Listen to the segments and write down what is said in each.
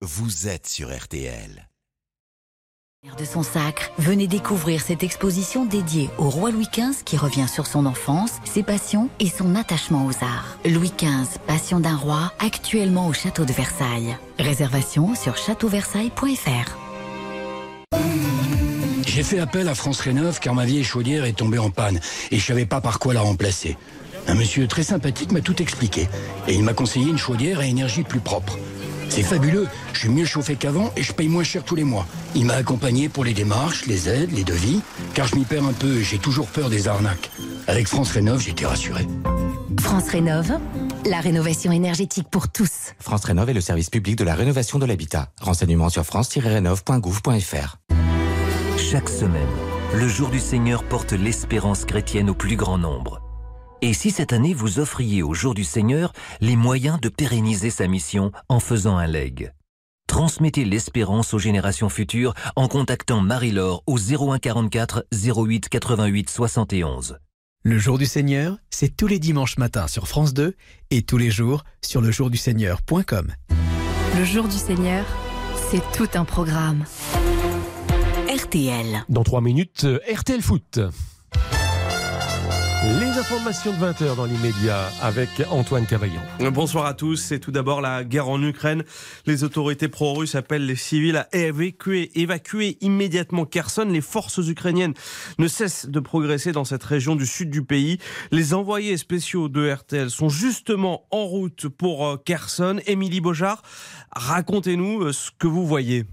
vous êtes sur RTL. De son sacre, venez découvrir cette exposition dédiée au roi Louis XV qui revient sur son enfance, ses passions et son attachement aux arts. Louis XV, passion d'un roi, actuellement au château de Versailles. Réservation sur châteauversailles.fr. J'ai fait appel à France Rénov car ma vieille chaudière est tombée en panne et je savais pas par quoi la remplacer. Un monsieur très sympathique m'a tout expliqué et il m'a conseillé une chaudière à énergie plus propre. C'est fabuleux, je suis mieux chauffé qu'avant et je paye moins cher tous les mois. Il m'a accompagné pour les démarches, les aides, les devis, car je m'y perds un peu et j'ai toujours peur des arnaques. Avec France Rénov, j'étais rassuré. France Rénov, la rénovation énergétique pour tous. France Rénov est le service public de la rénovation de l'habitat. Renseignements sur france-rénov.gouv.fr. Chaque semaine, le jour du Seigneur porte l'espérance chrétienne au plus grand nombre. Et si cette année vous offriez au jour du Seigneur les moyens de pérenniser sa mission en faisant un leg Transmettez l'espérance aux générations futures en contactant Marie-Laure au 01 44 08 88 71. Le jour du Seigneur, c'est tous les dimanches matins sur France 2 et tous les jours sur lejourduseigneur.com. Le jour du Seigneur, c'est tout un programme. RTL. Dans 3 minutes, euh, RTL Foot. Les informations de 20h dans l'immédiat avec Antoine Cavaillon. Bonsoir à tous. C'est tout d'abord la guerre en Ukraine. Les autorités pro-russes appellent les civils à évacuer, immédiatement Kherson. Les forces ukrainiennes ne cessent de progresser dans cette région du sud du pays. Les envoyés spéciaux de RTL sont justement en route pour euh, Kherson. Émilie Beaujard, racontez-nous euh, ce que vous voyez.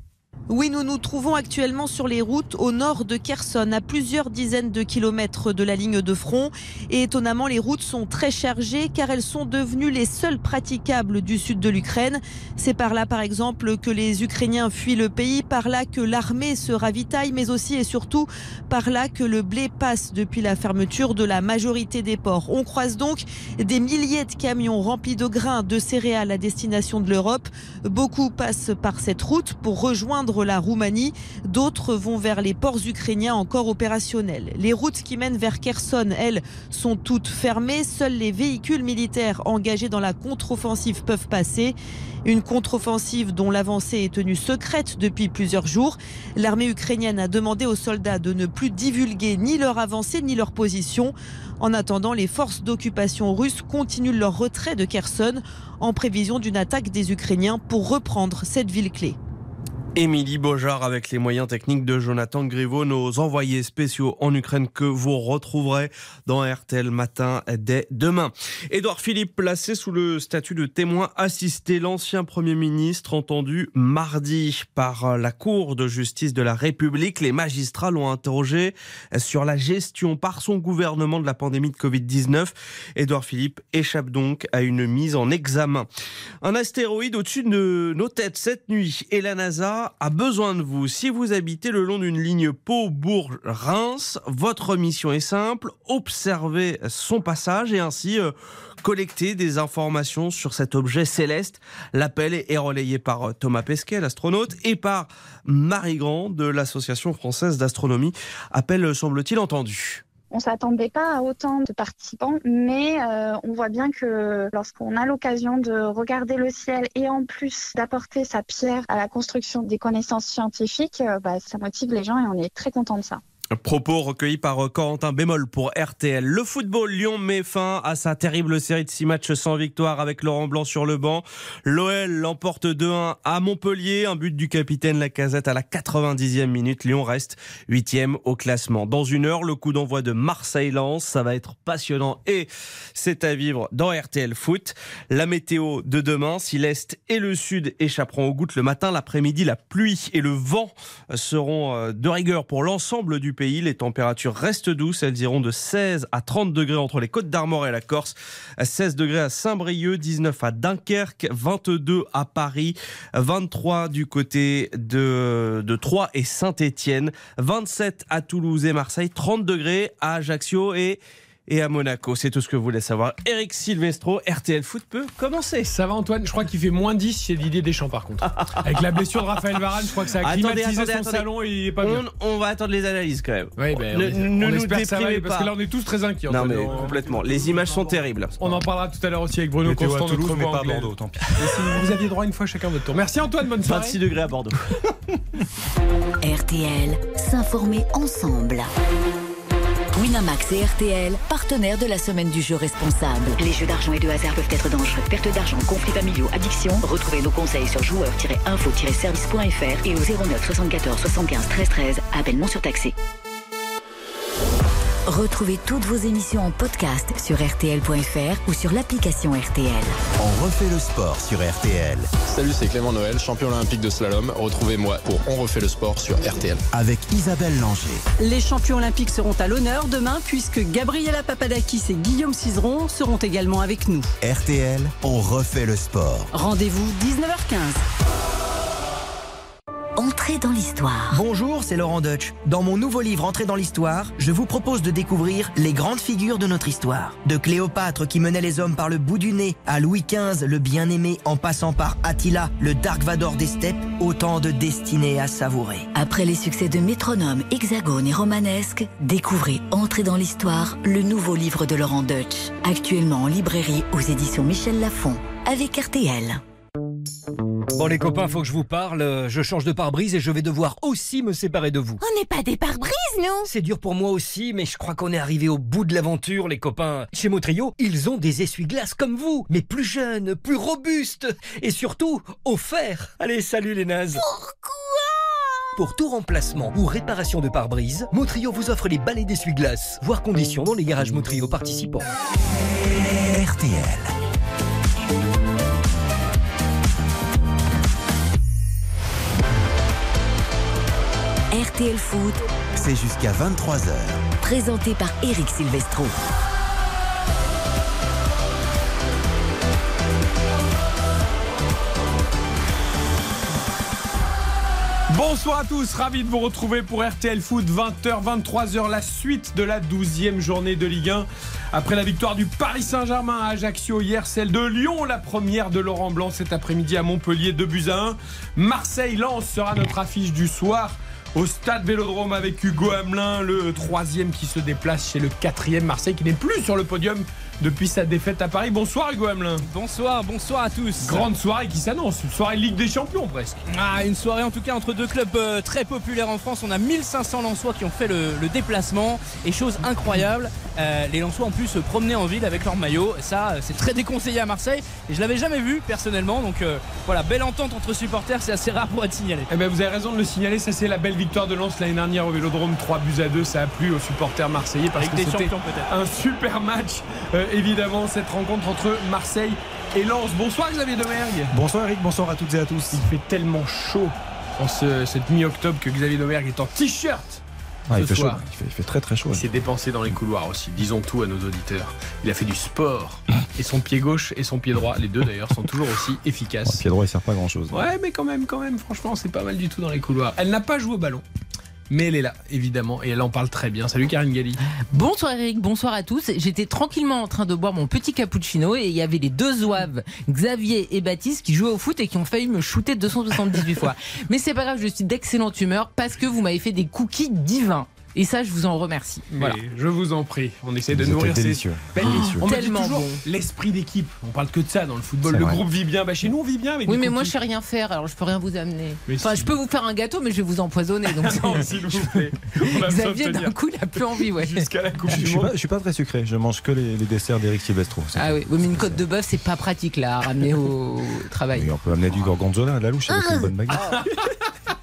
Oui, nous nous trouvons actuellement sur les routes au nord de Kherson, à plusieurs dizaines de kilomètres de la ligne de front. Et étonnamment, les routes sont très chargées car elles sont devenues les seules praticables du sud de l'Ukraine. C'est par là, par exemple, que les Ukrainiens fuient le pays, par là que l'armée se ravitaille, mais aussi et surtout par là que le blé passe depuis la fermeture de la majorité des ports. On croise donc des milliers de camions remplis de grains, de céréales à destination de l'Europe. Beaucoup passent par cette route pour rejoindre la Roumanie. D'autres vont vers les ports ukrainiens encore opérationnels. Les routes qui mènent vers Kherson, elles, sont toutes fermées. Seuls les véhicules militaires engagés dans la contre-offensive peuvent passer. Une contre-offensive dont l'avancée est tenue secrète depuis plusieurs jours. L'armée ukrainienne a demandé aux soldats de ne plus divulguer ni leur avancée ni leur position. En attendant, les forces d'occupation russes continuent leur retrait de Kherson en prévision d'une attaque des Ukrainiens pour reprendre cette ville clé. Émilie Beaujard avec les moyens techniques de Jonathan Griveaux, nos envoyés spéciaux en Ukraine que vous retrouverez dans RTL Matin dès demain. Édouard Philippe placé sous le statut de témoin assisté, l'ancien Premier ministre entendu mardi par la Cour de justice de la République. Les magistrats l'ont interrogé sur la gestion par son gouvernement de la pandémie de Covid-19. Édouard Philippe échappe donc à une mise en examen. Un astéroïde au-dessus de nos têtes cette nuit et la NASA a besoin de vous. Si vous habitez le long d'une ligne Pau-Bourg-Reims, votre mission est simple, observer son passage et ainsi euh, collecter des informations sur cet objet céleste. L'appel est relayé par euh, Thomas Pesquet, l'astronaute, et par Marie Grand de l'Association française d'astronomie. Appel, semble-t-il, entendu. On s'attendait pas à autant de participants, mais euh, on voit bien que lorsqu'on a l'occasion de regarder le ciel et en plus d'apporter sa pierre à la construction des connaissances scientifiques, euh, bah, ça motive les gens et on est très content de ça. Propos recueillis par euh, Corentin Bémol pour RTL. Le football, Lyon met fin à sa terrible série de 6 matchs sans victoire avec Laurent Blanc sur le banc. L'OL l'emporte 2-1 à Montpellier. Un but du capitaine Lacazette à la 90e minute. Lyon reste 8e au classement. Dans une heure, le coup d'envoi de Marseille-Lens. Ça va être passionnant et c'est à vivre dans RTL Foot. La météo de demain, si l'Est et le Sud échapperont aux gouttes le matin, l'après-midi, la pluie et le vent seront euh, de rigueur pour l'ensemble du pays. Les températures restent douces. Elles iront de 16 à 30 degrés entre les Côtes d'Armor et la Corse. 16 degrés à Saint-Brieuc, 19 à Dunkerque, 22 à Paris, 23 du côté de, de Troyes et Saint-Étienne, 27 à Toulouse et Marseille, 30 degrés à Ajaccio et et à Monaco. C'est tout ce que vous voulez savoir. Eric Silvestro, RTL Foot peut commencer. Ça va Antoine, je crois qu'il fait moins 10 chez Didier Deschamps par contre. Avec la blessure de Raphaël Varane, je crois que ça a Attendez, climatisé attendez, son attendez. salon et il est pas bien. On, va attendre les analyses quand même. Oui, ben, Ne- on, ne on nous espère que ça va aller, déprimez parce pas. que là on est tous très inquiets. Non mais on, complètement. Les images sont terribles. on en parlera tout à l'heure aussi avec Bruno Météo Constant, à Toulouse, notre mais pas à. Bordeaux, tant pis. Et si vous aviez droit une fois chacun votre tour. Merci Antoine, bonne soirée. 26 degrés à Bordeaux. RTL, s'informer ensemble. Winamax et RTL, partenaires de la semaine du jeu responsable. Les jeux d'argent et de hasard peuvent être dangereux. Perte d'argent, conflits familiaux, addiction. Retrouvez nos conseils sur joueurs-info-service.fr et au 09 74 75 13 13. Appel non surtaxé. Retrouvez toutes vos émissions en podcast sur RTL.fr ou sur l'application RTL. On refait le sport sur RTL Salut, c'est Clément Noël, champion olympique de slalom. Retrouvez-moi pour On refait le sport sur RTL. avec Isabelle Langer. Les champions olympiques seront à l'honneur demain puisque Gabriela Papadakis et Guillaume Cizeron seront également avec nous. RTL, on refait le sport. Rendez-vous 19h15. Entrez dans l'histoire. Bonjour, c'est Laurent Deutsch. Dans mon nouveau livre Entrée dans l'histoire, je vous propose de découvrir les grandes figures de notre histoire. De Cléopâtre qui menait les hommes par le bout du nez, à Louis XV, le bien-aimé, en passant par Attila, le Dark Vador des steppes, autant de destinées à savourer. Après les succès de Métronome, Hexagone et Romanesque, découvrez Entrer dans l'histoire, le nouveau livre de Laurent Deutsch. Actuellement en librairie aux éditions Michel Lafon, avec RTL. Bon les copains, faut que je vous parle. Je change de pare-brise et je vais devoir aussi me séparer de vous. On n'est pas des pare-brises, nous C'est dur pour moi aussi, mais je crois qu'on est arrivé au bout de l'aventure, les copains. Chez Motrio, ils ont des essuie-glaces comme vous, mais plus jeunes, plus robustes et surtout offerts. Allez, salut les nazes. Pourquoi? Pour tout remplacement ou réparation de pare-brise, Motrio vous offre les balais d'essuie-glaces. Voir conditions dans les garages Motrio participants. RTL. RTL Foot, C'est jusqu'à 23h. présenté par Eric Silvestro. Bonsoir à tous, ravi de vous retrouver pour RTL Foot 20h 23h la suite de la 12e journée de Ligue 1 après la victoire du Paris Saint-Germain à Ajaccio hier, celle de Lyon la première de Laurent Blanc cet après-midi à Montpellier 2 buts à 1. Marseille Lens sera notre affiche du soir au stade Vélodrome avec Hugo Hamelin, le troisième qui se déplace chez le quatrième Marseille qui n'est plus sur le podium depuis sa défaite à Paris. Bonsoir Hugo Hamelin. Bonsoir, bonsoir à tous. Grande soirée qui s'annonce, une soirée Ligue des Champions presque. Ah, une soirée en tout cas entre deux clubs euh, très populaires en France. On a 1500 Lensois qui ont fait le, le déplacement. Et chose incroyable, euh, les Lensois ont pu se promener en ville avec leur maillot. Ça, euh, c'est très déconseillé à Marseille. Et je l'avais jamais vu personnellement. Donc euh, voilà, belle entente entre supporters, c'est assez rare pour être signalé. Eh ben, vous avez raison de le signaler, ça c'est la belle victoire de Lens l'année dernière au Vélodrome, 3 buts à 2, ça a plu aux supporters marseillais parce Avec que c'était un super match, évidemment, cette rencontre entre Marseille et Lens. Bonsoir Xavier Domergue. Bonsoir Eric, bonsoir à toutes et à tous. Il fait tellement chaud en ce- cette mi-octobre que Xavier Domergue est en t-shirt. Ah, il, ce fait chaud. soir. Il, fait, il fait très très chaud. Il s'est dépensé dans les couloirs aussi, disons tout à nos auditeurs. Il a fait du sport. Et son pied gauche et son pied droit, les deux d'ailleurs, sont toujours aussi efficaces. Le pied droit il sert pas à grand chose. Ouais, mais quand même, quand même, franchement, c'est pas mal du tout dans les couloirs. Elle n'a pas joué au ballon, mais elle est là, évidemment, et elle en parle très bien. Salut Karine Galli. Bonsoir Eric, bonsoir à tous. J'étais tranquillement en train de boire mon petit cappuccino et il y avait les deux zouaves, Xavier et Baptiste, qui jouaient au foot et qui ont failli me shooter 278 fois. Mais c'est pas grave, je suis d'excellente humeur parce que vous m'avez fait des cookies divins. Et ça, je vous en remercie. Voilà. Et je vous en prie, on essaie de nourrir ces... Ben, Délicieux. on Tellement bon. l'esprit d'équipe. On parle que de ça dans le football. Le vrai. groupe vit bien. Bah, chez nous, on vit bien avec Oui, mais moi, je sais rien faire, alors je peux rien vous amener. Mais enfin, si. je peux vous faire un gâteau, mais je vais vous empoisonner. Donc Non, s'il vous plaît. Xavier, d'un coup, il a plus envie, ouais. Jusqu'à la Coupe Je, du suis Monde. pas, je suis pas très sucré, je mange que les, les desserts d'Eric Silvestro. Ah oui, oui, mais une côte de bœuf, c'est pas pratique là, à ramener au travail. Oui, on peut amener du gorgonzola, de la louche avec une bonne baguette.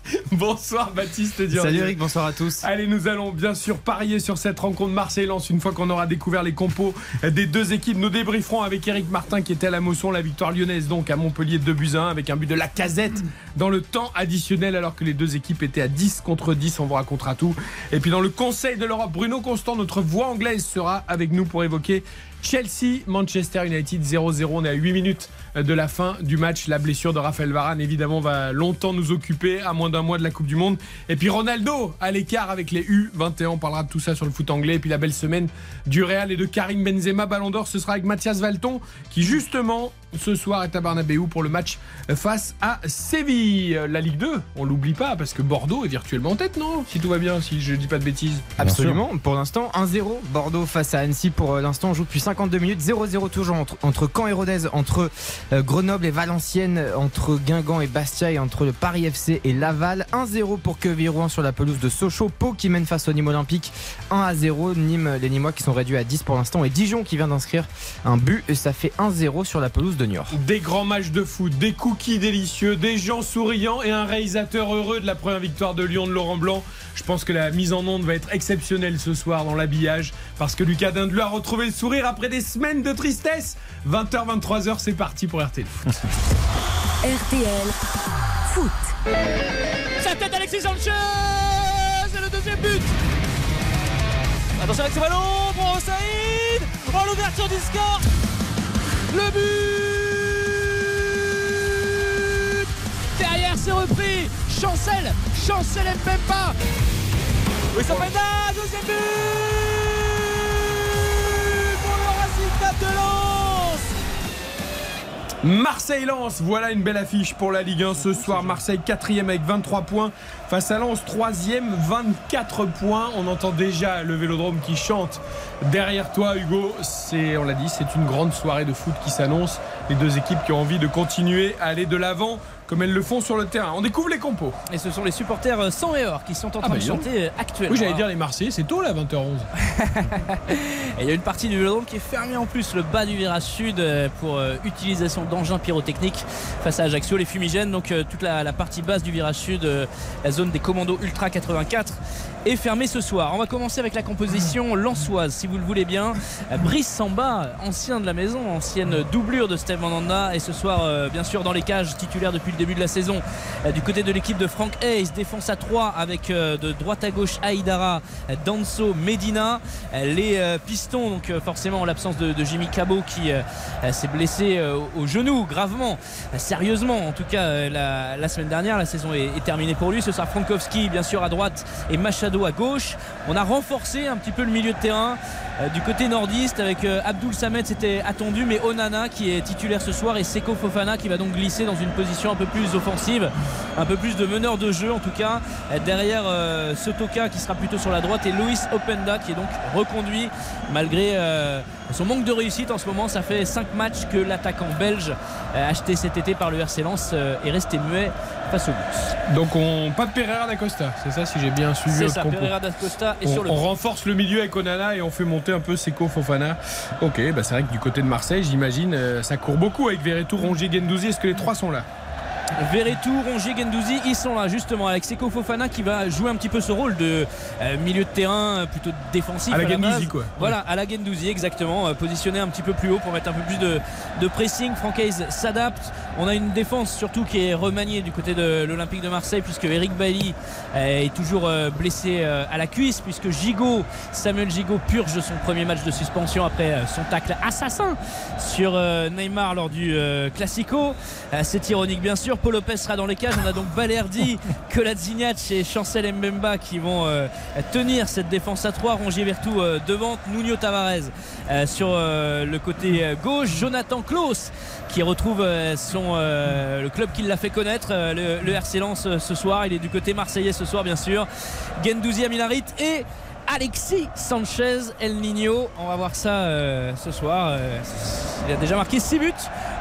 Bonsoir Baptiste Durier. Salut Eric, bonsoir à tous. Allez, nous allons bien sûr parier sur cette rencontre Marseille-Lens une fois qu'on aura découvert les compos des deux équipes. Nous débrieferons avec Eric Martin qui était à la motion la victoire lyonnaise donc à Montpellier 2 buts à 1 avec un but de la casette dans le temps additionnel alors que les deux équipes étaient à 10 contre 10. On vous racontera tout. Et puis dans le Conseil de l'Europe, Bruno Constant, notre voix anglaise, sera avec nous pour évoquer Chelsea, Manchester United 0-0. On est à 8 minutes de la fin du match. La blessure de Raphaël Varane, évidemment, va longtemps nous occuper, à moins d'un mois de la Coupe du Monde. Et puis Ronaldo à l'écart avec les U21. On parlera de tout ça sur le foot anglais. Et puis la belle semaine du Real et de Karim Benzema. Ballon d'Or, ce sera avec Mathias Valton, qui justement ce soir est à Barnabéou pour le match face à Séville. La Ligue 2, on l'oublie pas parce que Bordeaux est virtuellement en tête, non? Si tout va bien, si je dis pas de bêtises. Absolument. Pour l'instant, 1-0 Bordeaux face à Annecy. Pour euh, l'instant, on joue depuis 52 minutes. 0-0 toujours entre, entre Caen et Rodez, entre euh, Grenoble et Valenciennes, entre Guingamp et Bastia et entre le Paris FC et Laval. 1-0 pour Quevilly-Rouen sur la pelouse de Sochaux. Pau qui mène face au Nîmes Olympique. 1-0. Nîmes, les Nîmois qui sont réduits à 10 pour l'instant. Et Dijon qui vient d'inscrire un but. Et ça fait 1-0 sur la pelouse de Niort. Des grands matchs de foot, des cookies délicieux, des gens souriants et un réalisateur heureux de la première victoire de Lyon de Laurent Blanc. Je pense que la mise en onde va être exceptionnelle ce soir dans l'habillage parce que Lucas Dindeleu a retrouvé le sourire après des semaines de tristesse. 20h, 23h, c'est parti pour RTL Foot. RTL Foot. Sa tête Alexis Sanchez C'est le deuxième but Attention avec ce ballon pour Saïd Oh l'ouverture du score Le but Derrière c'est repris. Chancel Chancel Mpemba Oui ça fait deuxième but pour le Racing de Lens Marseille-Lens, voilà une belle affiche pour la Ligue 1 ce soir. Marseille 4 avec 23 points. Face à Lens, 3 24 points. On entend déjà le vélodrome qui chante derrière toi, Hugo. C'est, on l'a dit, c'est une grande soirée de foot qui s'annonce. Les deux équipes qui ont envie de continuer à aller de l'avant comme elles le font sur le terrain. On découvre les compos. Et ce sont les supporters sans et or qui sont en train bah, de chanter euh, actuellement. Oui, j'allais dire les Marseillais, c'est tôt là, 20h11. Et il y a une partie du vélodrome qui est fermée en plus, le bas du virage sud, euh, pour euh, utilisation d'engins pyrotechniques face à Ajaccio, les fumigènes. Donc euh, toute la, la partie basse du virage sud, euh, la zone des commandos Ultra 84 est fermée ce soir. On va commencer avec la composition lançoise, si vous le voulez bien. Euh, Brice Samba, ancien de la maison, ancienne doublure de Steve Mandanda, et ce soir, euh, bien sûr, dans les cages, titulaire depuis le début de la saison. Euh, Du côté de l'équipe de Frank Hayes, défense à 3 avec euh, de droite à gauche Aïdara, Danso, Medina. Euh, Les pistons, donc forcément en l'absence de, Jimmy Cabot qui s'est blessé au genou gravement, sérieusement en tout cas la, semaine dernière. La saison est, terminée pour lui. Ce sera Frankowski bien sûr à droite et Machado à gauche. On a renforcé un petit peu le milieu de terrain du côté nordiste avec Abdul Samed c'était attendu mais Onana qui est titulaire ce soir et Seko Fofana qui va donc glisser dans une position un peu plus offensive un peu plus de meneur de jeu en tout cas derrière euh, Sotoka qui sera plutôt sur la droite et Luis Openda qui est donc reconduit malgré euh, son manque de réussite en ce moment ça fait 5 matchs que l'attaquant belge euh, acheté cet été par le RC Lens euh, est resté muet face au but Donc on pas de Pereira d'Acosta, c'est ça si j'ai bien suivi c'est ça. Pereira d'Acosta est on, sur le on banc. renforce le milieu avec Onana et on fait monter un peu Seko Fofana. Ok, bah c'est vrai que du côté de Marseille, j'imagine, ça court beaucoup avec Verretou, Rongier, Gendouzi. Est-ce que les trois sont là? Verretou, Rongier, Gendouzi, ils sont là justement avec Seko Fofana qui va jouer un petit peu ce rôle de euh, milieu de terrain euh, plutôt défensif. À la base. Guendouzi, quoi. Voilà, à la Gendouzi exactement, euh, positionné un petit peu plus haut pour mettre un peu plus de, de pressing. Francaise s'adapte. On a une défense surtout qui est remaniée du côté de l'Olympique de Marseille puisque Eric Bailly euh, est toujours euh, blessé euh, à la cuisse puisque Gigot, Samuel Gigot purge son premier match de suspension après son tacle assassin sur Neymar lors du Classico. C'est ironique bien sûr. Paul Lopez sera dans les cages. On a donc Balerdi, Kolasinac et Chancel Mbemba qui vont tenir cette défense à 3. Rongier Vertou euh, devant, Nuno Tavares sur le côté gauche. Jonathan Klaus qui retrouve euh, euh, le club qui l'a fait connaître, euh, le, le RC Lens euh, ce soir. Il est du côté marseillais ce soir bien sûr. Gendouzi Aminarit et Alexis Sanchez El Nino. On va voir ça euh, ce soir. Euh, il a déjà marqué 6 buts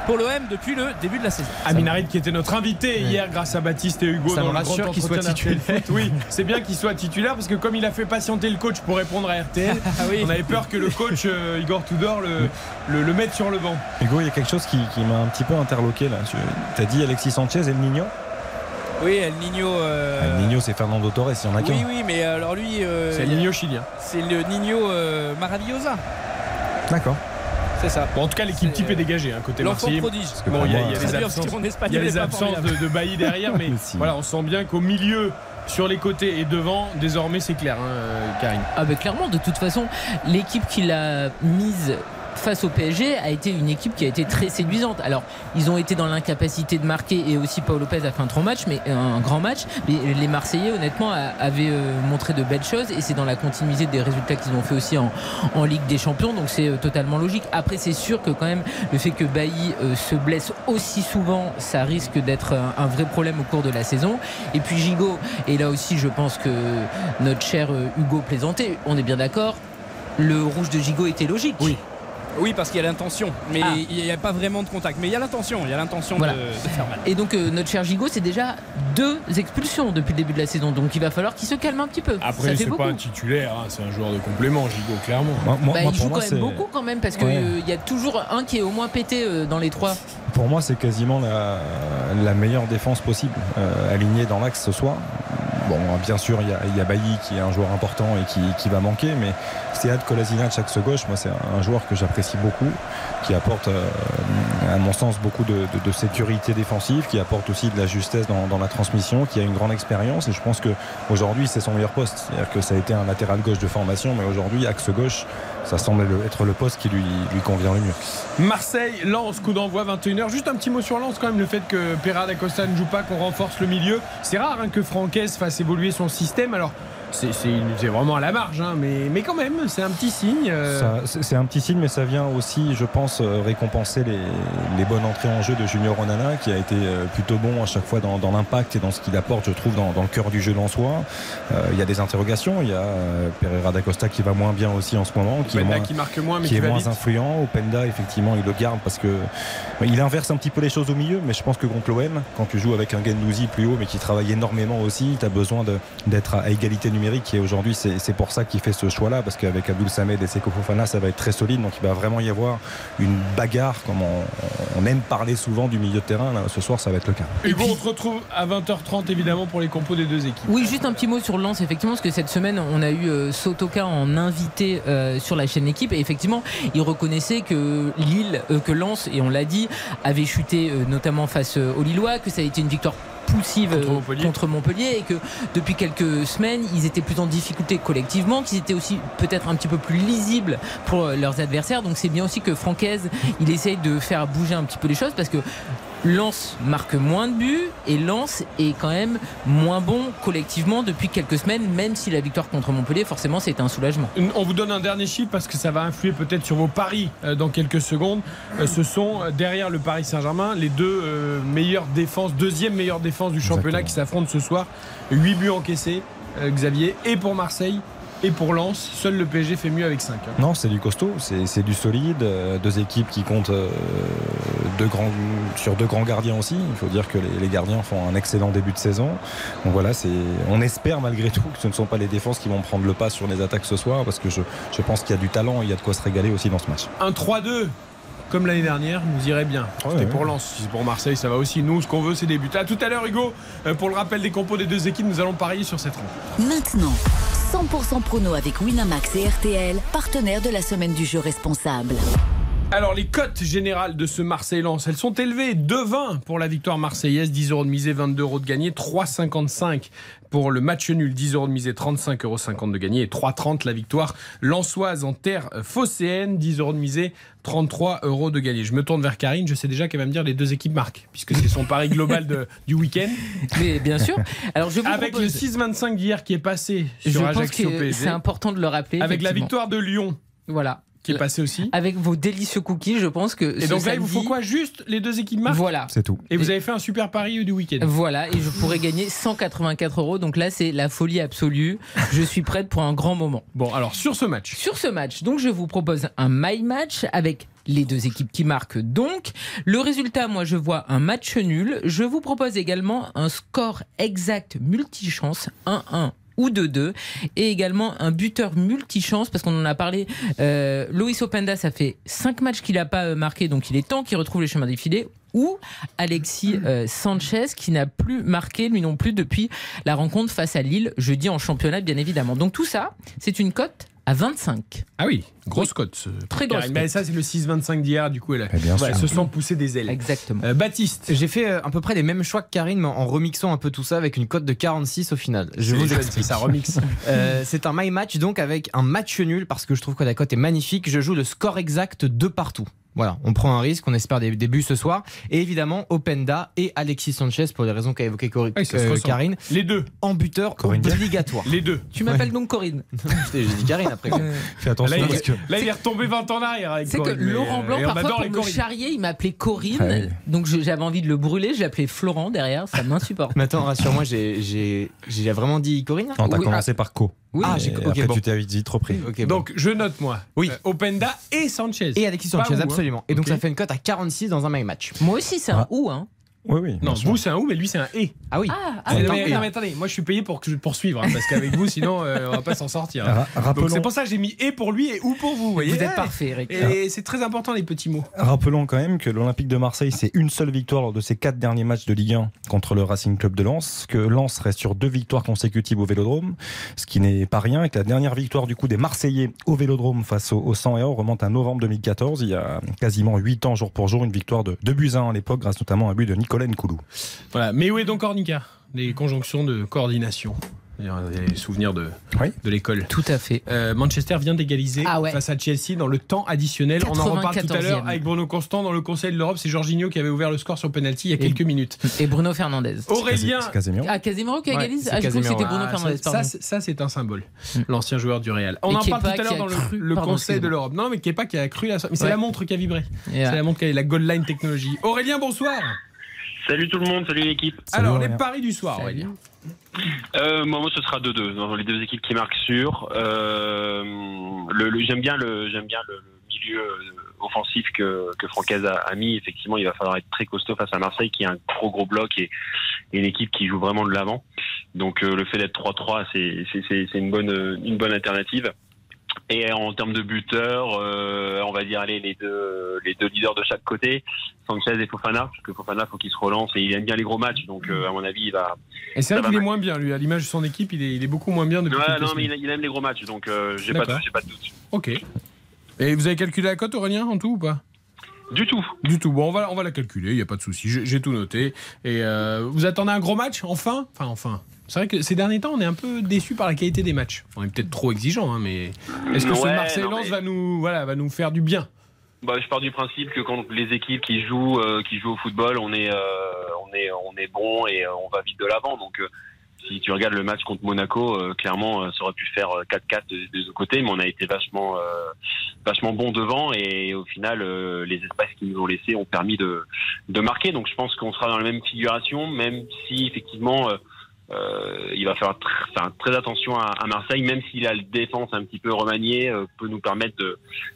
pour l'OM depuis le début de la saison. Aminarit qui était notre invité hier grâce à Baptiste et Hugo Ça dans me rassure qu'il soit titulaire. Oui, c'est bien qu'il soit titulaire parce que comme il a fait patienter le coach pour répondre à RTL, Ah oui. on avait peur que le coach euh, Igor Tudor le, le, le mette sur le banc. Hugo, il y a quelque chose qui, qui m'a un petit peu interloqué là. Tu as dit Alexis Sanchez et le Nino Oui, El Nino. euh, Le Nino, c'est Fernando Torres, il y en a qu'un. oui, oui, mais alors lui. euh, C'est le Nino chilien. C'est le Nino euh, Maravillosa. D'accord. C'est ça. Bon, en tout cas, l'équipe type est dégagée, hein, côté l'enfant Marseillais. prodige. Parce que bon, il y a, il y a Très les bien, absences, il y a les absences de, de Bailly derrière, mais Si. voilà, on sent bien qu'au milieu, sur les côtés et devant, désormais, c'est clair, hein, euh, Karim. Ah bah clairement, de toute façon, l'équipe qui l'a mise face au PSG a été une équipe qui a été très séduisante. Alors, ils ont été dans l'incapacité de marquer et aussi Paul Lopez a fait un grand match, mais un grand match. Mais les Marseillais, honnêtement, avaient euh, montré de belles choses et c'est dans la continuité des résultats qu'ils ont fait aussi en, Ligue des Champions. Donc c'est euh, totalement logique. Après, c'est sûr que quand même le fait que Bailly euh, se blesse aussi souvent, ça risque d'être un, un vrai problème au cours de la saison. Et puis Gigot, et là aussi, je pense que notre cher Hugo plaisantait. On est bien d'accord. Le rouge de Gigot était logique. Oui. Oui, parce qu'il y a l'intention, mais Ah. il n'y a pas vraiment de contact. Mais il y a l'intention, il y a l'intention Voilà. de, de faire mal. Et donc euh, notre cher Gigot, c'est déjà deux expulsions depuis le début de la saison. Donc il va falloir qu'il se calme un petit peu. Après, c'est pas un titulaire, hein, c'est un joueur de complément, Gigot, clairement. Bah, il joue quand même beaucoup quand même parce qu'il Ouais. y a toujours un qui est au moins pété euh, dans les trois. Pour moi, c'est quasiment la, la meilleure défense possible, euh, alignée dans l'axe ce soir. Bon, bien sûr, il y a, Bailly qui est un joueur important et qui, va manquer, mais Sead Kolasinac, axe gauche, moi, c'est un, joueur que j'apprécie beaucoup, qui apporte, euh, à mon sens, beaucoup de, sécurité défensive, qui apporte aussi de la justesse dans, la transmission, qui a une grande expérience, et je pense qu'aujourd'hui, c'est son meilleur poste. C'est-à-dire que ça a été un latéral gauche de formation, mais aujourd'hui, axe gauche, ça semble le- être le poste qui lui, convient le mieux. Marseille, Lens, coup d'envoi 21h. Juste un petit mot sur Lens quand même, le fait que Perra d'Acosta ne joue pas, qu'on renforce le milieu. C'est rare hein, que Francaise fasse évoluer son système. Alors, c'est vraiment à la marge, hein, mais, mais quand même, c'est un petit signe. euh, C'est un petit signe, mais ça vient aussi, je pense, euh, récompenser les, les bonnes entrées en jeu de Junior Onana, qui a été euh, plutôt bon à chaque fois dans, dans l'impact et dans ce qu'il apporte, je trouve, dans, dans le cœur du jeu lensois. Euh, Il y a des interrogations. Il y a Pereira d'Acosta qui va moins bien aussi en ce moment, qui est moins, qui marque moins, mais qui qui est va moins influent. Openda, effectivement, il le garde parce que il inverse un petit peu les choses au milieu, mais je pense que contre l'OM, quand tu joues avec un Gendouzi plus haut, mais qui travaille énormément aussi, tu as besoin d'être à égalité numérique. Et aujourd'hui, c'est pour ça qu'il fait ce choix-là, parce qu'avec Abdul Samed et Seko Fofana, ça va être très solide. Donc il va vraiment y avoir une bagarre, comme on, on aime parler souvent du milieu de terrain. Là, ce soir, ça va être le cas. Hugo, on se retrouve à 20h30 évidemment pour les compos des deux équipes. Oui, juste un petit mot sur Lens, effectivement, parce que cette semaine, on a eu euh, Sotoka en invité euh, sur la chaîne équipe, et effectivement, il reconnaissait que Lille, euh, que Lens, et on l'a dit, avait chuté euh, notamment face aux Lillois, que ça a été une victoire poussive euh, contre Montpellier. et que depuis quelques semaines ils étaient plus en difficulté collectivement qu'ils étaient aussi peut-être un petit peu plus lisibles pour euh, leurs adversaires donc c'est bien aussi que Francaise il essaye de faire bouger un petit peu les choses parce que Lens marque moins de buts et Lens est quand même moins bon collectivement depuis quelques semaines, même si la victoire contre Montpellier, forcément, c'est un soulagement. On vous donne un dernier chiffre parce que ça va influer peut-être sur vos paris euh, dans quelques secondes. Euh, ce sont euh, derrière le Paris Saint-Germain les deux meilleures défenses, deuxième meilleure défense du championnat qui s'affrontent ce soir. 8 buts encaissés, Xavier, et pour Marseille et pour Lens. Seul le PSG fait mieux avec hein. 5. Non, c'est du costaud, c'est c'est du solide. euh, Deux équipes qui comptent euh, deux grands, sur deux grands gardiens aussi. Il faut dire que les, les gardiens font un excellent début de saison. Donc voilà, c'est, on espère malgré tout que ce ne sont pas les défenses qui vont prendre le pas sur les attaques ce soir, parce que je, je pense qu'il y a du talent, et il y a de quoi se régaler aussi dans ce match. Un 3-2 comme l'année dernière, nous irait bien. C'était ouais. pour Lens, si c'est pour Marseille, ça va aussi. Nous, ce qu'on veut, c'est des buts. À tout à l'heure, Hugo. Euh, Pour le rappel des compos des deux équipes, nous allons parier sur cette rencontre. Maintenant, 100% prono avec Winamax et RTL, partenaires de la semaine du jeu responsable. Alors, les cotes générales de ce Marseille-Lens, elles sont élevées. 2,20 pour la victoire marseillaise, 10 euros de misée, 22 euros de gagné, 3,55 pour le match nul, 10 euros de misée, 35,50 euros de gagné, et 3,30 la victoire lensoise en terre phocéenne, 10 euros de misée, 33 euros de gagné. Je me tourne vers Karine, je sais déjà qu'elle va me dire les deux équipes marquent, puisque c'est son pari global de- du week-end. Mais bien sûr. Alors, je vous Avec propose- le 6-25 d'hier qui est passé Je sur pense Ajaccio c'est important de le rappeler. Avec la victoire de Lyon. Voilà. Qui est passé aussi. Avec vos délicieux cookies, je pense que. Et ce donc là, il vous faut quoi? Juste les deux équipes marquent Voilà. C'est tout. Et vous avez fait un super pari du week-end. Voilà, et je pourrais gagner 184 euros. Donc là, c'est la folie absolue. Je suis prête pour un grand moment. Bon, alors sur ce match. Sur ce match, donc je vous propose un my match avec les deux équipes qui marquent donc. Le résultat, moi, je vois un match nul. Je vous propose également un score exact multichance 1-1 ou 2-2 et également un buteur multichance parce qu'on en a parlé euh, Loïs Openda ça fait 5 matchs qu'il n'a pas euh, marqué donc il est temps qu'il retrouve les chemins défilés ou Alexis euh, Sanchez qui n'a plus marqué lui non plus depuis la rencontre face à Lille jeudi en championnat bien évidemment. Donc tout ça c'est une cote à 25. Ah oui, grosse cote. ce- Très grosse cote. ça, c'est le 6-25 d'hier. Du coup, elle, Eh bien elle sûr. se sent pousser des ailes. Exactement. Euh, Baptiste. J'ai fait euh, à peu près les mêmes choix que Karine, mais en remixant un peu tout ça avec une cote de 46 au final. Je C'est vous explique. c'est ça, remix. Euh, c'est un my match donc avec un match nul parce que je trouve que la cote est magnifique. Je joue le score exact de partout. Voilà, on prend un risque, on espère des, des buts ce soir. Et évidemment, Openda et Alexis Sanchez, pour les raisons qu'a évoqué Cori- se euh. Karine, Les deux. en buteur Corinne obligatoire. Les deux. Tu m'appelles donc Corinne. Putain, J'ai dit Karine après. Fais attention Là, il, parce que. là, il est retombé 20 ans en arrière avec C'est que Laurent euh, Blanc, parfois, pour les me Corinne. charrier, il m'appelait Corinne. Ah. Donc je- j'avais envie de le brûler, je l'appelais Florent derrière, ça m'insupporte. Mais attends, rassure-moi, j'ai- j'ai j'ai vraiment dit Corinne Non, t'as Oui, commencé par Co. Oui, Ah, Et j'ai- ok, après, bon. tu t'es vite repris. Ok, bon. Donc, je note, moi. Oui. Euh, Openda et Sanchez. Et Alexis Pas Sanchez, vous, hein. absolument. Et donc ça fait une cote à 46 dans un my match. Moi aussi, c'est un Ah. ou, hein. Oui, oui. Non, vous, c'est un ou, mais lui, c'est un et. Ah oui. Ah, ah, non, mais, et- non, mais attendez, moi je suis payé pour que hein, parce qu'avec vous, sinon, euh, on va pas s'en sortir. Rappelons- c'est pour ça que j'ai mis et pour lui et ou pour vous. Vous, voyez Vous êtes parfait, Eric. Et c'est très important les petits mots. Rappelons quand même que l'Olympique de Marseille, c'est une seule victoire lors de ses quatre derniers matchs de Ligue 1 contre le Racing Club de Lens, que Lens reste sur deux victoires consécutives au Vélodrome, ce qui n'est pas rien, et que la dernière victoire du coup des Marseillais au Vélodrome face au, au 100 et or remonte à novembre 2014, il y a quasiment 8 ans jour pour jour, une victoire de 2 buts à 1 à l'époque, grâce notamment à un but de Nicolas Nkoulou. Voilà. Mais où est donc Ornica? Les conjonctions de coordination. Les souvenirs de, Oui. de l'école. Tout à fait. Euh, Manchester vient d'égaliser Ah ouais. face à Chelsea dans le temps additionnel. On en reparle tout à l'heure 94e. avec Bruno Constant dans le Conseil de l'Europe. C'est Jorginho qui avait ouvert le score sur penalty il y a Et- quelques minutes. Et Bruno Fernandez. Aurélien. C'est Casemiro. Ah, Casemiro qui Ouais, égalise c'est Ah, je crois que c'était Bruno Ah, Fernandez, ça, pardon. ça, ça, c'est un symbole, Mm. l'ancien joueur du Real. On Et en parle tout à qui l'heure a dans le, cru- le pardon, Conseil de l'Europe. Non, mais Kepa qui a cru la. Mais c'est Ouais. la montre qui a vibré. C'est la montre qui a la Gold Line Technology. Aurélien, bonsoir. Salut tout le monde, salut l'équipe. Alors, les paris du soir, Aurélien. Euh, moi, moi, ce sera 2-2 dans les deux équipes qui marquent sûr. Euh, le, le- j'aime bien le, j'aime bien le, le milieu euh, offensif que, que Francaise a, a mis. Effectivement, il va falloir être très costaud face à Marseille, qui est un gros gros bloc et, et une équipe qui joue vraiment de l'avant. Donc, euh, le fait d'être 3-3, c'est, c'est, c'est, c'est une bonne, une bonne alternative. Et en termes de buteurs, euh, on va dire allez, les deux les deux leaders de chaque côté, Sanchez et Fofana, parce que Fofana faut qu'il se relance et il aime bien les gros matchs, donc euh, à mon avis il va. Et c'est vrai qu'il est moins bien, lui. À l'image de son équipe, il est, il est beaucoup moins bien depuis Ouais, non mais il, aime les gros matchs, donc euh, j'ai pas de, j'ai pas de doute. Ok. Et vous avez calculé la cote, Aurélien, en tout ou pas? Du tout. Du tout. Bon, on va, on va la calculer, il n'y a pas de souci. J'ai j'ai tout noté. Et euh, vous attendez un gros match, enfin? Enfin, enfin. C'est vrai que ces derniers temps, on est un peu déçu par la qualité des matchs. On est peut-être trop exigeant, hein, mais est-ce que ce Ouais, Marseille-Lens non, mais- va, nous, voilà, va nous faire du bien? Bah, je pars du principe que quand les équipes qui jouent, euh, qui jouent au football, on est, euh, on est, on est bon et euh, on va vite de l'avant. Donc, euh, si tu regardes le match contre Monaco, clairement, ça aurait pu faire euh, 4-4 de- des deux côtés, mais on a été vachement, vachement bon devant et au final, les espaces qu'ils nous ont laissés ont permis de, de marquer. Donc, je pense qu'on sera dans la même figuration, même si effectivement. Euh, il va faire tr- faire très attention à, à Marseille, même si la défense un petit peu remaniée euh, peut nous permettre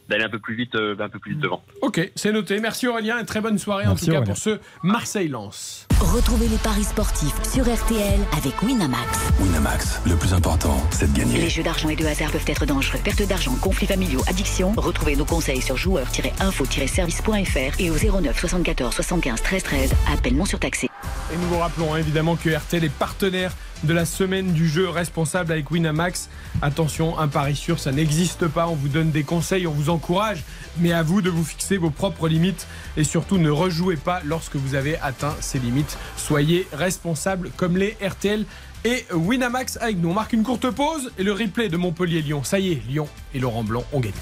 d'aller un peu plus vite, euh, un peu plus vite devant. Ok, c'est noté. Merci Aurélien et très bonne soirée Merci, en tout cas pour ce Marseille-Lens. Retrouvez les paris sportifs sur RTL avec Winamax. Winamax, le plus important, c'est de gagner. Les jeux d'argent et de hasard peuvent être dangereux. Perte d'argent, conflits familiaux, addiction. Retrouvez nos conseils sur joueurs-info-service.fr et au 09 74 75 13 13. Appel non surtaxé. Et nous vous rappelons hein, évidemment que RTL est partenaire de la semaine du jeu responsable avec Winamax. Attention, un pari sûr, ça n'existe pas. On vous donne des conseils, on vous encourage, mais à vous de vous fixer vos propres limites et surtout ne rejouez pas lorsque vous avez atteint ces limites. Soyez responsables comme les RTL et Winamax avec nous. On marque une courte pause et le replay de Montpellier-Lyon. Ça y est, Lyon et Laurent Blanc ont gagné.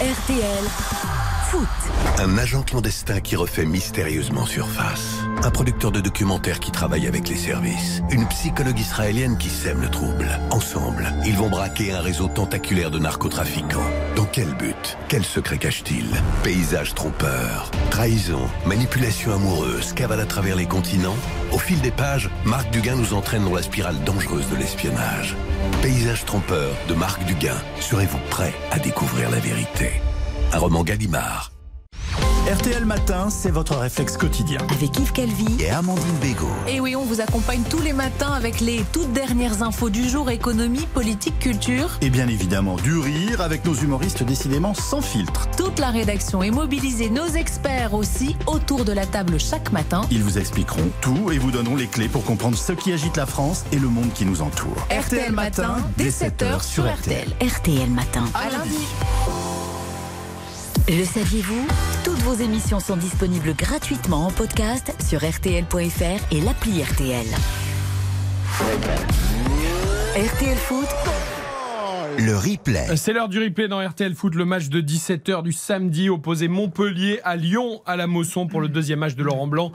RTL Foot. Un agent clandestin qui refait mystérieusement surface. Un producteur de documentaires qui travaille avec les services. Une psychologue israélienne qui sème le trouble. Ensemble, ils vont braquer un réseau tentaculaire de narcotrafiquants. Dans quel but? Quel secret cache-t-il? Paysage trompeur, trahison, manipulation amoureuse, cavale à travers les continents. Au fil des pages, Marc Duguin nous entraîne dans la spirale dangereuse de l'espionnage. Paysage trompeur de Marc Duguin. Serez-vous prêt à découvrir la vérité? Un roman Gallimard. RTL Matin, c'est votre réflexe quotidien. Avec Yves Calvi et Amandine Bégaud. Et oui, on vous accompagne tous les matins avec les toutes dernières infos du jour, économie, politique, culture. Et bien évidemment, du rire avec nos humoristes décidément sans filtre. Toute la rédaction est mobilisée, nos experts aussi, autour de la table chaque matin. Ils vous expliqueront tout et vous donneront les clés pour comprendre ce qui agite la France et le monde qui nous entoure. RTL Matin, dès 7h sur RTL. RTL Matin. À lundi. Le saviez-vous Toutes vos émissions sont disponibles gratuitement en podcast sur rtl.fr et l'appli RTL. RTL Foot, le replay. C'est l'heure du replay dans RTL Foot, le match de 17h du samedi opposé Montpellier à Lyon à la Mosson pour le deuxième match de Laurent Blanc.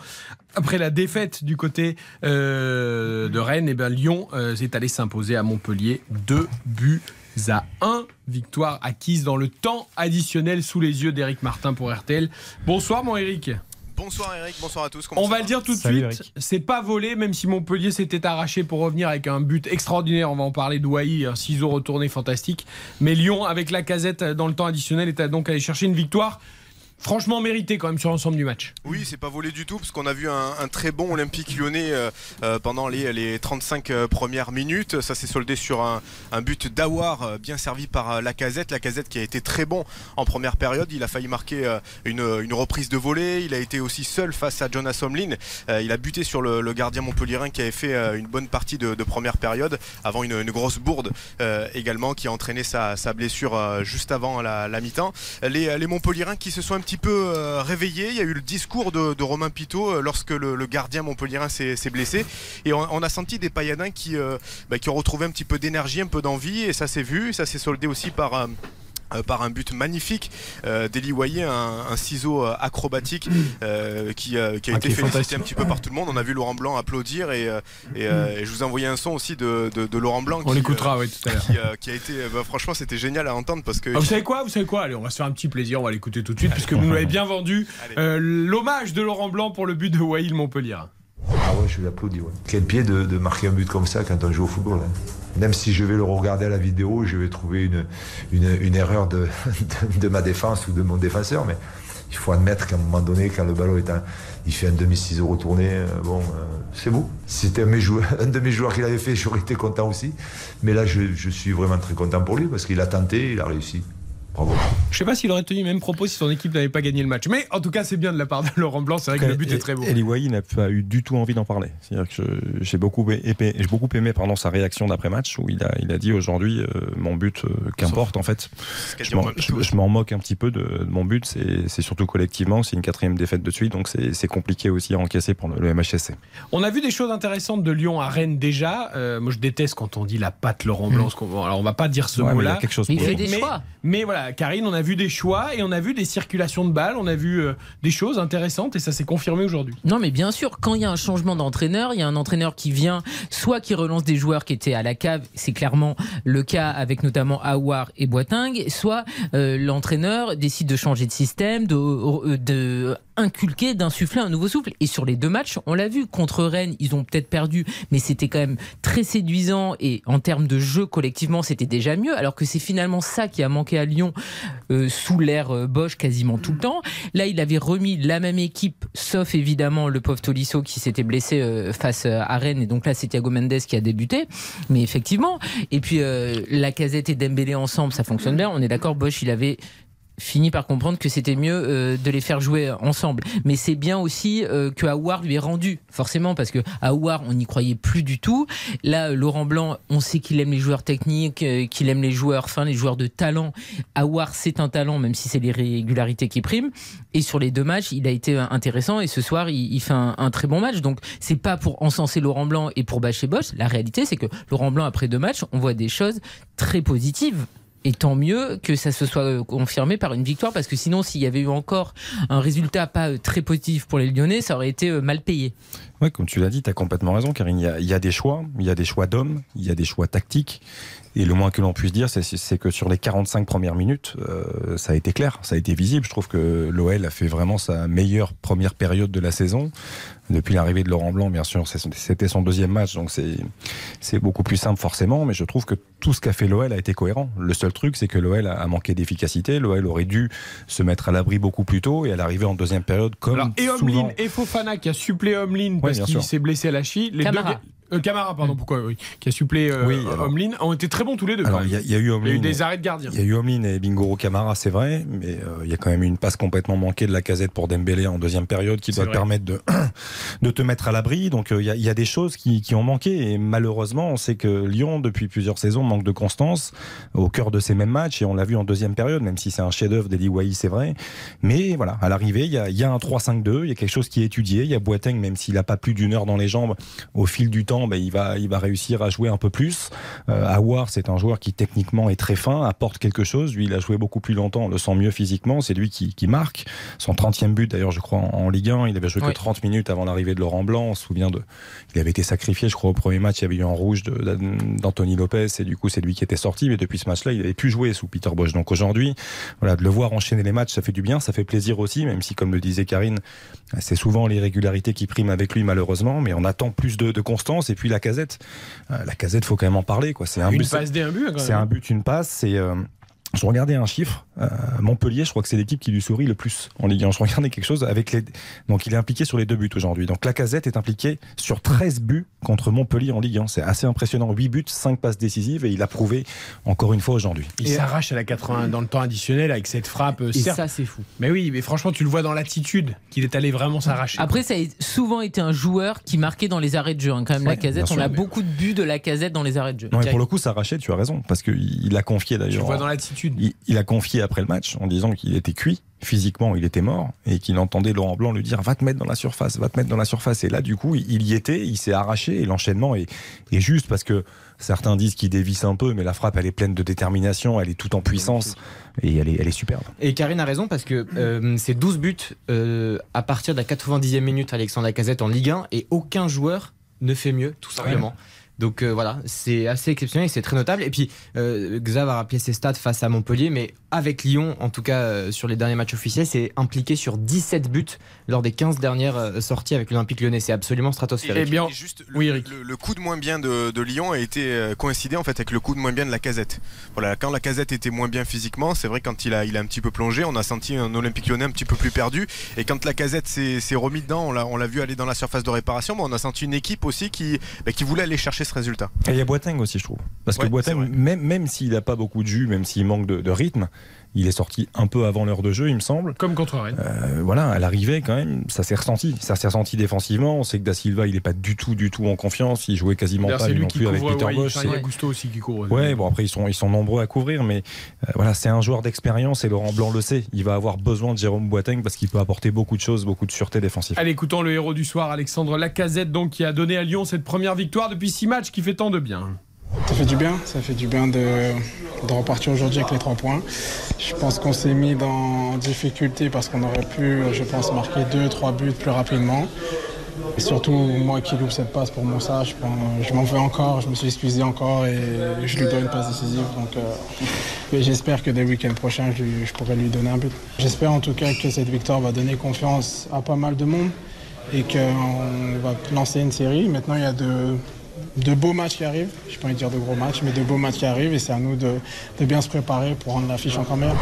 Après la défaite du côté euh, de Rennes, et bien Lyon euh, s'est allé s'imposer à Montpellier 2 buts à 1. Victoire acquise dans le temps additionnel sous les yeux d'Éric Martin pour RTL. Bonsoir mon Eric. Bonsoir Eric, bonsoir à tous. Comment On va le dire tout de Salut, suite, c'est pas volé, même si Montpellier s'était arraché pour revenir avec un but extraordinaire. On va en parler d'Ouahi, un ciseau retourné fantastique. Mais Lyon, avec la casette dans le temps additionnel, est donc allé chercher une victoire. Franchement méritée quand même sur l'ensemble du match. Oui, c'est pas volé du tout parce qu'on a vu un, très bon Olympique lyonnais euh, euh, pendant les, les 35 euh, premières minutes. Ça s'est soldé sur un, un but d'Awar bien servi par la casette. La casette qui a été très bon en première période. Il a failli marquer une, une reprise de volée. Il a été aussi seul face à Jonas Omlin. Il a buté sur le, gardien montpellierin qui avait fait une bonne partie de, première période avant une, grosse bourde également qui a entraîné sa, sa blessure juste avant la, la mi-temps. Les, les Montpellierins qui se sont un petit peu euh, réveillés. Il y a eu le discours de, Romain Pitot euh, lorsque le, gardien montpellierin s'est blessé. Et on, on a senti des pailladins qui, euh, bah, qui ont retrouvé un petit peu d'énergie, un peu d'envie. Et ça s'est vu. Ça s'est soldé aussi par... euh, par un but magnifique euh, d'Eli un, un ciseau euh, acrobatique euh, qui, euh, qui a Ah, été félicité un petit peu par tout le monde. On a vu Laurent Blanc applaudir et, et, et je vous ai envoyé un son aussi de, de, de Laurent Blanc. On l'écoutera, oui, tout à l'heure. Qui, qui a été, bah, franchement, c'était génial à entendre parce que. Ah, vous savez quoi Vous savez quoi? Allez, on va se faire un petit plaisir, on va l'écouter tout de suite, puisque vous nous l'avez bien vendu. L'hommage de Laurent Blanc pour le but de Waïl Montpellier. Ah ouais, je l'applaudis. Ouais. Quel pied de, marquer un but comme ça quand on joue au football. hein. Même si je vais le regarder à la vidéo, je vais trouver une, une, erreur de, de, ma défense ou de mon défenseur, mais il faut admettre qu'à un moment donné, quand le ballon est il fait un demi-ciseau retourné, euh, bon, euh, c'est beau. Si c'était un, de mes joueurs- qui l'avait fait, j'aurais été content aussi. Mais là, je suis vraiment très content pour lui parce qu'il a tenté, il a réussi. Bravo. Je sais pas s'il aurait tenu le même propos si son équipe n'avait pas gagné le match. Mais en tout cas, c'est bien de la part de Laurent Blanc. C'est vrai que le but est très beau. Eli Wahi n'a pas eu du tout envie d'en parler. C'est-à-dire que j'ai beaucoup, aimé- j'ai beaucoup aimé pardon, sa réaction d'après-match où il a, il a dit aujourd'hui euh, mon but, euh, qu'importe en fait. Je m'en- moque un petit peu de, de mon but. C'est surtout collectivement. C'est une quatrième défaite de suite. Donc c'est compliqué aussi à encaisser pour le, le MHSC. On a vu des choses intéressantes de Lyon à Rennes déjà. Euh, moi, je déteste quand on dit la patte Laurent Blanc. parce qu'on- Alors, on va pas dire ce Ouais, il mot-là. il fait mais, des choix. mais voilà, Karine, on a vu des choix et on a vu des circulations de balles. On a vu euh, des choses intéressantes et ça s'est confirmé aujourd'hui. Non, mais bien sûr, quand il y a un changement d'entraîneur, il y a un entraîneur qui vient, soit qui relance des joueurs qui étaient à la cave, c'est clairement le cas avec notamment Aouar et Boiting, soit euh, l'entraîneur décide de changer de système, de, euh, de inculquer, d'insuffler un nouveau souffle. Et sur les deux matchs, on l'a vu, contre Rennes, ils ont peut-être perdu, mais c'était quand même très séduisant et en termes de jeu collectivement, c'était déjà mieux, alors que c'est finalement ça qui a manqué à Lyon euh, sous l'ère euh, Bosch quasiment tout le temps. Là, il avait remis la même équipe, sauf évidemment le pauvre Tolisso qui s'était blessé euh, face euh, à Rennes, et donc là, c'est Thiago Mendes qui a débuté. Mais effectivement, et puis la casette et Dembélé ensemble, ça fonctionne bien. On est d'accord, Bosch, il avait fini par comprendre que c'était mieux euh, de les faire jouer ensemble. Mais c'est bien aussi euh, que Aouar lui est rendu, forcément, parce que Aouar, on n'y croyait plus du tout. Là, Laurent Blanc, on sait qu'il aime les joueurs techniques, euh, qu'il aime les joueurs fins, les joueurs de talent. Aouar, c'est un talent, même si c'est les régularités qui priment. Et sur les deux matchs, il a été intéressant. Et ce soir, il, fait un, très bon match. Donc, c'est pas pour encenser Laurent Blanc et pour bâcher Bosch. La réalité, c'est que Laurent Blanc, après deux matchs, on voit des choses très positives. Et tant mieux que ça se soit euh, confirmé par une victoire, parce que sinon, s'il y avait eu encore un résultat pas euh, très positif pour les Lyonnais, ça aurait été euh, mal payé. Oui, comme tu l'as dit, tu as complètement raison, Karine. Il y a, il y a des choix, il y a des choix d'hommes, il y a des choix tactiques. Et le moins que l'on puisse dire, c'est- que sur les 45 premières minutes, euh, ça a été clair, ça a été visible. Je trouve que l'OL a fait vraiment sa meilleure première période de la saison. Depuis l'arrivée de Laurent Blanc, bien sûr, c'était son deuxième match, donc c'est beaucoup plus simple forcément. Mais je trouve que tout ce qu'a fait l'OL a été cohérent. Le seul truc c'est que l'OL a manqué d'efficacité. L'OL aurait dû se mettre à l'abri beaucoup plus tôt et à l'arrivée en deuxième période, comme Alors, et souvent. Omlin et Fofana qui a suppléé Omlin parce qu'il s'est blessé à la cheville. Les Camara. deux- euh, Camara, pardon, pourquoi oui, Qui a suppléé euh, Oui, alors- Omlin, ont été très bons tous les deux. Alors, quand il y, a- même. il y a eu Il y a eu des arrêts de gardien. Il y a eu Omlin et Bingoro Camara, c'est vrai, mais euh, il y a quand même eu une passe complètement manquée de la casette pour Dembélé en deuxième période qui doit te permettre de, de te mettre à l'abri. Donc euh, il y, a- il y a des choses qui, qui ont manqué et malheureusement, on sait que Lyon, depuis plusieurs saisons, manque de constance au cœur de ces mêmes matchs et on l'a vu en deuxième période, même si c'est un chef-d'œuvre d'Eli Wahi, c'est vrai. Mais voilà, à l'arrivée, il y a, il y a un 3-5-2, il y a quelque chose qui est étudié. Il y a Boateng, même s'il n'a pas plus d'une heure dans les jambes, au fil du temps, ben, il, va, il va réussir à jouer un peu plus. Euh, Awar, c'est un joueur qui techniquement est très fin, apporte quelque chose. Lui, il a joué beaucoup plus longtemps, on le sent mieux physiquement. C'est lui qui, qui marque. Son 30e but, d'ailleurs, je crois, en, en Ligue 1. Il avait joué Oui. que 30 minutes avant l'arrivée de Laurent Blanc. On se souvient de. Il avait été sacrifié, je crois, au premier match. Il y avait eu un rouge d'Anthony Lopez et du coup, c'est lui qui était sorti. Mais depuis ce match-là, il avait pu jouer sous Peter Bosch. Donc aujourd'hui, voilà, de le voir enchaîner les matchs, ça fait du bien, ça fait plaisir aussi, même si, comme le disait Karine, c'est souvent l'irrégularité qui prime avec lui, malheureusement. Mais on attend plus de, de constance. Et puis la casette, euh, la casette, faut quand même en parler. quoi. C'est un Une but. passe un but, quand C'est un but, une passe. C'est. Je regardais un chiffre. euh, Montpellier, je crois que c'est l'équipe qui lui sourit le plus en Ligue 1. Je regardais quelque chose avec les. Donc il est impliqué sur les deux buts aujourd'hui. Donc la casette est impliqué sur 13 buts contre Montpellier en Ligue 1. C'est assez impressionnant. 8 buts, 5 passes décisives et il a prouvé encore une fois aujourd'hui. Il s'arrache à la 80 dans le temps additionnel avec cette frappe. euh, Et certes- ça, c'est fou. Mais oui, mais franchement, tu le vois dans l'attitude qu'il est allé vraiment s'arracher. Après, ça a souvent été un joueur qui marquait dans les arrêts de jeu. hein. Quand même, Ouais, la casette, on sûr, a mais- beaucoup de buts de la casette dans les arrêts de jeu. Non, mais pour le coup, s'arracher, tu as raison. Parce qu'il il a confié tu le d'ailleurs. vois dans l'attitude. Il, il a confié après le match en disant qu'il était cuit, physiquement il était mort, et qu'il entendait Laurent Blanc lui dire va te mettre dans la surface, va te mettre dans la surface. Et là, du coup, il, y était, il s'est arraché, et l'enchaînement est, est juste parce que certains disent qu'il dévisse un peu, mais la frappe, elle est pleine de détermination, elle est toute en puissance, et elle est, elle est superbe. Et Karine a raison parce que euh, c'est 12 buts euh, à partir de la 90e minute Alexandre Lacazette en Ligue 1 et aucun joueur ne fait mieux, tout simplement. Donc euh, voilà, c'est assez exceptionnel et c'est très notable. Et puis, euh, Xav a rappelé ses stats face à Montpellier, mais avec Lyon, en tout cas euh, sur les derniers matchs officiels, c'est impliqué sur 17 buts lors des 15 dernières euh, sorties avec l'Olympique lyonnais. C'est absolument stratosphérique. Eh bien, juste le, le- le coup de moins bien de, de Lyon a été euh, coïncidé en fait avec le coup de moins bien de la casette. Voilà, quand la casette était moins bien physiquement, c'est vrai quand il a, il a un petit peu plongé, on a senti un Olympique lyonnais un petit peu plus perdu. Et quand la casette s'est remis dedans, on l'a, on l'a vu aller dans la surface de réparation, mais on a senti une équipe aussi qui, bah, qui voulait aller chercher ce résultat. Et il y a Boateng aussi, je trouve. Parce Ouais, que Boateng, même, même s'il n'a pas beaucoup de jus, même s'il manque de, de rythme, il est sorti un peu avant l'heure de jeu, il me semble. Comme contre Rennes. Euh, voilà, à l'arrivée, quand même, ça s'est ressenti. Ça s'est ressenti défensivement. On sait que Da Silva, il n'est pas du tout, du tout en confiance. Il jouait quasiment pas lui non qui plus avec. Peter ouais, Bosch. enfin, il y a Gusto aussi qui court. Ouais, bon après ils sont ils sont nombreux à couvrir, mais euh, voilà c'est un joueur d'expérience et Laurent Blanc le sait. Il va avoir besoin de Jérôme Boateng parce qu'il peut apporter beaucoup de choses, beaucoup de sûreté défensive. Allez, écoutons le héros du soir, Alexandre Lacazette, donc, qui a donné à Lyon cette première victoire depuis six matchs qui fait tant de bien. Ça fait du bien, ça fait du bien de, repartir aujourd'hui avec les trois points. Je pense qu'on s'est mis dans difficulté parce qu'on aurait pu, je pense, marquer deux, trois buts plus rapidement. Surtout, moi qui loupe cette passe pour Moussa, je, je m'en veux encore, je me suis excusé encore et je lui donne une passe décisive. Donc, euh, j'espère que dès le week-end prochain, je pourrai lui donner un but. J'espère en tout cas que cette victoire va donner confiance à pas mal de monde et qu'on va lancer une série. Maintenant, il y a de, de beaux matchs qui arrivent. Je ne pas envie de dire de gros matchs, mais de beaux matchs qui arrivent et c'est à nous de, de bien se préparer pour rendre l'affiche encore meilleure.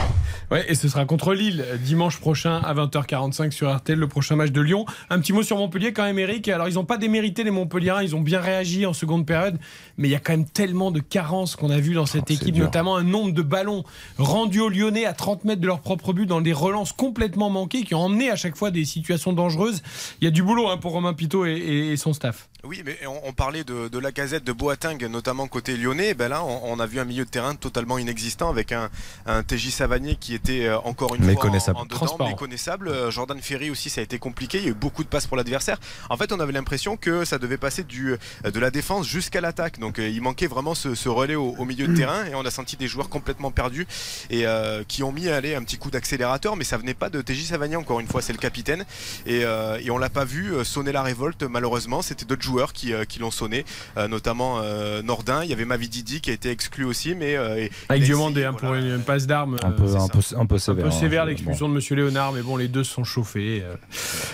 Ouais, et ce sera contre Lille dimanche prochain à 20h45 sur RTL, le prochain match de Lyon. Un petit mot sur Montpellier quand même, Eric. Alors, ils n'ont pas démérité les Montpelliérains, ils ont bien réagi en seconde période, mais il y a quand même tellement de carences qu'on a vu dans cette équipe, dur. notamment un nombre de ballons rendus aux Lyonnais à 30 mètres de leur propre but dans des relances complètement manquées qui ont emmené à chaque fois des situations dangereuses. Il y a du boulot hein, pour Romain Pitot et, et- et son staff. Oui, mais on, on parlait de, de la casette de Boateng, notamment côté lyonnais. Ben là, on, on a vu un milieu de terrain totalement inexistant avec un, un TJ Savanier qui était euh, encore une Méconnaissable. fois en, en dedans, Transparent. méconnaissable. Euh, Jordan Ferry aussi, ça a été compliqué. Il y a eu beaucoup de passes pour l'adversaire. En fait, on avait l'impression que ça devait passer du, euh, de la défense jusqu'à l'attaque. Donc, il manquait vraiment ce, ce relais au, au milieu de terrain et on a senti des joueurs complètement perdus et euh, qui ont mis allez, un petit coup d'accélérateur, mais ça venait pas de TJ Savanier. Encore une fois, c'est le capitaine et, euh, et on l'a pas vu sonner la révolte. Malheureusement, c'était d'autres joueurs joueurs qui, euh, qui l'ont sonné, euh, notamment euh, Nordin. Il y avait Mavididi qui a été exclu aussi, mais euh, Avec il a Diomandé essayé, hein, pour une passe d'armes. Un peu, un peu, un peu sévère. Un peu hein, sévère l'expulsion de Monsieur Léonard, mais bon, les deux se sont chauffés. euh.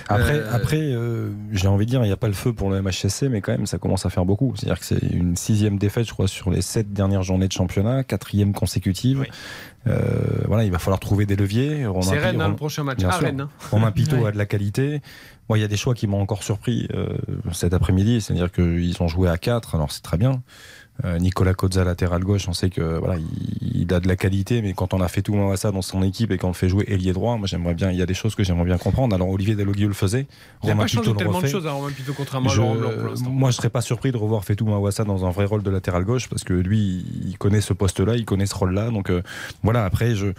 Après, Euh, après euh, j'ai envie de dire, il n'y a pas le feu pour le MHSC, mais quand même, ça commence à faire beaucoup. C'est-à-dire que c'est une sixième défaite, je crois, sur les sept dernières journées de championnat, quatrième consécutive. Euh, voilà, il va falloir trouver des leviers. C'est Rennes, hein, le prochain match. Sûr. Rennes, hein. Romain Pitot Ouais. a de la qualité. Moi, il y a des choix qui m'ont encore surpris euh, cet après-midi. C'est-à-dire qu'ils ont joué à 4, alors c'est très bien. Euh, Nicolas Cozza, latéral gauche, on sait que voilà, il, il a de la qualité, mais quand on a fait tout ça dans son équipe et qu'on le fait jouer ailier droit, moi j'aimerais bien. Il y a des choses que j'aimerais bien comprendre. Alors Olivier Deloguieu le faisait. Il n'a pas changé le tellement de choses à Romain Pitot, contrairement à Je- Laurent Blanc pour l'instant. moi, je serais pas surpris de revoir Fetou Mawassa dans un vrai rôle de latéral gauche parce que lui, il connaît ce poste-là, il connaît ce rôle-là. Donc euh, voilà. Après, je euh,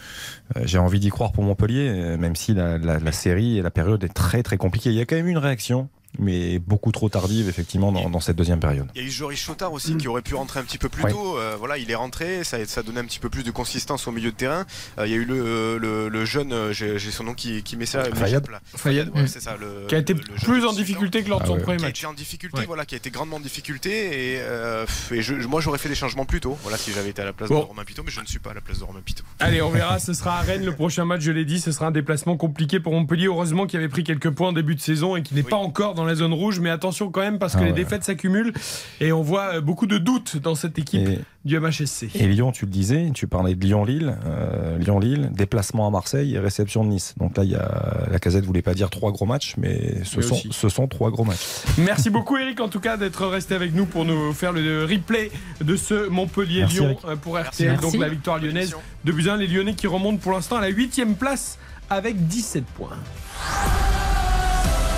j'ai envie d'y croire pour Montpellier, euh, même si la, la- la série et la période est très très compliquée. Il y a quand même une réaction, mais beaucoup trop tardive effectivement dans, dans cette deuxième période. Il y a eu Joris Chotard aussi qui aurait pu rentrer un petit peu plus Ouais. tôt. Euh, voilà, il est rentré, ça, donné un petit peu plus de consistance au milieu de terrain. Euh, il y a eu le, le, le jeune, euh, j'ai son nom qui, qui met ça. Fayad. Fayad, ouais, c'est ça. Le, Qui a été le- le jeune plus en difficulté que lors de son premier Qui a match. été en difficulté, Ouais. voilà, qui a été grandement en difficulté. Et, euh, et je- moi, j'aurais fait des changements plus tôt. Voilà, si j'avais été à la place Bon. de Romain Pitot, mais je ne suis pas à la place de Romain Pitot. Allez, on verra. Ce sera à Rennes le prochain match. Je l'ai dit, ce sera un déplacement compliqué pour Montpellier. Heureusement qu'il avait pris quelques points en début de saison et qu'il n'est pas encore dans la zone rouge. Mais attention quand même parce que Ah les ouais. défaites s'accumulent et on voit euh, beaucoup de doutes dans cette équipe Et- du MHSC. Et Lyon, tu le disais, tu parlais de Lyon-Lille, euh, Lyon-Lille, déplacement à Marseille et réception de Nice. Donc là, il y a la Casette voulait pas dire trois gros matchs, mais ce, Mais sont, aussi. ce sont trois gros matchs. Merci beaucoup Eric en tout cas d'être resté avec nous pour nous faire le replay de ce Montpellier-Lyon euh, pour RTL. Merci. Donc la victoire lyonnaise de Buzyn, les Lyonnais qui remontent pour l'instant à la 8 place avec 17 points.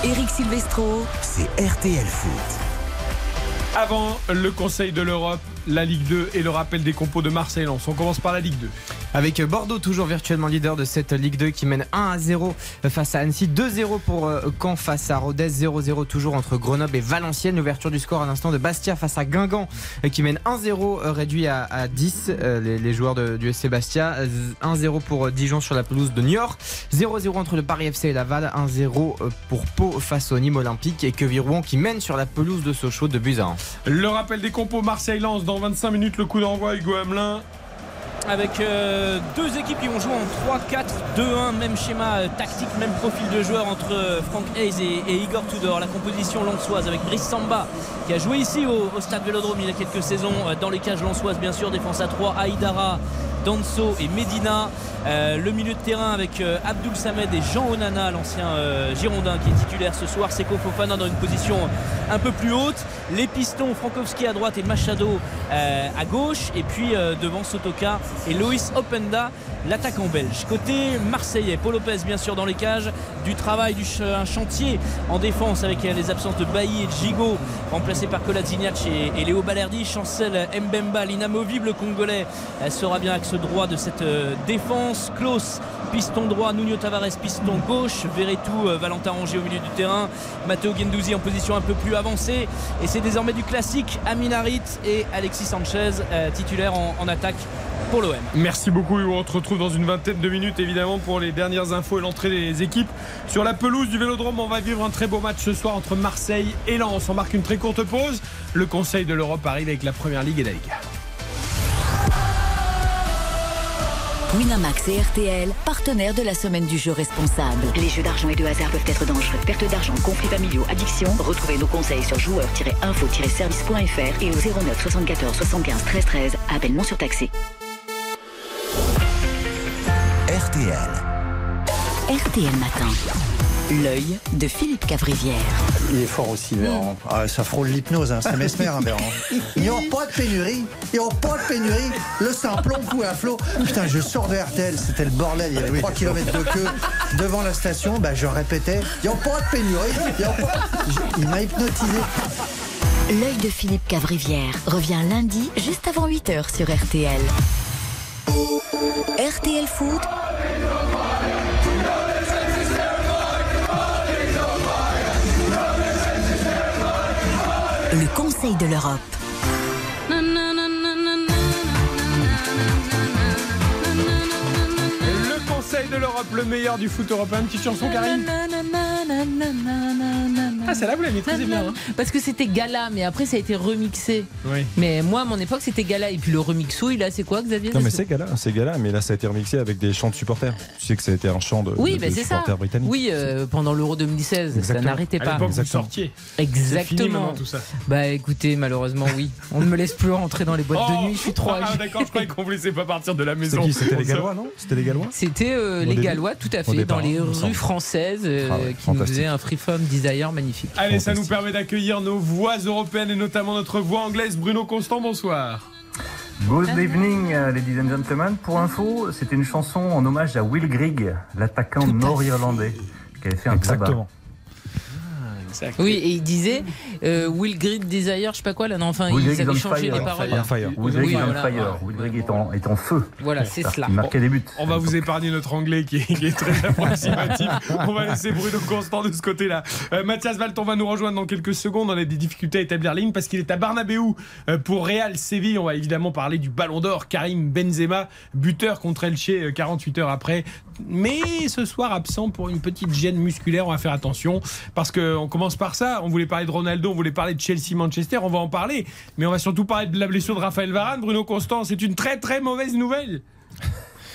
Eric Silvestro, C'est RTL Foot. Avant le Conseil de l'Europe, la Ligue 2 et le rappel des compos de Marseille-Lens. On commence par la Ligue 2. Avec Bordeaux toujours virtuellement leader de cette Ligue 2 qui mène 1 à 0 face à Annecy, 2-0 pour euh, Caen face à Rodez, 0-0 toujours entre Grenoble et Valenciennes. L'ouverture du score à l'instant de Bastia face à Guingamp euh, qui mène 1-0 euh, réduit à, à 10 euh, les, les joueurs de- du SC Bastia. Euh, 1-0 pour Dijon sur la pelouse de Niort, 0-0 entre le Paris FC et Laval, 1-0 euh, pour Pau face au Nîmes Olympique et Queville-Rouen qui mène sur la pelouse de Sochaux de Buzyn. Le rappel des compos Marseille-Lens dans 25 minutes. Le coup d'envoi Hugo Hamelin. Avec euh, deux équipes qui vont jouer en 3-4-2-1, même schéma euh, tactique, même profil de joueur entre euh, Frank Hayes et, Igor Tudor. La composition lançoise avec Brice Samba qui a joué ici au, stade Vélodrome il y a quelques saisons dans les cages lançoises, bien sûr, défense à 3, Aïdara. Danso et Medina, le milieu de terrain avec Abdul Samed et Jean Onana, l'ancien Girondin qui est titulaire ce soir, Seko Fofana dans une position un peu plus haute, les pistons Frankowski à droite et Machado à gauche, et puis devant Sotoka et Loïs Openda, l'attaquant belge. Côté marseillais, Paul Lopez bien sûr dans les cages, du travail, du un chantier en défense avec euh, les absences de Bailly et de Gigot, remplacés par Kolasinac et, et Léo Balerdi, Chancel Mbemba, l'inamovible congolais, euh, sera bien axe droit de cette euh, défense. Klaus, piston droit, Nuno Tavares, piston gauche, Verretou, euh, Valentin Rongier au milieu du terrain, Matteo Gendouzi en position un peu plus avancée. Et c'est désormais du classique Aminarit et Alexis Sanchez, euh, titulaire en, attaque pour l'OM. Merci beaucoup. On te retrouve dans une vingtaine de minutes, évidemment, pour les dernières infos et l'entrée des équipes. Sur la pelouse du Vélodrome, on va vivre un très beau match ce soir entre Marseille et Lens. On marque une très courte pause. Le Conseil de l'Europe arrive avec la Première Ligue et la Liga. Winamax et RTL, partenaires de la semaine du jeu responsable. Les jeux d'argent et de hasard peuvent être dangereux. Perte d'argent, conflits familiaux, addiction. Retrouvez nos conseils sur joueurs-info-service.fr et au 09 74 75 13 13. Appel non surtaxé. RTL. RTL Matin. L'œil de Philippe Cavrivière. Il est fort aussi, Véran. Ah, ça frôle l'hypnose, hein. c'est mesmer, hein, Véran. Il n'y aura pas de pénurie. Il n'y aura pas de pénurie. Le samplon coule à flot. Putain, je sors de RTL, c'était le bordel. Il y avait 3 km de queue devant la station. Bah, je répétais, il n'y aura pas de pénurie. Pas- Il m'a hypnotisé. L'œil de Philippe Cavrivière revient lundi juste avant 8h sur RTL. RTL Foot. Le Conseil de l'Europe. Le Conseil de l'Europe, le meilleur du foot européen. Une petite chanson, Karine Ah, celle-là, vous la maîtrisez bien. hein. Parce que c'était Gala, mais après ça a été remixé. Oui. Mais moi, à mon époque, c'était Gala. Et puis le remixouille, là, c'est quoi, Xavier Non mais c'est Gala, c'est Gala, mais là ça a été remixé avec des chants de supporters. Tu sais que ça a été un chant de, Oui, de- mais de c'est ça. supporters britanniques. Oui, euh, pendant l'Euro 2016, Exactement. ça n'arrêtait À pas. l'époque, vous Exactement. sortiez. Fini Exactement. maintenant, tout ça. Bah écoutez, malheureusement, oui. On ne me laisse plus rentrer dans les boîtes de Oh, nuit. Je suis trop Ah, d'accord, je croyais qu'on vous laissait pas partir de la C'était maison. qui C'était les Gallois, non C'était les Gallois C'était euh, les début Gallois, tout à fait, départ, dans les rues françaises, euh, Ah ouais, qui nous faisaient un Freeform Desire magnifique. Allez, ça nous permet d'accueillir nos voix européennes et notamment notre voix anglaise. Bruno Constant, bonsoir. Good evening, uh, ladies and gentlemen. Pour info, c'était une chanson en hommage à Will Grigg, l'attaquant nord-irlandais, qui avait fait un tabac. Oui, et il disait euh, Will Grid Desire, je sais pas quoi là, non, enfin, Will ils avaient on changé fire. les paroles. On fire. Will Grigg Oui, is on voilà. fire. Will Grigg est en, est en feu. Voilà, c'est cela. Il marquait des buts. On va vous épargner notre anglais qui est, qui est très approximatif. On va laisser Bruno Constant de ce côté-là. Euh, Mathias Valton va nous rejoindre dans quelques secondes. On a des difficultés à établir ligne parce qu'il est à Barnabéu euh, pour Real Séville. On va évidemment parler du Ballon d'Or. Karim Benzema, buteur contre Elche euh, 48 heures après. Mais ce soir absent pour une petite gêne musculaire. On va faire attention parce qu'on commence par ça. On voulait parler de Ronaldo, on voulait parler de Chelsea-Manchester. On va en parler. Mais on va surtout parler de la blessure de Raphaël Varane. Bruno Constant, c'est une très très mauvaise nouvelle.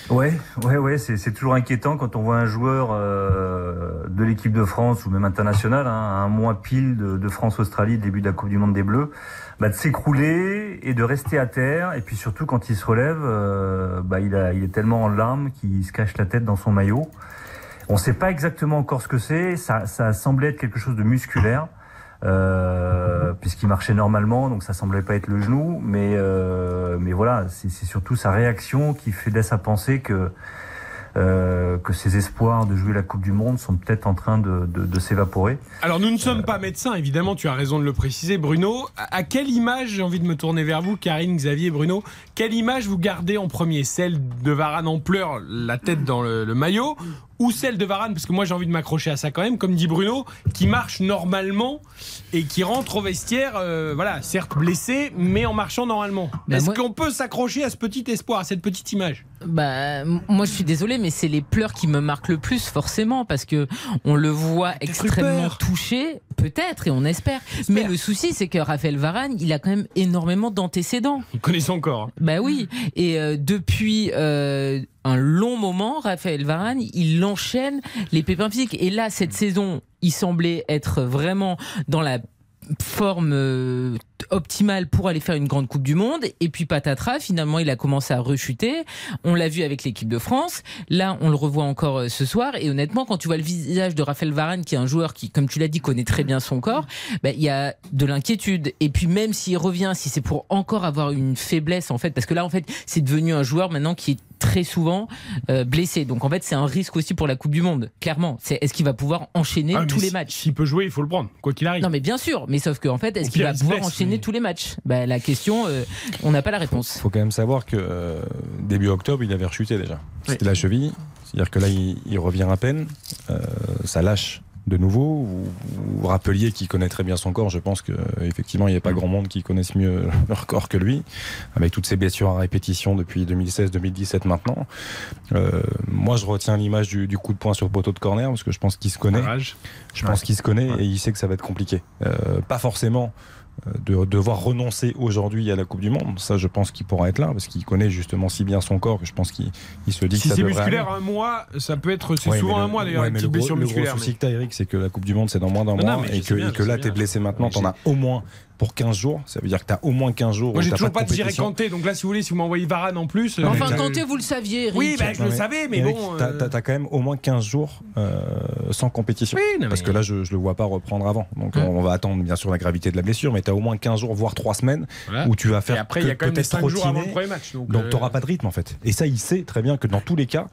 Ouais, ouais, ouais, c'est toujours inquiétant quand on voit un joueur euh, de l'équipe de France ou même international, hein, un mois pile de, de France-Australie, début de la Coupe du Monde des Bleus, bah, de s'écrouler et de rester à terre. Et puis surtout quand il se relève, euh, bah, il, a, il est tellement en larmes qu'il se cache la tête dans son maillot. On ne sait pas exactement encore ce que c'est. Ça, ça semblait être quelque chose de musculaire. Euh, puisqu'il marchait normalement, donc ça semblait pas être le genou, mais euh, mais voilà, c'est surtout sa réaction qui fait laisse à penser que euh, que ses espoirs de jouer la Coupe du Monde sont peut-être en train de, s'évaporer. Alors nous ne sommes pas médecins, évidemment, tu as raison de le préciser, Bruno. À quelle image, j'ai envie de me tourner vers vous, Karine, Xavier, Bruno, quelle image vous gardez en premier? Celle de Varane en pleurs, la tête dans le maillot, ou celle de Varane, parce que moi j'ai envie de m'accrocher à ça quand même, comme dit Bruno, qui marche normalement et qui rentre au vestiaire, euh, voilà, certes blessé, mais en marchant normalement. Bah, Est-ce moi- qu'on peut s'accrocher à ce petit espoir, à cette petite image? Bah, moi je suis désolée, mais c'est les pleurs qui me marquent le plus, forcément, parce que on le voit extrêmement touché, peut-être, et on espère. Mais le souci, c'est que Raphaël Varane, il a quand même énormément d'antécédents. Il connaît son corps. Bah oui, et euh, depuis euh, un long moment, Raphaël Varane, il enchaîne les pépins physiques. Et là, cette saison, il semblait être vraiment dans la forme euh, optimale pour aller faire une grande Coupe du Monde. Et puis patatras, finalement, il a commencé à rechuter. On l'a vu avec l'équipe de France. Là, on le revoit encore euh, ce soir. Et honnêtement, quand tu vois le visage de Raphaël Varane, qui est un joueur qui, comme tu l'as dit, connaît très bien son corps, bah, il y a de l'inquiétude. Et puis même s'il revient, si c'est pour encore avoir une faiblesse, en fait, parce que là, en fait, c'est devenu un joueur maintenant qui est très souvent euh, blessé. Donc en fait, c'est un risque aussi pour la Coupe du Monde. Clairement, c'est est-ce qu'il va pouvoir enchaîner Ah, tous les si- matchs? S'il peut jouer, il faut le prendre, quoi qu'il arrive. Non, mais bien sûr. Mais sauf qu'en fait, est-ce qu'il va il pouvoir blesse, enchaîner mais- tous les matchs? Bah, La question, euh, on n'a pas la réponse. faut quand même savoir que euh, début octobre, il avait rechuté déjà. C'était la cheville. C'est-à-dire que là, il, il revient à peine. Euh, ça lâche de nouveau. Vous, vous rappeliez qu'il connaît très bien son corps. Je pense qu'effectivement, il n'y a pas grand monde qui connaisse mieux leur corps que lui, avec toutes ces blessures à répétition depuis 2016-2017 maintenant. Euh, moi, je retiens l'image du, du coup de poing sur le poteau de corner, parce que je pense qu'il se connaît. Je pense qu'il se connaît et il sait que ça va être compliqué. Euh, pas forcément de devoir renoncer aujourd'hui à la Coupe du Monde. Ça, je pense qu'il pourra être là parce qu'il connaît justement si bien son corps que je pense qu'il il se dit Si que ça c'est musculaire aller. un mois, ça peut être. C'est Ouais, souvent un mois d'ailleurs, ouais, le gros, le gros mais- souci que t'as, Eric, c'est que la Coupe du Monde, c'est dans moins d'un mois non, et que, bien, et que là, t'es bien. blessé maintenant, t'en as au moins pour 15 jours. Ça veut dire que t'as au moins 15 jours. Moi, j'ai toujours pas de compétition. Kanté, donc là, si vous voulez, si vous m'envoyez Varane en plus. euh, Enfin, Kanté, vous le saviez, Eric. Oui, bah, je le Non, savais, mais Eric, bon. T'as euh, t'as- t'as quand même au moins 15 jours euh, sans compétition. Oui, non, Parce mais- que là, je, je le vois pas reprendre avant. Donc, Hum. on va attendre bien sûr la gravité de la blessure, mais t'as au moins 15 jours, voire 3 semaines Voilà. où tu vas faire Et après, il y a que quand même les peut-être 5 jours avant le premier match. Donc, Donc, euh, tu n'auras pas de rythme en fait. Et ça, il sait très bien que dans tous les cas,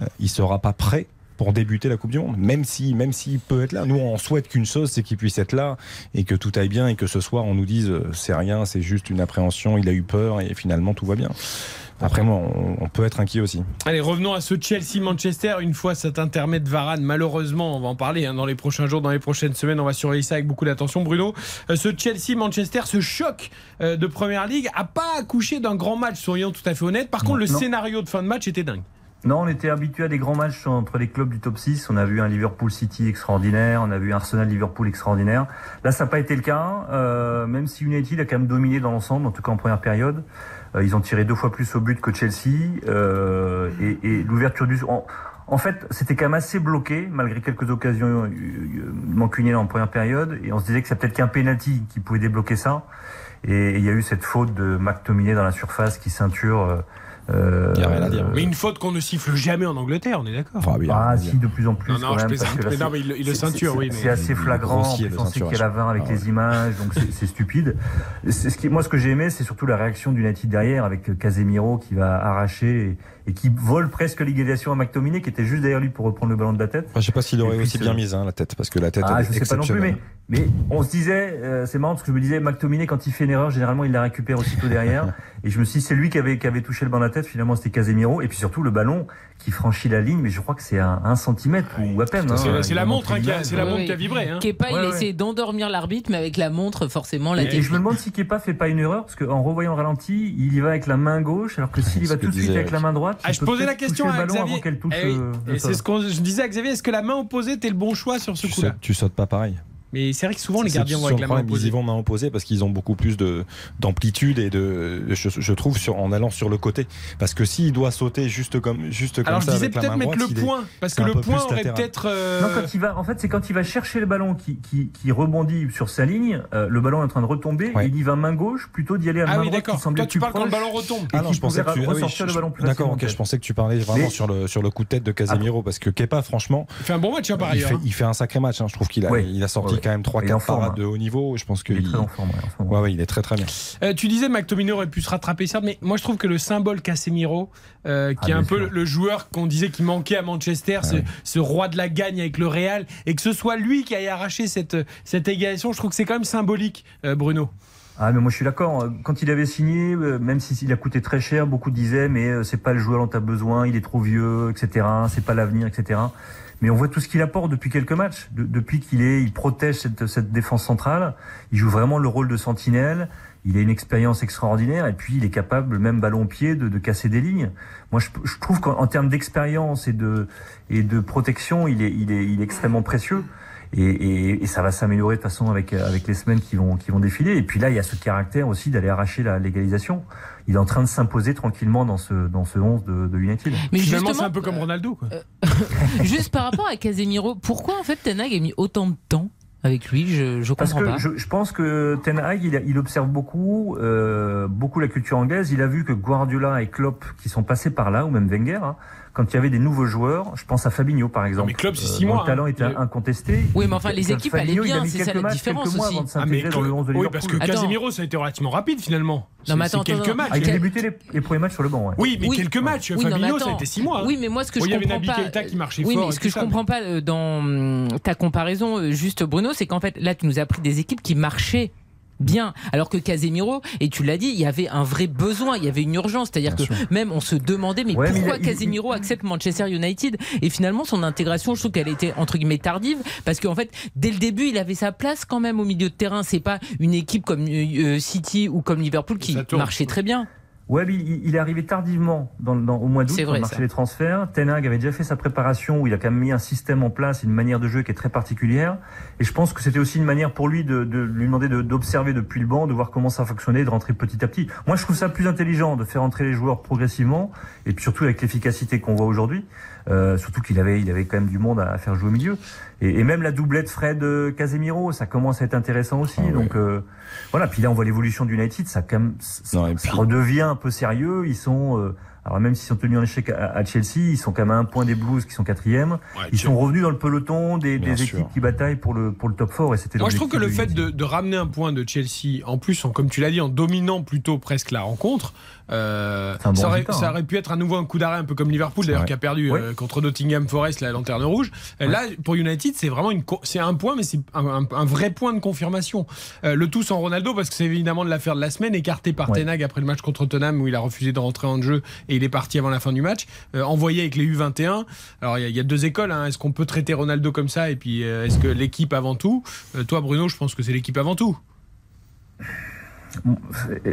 euh, il sera pas prêt pour débuter la Coupe du Monde. Même si, même s'il peut être là. Nous, on souhaite qu'une chose, c'est qu'il puisse être là et que tout aille bien et que ce soir, on nous dise euh, c'est rien, c'est juste une appréhension, il a eu peur et finalement tout va bien. Après, moi, on, peut être inquiet aussi. Allez, revenons à ce Chelsea-Manchester. Une fois cet intermède Varane, malheureusement, on va en parler hein, dans les prochains jours, dans les prochaines semaines. On va surveiller ça avec beaucoup d'attention. Bruno, euh, ce Chelsea-Manchester, ce choc euh, de Première Ligue, a pas accouché d'un grand match, soyons tout à fait honnêtes. Par contre, le Non. scénario de fin de match était dingue. Non, on était habitué à des grands matchs entre les clubs du top 6. On a vu un Liverpool City extraordinaire, on a vu un Arsenal Liverpool extraordinaire. Là, ça n'a pas été le cas, euh, même si United a quand même dominé dans l'ensemble, en tout cas en première période. Euh, ils ont tiré deux fois plus au but que Chelsea. Euh, et, et l'ouverture du... En, en fait, c'était quand même assez bloqué, malgré quelques occasions euh, euh, mancuniennes en première période. Et on se disait que c'est peut-être qu'un penalty qui pouvait débloquer ça. Et il y a eu cette faute de McTominay dans la surface qui ceinture... Euh, euh, Mais une faute qu'on ne siffle jamais en Angleterre, on est d'accord. Ah, si, de plus en plus. Non, non, quand je même, plaisante, parce que là, mais non, c'est- mais il le- il le c'est- ceinture, c'est- oui, mais- C'est assez flagrant. En plus, le on sait qu'il y a la. 20 avec Ah les images, donc c'est- stupide. C'est ce qui, moi, ce que j'ai aimé, c'est surtout la réaction d'United derrière, avec Casemiro qui va arracher et, et qui vole presque l'égalisation à McTominay, qui était juste derrière lui pour reprendre le ballon de la tête. Enfin, je sais pas s'il aurait puis, aussi bien mise hein, la tête, parce que la tête Ah, elle je est sais pas non plus, mais, on se disait, euh, c'est marrant parce que je me disais, McTominay, quand il fait une erreur, généralement, il la récupère aussitôt derrière. et je me suis dit, c'est lui qui avait, qui avait touché le ballon de la tête, finalement, c'était Casemiro. Et puis surtout, le ballon qui franchit la ligne, mais je crois que c'est un, un centimètre ou à peine. C'est hein. la- la montre, hein, qui a- l'image. c'est la montre qui a vibré. Hein. Kepa, il Ouais, a ouais. essayé d'endormir l'arbitre, mais avec la montre, forcément, la Et, et je me demande si Kepa fait pas une erreur, parce qu'en revoyant le ralenti, il y va avec la main gauche, alors que s'il y va tout de suite avec la main droite, Ah, je posais la question à Xavier. Eh oui, euh, c'est ce que je disais à Xavier. Est-ce que la main opposée était le bon choix sur ce coup-là sautes, tu sautes pas pareil. Mais c'est vrai que souvent les gardiens vont avec la main problème, Ils y opposée. vont main opposée parce qu'ils ont beaucoup plus de d'amplitude et de, je, je trouve, sur, en allant sur le côté. Parce que s'il doit sauter juste comme, juste comme Alors je ça disais avec la peut-être mettre droite, le point, parce que le point aurait peut-être. euh, Non, quand il va, en fait, c'est quand il va chercher le ballon qui, qui, qui rebondit sur sa ligne, euh, le ballon est en train de retomber, Ouais. et il y va main gauche plutôt d'y aller à Ah main oui, droite d'accord. Toi, tu parles quand le proche ballon retombe. et Ah non, je pensais que tu ah oui, ressortir je- le ballon je- plus D'accord, ok, je pensais que tu parlais vraiment sur le coup de tête de Casemiro parce que Kepa, franchement, Il fait un bon match hein, par il ailleurs. hein. il fait un sacré match. hein. Je trouve qu'il a sorti. Quand même 3 Il est en 4 forme, parades hein. de haut niveau. Je pense que Il est très en forme, ouais, ouais, ouais, il est très très bien. Euh, tu disais McTominay aurait pu se rattraper certes, mais moi je trouve que le symbole Casemiro, euh, qui Ah, est un peu sûr. le, joueur qu'on disait qui manquait à Manchester, ce, ce roi de la gagne avec le Real, et que ce soit lui qui aille arracher cette, cette égalisation, je trouve que c'est quand même symbolique, euh, Bruno. Ah mais moi je suis d'accord. Quand il avait signé, même s'il a coûté très cher, beaucoup disaient mais c'est pas le joueur dont tu as besoin, il est trop vieux, etc. C'est pas l'avenir, etc. Mais on voit tout ce qu'il apporte depuis quelques matchs. De- depuis qu'il est, il protège cette, cette défense centrale. Il joue vraiment le rôle de sentinelle. Il a une expérience extraordinaire et puis il est capable, même ballon pied, de, de casser des lignes. Moi, je, je trouve qu'en en termes d'expérience et de et de protection, il est, il est, il est extrêmement précieux. Et, et, et ça va s'améliorer de façon avec avec les semaines qui vont qui vont défiler. Et puis là, il y a ce caractère aussi d'aller arracher la légalisation. Il est en train de s'imposer tranquillement dans ce dans ce 11 de, de United. Mais Finalement, justement, c'est un peu comme Ronaldo. Quoi. Juste par rapport à Casemiro, pourquoi en fait Ten Hag a mis autant de temps avec lui? Je, je Parce comprends que pas. je, je pense que Ten Hag, il observe beaucoup, euh, beaucoup la culture anglaise. Il a vu que Guardiola et Klopp, qui sont passés par là, ou même Wenger, hein, quand il y avait des nouveaux joueurs, je pense à Fabinho par exemple. mais Klopp, c'est euh, six dont mois, Le talent hein. était Il a- incontesté. Oui, mais enfin, les Fabinho, équipes allaient bien, c'est ça la matchs, différence aussi. avant de Ah, mais s'intégrer dans le 11 de oui, parce que Attends. Casemiro, ça a été relativement rapide finalement. C'est mais attends, quelques attends, matchs. Ah, il a débuté les, les premiers matchs sur le banc. Ouais. Oui, mais Oui. quelques matchs. Non, Fabinho, ça a été six mois. Oui, mais moi, ce que je il y avait comprends pas. Qui marchait oui, mais ce que je comprends pas euh, dans hum, ta comparaison, euh, juste Bruno, c'est qu'en fait, là, tu nous as pris des équipes qui marchaient bien, alors que Casemiro, et tu l'as dit, il y avait un vrai besoin, il y avait une urgence, c'est-à-dire que même on se demandait, mais Ouais, pourquoi il- Casemiro accepte Manchester United? Et finalement, son intégration, je trouve qu'elle était entre guillemets tardive, parce qu'en fait, dès le début, il avait sa place quand même au milieu de terrain. C'est pas une équipe comme euh, City ou comme Liverpool qui marchait très bien. Ouais, il, il est arrivé tardivement dans, dans- au mois d'août vrai, le marché ça. des transferts. Ten Hag avait déjà fait sa préparation où il a quand même mis un système en place, une manière de jeu qui est très particulière. Et je pense que c'était aussi une manière pour lui de, de lui demander de- d'observer depuis le banc, de voir comment ça fonctionnait, de rentrer petit à petit. Moi, je trouve ça plus intelligent de faire entrer les joueurs progressivement et puis surtout avec l'efficacité qu'on voit aujourd'hui. Euh, surtout qu'il avait, il avait quand même du monde à, à faire jouer au milieu. Et, et même la doublette Fred euh, Casemiro, ça commence à être intéressant aussi. Ah ouais. donc euh, voilà. Puis là, on voit l'évolution du United, ça quand même, ça, Non, et ça puis- redevient un peu sérieux. Ils sont, euh, alors même s'ils sont tenus en échec à, Chelsea, ils sont quand même à un point des Blues qui sont quatrième. ils sont revenus dans le peloton des, des équipes qui bataillent pour le pour le top 4 et c'était. Moi, je trouve que le fait de de, de ramener un point de Chelsea, en plus, en, comme tu l'as dit, en dominant plutôt presque la rencontre, euh, bon ça, aurait, ça hein. aurait pu être à nouveau un coup d'arrêt, un peu comme Liverpool, d'ailleurs, qui a perdu euh, contre Nottingham Forest la lanterne rouge. Euh, Là, pour United, c'est vraiment une, c'est un point, mais c'est un, un- un vrai point de confirmation. Euh, le tout sans Ronaldo, parce que c'est évidemment de l'affaire de la semaine, écarté par Ouais. Ten Hag après le match contre Tottenham où il a refusé de rentrer en jeu et il est parti avant la fin du match. Euh, envoyé avec les U21. Alors il y, y a deux écoles. hein. Est-ce qu'on peut traiter Ronaldo comme ça? Et puis euh, est-ce que l'équipe avant tout? Euh, Toi, Bruno, je pense que c'est l'équipe avant tout.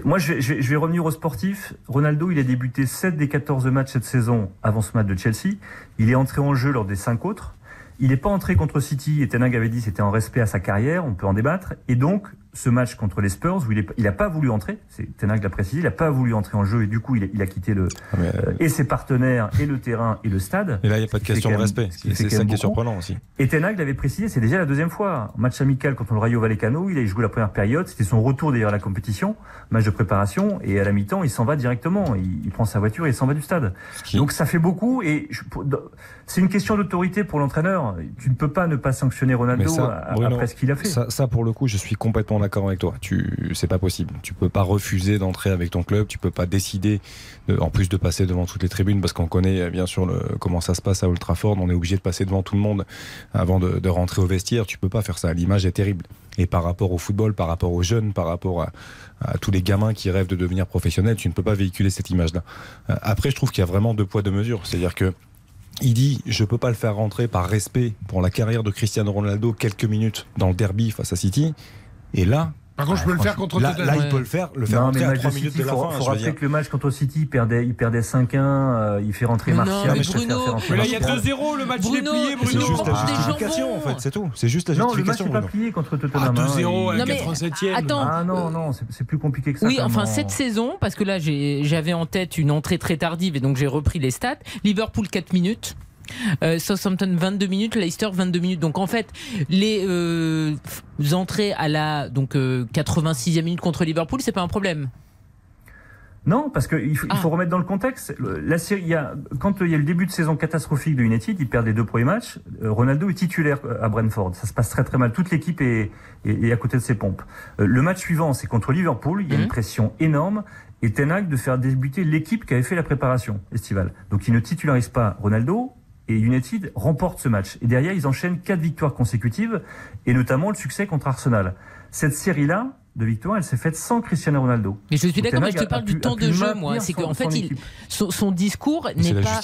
Moi, je vais, revenir au sportif. Ronaldo, il a débuté 7 des 14 matchs cette saison avant ce match de Chelsea. Il est entré en jeu lors des 5 autres. Il n'est pas entré contre City, et Tenag avait dit c'était en respect à sa carrière, on peut en débattre. Et donc, ce match contre les Spurs, où il n'a il a pas voulu entrer, c'est Tenag l'a précisé, il n'a pas voulu entrer en jeu, et du coup, il a, il a quitté le, euh, et ses partenaires, et le terrain, et le stade. Et là, il n'y a pas de question de respect. C'est ça qui est surprenant aussi. Et Tenag l'avait précisé, c'est déjà la deuxième fois. Match amical contre le Rayo Vallecano, il a joué la première période, c'était son retour d'ailleurs à la compétition, match de préparation, et à la mi-temps, il s'en va directement. Il, il prend sa voiture et il s'en va du stade. Donc ça fait beaucoup, et c'est une question d'autorité pour l'entraîneur. Tu ne peux pas ne pas sanctionner Ronaldo ça, Bruno, après ce qu'il a fait. Ça, ça, pour le coup, je suis complètement d'accord avec toi. Tu, c'est pas possible. Tu peux pas refuser d'entrer avec ton club. Tu peux pas décider, de- en plus de passer devant toutes les tribunes, parce qu'on connaît euh, bien sûr comment ça se passe à Old Trafford. On est obligé de passer devant tout le monde avant de, de rentrer au vestiaire. Tu peux pas faire ça. L'image est terrible. Et par rapport au football, par rapport aux jeunes, par rapport à, à tous les gamins qui rêvent de devenir professionnels, tu ne peux pas véhiculer cette image-là. Euh, Après, je trouve qu'il y a vraiment deux poids deux mesures. C'est-à-dire que il dit je peux pas le faire rentrer par respect pour la carrière de Cristiano Ronaldo quelques minutes dans le derby face à City. Et là, Par contre, je peux le faire contre là, là, il peut le faire, le faire Non, rentrer mais à match 3 de minutes City, de la faut, fin. faut je veux rappeler que le match contre City, il perdait, il perdait 5-1, euh, il fait rentrer Mais non, Martial. mais je préfère Bruno, faire rentrer Mais là, il y a Martial. 2-0, le match il est Bruno, plié, C'est Bruno. juste la justification en fait, c'est tout. C'est juste la Non, le match justification. n'est pas Bruno. plié contre Ah, Tottenham. hein, 2-0 à il- la Non, mais, 87e. attends. Ah non, non, c'est c'est plus compliqué que ça. Oui, enfin cette saison, parce que là j'avais en tête une entrée très tardive et donc j'ai repris les stats. Liverpool 4 minutes. Euh, Southampton 22 minutes, Leicester 22 minutes. Donc en fait, les euh, entrées à la donc euh, 86e minute contre Liverpool, c'est pas un problème. Non, parce qu'il faut, Ah. faut remettre dans le contexte. La série, il y a, quand il y a le début de saison catastrophique de United, ils perdent les deux premiers matchs. euh, Ronaldo est titulaire euh, à Brentford. Ça se passe très très mal. Toute l'équipe est, est, est à côté de ses pompes. Euh, Le match suivant, c'est contre Liverpool. Il y a Mhm. une pression énorme. Et Ten Hag de faire débuter l'équipe qui avait fait la préparation estivale. Donc il ne titularise pas Ronaldo. Et United remporte ce match. Et derrière, ils enchaînent quatre victoires consécutives, et notamment le succès contre Arsenal. Cette série-là de victoires, elle s'est faite sans Cristiano Ronaldo. Mais je suis d'accord, mais je te parle du temps de jeu, moi. C'est qu'en fait, son il, son, son discours n'est pas,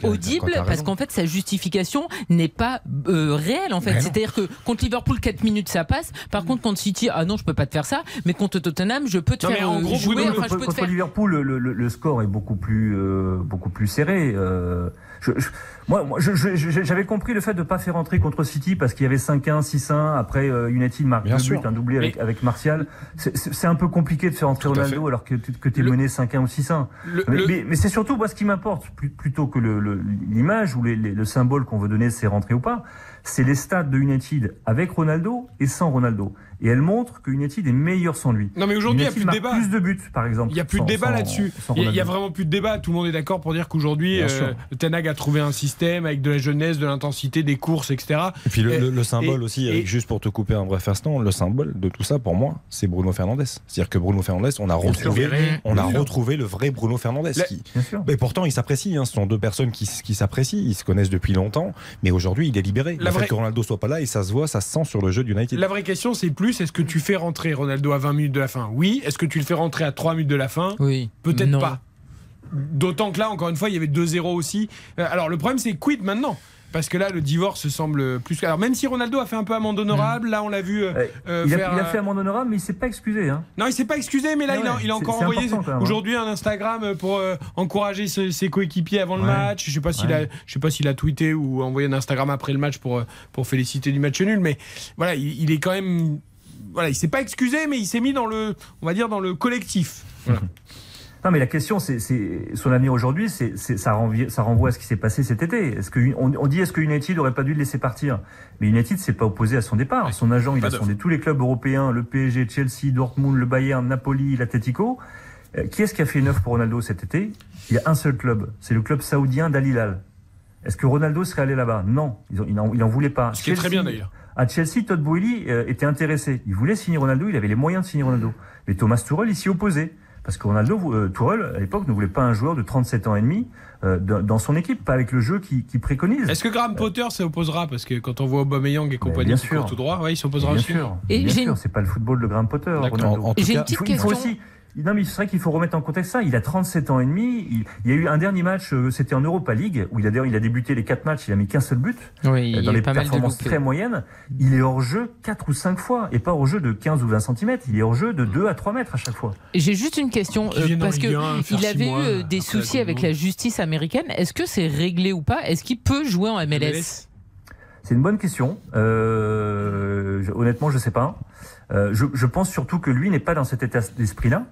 quand- audible parce qu'en fait, sa justification n'est pas euh, réelle. En fait, c'est-à-dire que contre Liverpool, 4 minutes, ça passe. Par contre, contre City, ah non, je peux pas te faire ça. Mais contre Tottenham, je peux te Non, mais faire en euh, gros, jouer. Bruno, Enfin, je peux te contre faire. Liverpool, le, le- le score est beaucoup plus, euh, beaucoup plus serré. euh, je- je- moi, moi, je- je- je- j'avais compris le fait de ne pas faire entrer contre City parce qu'il y avait 5-1, 6-1. Après, euh, United marque Bien deux sûr. buts, un doublé avec, avec Martial. C'est- un peu compliqué de faire entrer Ronaldo alors que, tu- que tu es Le- mené 5-1 ou 6-1. Le- Mais, le- mais- mais c'est surtout moi ce qui m'importe, plutôt que le- le- l'image ou les- les- le symbole qu'on veut donner, c'est rentrer ou pas. C'est les stats de United avec Ronaldo et sans Ronaldo. Et elle montre que United est meilleur sans lui. Non, mais aujourd'hui, il n'y a plus de débat. plus de buts, par exemple. Il n'y a plus de débat là-dessus. Il y a- vraiment plus de débat. Tout le monde est d'accord pour dire qu'aujourd'hui, euh, a trouvé un système avec de la jeunesse, de l'intensité, des courses, etc. Et puis le, Et- le- le symbole et- aussi, et- Eric, juste pour te couper un bref instant, le symbole de tout ça pour moi, c'est Bruno Fernandez. C'est-à-dire que Bruno Fernandez, on a retrouvé, on a retrouvé le vrai Bruno Fernandez. La- qui- Bien sûr. Mais pourtant, ils s'apprécient. hein. Ce sont deux personnes qui s'apprécient. Ils se connaissent depuis longtemps. Mais aujourd'hui, il est libéré. La le vraie- fait que Ronaldo soit pas là, et ça se voit, ça se sent sur le jeu d'United. La vraie question, c'est plus est-ce que tu fais rentrer Ronaldo à 20 minutes de la fin? Oui. Est-ce que tu le fais rentrer à 3 minutes de la fin? Oui. Peut-être pas. D'autant que là, encore une fois, il y avait 2-0 aussi. Euh, Alors, le problème, c'est quid maintenant? Parce que là, le divorce semble plus. Alors, même si Ronaldo a fait un peu amende honorable, là, on l'a vu euh, euh, il, a, faire. il a euh, fait amende honorable, mais il s'est pas excusé. Hein. Non, il s'est pas excusé, mais là, Ah il, a, il encore envoyé aujourd'hui un Instagram pour euh, encourager ses, ses coéquipiers avant le Ouais. match. Je sais pas s'il Ouais. a, je sais pas s'il a tweeté ou envoyé un Instagram après le match pour pour féliciter du match nul, mais voilà, il, il est quand même, voilà, il s'est pas excusé, mais il s'est mis dans le, on va dire dans le collectif. Voilà. Non, mais la question, c'est son avenir aujourd'hui, c'est ça, renvoie, ça renvoie à ce qui s'est passé cet été. Est-ce que on, on dit est-ce que United n'aurait pas dû le laisser partir? Mais United s'est pas opposé à son départ. Son agent, il a sondé tous les clubs européens, le PSG, Chelsea, Dortmund, le Bayern, Napoli, l'Atletico. Euh, qui est-ce qui a fait une offre pour Ronaldo cet été? Il y a un seul club, c'est le club saoudien d'Al Hilal. Est-ce que Ronaldo serait allé là-bas? Non, il n'en voulait pas. Ce qui est très bien d'ailleurs. À Chelsea, Todd Boehly euh, était intéressé. Il voulait signer Ronaldo, il avait les moyens de signer Ronaldo. Mais Thomas Tuchel, il s'y opposait. Parce que Ronaldo, euh, Tuchel, à l'époque, ne voulait pas un joueur de 37 ans et demi euh, dans son équipe, pas avec le jeu qu'il qu'il préconise. Est-ce que Graham Potter s'opposera parce que quand on voit Aubameyang et compagnie bien qui sûr. tout droit, ouais, il s'opposera Bien aussi. sûr, Et bien sûr, c'est pas le football de Graham Potter. D'accord. Ronaldo. En- en tout J'ai cas, une petite il faut, il faut question. aussi, Non, mais c'est vrai qu'il faut remettre en contexte ça. Il a 37 ans et demi. Il, il y a eu un dernier match, euh, c'était en Europa League, où il a d'ailleurs il a débuté les quatre matchs, il a mis qu'un seul but. Oui, euh, il dans les pas mal de performances très moyennes. Il est hors jeu 4 ou 5 fois, et pas hors jeu de 15 ou 20 cm. Il est hors jeu de 2 à 3 mètres à chaque fois. J'ai juste une question euh, parce que Ligue un, faire il six avait eu mois, euh, des soucis avec la justice américaine. Est-ce que c'est réglé ou pas? Est-ce qu'il peut jouer en MLS, C'est une bonne question. Euh, je- honnêtement, je sais pas. Euh, je, je pense surtout que lui n'est pas dans cet état d'esprit-là.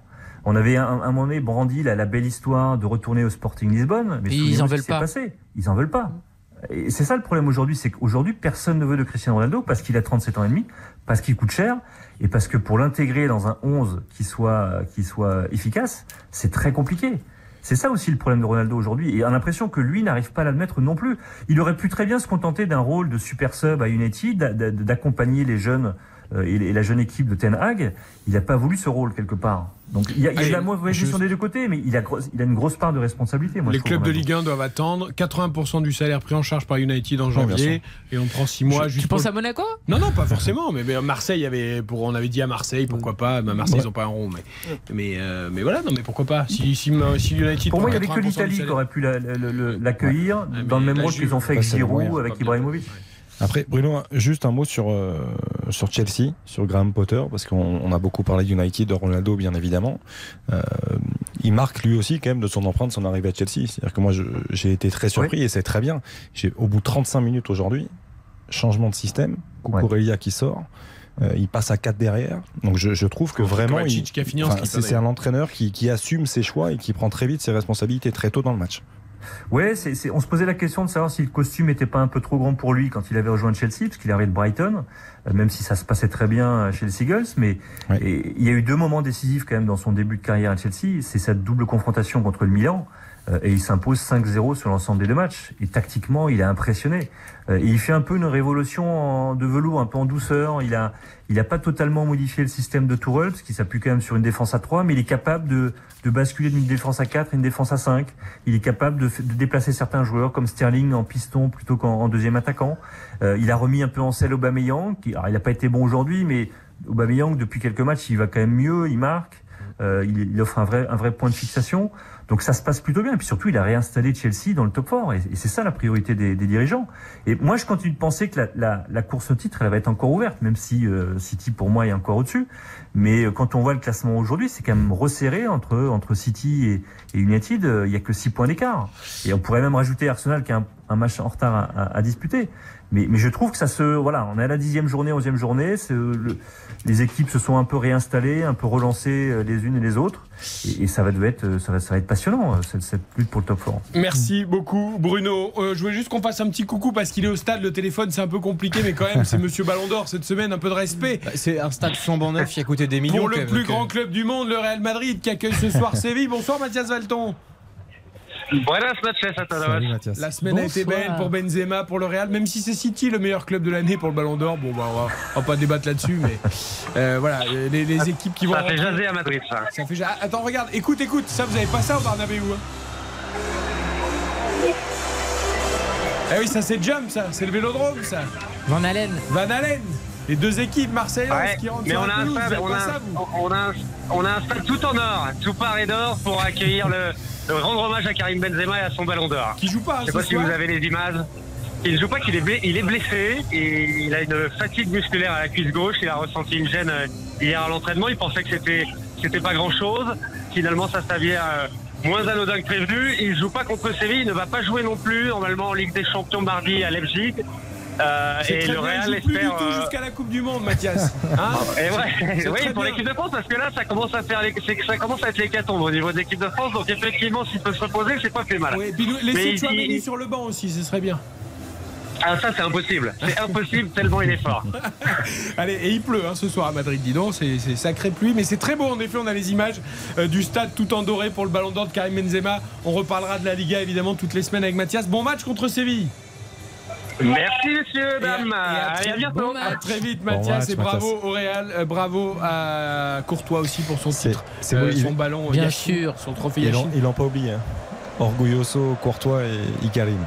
On avait un, un moment donné brandi la, la belle histoire de retourner au Sporting Lisbonne, mais ils en veulent s'est pas. Passé. Ils en veulent pas. Et c'est ça le problème aujourd'hui, c'est qu'aujourd'hui personne ne veut de Cristiano Ronaldo parce qu'il a 37 ans et demi, parce qu'il coûte cher et parce que pour l'intégrer dans un 11 qui soit qui soit efficace, c'est très compliqué. C'est ça aussi le problème de Ronaldo aujourd'hui. Et on a l'impression que lui n'arrive pas à l'admettre non plus. Il aurait pu très bien se contenter d'un rôle de super sub à United, d'a- d'a- d'accompagner les jeunes et et la jeune équipe de Ten Hag. Il n'a pas voulu ce rôle quelque part. Donc il y a, il y a la mauvaise je- gestion des deux côtés, mais il a, gros- il a une grosse part de responsabilité. Moi, les je clubs de. Ligue 1 doivent attendre 80% du salaire pris en charge par United en janvier et on prend 6 mois Tu juste penses à Monaco? Non, non, pas forcément. Mais, mais Marseille avait, pour, on avait dit à Marseille, pourquoi pas. Mais Marseille, ils n'ont pas un rond. Mais, mais, euh, mais voilà, non, mais pourquoi pas. Si, si, si United. Pour moi, il n'y avait que 80% du l'Italie qui aurait pu la- l'accueillir dans le même la rôle qu'ils ont fait avec bah, Giroud, avec. Ibrahimovic. Après, Bruno, juste un mot sur, euh, sur Chelsea, sur Graham Potter, parce qu'on on a beaucoup parlé d'United, de Ronaldo, bien évidemment. Euh, il marque lui aussi, quand même, de son empreinte, son arrivée à Chelsea. C'est-à-dire que moi, j'ai été très surpris et c'est très bien. J'ai, au bout de 35 minutes aujourd'hui, changement de système, Kukurelia qui sort. euh, il passe à 4 derrière. Donc je, je trouve que vraiment, c'est, un entraîneur qui, qui assume ses choix et qui prend très vite ses responsabilités très tôt dans le match. Ouais, c'est, c'est- on se posait la question de savoir si le costume était pas un peu trop grand pour lui quand il avait rejoint Chelsea, parce qu'il arrivait de Brighton, euh, même si ça se passait très bien euh, chez les Seagulls. Mais et il y a eu deux moments décisifs quand même dans son début de carrière à Chelsea. C'est sa double confrontation contre le Milan. Euh, Et il s'impose 5-0 sur l'ensemble des deux matchs. Et tactiquement, il a impressionné. Euh, Et il fait un peu une révolution en- de velours, un peu en douceur. Il a, il a pas totalement modifié le système de Tourelle, parce qu'il s'appuie quand même sur une défense à 3, mais il est capable de, de basculer d'une défense à 4 à une défense à 5. Il est capable de, de déplacer certains joueurs, comme Sterling en piston plutôt qu'en en deuxième attaquant. Euh, il a remis un peu en selle Aubameyang, qui, alors il n'a pas été bon aujourd'hui, mais Aubameyang, depuis quelques matchs, il va quand même mieux, il marque. Euh, il, il offre un vrai, un vrai point de fixation. Donc ça se passe plutôt bien. Et puis surtout, il a réinstallé Chelsea dans le top 4. Et, c'est ça la priorité des, dirigeants. Et moi, je continue de penser que la, la, la course au titre, elle va être encore ouverte, même si euh, City, pour moi, est encore au-dessus. Mais euh, quand on voit le classement aujourd'hui, c'est quand même resserré entre, entre City et, et United. Euh, Il y a que 6 points d'écart. Et on pourrait même rajouter Arsenal qui a un, un match en retard à, à- à disputer. Mais, mais je trouve que ça se... Voilà, on est à la dixième journée, onzième journée. c'est, euh, le- les équipes se sont un peu réinstallées, un peu relancées euh, les unes et les autres. Et, et ça, va devoir être, euh, ça, va, ça va être passionnant, euh, cette, cette lutte pour le top 4. Merci beaucoup Bruno. Euh, je voulais juste qu'on fasse un petit coucou parce qu'il est au stade. Le téléphone c'est un peu compliqué, mais quand même c'est Monsieur Ballon d'Or cette semaine. Un peu de respect. C'est un stade flambant neuf qui a coûté des millions. Pour le plus grand club du monde, le Real Madrid, qui accueille ce soir Séville. Bonsoir Mathias Valton. Buenas noches a todos. La semaine a été belle pour Benzema, pour le Real, même si c'est City le meilleur club de l'année pour le Ballon d'Or. Bon, bah, on, va, on va pas débattre là-dessus, mais euh, voilà, les, les équipes qui vont. Ça fait jaser à Madrid, ça. Ça fait Attends, regarde, écoute, écoute, ça vous avez pas ça au Barnabéu hein Eh oui, ça c'est Jump, ça, c'est le Vélodrome, ça. Van Halen. Van Halen. Les deux équipes marseillaises Ouais, qui rentrent mais sur on la a, un pelouse, stade, a, a on a un stade tout en or, tout paré d'or pour accueillir le, rendre hommage à Karim Benzema et à son ballon d'or. Qui joue pas, Je sais pas si vous avez les images. Il ne joue pas qu'il est, il est blessé et il a une fatigue musculaire à la cuisse gauche. Il a ressenti une gêne euh, hier à l'entraînement. Il pensait que c'était c'était pas grand chose. Finalement, ça s'avère euh, moins anodin que prévenu. Il joue pas contre Séville. Il ne va pas jouer non plus normalement en Ligue des Champions mardi à Leipzig. Euh, et très le bien, Real joue plus du tout euh, jusqu'à la Coupe du Monde, Mathias. Hein et ouais, oui, pour l'équipe de France, parce que là, ça commence à faire, les- ça commence à être l'hécatombe au niveau de l'équipe de France. Donc effectivement, s'il peut se reposer, c'est pas plus mal. Ouais, puis laissez Chouameni il- sur le banc aussi, ce serait bien. Ah, ça, c'est impossible. C'est impossible tellement il est fort. Allez, et il pleut hein, ce soir à Madrid, dis donc, c'est c'est sacré pluie, mais c'est très beau en effet. On a les images euh, du stade tout en doré pour le ballon d'or de Karim Benzema. On reparlera de la Liga évidemment toutes les semaines avec Mathias. Bon match contre Séville. Merci, messieurs, dames. Et à, Allez, à très, bientôt. à très vite, Mathias, et bravo au Real, euh, bravo à Courtois aussi pour son titre, c'est euh, son ballon, Bien Yashin, sûr. son trophée Yashin. ils l'ont pas oublié. hein. Orgulloso, Courtois et Ikarim.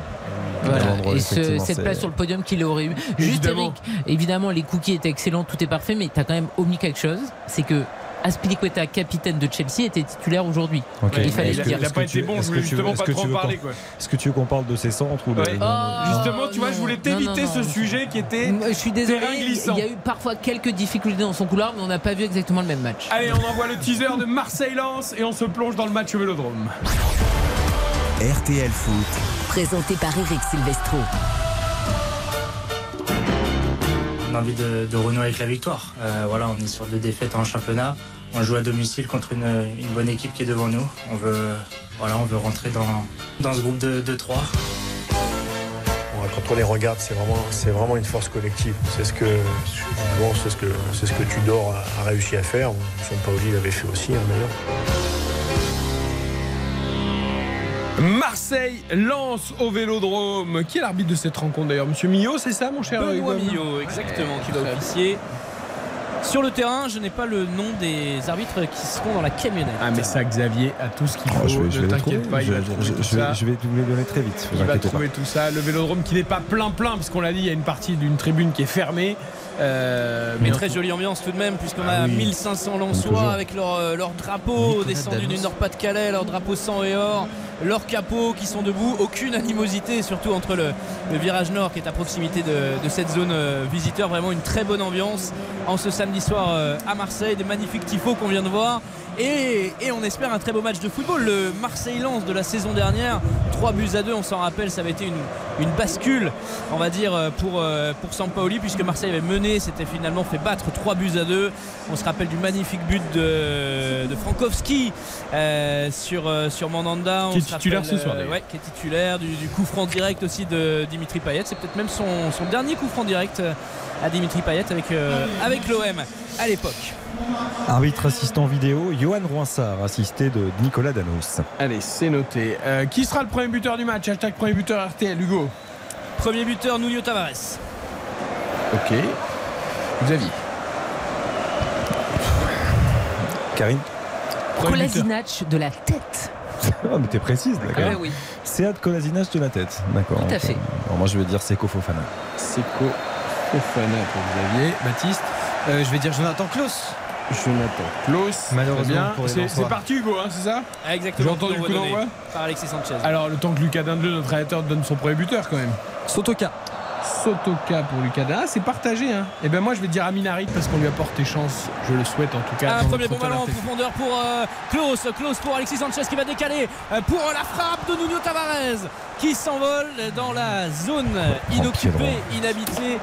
Voilà. Et ce- cette place sur le podium qu'il aurait eu. Juste Évidemment. Eric, évidemment les cookies étaient excellents, tout est parfait, mais tu as quand même omis quelque chose, c'est que Aspilicueta, capitaine de Chelsea, était titulaire aujourd'hui. Il fallait le dire. il a pas été bon, je voulais que tu veux- justement pas que trop tu en veux parler. Est-ce que tu veux qu'on parle de ces centres ou de... Ouais. Justement, tu vois, je voulais t'éviter ce non. sujet qui était Je suis désolé, terrain il y a eu parfois quelques difficultés dans son couloir, mais on n'a pas vu exactement le même match. Allez, on envoie le teaser de Marseille-Lens et on se plonge dans le match au Vélodrome. RTL Foot. Présenté par Eric Silvestro. On a envie de, renouer avec la victoire. Euh, voilà, on est sur deux défaites en championnat. On joue à domicile contre une, bonne équipe qui est devant nous. On veut, voilà, on veut rentrer dans, dans ce groupe de, de trois. Quand on les regarde, c'est vraiment, c'est vraiment une force collective. C'est ce que, bon, c'est ce que, c'est ce que Tudor a, a réussi à faire. Son Paoli l'avait fait aussi, hein, d'ailleurs. Marseille lance au Vélodrome. Qui est l'arbitre de cette rencontre d'ailleurs? Monsieur Millot, c'est ça, mon cher Benoît Millot, exactement, qui va officier. Sur le terrain, je n'ai pas le nom des arbitres qui seront dans la camionnette. Ah, mais ça, Xavier a tout ce qu'il faut. Oh, je vais, je ne t'inquiète pas, il Je, va je- trouver je- tout je vais, ça. je vais vous les donner très vite. Il va trouver pas. tout ça. Le Vélodrome qui n'est pas plein-plein, parce qu'on l'a dit, il y a une partie d'une tribune qui est fermée. Euh, Mais très jolie ambiance tout de même, puisqu'on Ah a oui. 1500 toujours. Lensois avec leur, euh, leur drapeau descendu du Nord-Pas-de-Calais, leur drapeau sang et or, leurs capots qui sont debout. Aucune animosité, surtout entre le, le virage nord qui est à proximité de, de cette zone euh, visiteur. Vraiment une très bonne ambiance en ce samedi soir euh, à Marseille. Des magnifiques tifos qu'on vient de voir. Et, et on espère un très beau match de football. Le Marseille-Lens de la saison dernière, 3 buts à 2, on s'en rappelle, ça avait été une, une bascule, on va dire, euh, pour, euh, pour Sampaoli, puisque Marseille avait mené, s'était finalement fait battre 3 buts à 2. On se rappelle du magnifique but de, de Frankowski euh, sur, sur Mandanda. On Qui est titulaire rappelle, ce soir, euh, ouais, qui est titulaire, du, du coup franc direct aussi de Dimitri Payet. C'est peut-être même son, son dernier coup franc direct à Dimitri Payet avec, euh, avec l'OM à l'époque. Arbitre assistant vidéo, Johan Roinsard, assisté de Nicolas Danos. Allez, c'est noté. Euh, qui sera le premier buteur du match? Hashtag premier buteur RTL, Hugo. Premier buteur, Nuno Tavares. Ok. Xavier. Karine Kolasinac de la tête. Ah, mais t'es précise, d'accord. Ah oui. Sead Kolasinac de la tête, d'accord. Tout à fait. Alors, moi, je vais dire Seko Fofana. Seko Fofana pour Xavier. Baptiste. Euh, je vais dire Jonathan Klaus. Jonathan Klaus. Malheureusement C'est parti, Hugo, hein, c'est ça Ah, exactement. J'ai entendu le coup d'envoi Par Alexis Sanchez. Alors, le temps que Lucas Dindeleu, notre rédacteur, donne son premier buteur quand même. Sotoka. Sotoka pour Lucas Dindeleu. Ah, c'est partagé. Hein. Et ben moi, je vais dire Aminarit parce qu'on lui a porté chance. Je le souhaite en tout cas. Un premier bon ballon en profondeur pour euh, Klaus. Klaus pour Alexis Sanchez qui va décaler euh, pour la frappe de Nuno Tavares qui s'envole dans la zone inoccupée, inhabitée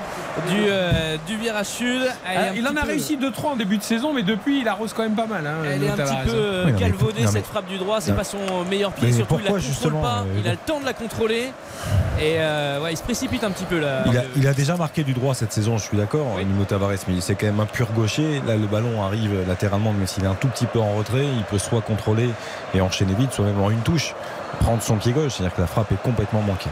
du, euh, du virage sud. Ah, il en a peu- réussi 2-3 en début de saison, mais depuis, il arrose quand même pas mal. Hein, Elle est un petit peu euh, non, mais cette frappe du droit, c'est pas son meilleur pied, Mais surtout il la contrôle pas, euh, il a le temps de la contrôler et euh, ouais, il se précipite un petit peu là. Il a, il a déjà marqué du droit cette saison, je suis d'accord, Nuno Tavares, mais c'est quand même un pur gaucher. Là, le ballon arrive latéralement, mais s'il est un tout petit peu en retrait, il peut soit contrôler et enchaîner vite, soit même en une touche, prendre son pied gauche, c'est-à-dire que la frappe est complètement manquée.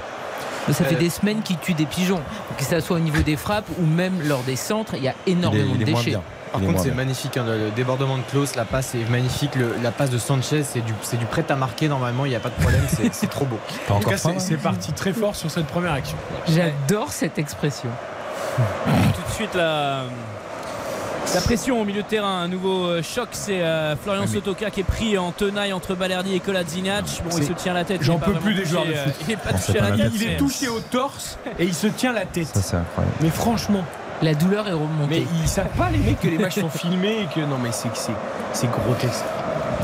Ça fait Euh, des semaines qu'il tue des pigeons. Que ça soit au niveau des frappes ou même lors des centres, il y a énormément il est de déchets. Par contre, c'est magnifique. hein, le, débordement de Klaus, la passe est magnifique. Le- la passe de Sanchez, c'est du, du prêt à marquer normalement. Il n'y a pas de problème. C'est, trop beau. En tout cas, c'est c'est parti très fort sur cette première action. J'adore cette expression. tout de suite la, la pression au milieu de terrain. Un nouveau euh, choc, c'est euh, Florian Sotoka qui est pris en tenaille entre Balerdi et Kolasinac. Bon, il se tient la tête. il J'en peux plus des touché, joueurs de euh, foot. Il est pas touché c'est à pas la la tête. Il est mais- touché au torse et il se tient la tête. Ça, c'est incroyable. Mais franchement, La douleur est remontée. mais ils savent pas les mecs que les matchs sont filmés et que non mais c'est que c'est c'est grotesque.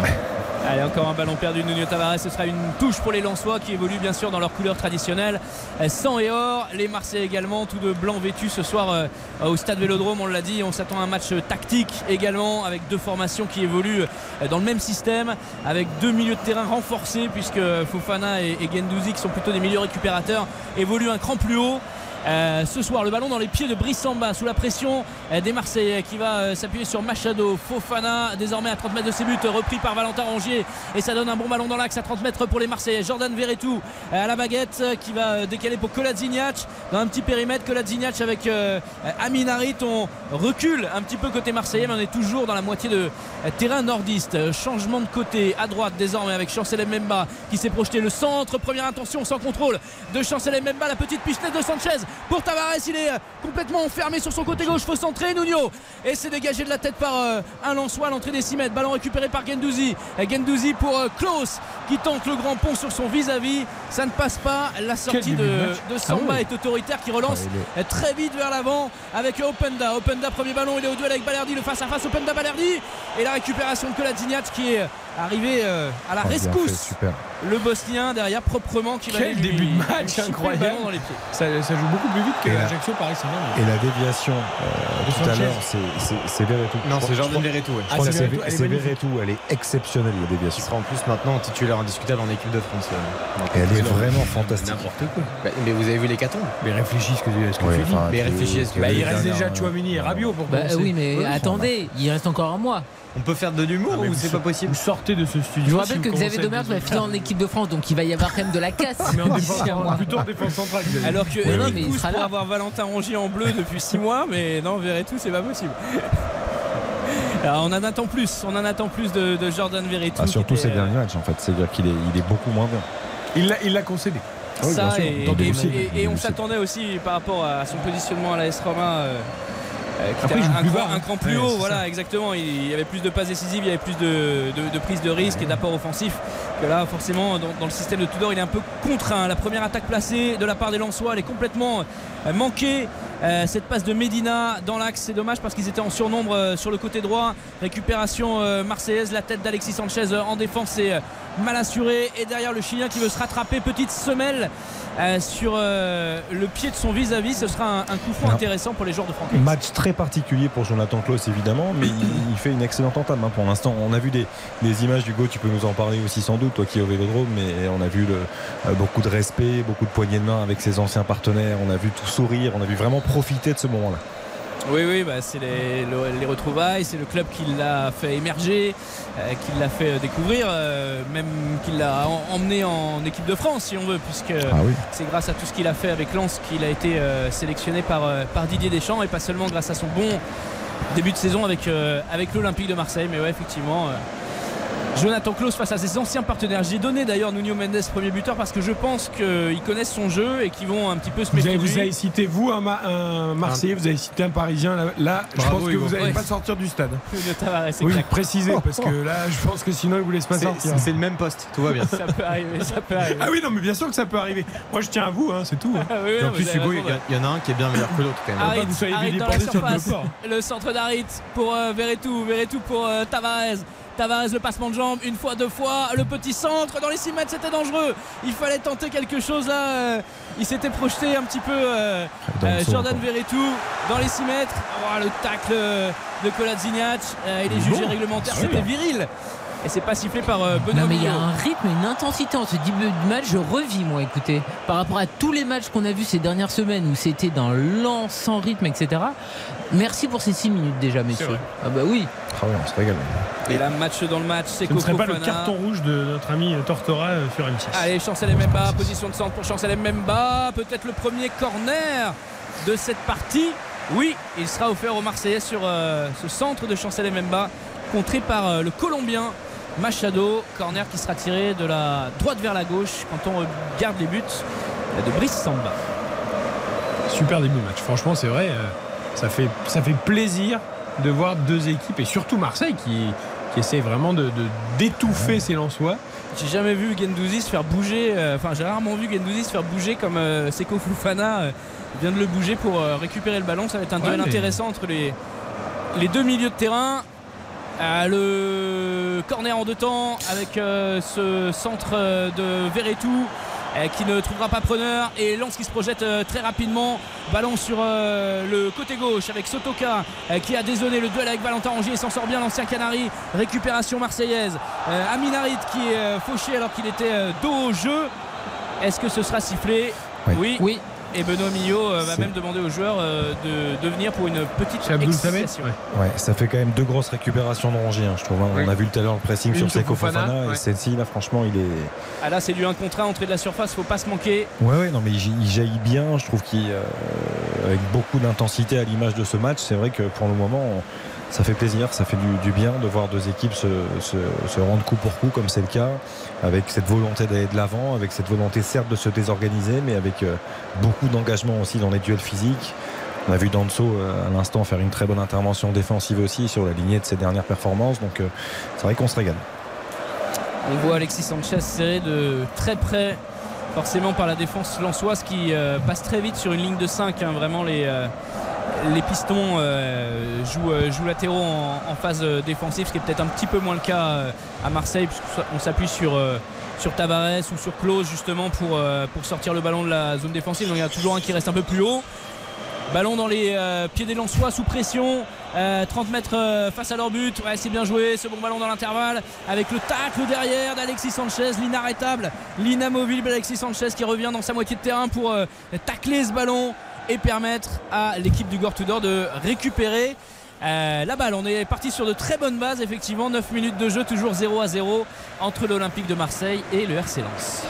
Allez, encore un ballon perdu de Nuno Tavares. Ce sera une touche pour les Lensois qui évoluent bien sûr dans leur couleur traditionnelle. Euh, Sang et or. Les Marseillais également, tout de blanc vêtu ce soir euh, au stade Vélodrome. On l'a dit, on s'attend à un match tactique également avec deux formations qui évoluent euh, dans le même système avec deux milieux de terrain renforcés puisque Fofana et, et Gendouzi qui sont plutôt des milieux récupérateurs évoluent un cran plus haut. Euh, ce soir, le ballon dans les pieds de Brice Samba sous la pression euh, des Marseillais qui va euh, s'appuyer sur Machado. Fofana, désormais à 30 mètres de ses buts, repris par Valentin Rongier. Et ça donne un bon ballon dans l'axe à 30 mètres pour les Marseillais. Jordan Verretou à la baguette qui va décaler pour Kolasinac dans un petit périmètre. Kolasinac avec Amin Harit. On recule un petit peu côté Marseillais, mais on est toujours dans la moitié de terrain nordiste. Changement de côté à droite désormais avec Chancel Mbemba qui s'est projeté le centre. Première intention sans contrôle de Chancel Mbemba. La petite pistolette de Sanchez pour Tavares. Il est complètement enfermé sur son côté gauche. Faut centrer Nuno. Et c'est dégagé de la tête par un Lançois à l'entrée des 6 mètres. Ballon récupéré par Gendouzi. Gendouzi pour Klaus qui tente le grand pont sur son vis-à-vis. Ça ne passe pas. La sortie de, de, Samba Ah ouais. est autoritaire qui relance très vite vers l'avant avec Openda. Openda, premier ballon, il est au duel avec Balerdi, le face à face Openda Balerdi. Et la récupération de Koladzinjac qui est arrivé euh, à la Oh, fait, rescousse. super. Le Bosnien derrière proprement qui va Quel lui début de match incroyable. dans les pieds. Ça, ça joue beaucoup plus vite que Et la- Ajaccio Paris Saint-Germain. Et la déviation euh, tout à l'heure, c'est- Verretou. Non, c'est Jordan Verretou, ouais. Ah, c'est c'est Verretou, elle est elle exceptionnelle la Il déviation. sera en plus maintenant titulaire indiscutable en équipe de France. euh, elle est vraiment fantastique. N'importe quoi. Bah, mais vous avez vu les cartons Mais réfléchis ce que, ce tu dis. enfin, Mais réfléchis à ce que- Bah, il reste déjà Chouamini et Rabiot pour Bah commencer. oui, mais attendez, il reste encore un mois. On peut faire de l'humour mais ou vous c'est pas possible Vous sortez de ce studio. Je vous si rappelle que commencez Xavier Domergue va finir en équipe de France, donc il va y avoir quand même de la casse. Mais en défense, plutôt en défense centrale. Alors que Ouais, non, Eric mais il pousse sera pour là. avoir Valentin Rongier en bleu depuis 6 mois, mais non, Verretou, c'est pas possible. Alors, on en attend plus, on en attend plus de, de Jordan Verretou. Ah, surtout ces derniers matchs en fait, c'est-à-dire qu'il est, il est beaucoup moins bien. Il l'a- Il l'a concédé. Ah oui, ça et, et- on s'attendait aussi par rapport à son positionnement à la S Roma euh, Après, était il joue un, plus cran, bas, hein. un cran plus Ouais, haut voilà ça. exactement. Il y avait plus de passes décisives il y avait plus de, de, de prise de risque et d'apport offensif que là forcément dans, dans le système de Tudor il est un peu contraint. La première attaque placée de la part des Lensois elle est complètement euh, manquée. Euh, cette passe de Medina dans l'axe c'est dommage parce qu'ils étaient en surnombre euh, sur le côté droit. Récupération euh, marseillaise la tête d'Alexis Sanchez en défense c'est mal assuré. Et derrière le Chilien qui veut se rattraper petite semelle euh, sur euh, le pied de son vis-à-vis. Ce sera un, un coup franc intéressant pour les joueurs de Franck Match très particulier pour Jonathan Klaus évidemment, mais il, il fait une excellente entame hein, pour l'instant. On a vu des, des images Hugo, tu peux nous en parler aussi sans doute, toi qui es au Vélodrome, mais on a vu le, euh, beaucoup de respect, beaucoup de poignées de main avec ses anciens partenaires, on a vu tout sourire, on a vu vraiment profiter de ce moment-là. Oui, oui, bah, c'est les, le- les retrouvailles, c'est le club qui l'a fait émerger, euh, qui l'a fait découvrir, euh, même qui l'a en- emmené en équipe de France, si on veut, puisque Ah oui. c'est grâce à tout ce qu'il a fait avec Lens qu'il a été euh, sélectionné par, euh, par Didier Deschamps et pas seulement grâce à son bon début de saison avec, euh, avec l'Olympique de Marseille. Mais ouais, effectivement. Jonathan Klaus face à ses anciens partenaires. J'ai donné d'ailleurs Nuno Mendes premier buteur parce que je pense qu'ils connaissent son jeu et qu'ils vont un petit peu se Vous méfier vous avez cité, vous, un, Ma- un Marseillais, vous avez cité un Parisien. Là, là, je pense que Hugo. vous n'allez Ouais. pas sortir du stade. Tavares, Oui, précisez, parce que là, je pense que sinon, il vous laisse pas sortir. C'est le même poste, tout va bien. Ça peut arriver, ça peut arriver. Ah oui, non, mais bien sûr que ça peut arriver. Moi, je tiens à vous, hein, c'est tout. hein. Ah oui, Et non, en plus, Hugo, il y en a un qui est bien meilleur que l'autre quand même. Ah, Harit, vous soyez Harit dans la vilipendé sur le surface. sport. Le centre d'Harit pour euh, Verretou. Verretou pour euh, Tavares. Tavares, le passement de jambe, une fois, deux fois. Le petit centre dans les 6 mètres, c'était dangereux. Il fallait tenter quelque chose là. euh, il s'était projeté un petit peu euh, euh, Jordan. Verretou dans les 6 mètres. Oh, le tacle de Koladzinjac. Euh, il est jugé bon. réglementaire. Ah oui. C'était viril. Et c'est pas sifflé par Benoît Non mais il y a un rythme et une intensité en ce début de match, je revis moi écoutez, par rapport à tous les matchs qu'on a vus ces dernières semaines où c'était d'un lent, sans rythme, etc. Merci pour ces 6 minutes déjà messieurs. Ah bah oui. Ah ouais, on se régale. Et là, match dans le match, c'est Ce ne serait pas le carton rouge de notre ami Tortora euh, sur M6. Allez, Chancel Mbemba, position de centre pour Chancel Mbemba. Peut-être le premier corner de cette partie. Oui, il sera offert aux Marseillais sur euh, ce centre de Chancel Mbemba, contré par euh, le Colombien Machado. Corner qui sera tiré de la droite vers la gauche quand on regarde les buts de Brice Samba. Super début de match. Franchement, c'est vrai, euh, ça, fait, ça fait plaisir de voir deux équipes, et surtout Marseille qui, qui essaie vraiment de, d'étouffer ses Lensois. J'ai jamais vu Gendouzi se faire bouger, euh, enfin j'ai rarement vu Gendouzi se faire bouger comme euh, Seko Fofana euh, vient de le bouger pour récupérer le ballon. Ça va être un Ouais, duel mais- intéressant entre les, les deux milieux de terrain. Le corner en deux temps avec ce centre de Verretou qui ne trouvera pas preneur et Lance qui se projette euh, très rapidement. Ballon sur euh, le côté gauche avec Sotoka euh, qui a désonné le duel avec Valentin Rongier. S'en sort bien l'ancien Canari. Récupération marseillaise. Aminarit qui est fauché alors qu'il était dos au jeu. Est-ce que ce sera sifflé? Oui. oui et Benoît Millot euh, va même demander aux joueurs euh, de, de venir pour une petite excitation. Ouais, ça fait quand même deux grosses récupérations de Rongier, hein, je trouve. hein. Oui. On a vu tout à l'heure le pressing Une sur Seko Fofana, Fofana, ouais. et celle-ci, là, franchement, il est. Ah là c'est du 1 contre 1 entrée de la surface, faut pas se manquer. Ouais, ouais, non, mais il, il jaillit bien. Je trouve qu'il, euh, avec beaucoup d'intensité à l'image de ce match, c'est vrai que pour le moment, ça fait plaisir, ça fait du, bien de voir deux équipes se, se- rendre coup pour coup, comme c'est le cas, avec cette volonté d'aller de l'avant, avec cette volonté certes de se désorganiser, mais avec euh, beaucoup d'engagement aussi dans les duels physiques. On a vu Danso euh, à l'instant faire une très bonne intervention défensive aussi sur la lignée de ses dernières performances, donc euh, c'est vrai qu'on se régale. On voit Alexis Sanchez serré de très près, forcément par la défense lançoise qui passe très vite sur une ligne de 5. Vraiment, les, les pistons euh, jouent, euh, jouent latéraux en, phase euh, défensive, ce qui est peut-être un petit peu moins le cas à Marseille, puisqu'on s'appuie sur. Tavares ou sur Klose justement pour, sortir le ballon de la zone défensive. Donc il y a toujours un qui reste un peu plus haut. Ballon dans les pieds des Lensois sous pression. Euh, 30 mètres face à leur but. C'est bien joué. Ce bon ballon dans l'intervalle. Avec le tacle derrière d'Alexis Sanchez. L'inarrêtable, l'inamovible Alexis Sanchez qui revient dans sa moitié de terrain pour tacler ce ballon et permettre à l'équipe du Gore Tudor de récupérer. euh, la balle, on est parti sur de très bonnes bases, effectivement. 9 minutes de jeu, toujours 0 à 0 entre l'Olympique de Marseille et le RC Lens.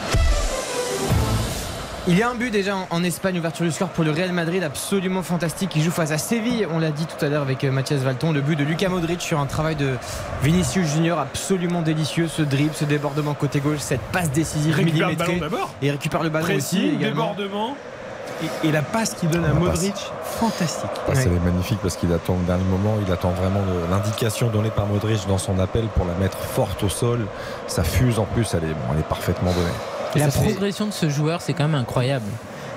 Il y a un but déjà en, Espagne, ouverture du score pour le Real Madrid, absolument fantastique. qui joue face à Séville, on l'a dit tout à l'heure avec euh, Mathias Valton. Le but de Lucas Modric sur un travail de Vinicius Junior absolument délicieux. Ce dribble, ce débordement côté gauche, cette passe décisive Il récupère le millimétrée. ballon d'abord. Et il récupère le ballon Précis, aussi. également. débordement. Et, et la passe qu'il donne à Modric, passe. fantastique. Passe, elle est magnifique parce qu'il attend le dernier moment, il attend vraiment l'indication donnée par Modric dans son appel pour la mettre forte au sol. Ça fuse en plus, elle est, bon, elle est parfaitement donnée. La progression de ce joueur, c'est quand même incroyable.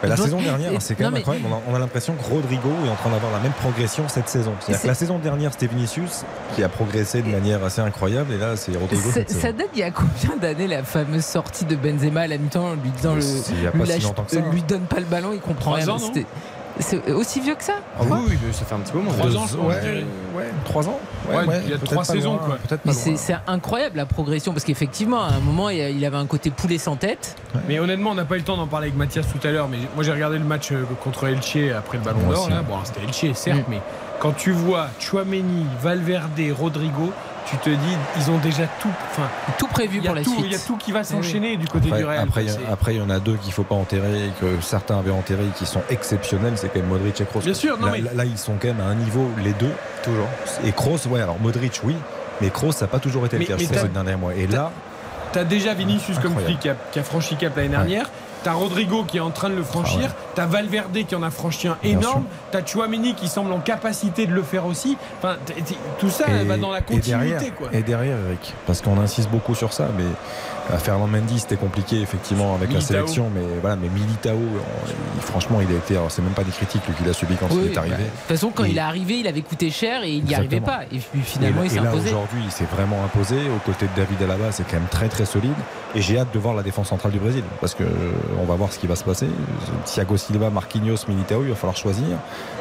Mais la saison dernière, c'est quand même mais- incroyable. On a, on a l'impression que Rodrigo est en train d'avoir la même progression cette saison. C'est-à-dire C'est- que la saison dernière, c'était Vinicius qui a progressé de manière assez incroyable, et là, c'est Rodrigo. Ça, cette saison. ça date il y a combien d'années la fameuse sortie de Benzema à la mi-temps en lui disant le, lui si lâche- longtemps que ça, euh, hein. lui donne pas le ballon, il comprend rien. C'est aussi vieux que ça Ah oui, oui, mais ça fait un petit moment. Trois ans, je ouais, ouais, trois ans. Ouais, il y a trois saisons, loin, quoi. Peut-être pas Mais c'est incroyable la progression parce qu'effectivement à un moment il avait un côté poulet sans tête. Mais honnêtement, on n'a pas eu le temps d'en parler avec Mathias tout à l'heure. Mais moi, j'ai regardé le match euh, contre Elche après le Ballon d'Or. Bon, c'était Elche, certes, Mm. mais quand tu vois Chouameni, Valverde, Rodrigo, tu te dis, ils ont déjà tout. Enfin, Tout prévu pour la tout- suite. il y a tout qui va s'enchaîner du côté Après, du Real. après, il y a- C'est- après, il y en a deux qu'il ne faut pas enterrer, que certains avaient enterré, qui sont exceptionnels, c'est quand même Modric et Kroos. Bien sûr, non, là, mais- là, là, ils sont quand même à un niveau, les deux, toujours. Et Kroos, ouais, alors Modric, oui, mais Kroos, ça n'a pas toujours été Mais- le cas, ces derniers mois. Et là, T'as déjà Vinicius, comme tu dis, qui a, qui a franchi cap l'année dernière. T'as Rodrigo qui est en train de le franchir. Ah ouais. T'as Valverde qui en a franchi un énorme. T'as Chouameni qui semble en capacité de le faire aussi. Enfin, t- t- tout ça et, va dans la et continuité. derrière, quoi. et derrière, Eric, parce qu'on insiste beaucoup sur ça, mais Fernand Mendy, c'était compliqué effectivement avec Militao. la sélection, mais voilà, mais Militao, on- il- franchement, il a été, alors c'est même pas des critiques qu'il a subi quand Oui, il est bah, arrivé. De toute façon quand Et- il est arrivé il avait coûté cher et il n'y arrivait pas. Et puis finalement et, il s'est et là imposé. aujourd'hui, il s'est vraiment imposé. Aux côtés de David Alaba, c'est quand même très très solide. Et j'ai hâte de voir la défense centrale du Brésil parce que euh, on va voir ce qui va se passer. Thiago Silva, Marquinhos, Militao, il va falloir choisir.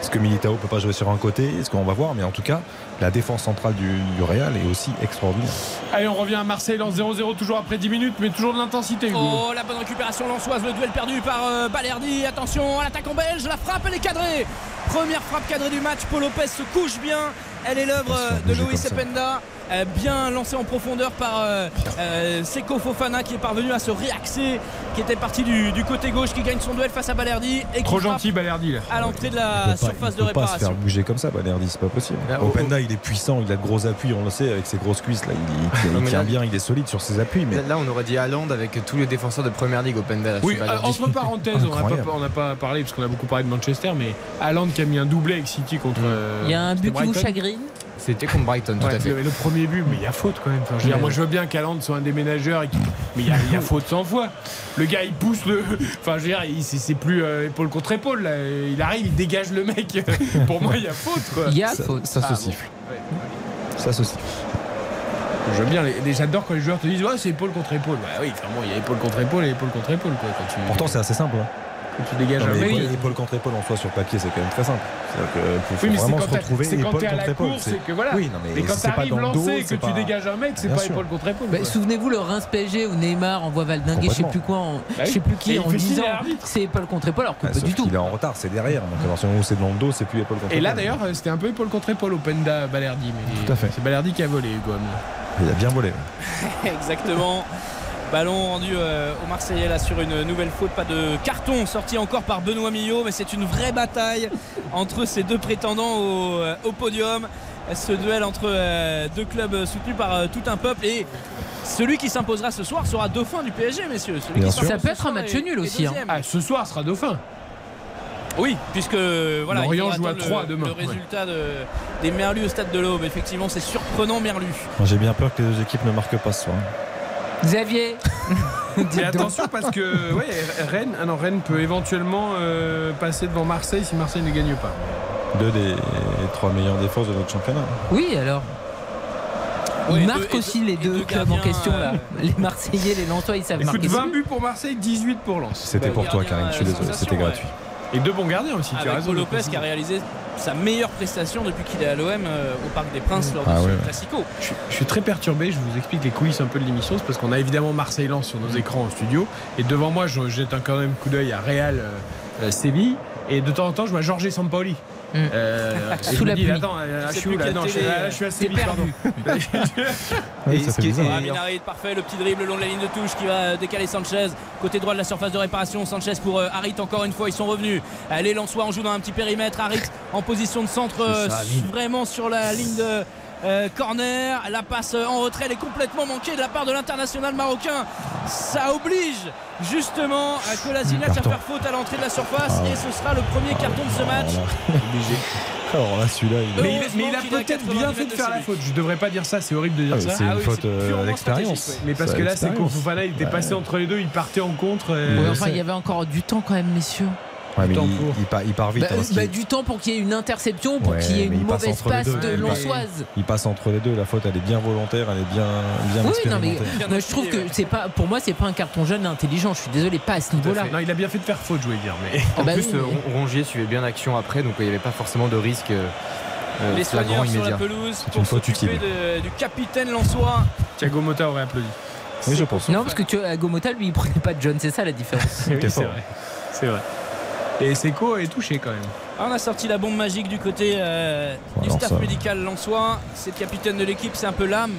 Est-ce que Militao peut pas jouer sur un côté? Est-ce qu'on va voir? Mais en tout cas, la défense centrale du, du Real est aussi extraordinaire. Allez, on revient à Marseille dans 0-0, toujours après 10 minutes, mais toujours de l'intensité. Oh, la bonne récupération lançoise, le duel perdu par euh, Balerdi. Attention à l'attaque en belge, la frappe, elle est cadrée. Première frappe cadrée du match. Paul Lopez se couche bien. Elle est l'œuvre euh, de ça. Cependa. Euh, bien lancée en profondeur par euh, euh, Seko Fofana qui est parvenu à se réaxer, qui était parti du, du côté gauche, qui gagne son duel face à Balerdi et qui Trop gentil, Balerdi. Là. à l'entrée de Il la pas- surface il de peut pas se faire réparation. bouger comme ça, Balerdi, c'est pas possible. Là, au- Openda, il est puissant, il a de gros appuis, on le sait, avec ses grosses cuisses. Là, il, il- il mais tient là- bien, il est solide sur ses appuis. Mais Là, on aurait dit Haaland avec tous les défenseurs de première ligue au Penda. Oui, entre parenthèses, on n'a pas, on n'a pas parlé parce qu'on a beaucoup parlé de Manchester, mais Haaland qui a mis un doublé avec City contre. Il y a un but qui vous chagrine. C'était contre Brighton, tout Ouais, à fait. le, le premier but, mais il y a faute quand même. Enfin, je veux dire, Ouais. moi, je veux bien qu'Haaland soit un déménageur, et qu'il- mais il y, a, il y a faute 100 fois. Le gars, il pousse le. Enfin, je veux dire, c'est plus euh, épaule contre épaule. Là. Il arrive, il dégage le mec. Pour moi, il y a faute, quoi. Il y a ça, faute. ça se Ah, siffle. Ouais. Ça se siffle. Je veux bien, j'adore quand les joueurs te disent Ouais, c'est épaule contre épaule. Bah oui, enfin, bon, il y a épaule contre épaule et épaule contre épaule, quoi. Quand tu, Pourtant, c'est assez simple. hein. Tu dégages Non, un mais mec. épaule, épaule contre épaule en soi sur papier, c'est quand même très simple. C'est-à-dire que faut, faut Oui, mais c'est vraiment quand se t'as- retrouver c'est quand épaule t'es à contre la épaule. course et que voilà. Oui, non, mais, Mais quand c'est t'arrives dans le dos, lancé et que c'est tu dégages un mec, c'est pas sûr. épaule contre épaule. Bah. Souvenez-vous le Reims PSG où Neymar envoie Valdengue, je sais plus quoi, en- Bah je sais plus qui il en disant c'est épaule contre épaule alors que Ah, pas du tout. qu'il est en retard, c'est derrière. Donc à partir du moment où c'est dans le dos, c'est plus épaule contre Et là épaule. d'ailleurs, euh, c'était un peu épaule contre épaule au Penda Balerdi. Mais Tout à fait. C'est Balerdi qui a volé, Hugo. Il a bien volé. Exactement. Ballon rendu euh, au Marseillais là sur une nouvelle faute, pas de carton sorti encore par Benoît Millot, mais c'est une vraie bataille entre ces deux prétendants au, euh, au podium. ce duel entre euh, deux clubs soutenus par euh, tout un peuple et celui qui s'imposera ce soir sera dauphin du PSG, messieurs. Celui Bien qui sûr. s'impose Ça peut être un match nul aussi, hein. Ah, ce soir sera dauphin. Oui, puisque voilà, il Lorient joue à attendre 3 le, demain, le ouais. résultat de- des Merlus au stade de l'Aube. Effectivement, c'est surprenant Merlus. Moi, J'ai bien peur que les deux équipes ne marquent pas ce soir. Xavier Mais attention parce que ouais, Rennes, ah non, Rennes peut éventuellement euh, passer devant Marseille si Marseille ne gagne pas. Deux des trois meilleures défenses de notre championnat. Oui, alors. Deux- et aussi deux- les deux, deux clubs en question là. euh, Les Marseillais, les Lensois, ils savent Écoute, marquer. 20 buts pour Marseille, 18 pour Lens. C'était Bah, pour toi, Karine, je suis euh, désolé, c'était ouais. Et deux bons gardiens aussi, tu as Avec raison. Paul de Lopez qui a réalisé sa meilleure prestation depuis qu'il est à l'OM euh, au Parc des Princes lors de Ah ce ouais. Classico. Je, suis- je suis très perturbé, je vous explique les coulisses un peu de l'émission, c'est parce qu'on a évidemment Marseille-Lens sur nos écrans au studio, et devant moi je jette un, quand même coup d'œil à Real euh, euh, Séville, et de temps en temps je vois Georges Sampaoli. Euh, et Sous la dis, pluie. attends, euh, je suis là Non, je suis, je t'es Séville, perdu. Et ça ce fait qui est- bizarre. Ah, Minarit, parfait, le petit dribble le long de la ligne de touche qui va décaler Sanchez. Côté droit de la surface de réparation, Sanchez pour euh, Harit encore une fois, ils sont revenus. Euh, Les Lensois, on joue dans un petit périmètre. Harit en position de centre, euh, ça, vraiment sur la ligne de euh, corner. La passe en retrait, elle est complètement manquée de la part de l'international marocain. Ça oblige justement à Kolasinac à faire faute à l'entrée de la surface Ah ouais. et ce sera le premier carton de ce match. Obligé. Alors là, celui-là, il Mais mais il a peut-être 90 bien fait de faire de la faute. Je devrais pas dire ça, c'est horrible de dire Ah, ça. c'est une Ah oui, faute c'est euh, Mais parce que là, c'est. Fofana, il était Ouais. passé entre les deux, il partait en contre. euh, Ouais, enfin, il y avait encore du temps quand même, messieurs. Ouais, mais temps il, pour. il part, il part vite. Bah, hein, bah, du temps pour qu'il y ait une interception, pour Ouais, qu'il y ait une mauvaise passe deux. de Lonsoise. Il passe entre les deux. La faute, elle est bien volontaire, elle est bien, bien Oui, non, mais moi, je trouve que c'est pas, pour moi, c'est pas un carton jaune intelligent. Je suis désolé, pas à ce niveau-là. Non, il a bien fait de faire faute, je voulais dire. Mais Ah En bah plus, oui, euh, mais- Rongier suivait bien l'action après, donc il n'y avait pas forcément de risque euh, euh, Les soigneurs sur la pelouse C'est pour une faute s'occuper utile. de- du capitaine Lensois. Thiago Motta aurait applaudi. Oui, je pense. Non, parce que à Gomota, lui, il prenait pas de jaune, c'est ça la différence. Oui, c'est vrai. C'est vrai. Et Seco est touché quand même. Ah, on a sorti la bombe magique du côté euh, du staff ça- médical lensois. C'est le capitaine de l'équipe, c'est un peu l'âme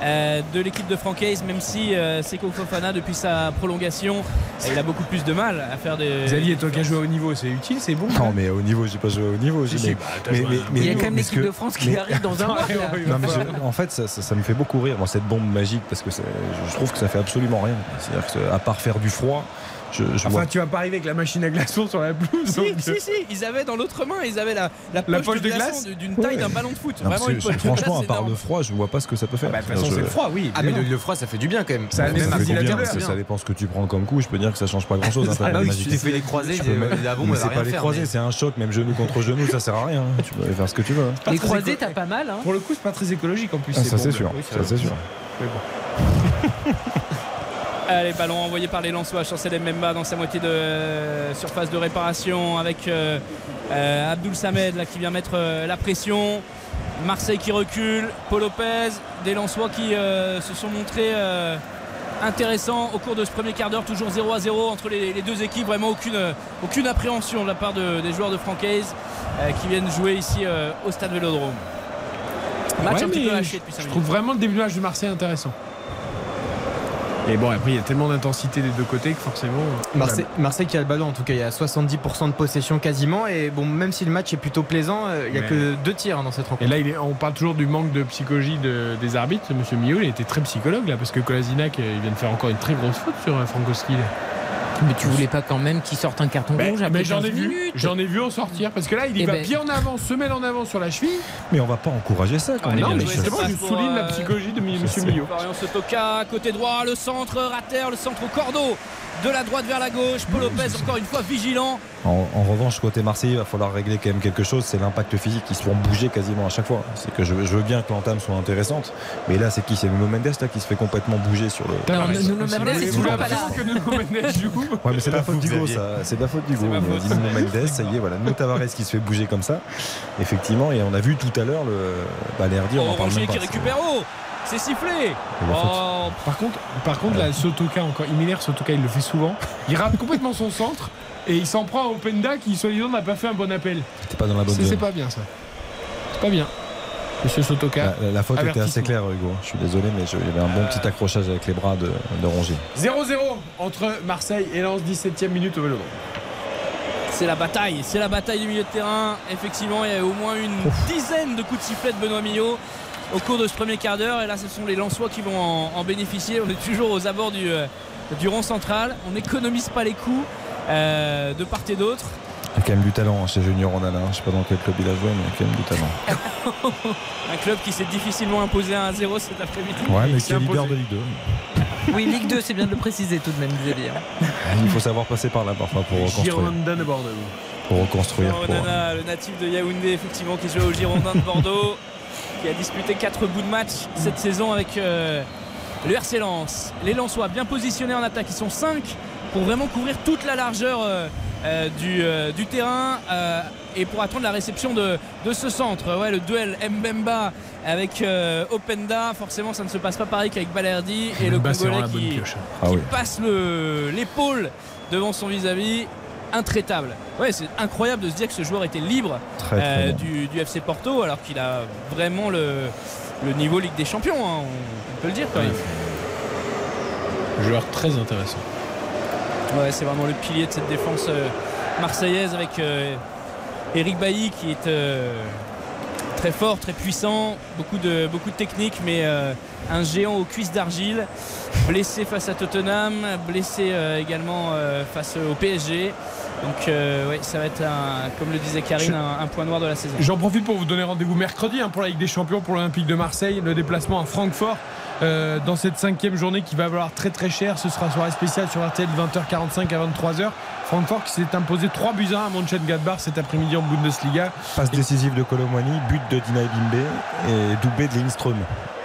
euh, de l'équipe de Francaise, même si euh, Seko Fofana, depuis sa prolongation, euh, il a beaucoup plus de mal à faire des. Xavier, toi qui as joué au niveau, c'est utile, c'est bon Non, mais au niveau, j'ai pas joué au niveau. j'ai- mais- mais- mais- mais- Il y a quand même l'équipe que- de France qui mais- arrive dans un mois. là. Non, mais je- en fait, ça, ça- ça me fait beaucoup rire, moi, cette bombe magique, parce que je trouve que ça fait absolument rien. C'est-à-dire à part faire du froid, je, je vois Enfin, tu vas pas arriver avec la machine à glaçons sur la pelouse. Si, donc, si, si, ils avaient dans l'autre main, ils avaient la, la poche, La poche de, glace d'une taille Ouais. d'un ballon de foot. Non, Vraiment une poche de franchement, glace à part énorme. le froid, je vois pas ce que ça peut faire. Bah, de toute façon, Je- c'est le froid, oui. Ah, mais le, le froid, ça fait du bien quand même. Ça Même fait bien. ça dépend ce que tu prends comme coup. Je peux dire que ça change pas grand chose. Ah oui, si tu fais les croisés, va c'est pas les croisés, c'est un choc, même genou contre genou, ça sert à rien. hein. Tu peux faire ce que tu veux. hein. Les croisés, t'as pas mal. Hein. Pour le coup, c'est pas très écologique en plus. Ah, ça c'est sûr. Ça c'est sûr. Allez, ballon envoyé par les Lensois. Chancel Mbemba dans sa moitié de euh, surface de réparation avec euh, euh, Abdoul Samed là, qui vient mettre la pression. Marseille qui recule. Paul Lopez. Des Lensois qui se sont montrés intéressants au cours de ce premier quart d'heure. Toujours 0 à 0 entre les, les deux équipes. Vraiment aucune, aucune appréhension de la part de- des joueurs de Francaise euh, qui viennent jouer ici euh, au stade Vélodrome. Match Ouais, un petit mais peu haché depuis 5 Je minutes. trouve vraiment le début de match de Marseille intéressant. Et bon, après, il y a tellement d'intensité des deux côtés que forcément. euh, Marseille, Marseille qui a le ballon en tout cas, il y a 70% de possession quasiment et bon même si le match est plutôt plaisant, euh, il n'y a Mais- que deux tirs hein, dans cette rencontre. Et là, il est- on parle toujours du manque de psychologie de- des arbitres. Monsieur Millot, il était très psychologue là, parce que Kolasinac, euh, il vient de faire encore une très grosse faute sur Frankowski. Mais tu voulais pas quand même qu'il sorte un carton Mais, rouge mais après j'en ai 15 vu, j'en ai vu en sortir parce que là, il y Eh va ben- pied en avant, semelle en avant sur la cheville. Mais on va pas encourager ça quand Ah, même. non, mais justement, je souligne la psychologie de M. Millot. Florian Sotoka, côté droit, le centre, rater, le centre au cordeau, de la droite vers la gauche. Paul Lopez, encore une fois, vigilant. En, en revanche, côté Marseille, il va falloir régler quand même quelque chose, c'est l'impact physique. Ils se font bouger quasiment à chaque fois. C'est que je, je veux bien que l'entame soit intéressante, mais là, c'est qui? C'est Nuno Mendes là, qui se fait complètement bouger sur le. Non. Nuno Mendes, est toujours pas là. que Nuno Mendes joue. Ouais, mais c'est de la pas faute vous, d'Hugo, ça. C'est de la faute d'Hugo. faute. dit Nuno Mendes, ça y est, voilà. Nuno Tavares qui se fait bouger comme ça. Effectivement, et on a vu tout à l'heure le. Bah, on en Oh, parle Rongier même pas. qui récupère haut. C'est sifflé. Oh, Par contre, par contre là, Sotoka, encore, Himmler, Sotoka, il le fait souvent. Il rate complètement son centre et il s'en prend à Openda qui, soi-disant, n'a pas fait un bon appel. C'était pas dans la bonne C'est pas bien ça. C'est pas bien. Monsieur Sotoka. La, la- la faute était assez claire, Hugo. Je suis désolé, mais je- il y avait un bon petit accrochage avec les bras de, de Rongier. 0-0 entre Marseille et Lens, 17ème minute au Vélodrome. C'est la bataille, c'est la bataille du milieu de terrain. Effectivement, il y a au moins une dizaine de coups de sifflet de Benoît Millot au cours de ce premier quart d'heure. Et là, ce sont les Lensois qui vont en, en bénéficier. On est toujours aux abords du, euh, du rond central. On n'économise pas les coups euh, de part et d'autre. Il y a quand même du talent hein, chez Junior Onana. Je sais pas dans quel club il a joué, mais il y a quand même du talent. Un club qui s'est difficilement imposé à 1-0 cet après-midi. Ouais, mais qui est leader de Ligue 2. Oui, Ligue 2, c'est bien de le préciser tout de même, disait dire. Il faut savoir passer par là parfois pour reconstruire. Girondin de Bordeaux. Pour reconstruire. Pour- Onana, le natif de Yaoundé, effectivement, qui joue au Girondin de Bordeaux, qui a disputé 4 bouts de match cette saison avec euh, le RC Lens. Les Lensois bien positionnés en attaque, ils sont 5 pour vraiment couvrir toute la largeur euh, euh, du, euh, du terrain euh, et pour attendre la réception de, de ce centre. Ouais, le duel Mbemba avec euh, Openda, forcément ça ne se passe pas pareil qu'avec Balerdi et le Congolais qui. Ah qui oui. passe le- l'épaule devant son vis-à-vis. Intraitable. Ouais, c'est incroyable de se dire que ce joueur était libre Très, très euh, du, du FC Porto alors qu'il a vraiment le, le niveau Ligue des Champions, hein, on, on peut le dire quand même. Joueur très intéressant. Ouais, c'est vraiment le pilier de cette défense euh, marseillaise avec euh, Eric Bailly qui est très fort, très puissant, beaucoup de, beaucoup de technique, mais un géant aux cuisses d'argile, blessé face à Tottenham, blessé euh, également euh, face au PSG. Donc euh, ouais, ça va être, un, comme le disait Karine, un, un point noir de la saison. J'en profite pour vous donner rendez-vous mercredi hein, pour la Ligue des Champions, pour l'Olympique de Marseille, le déplacement à Francfort. euh, dans cette cinquième journée qui va valoir très très cher, ce sera soirée spéciale sur RTL 20h45 à 23h. Francfort qui s'est imposé 3 buts à 1 à Mönchengladbach cet après-midi en Bundesliga. Passe décisive de Colomwani, but de Dina Bimbe et doublé de Lindström.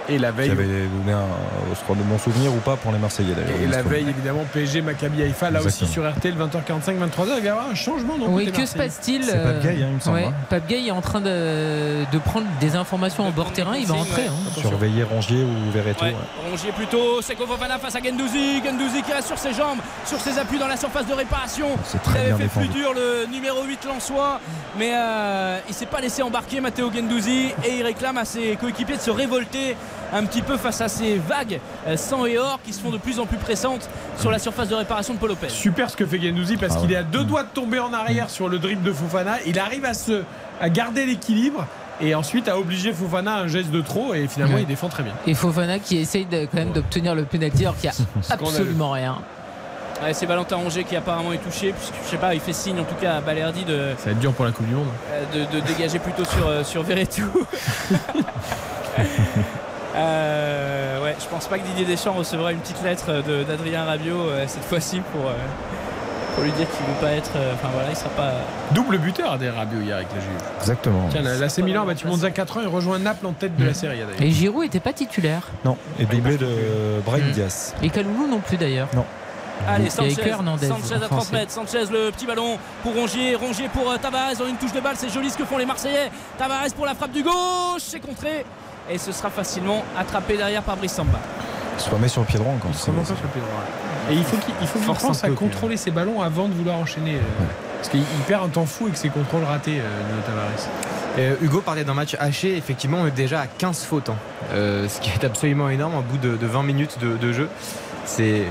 Et la Qui veille, avait donné un, je crois, de bons souvenirs ou pas pour les Marseillais d'ailleurs. et la veille évidemment PSG Maccabi Haïfa là aussi sur RTL 20h45 23h il va y avoir un changement donc Oui, que se passe-t-il C'est Pape Gay, hein, il me semble, ouais, hein. Pape Gay est en train de, de prendre des informations en bord terrain, il va entrer. hein. Surveiller Rongier ou Verreto. Ouais, ouais. Rongier plutôt, Seko Fofana face à Gendouzi, Gendouzi qui reste sur ses jambes, sur ses appuis dans la surface de réparation. C'est Il très avait bien fait défendu. plus dur le numéro 8 Lançois, mais euh, il s'est pas laissé embarquer Matteo Gendouzi et il réclame à ses coéquipiers de se révolter un petit peu face à ces vagues euh, sang et or qui se font de plus en plus pressantes sur la surface de réparation de Paul Lopez. Super ce que fait Gendouzi parce Ah qu'il ouais. est à deux doigts de tomber en arrière sur le dribble de Fofana. Il arrive à, se, à garder l'équilibre et ensuite à obliger Fofana à un geste de trop et finalement Ouais. il défend très bien. Et Fofana qui essaye de- quand même d'obtenir le penalty alors qu'il n'y a absolument rien. Ouais, c'est Valentin Rongier qui apparemment est touché, puisque je sais pas, il fait signe en tout cas à Balerdi de, Ça va être dur pour la Coupe du Monde. euh, de, de dégager plutôt sur, euh, sur Verretou. Euh, ouais, je pense pas que Didier Deschamps recevra une petite lettre de- d'Adrien Rabiot euh, cette fois-ci pour, euh, pour lui dire qu'il ne veut pas être. euh, Enfin voilà, il sera pas. Double buteur des Rabiot hier avec la Juve. Exactement. Tiens, la- l'AC Milan a battu Monza 4 ans et rejoint Naples en tête de la série d'ailleurs. Et Giroud n'était pas titulaire. Non, et doublé de Brahim Mm. Diaz. Et Kaloulou non plus d'ailleurs. Non. Allez, Sanchez, Sanchez à 30 français. mètres. Sanchez, le petit ballon pour Rongier. Rongier pour euh, Tavares dans une touche de balle. C'est joli ce que font les Marseillais. Tavares pour la frappe du gauche. C'est contré. Et ce sera facilement attrapé derrière par Brice Samba. Il se remet sur le pied droit encore. Il se remonte sur le pied droit. Et il faut qu'il il faut qu'il Force pense à peu, contrôler ses ballons avant de vouloir enchaîner. euh, Parce qu'il il perd un temps fou avec ses contrôles ratés euh, Tavares. Euh, Hugo parlait d'un match haché. Effectivement, on est déjà à 15 fautes. hein. Euh, ce qui est absolument énorme au bout de, de 20 minutes de, de jeu. C'est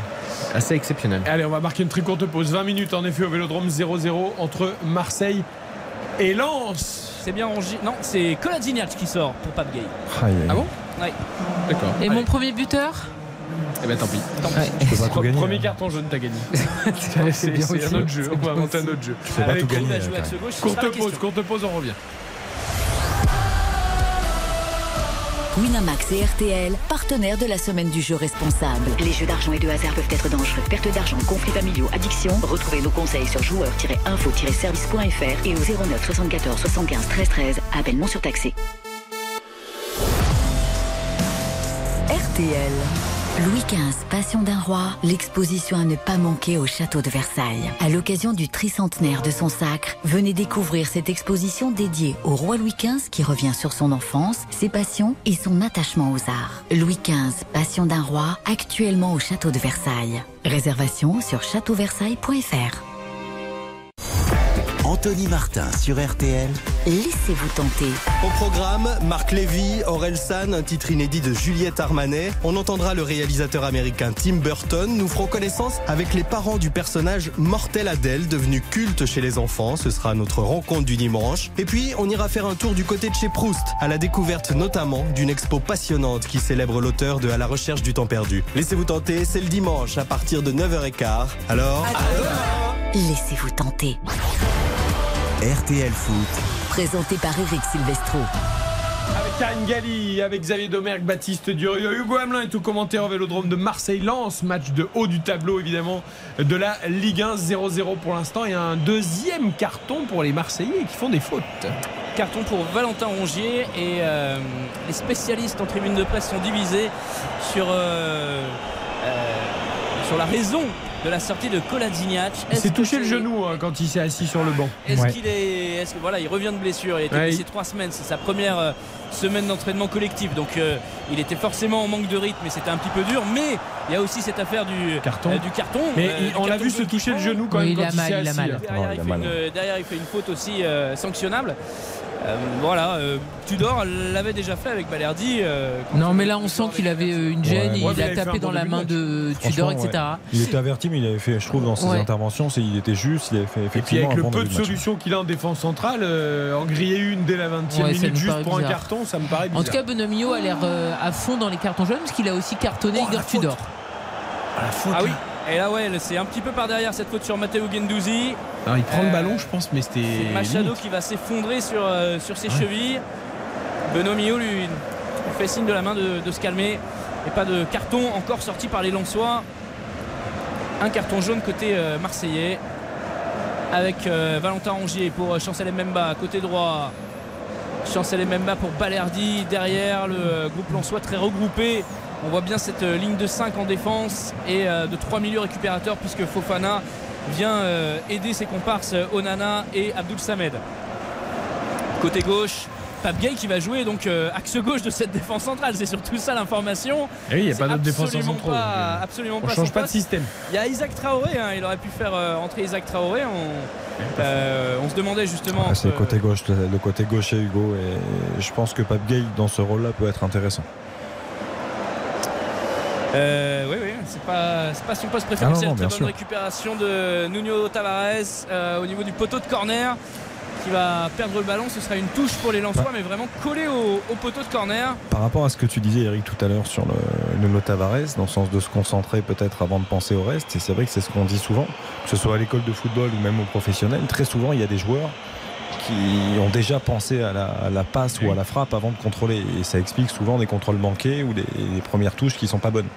assez exceptionnel. Allez, on va marquer une très courte pause. 20 minutes en effet au Vélodrome 0-0 entre Marseille et Lens. C'est bien Rongier. Non, c'est Koladjinac qui sort pour Pape Gay. Ah bon Ouais. D'accord. Et mon premier buteur Eh ben tant pis. Ouais. Tu peux pas tout gagner. Premier hein. carton jaune, t'as gagné. c'est un autre jeu. On va inventer un autre jeu. Tu peux pas Allez, tout gagner. la Courte pause, courte pause, on revient. Winamax et RTL, partenaires de la semaine du jeu responsable. Les jeux d'argent et de hasard peuvent être dangereux. Perte d'argent, conflits familiaux, addiction. Retrouvez nos conseils sur joueurs-info-service.fr et au 09 74 75 13 13. Appel non surtaxé. RTL. Louis XV, Passion d'un roi, l'exposition à ne pas manquer au château de Versailles. À l'occasion du tricentenaire de son sacre, venez découvrir cette exposition dédiée au roi Louis XV qui revient sur son enfance, ses passions et son attachement aux arts. Louis XV, Passion d'un roi, actuellement au château de Versailles. Réservation sur châteauversailles.fr. Anthony Martin sur RTL. Laissez-vous tenter. Au programme, Marc Lévy, Aurel San, un titre inédit de Juliette Armanet. On entendra le réalisateur américain Tim Burton. Nous ferons connaissance avec les parents du personnage Mortel Adèle, devenu culte chez les enfants. Ce sera notre rencontre du dimanche. Et puis, on ira faire un tour du côté de chez Proust, à la découverte notamment d'une expo passionnante qui célèbre l'auteur de À la recherche du temps perdu. Laissez-vous tenter, c'est le dimanche à partir de 9h15. Alors, Laissez-vous tenter. RTL Foot. Présenté par Eric Silvestro. Avec Karine Galli, avec Xavier Domergue, Baptiste Durieux, Hugo Hamelin et tout commentaire au Vélodrome de Marseille-Lens. Match de haut du tableau, évidemment, de la Ligue 1, 0-0 pour l'instant. Et un deuxième carton pour les Marseillais qui font des fautes. Carton pour Valentin Rongier et euh, les spécialistes en tribune de presse sont divisés sur, euh, euh, sur la raison de la sortie de Koladiniac. Il s'est touché le genou hein, quand il s'est assis sur le banc. Est-ce qu'il est, est-ce que voilà, il revient de blessure. Il a été Ouais, blessé trois semaines. C'est sa première euh, semaine d'entraînement collectif. Donc euh, il était forcément en manque de rythme et c'était un petit peu dur. Mais il y a aussi cette affaire du Carton. euh, du carton. Mais euh, il- du on l'a vu se toucher le genou quand Oui, même il quand a il mal, s'est il a assis. mal. là. Derrière, il fait mal, une, derrière, il fait une faute aussi euh, sanctionnable. Euh, voilà, euh, Tudor l'avait déjà fait avec Balerdi. euh, Non, mais là, on sent qu'il avait une gêne, Ouais, il ouais, mais il a tapé dans la main de Tudor, etc. ouais. Il était averti, mais il avait fait, je trouve, dans ses Ouais. interventions, c'est- il était juste, il avait fait Et puis effectivement avec un le peu de solutions qu'il a en défense centrale, euh, en griller une dès la 20e Ouais, ça minute juste pour un carton, ça me paraît bizarre. En tout cas, Bonomio a l'air euh, à fond dans les cartons jaunes parce qu'il a aussi cartonné Oh, la Igor faute. Tudor. Ah oui, et là ouais, c'est un petit peu par derrière cette faute sur Matteo Gendouzi. Alors, il prend le Euh, ballon, je pense, mais c'était. C'est Machado limite. qui va s'effondrer sur, euh, sur ses chevilles. Benoît Millot lui, fait signe de la main de, de se calmer. Et pas de carton encore sorti par les Lensois. Un carton jaune côté euh, marseillais. Avec Valentin Rongier pour Chancel Mbemba côté droit. Chancel Mbemba pour Balerdi derrière le groupe Lensois très regroupé. On voit bien cette euh, ligne de 5 en défense et euh, de 3 milieux récupérateurs puisque Fofana vient euh, aider ses comparses Onana et Abdul Samed. Côté gauche, Pape Gay qui va jouer donc euh, axe gauche de cette défense centrale. C'est surtout ça l'information. Eh oui, il n'y a pas d'autre donc, euh, absolument on pas change pas de système. Il y a Isaac Traoré, hein, il aurait pu faire euh, entrer Isaac Traoré. On, euh, on se demandait justement. Ah, c'est le côté gauche, le, côté gaucher Hugo, et je pense que Pape Gay dans ce rôle-là peut être intéressant. Euh, oui, oui, c'est pas, c'est pas son poste préférentiel. Ah non, non, Très bonne sûr. récupération de Nuno Tavares euh, au niveau du poteau de corner qui va perdre le ballon. Ce sera une touche pour les Lensois, mais vraiment collé au, au poteau de corner. Par rapport à ce que tu disais Eric tout à l'heure sur le Nuno Tavares, dans le sens de se concentrer peut-être avant de penser au reste, et c'est vrai que c'est ce qu'on dit souvent, que ce soit à l'école de football ou même au professionnel, très souvent il y a des joueurs qui ont déjà pensé à la, à la passe ou à la frappe avant de contrôler. Et ça explique souvent des contrôles manqués ou des, des premières touches qui sont pas bonnes.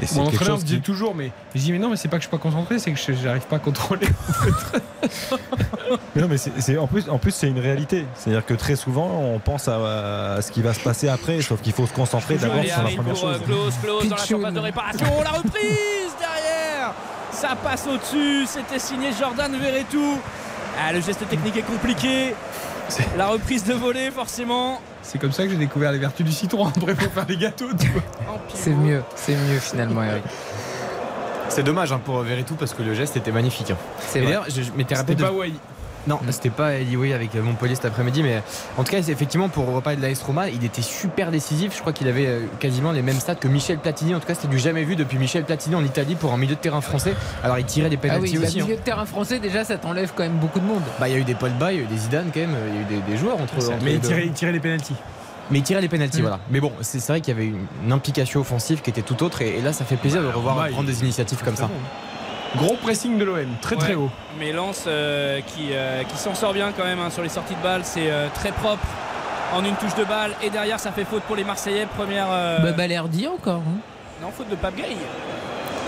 Et c'est Mon quelque entraîneur chose me dit qui... toujours, mais je dis, mais non, mais c'est pas que je suis pas concentré, c'est que je j'arrive pas à contrôler. Mais non, mais c'est, en plus, en plus c'est une réalité. C'est-à-dire que très souvent, on pense à, à ce qui va se passer après, sauf qu'il faut se concentrer d'abord sur la première pour euh, chose. Klose, Klose dans la surface de réparation. La reprise derrière. Ça passe au-dessus. C'était signé Jordan Verretou. Ah, le geste technique est compliqué. La reprise de volée, forcément. C'est comme ça que j'ai découvert les vertus du citron. Après, faut faire des gâteaux. C'est mieux, c'est mieux finalement, Eric. C'est dommage hein, pour Veretout parce que le geste était magnifique. hein. C'est vrai. D'ailleurs, je, je m'étais rappelé C'était de- pas Wai. Non, c'était pas Eliway avec euh, Montpellier cet après-midi, mais en tout cas, c'est effectivement, pour reparler de l'AS Roma, il était super décisif. Je crois qu'il avait euh, quasiment les mêmes stats que Michel Platini. En tout cas, c'était du jamais vu depuis Michel Platini en Italie pour un milieu de terrain français. Alors, il tirait des Ah oui, pénalties le aussi. hein. milieu de terrain français, déjà, ça t'enlève quand même beaucoup de monde. Bah, il y a eu des Paul Bay, il y a eu des Zidane quand même, il y a eu des, des joueurs entre. entre Mais les il tirait, il tirait les pénalties. Mais il tirait les pénalties, Mm. voilà. Mais bon, c'est vrai qu'il y avait une, une implication offensive qui était tout autre, et, et là, ça fait plaisir de revoir Bah, il- prendre des initiatives comme ça. Gros pressing de l'OM, très très haut. Mais Lens euh, qui, euh, qui s'en sort bien quand même hein, sur les sorties de balles. C'est euh, très propre en une touche de balle. Et derrière, ça fait faute pour les Marseillais. Première. euh, Bah, Balerdi encore. hein. Non, faute de Pape Gay.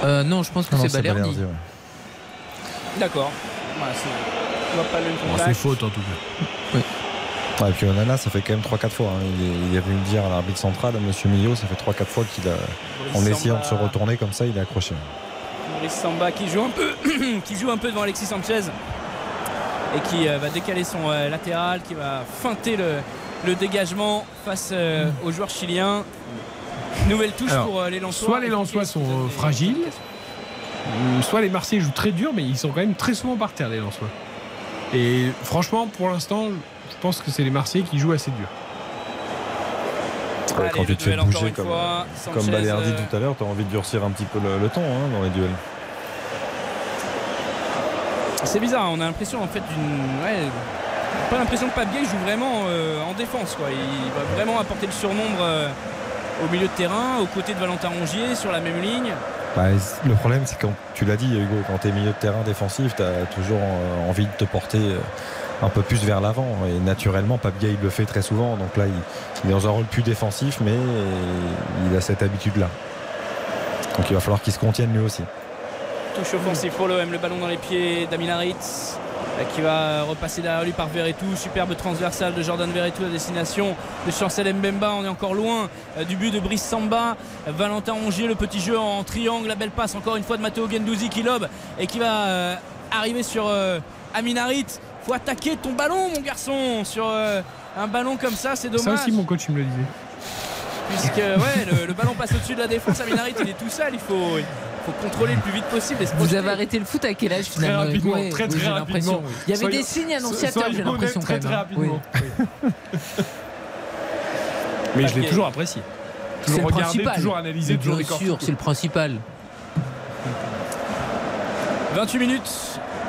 Euh, non, je pense que c'est Balerdi. Balerdi, ouais. D'accord. Voilà, c'est- faute en tout cas. Ouais, et puis Onana, ça fait quand même 3-4 fois. hein. Il, est, il est venu dire à l'arbitre central, Monsieur Millot, ça fait 3-4 fois qu'il a, en essayant de se retourner comme ça, il a accroché. Samba qui joue un peu, qui joue un peu devant Alexis Sanchez et qui euh, va décaler son euh, latéral, qui va feinter le, le dégagement face euh, aux joueurs chiliens. Nouvelle touche Alors, pour les Lensois. Soit les Lensois sont fragiles, soit les Marseillais jouent très dur, mais ils sont quand même très souvent par terre, les Lensois. Et franchement, pour l'instant, je pense que c'est les Marseillais qui jouent assez dur. Allez, quand tu te fais bouger comme, fois. comme Sanchez, Balerdi euh, tout à l'heure, tu as envie de durcir un petit peu le, le ton hein, dans les duels. C'est bizarre, on a l'impression en fait d'une. Ouais, pas l'impression que Gay joue vraiment euh, en défense. Quoi. Il va vraiment apporter le surnombre euh, au milieu de terrain, aux côtés de Valentin Rongier, sur la même ligne. Bah, le problème, c'est quand tu l'as dit, Hugo, quand tu es milieu de terrain défensif, tu as toujours envie de te porter euh, un peu plus vers l'avant. Et naturellement, Pape il le fait très souvent. Donc là, il, est dans un rôle plus défensif, mais il a cette habitude-là. Donc il va falloir qu'il se contienne lui aussi. Touche offensive pour l'OM, le ballon dans les pieds d'Amin Harit euh, qui va repasser derrière lui par Verretou. Superbe transversale de Jordan Verretou à destination de Chancel Mbemba. On est encore loin euh, du but de Brice Samba. Valentin Rongier, le petit jeu en triangle. La belle passe encore une fois de Matteo Gendouzi qui lobe et qui va euh, arriver sur Amin Harit. Faut attaquer ton ballon, mon garçon, sur euh, un ballon comme ça, c'est Ça dommage. aussi, mon coach il me le disait. Puisque ouais, le, le ballon passe au-dessus de la défense. Amin Harit, il est tout seul. Il faut, il faut contrôler le plus vite possible. et se Vous avez arrêté le foot à quel âge Très finalement rapidement, Ouais, très oui, très l'impression, rapidement. oui. Il y avait Soyons- des signes annonciateurs, j'ai l'impression Très très Oui. rapidement. Mais je l'ai toujours apprécié. C'est Toujours le regardé, principal. toujours analysé, toujours Bien sûr, c'est le principal. 28 minutes,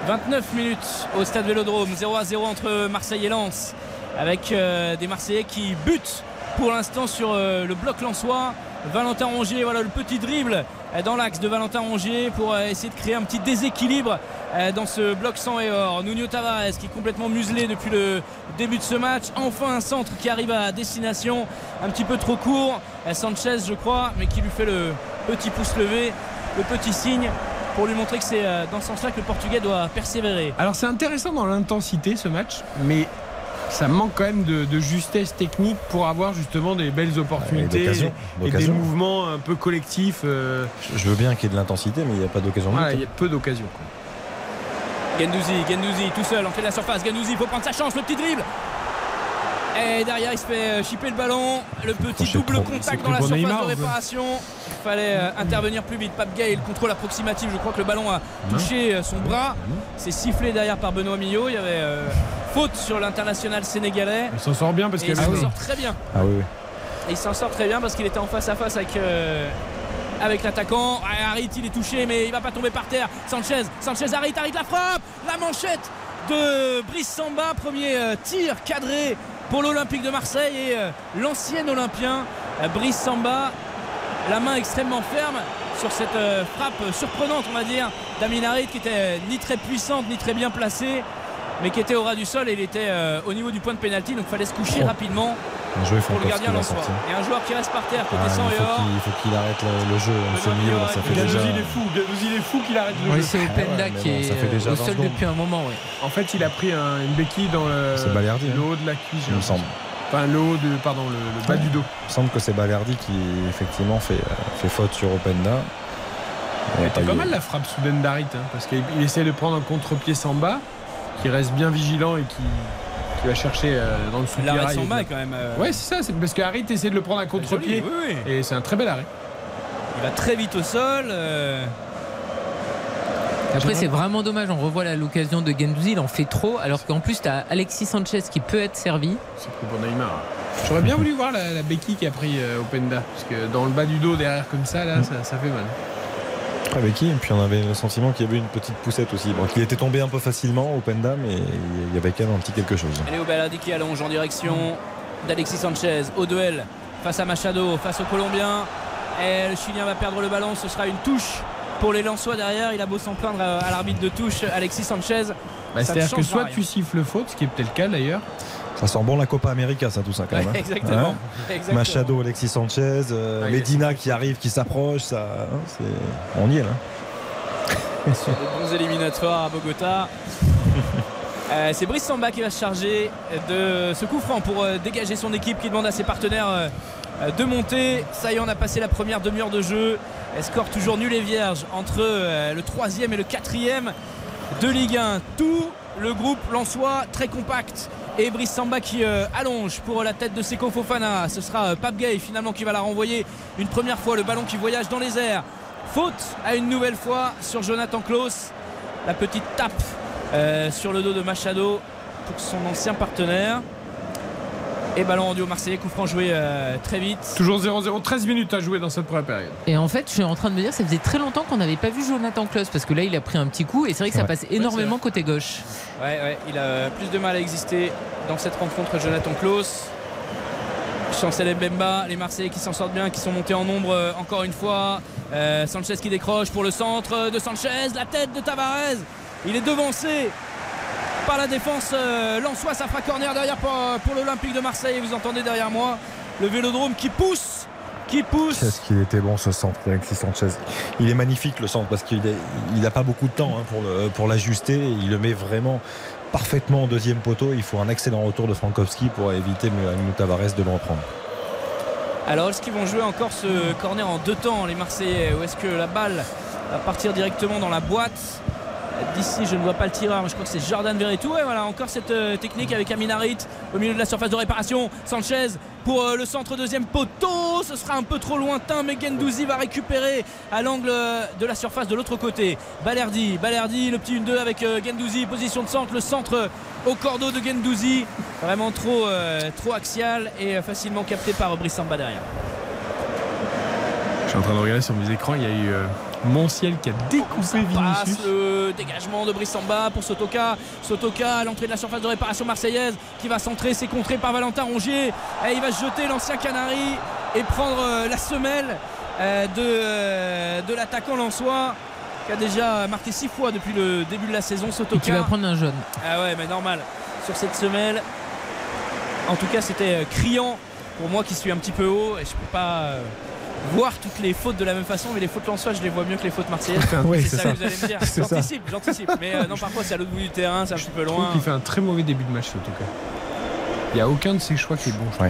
29 minutes au stade Vélodrome, 0 à 0 entre Marseille et Lens, avec euh, des Marseillais qui butent pour l'instant sur euh, le bloc lensois. Valentin Rongier, voilà le petit dribble euh, dans l'axe de Valentin Rongier pour essayer de créer un petit déséquilibre dans ce bloc sang et or. Nuno Tavares qui est complètement muselé depuis le début de ce match. Enfin un centre qui arrive à destination, un petit peu trop court. Sanchez je crois, mais qui lui fait le petit pouce levé, le petit signe pour lui montrer que c'est euh, dans ce sens-là que le Portugais doit persévérer. Alors c'est intéressant dans l'intensité ce match, mais ça manque quand même de, de justesse technique pour avoir justement des belles opportunités et, des mouvements un peu collectifs. euh, Je- veux bien qu'il y ait de l'intensité, mais il n'y a pas d'occasion. de voilà, but. il y a peu d'occasions. quoi. Gendouzi, Gendouzi tout seul, entrée de la surface. Gendouzi, il faut prendre sa chance, le petit dribble. Et derrière, il se fait euh, chipper le ballon. Le petit double contact dans la surface Neymar, de réparation. Il fallait euh, intervenir plus vite. Pape Gay, le contrôle approximatif. Je crois que le ballon a touché euh, son bras. C'est sifflé derrière par Benoît Millot. Il y avait euh, faute sur l'international sénégalais. Il s'en sort bien parce qu'il s'en sort très bien. Ah oui. Et il s'en sort très bien parce qu'il était en face à face avec, euh, avec l'attaquant. Ah, Harit, il est touché, mais il va pas tomber par terre. Sanchez, Sanchez, Harit, Harit la frappe. La manchette de Brice Samba. Premier tir cadré pour l'Olympique de Marseille et euh, l'ancien Olympien euh, Brice Samba. La main extrêmement ferme sur cette euh, frappe surprenante, on va dire, d'Amin Harit qui était ni très puissante ni très bien placée. Mais qui était au ras du sol et il était au niveau du point de pénalty, donc il fallait se coucher Oh. rapidement Pour le gardien va sortir. Et un joueur qui reste par terre côté Ah, sang il et faut il faut qu'il arrête le, le jeu dans ce milieu. Là, ça fait déjà. il est fou. Il est fou qu'il arrête le Oui, jeu. c'est Openda Ah ouais, mais qui est fait déjà au 20 sol depuis un moment. ouais. En fait, il a pris un- une béquille dans le, hein. haut de la cuisse. Il me semble. Enfin, le haut de, pardon, le, le bas du dos. Il me semble que c'est Balerdi qui effectivement fait, euh, fait faute sur Openda. Elle Et était pas mal la frappe soudaine d'Harit, hein, parce qu'il il essaie de prendre un contre-pied Samba, qui reste bien vigilant et qui, qui va chercher euh, dans le sous L'arrêt de Samba quand même. euh, Ouais, c'est ça, c'est parce que Harit essaie de le prendre à contre-pied. oui, oui. Et c'est un très bel arrêt. Il va très vite au sol. euh, Après, c'est vraiment dommage. On revoit l'occasion de Gendouzi. Il en fait trop. Alors qu'en plus, tu as Alexis Sanchez qui peut être servi. C'est pour Neymar. J'aurais bien voulu voir la, la béquille qui a pris euh, Openda, parce que dans le bas du dos, derrière comme ça, là, ça, ça fait mal. Avec qui Et puis on avait le sentiment qu'il y avait une petite poussette aussi. Bon, qu'il était tombé un peu facilement, Openda, mais il y avait quand même un petit quelque chose. Léo Baladi qui allonge en direction d'Alexis Sanchez au duel face à Machado, face au Colombien. Et le Chilien va perdre le ballon. Ce sera une touche pour les Lensois derrière. Il a beau s'en plaindre à l'arbitre de touche, Alexis Sanchez. Bah, C'est-à-dire que soit rien. tu siffles faute, ce qui est peut-être le cas d'ailleurs. Ça sent bon la Copa América, ça, tout ça, quand même. hein. Exactement. Hein Exactement. Machado, Alexis Sanchez, euh, Ah, Medina qui arrive, qui s'approche, ça, hein, c'est... on y est là. sur de bons éliminatoires à Bogota. Euh, c'est Brice Samba qui va se charger de ce coup franc pour euh, dégager son équipe qui demande à ses partenaires de monter. Ça y est, on a passé la première demi-heure de jeu. Elle score toujours nul et vierge entre euh, le troisième et le quatrième de Ligue 1. Tout le groupe Lensois très compact. Et Brice Samba qui euh, allonge pour la tête de Seko Fofana. Ce sera euh, Pape Gay finalement qui va la renvoyer une première fois. Le ballon qui voyage dans les airs. Faute à une nouvelle fois sur Jonathan Klaus. La petite tape euh, sur le dos de Machado pour son ancien partenaire. Et ballon rendu au Marseillais, coup franc joué euh, très vite. Toujours 0-0, 13 minutes à jouer dans cette première période. Et en fait, je suis en train de me dire, ça faisait très longtemps qu'on n'avait pas vu Jonathan Klaus parce que là, il a pris un petit coup et c'est vrai que ça Ouais. passe énormément côté gauche. Ouais, ouais, il a plus de mal à exister dans cette rencontre, Jonathan Klaus. Chancel Mbemba, les Marseillais qui s'en sortent bien, qui sont montés en nombre euh, encore une fois. Euh, Sanchez qui décroche pour le centre de Sanchez, la tête de Tavares. Il est devancé par la défense euh, Lançois, ça fera corner derrière pour, pour l'Olympique de Marseille. Et vous entendez derrière moi le vélodrome qui pousse, qui pousse. Qu'est-ce qu'il était bon ce centre Sanchez. Il est magnifique le centre parce qu'il n'a pas beaucoup de temps hein, pour, le- pour l'ajuster. Il le met vraiment parfaitement au deuxième poteau. Il faut un excellent retour de Frankowski pour éviter Mou Tavares de le reprendre. Alors est-ce qu'ils vont jouer encore ce corner en deux temps les Marseillais ou est-ce que la balle va partir directement dans la boîte D'ici je ne vois pas le tireur mais je crois que c'est Jordan Verretou. Et voilà encore cette euh, technique avec Aminarit au milieu de la surface de réparation. Sanchez pour euh, le centre deuxième poteau. Ce sera un peu trop lointain mais Gendouzi va récupérer à l'angle euh, de la surface de l'autre côté. Balerdi, Balerdi le petit 1-2 avec Gendouzi position de centre le centre au cordeau de Gendouzi. Vraiment trop, trop axial et facilement capté par Brice Samba derrière. Je suis en train de regarder sur mes écrans, il y a eu Monciel qui a découpé passe Vinicius. le dégagement de Brissamba pour Sotoka Sotoka à l'entrée de la surface de réparation marseillaise qui va centrer c'est contré par Valentin Rongier et il va se jeter l'ancien Canari et prendre euh, la semelle euh, de, euh, de l'attaquant Lançois qui a déjà marqué 6 fois depuis le début de la saison Sotoka Et qui va prendre un jaune. ah ouais mais normal sur cette semelle en tout cas c'était criant pour moi qui suis un petit peu haut et je peux pas voir toutes les fautes de la même façon mais les fautes Lançois je les vois mieux que les fautes marseillaises Oui, c'est ça, ça. que vous allez me dire j'anticipe j'anticipe mais euh, non parfois c'est à l'autre bout du terrain c'est un petit peu loin qu'il fait un très mauvais début de match, en tout cas. Il n'y a aucun de ses choix qui est bon. je.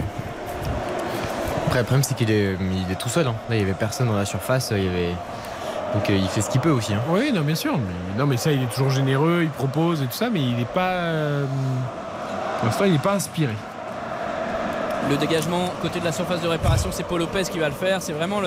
Après, le problème, c'est qu'il est, il est tout seul. hein. Là, il n'y avait personne dans la surface. Il y avait... Donc, euh, il fait ce qu'il peut aussi. hein. Oui, non, bien sûr. Mais, non, mais ça, il est toujours généreux, il propose et tout ça, mais il n'est pas. euh, pour l'instant, il n'est pas inspiré. Le dégagement côté de la surface de réparation c'est Paul Lopez qui va le faire. C'est vraiment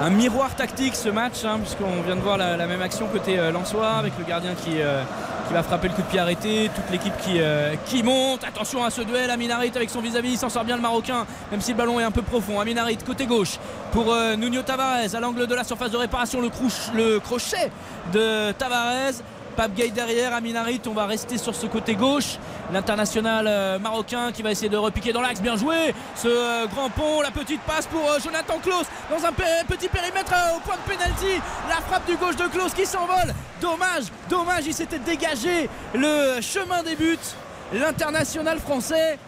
un miroir tactique ce match hein, puisqu'on vient de voir la, même action côté euh, Lensois avec le gardien qui, euh, qui va frapper le coup de pied arrêté toute l'équipe qui, euh, qui monte. Attention à ce duel Aminarit avec son vis-à-vis il s'en sort bien le Marocain même si le ballon est un peu profond. Aminarit côté gauche pour euh, Nuno Tavares à l'angle de la surface de réparation le crochet de Tavares Pape Gay derrière, Aminarit, on va rester sur ce côté gauche. L'international euh, marocain qui va essayer de repiquer dans l'axe, bien joué. Ce euh, grand pont, la petite passe pour euh, Jonathan Klaus dans un pe- petit périmètre au point de pénalty. La frappe du gauche de Klaus qui s'envole. Dommage, dommage, il s'était dégagé le chemin des buts. L'international français.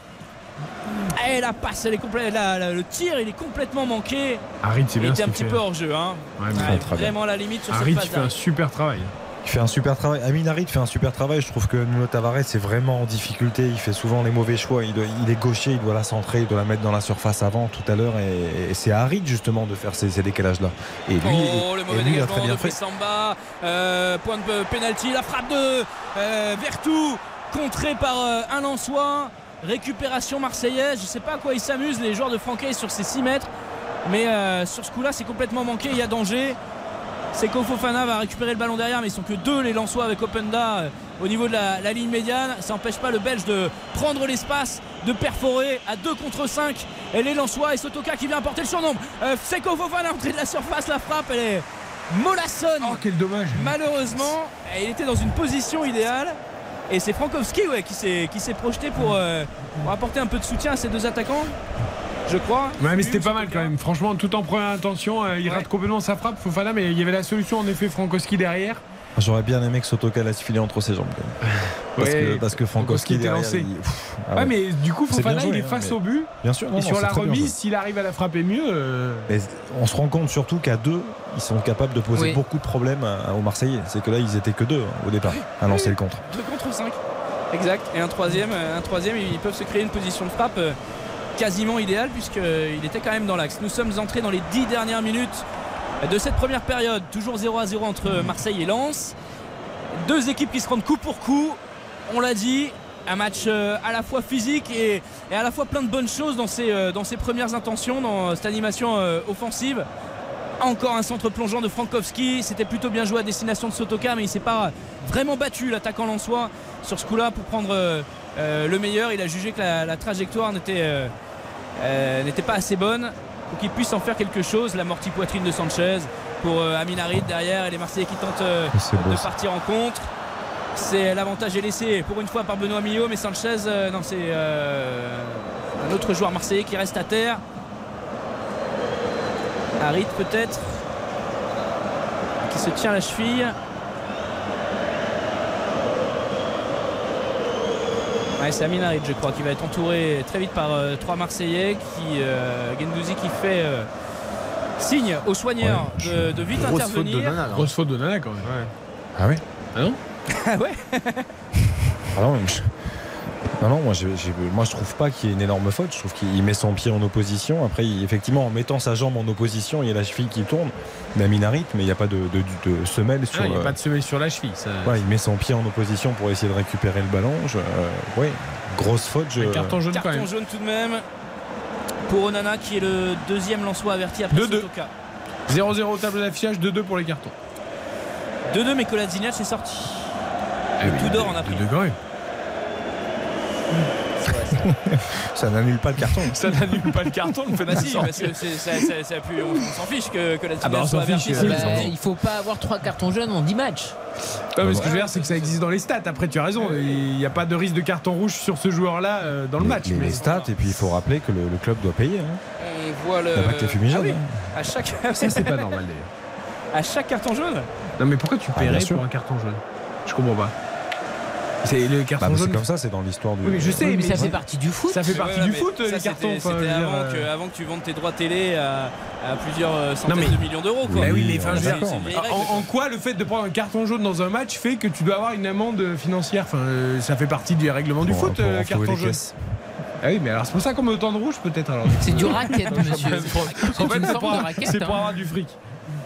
Et la passe, elle est complète, le tir, il est complètement manqué. Harit, il était un petit fait. peu hors jeu. Hein. Ouais, Ouais, vraiment la limite sur Harit, cette passe. fait un super travail. Il fait un super travail. Amin Harit fait un super travail. Je trouve que Nuno Tavares est vraiment en difficulté. Il fait souvent les mauvais choix. Il, doit- il est gaucher, il doit la centrer, il doit la mettre dans la surface avant tout à l'heure. Et, et c'est Harit justement de faire ces, ces décalages-là. Et lui, Oh, le et mauvais lui, il a dégagement très bien de fait. Samba. point de pénalty. La frappe de euh, Vertou, contrée par euh, un Lançois. Récupération marseillaise. Je sais pas à quoi ils s'amusent, les joueurs de Franquet, sur ces 6 mètres. Mais euh, sur ce coup-là, c'est complètement manqué. Il y a danger. Seko Fofana va récupérer le ballon derrière, mais ils sont que deux les Lensois avec Openda euh, au niveau de la, la ligne médiane. Ça n'empêche pas le Belge de prendre l'espace, de perforer à 2 contre 5. Et les Lensois et Sotoka qui vient apporter le surnombre. Euh, Seko Fofana à l'entrée de la surface, la frappe, elle est mollassonne. Oh, quel dommage. Malheureusement, il était dans une position idéale. Et c'est Frankowski ouais, qui s'est qui s'est projeté pour, euh, pour apporter un peu de soutien à ces deux attaquants. Je crois. Ouais, mais c'était pas mal quand même. Franchement, tout en première intention, euh, il rate complètement sa frappe, Fofana, mais il y avait la solution en effet, Frankowski derrière. J'aurais bien aimé que Sotoka laisse filer entre ses jambes. quand même. Parce, Ouais, que, parce que Frankowski était lancé. il- pff, ah ouais, ouais. mais du coup, Fofana, joué, il est hein, face mais- au but. Bien sûr, non, et non, sur la remise, s'il arrive à la frapper mieux. euh, Mais on se rend compte surtout qu'à deux, ils sont capables de poser Oui. beaucoup de problèmes aux Marseillais. C'est que là, ils étaient que deux hein, au départ à lancer le contre. 2 contre 5. Exact. Et un troisième, euh, un troisième, ils peuvent se créer une position de frappe euh, quasiment idéale puisqu'il était quand même dans l'axe. Nous sommes entrés dans les 10 dernières minutes de cette première période. Toujours 0 à 0 entre Marseille et Lens. Deux équipes qui se rendent coup pour coup. On l'a dit, un match euh, à la fois physique et, à la fois plein de bonnes choses dans ses, euh, premières intentions, dans cette animation euh, offensive. Encore un centre plongeant de Frankowski. C'était plutôt bien joué à destination de Sotoka, mais il s'est pas vraiment battu l'attaquant Lançois sur ce coup-là pour prendre euh, euh, le meilleur. Il a jugé que la trajectoire n'était euh, n'était pas assez bonne pour qu'il puisse en faire quelque chose. La mortie poitrine de Sanchez pour euh, Amin Harit derrière et les Marseillais qui tentent euh, beau, de ça. partir en contre. C'est l'avantage est laissé pour une fois par Benoît Millot, mais Sanchez, euh, non, c'est un autre joueur marseillais qui reste à terre. Harit peut-être qui se tient la cheville. Ouais, c'est Amin Harit, je crois, qui va être entouré très vite par euh, trois Marseillais. Qui, euh, Gendouzi qui fait euh, signe aux soigneurs de, de vite Grosse faute de intervenir. Nana. Grosse faute de Nana quand même. Ah oui Ah non Ah ouais Ah non, mais je... non, non, moi, j'ai- moi je trouve pas qu'il y ait une énorme faute. Je trouve qu'il met son pied en opposition. Après, il- effectivement, en mettant sa jambe en opposition, il y a la cheville qui tourne. D'aminarit, mais il n'y a pas de, de- de semelle sur Ah, Il n'y a le- pas de semelle sur la cheville. Ça... Ouais, il met son pied en opposition pour essayer de récupérer le ballon. Je- euh, oui, grosse faute. Je... carton jaune quand Carton même. jaune tout de même pour Onana qui est le deuxième Lançois averti après 2-2. Sotoka. 0-0 au tableau d'affichage, 2-2 pour les cartons. 2-2 mais Kolasinac est sorti. Ah le oui, tout d'or en a pris. 2-2 quand même. Ça n'annule pas le carton. Ça n'annule pas le carton, le Bah parce que ça- ça- ça on, on s'en fiche que, que la Ah bah, soit fiche, avertie. bah, il faut pas avoir trois cartons jaunes en 10 matchs. Non, mais ce que je veux dire, c'est que ça existe dans les stats. Après, tu as raison. Il n'y a pas de risque de carton rouge sur ce joueur-là euh, dans le Les- match. les, mais les stats, et puis il faut rappeler que le, le club doit payer. hein. On voit le. Il n'y a pas que les fumigènes. Ah oui, hein. à chaque. ça, c'est pas normal d'ailleurs. À chaque carton jaune Non, mais pourquoi tu Ah, paierais sûr. pour un carton jaune? Je comprends pas. C'est le Bah, carton c'est jaune. comme ça, c'est dans l'histoire du. Oui, mais je sais, Oui, mais mais ça fait partie du foot. Ça fait partie ouais, du foot, ça, les c'était- cartons. C'était avant, euh, que, avant que tu vendes tes droits télé à, à plusieurs euh, centaines mais- de millions d'euros. quoi. Bah oui, mais enfin, en, en quoi le fait de prendre un carton jaune dans un match fait que tu dois avoir une amende financière? Enfin, euh, ça fait partie du règlement du foot, euh, carton jaune. Ah oui, mais alors c'est pour ça qu'on met autant de rouge peut-être alors. C'est du racket, monsieur. En fait, pour, c'est pour hein. avoir du fric.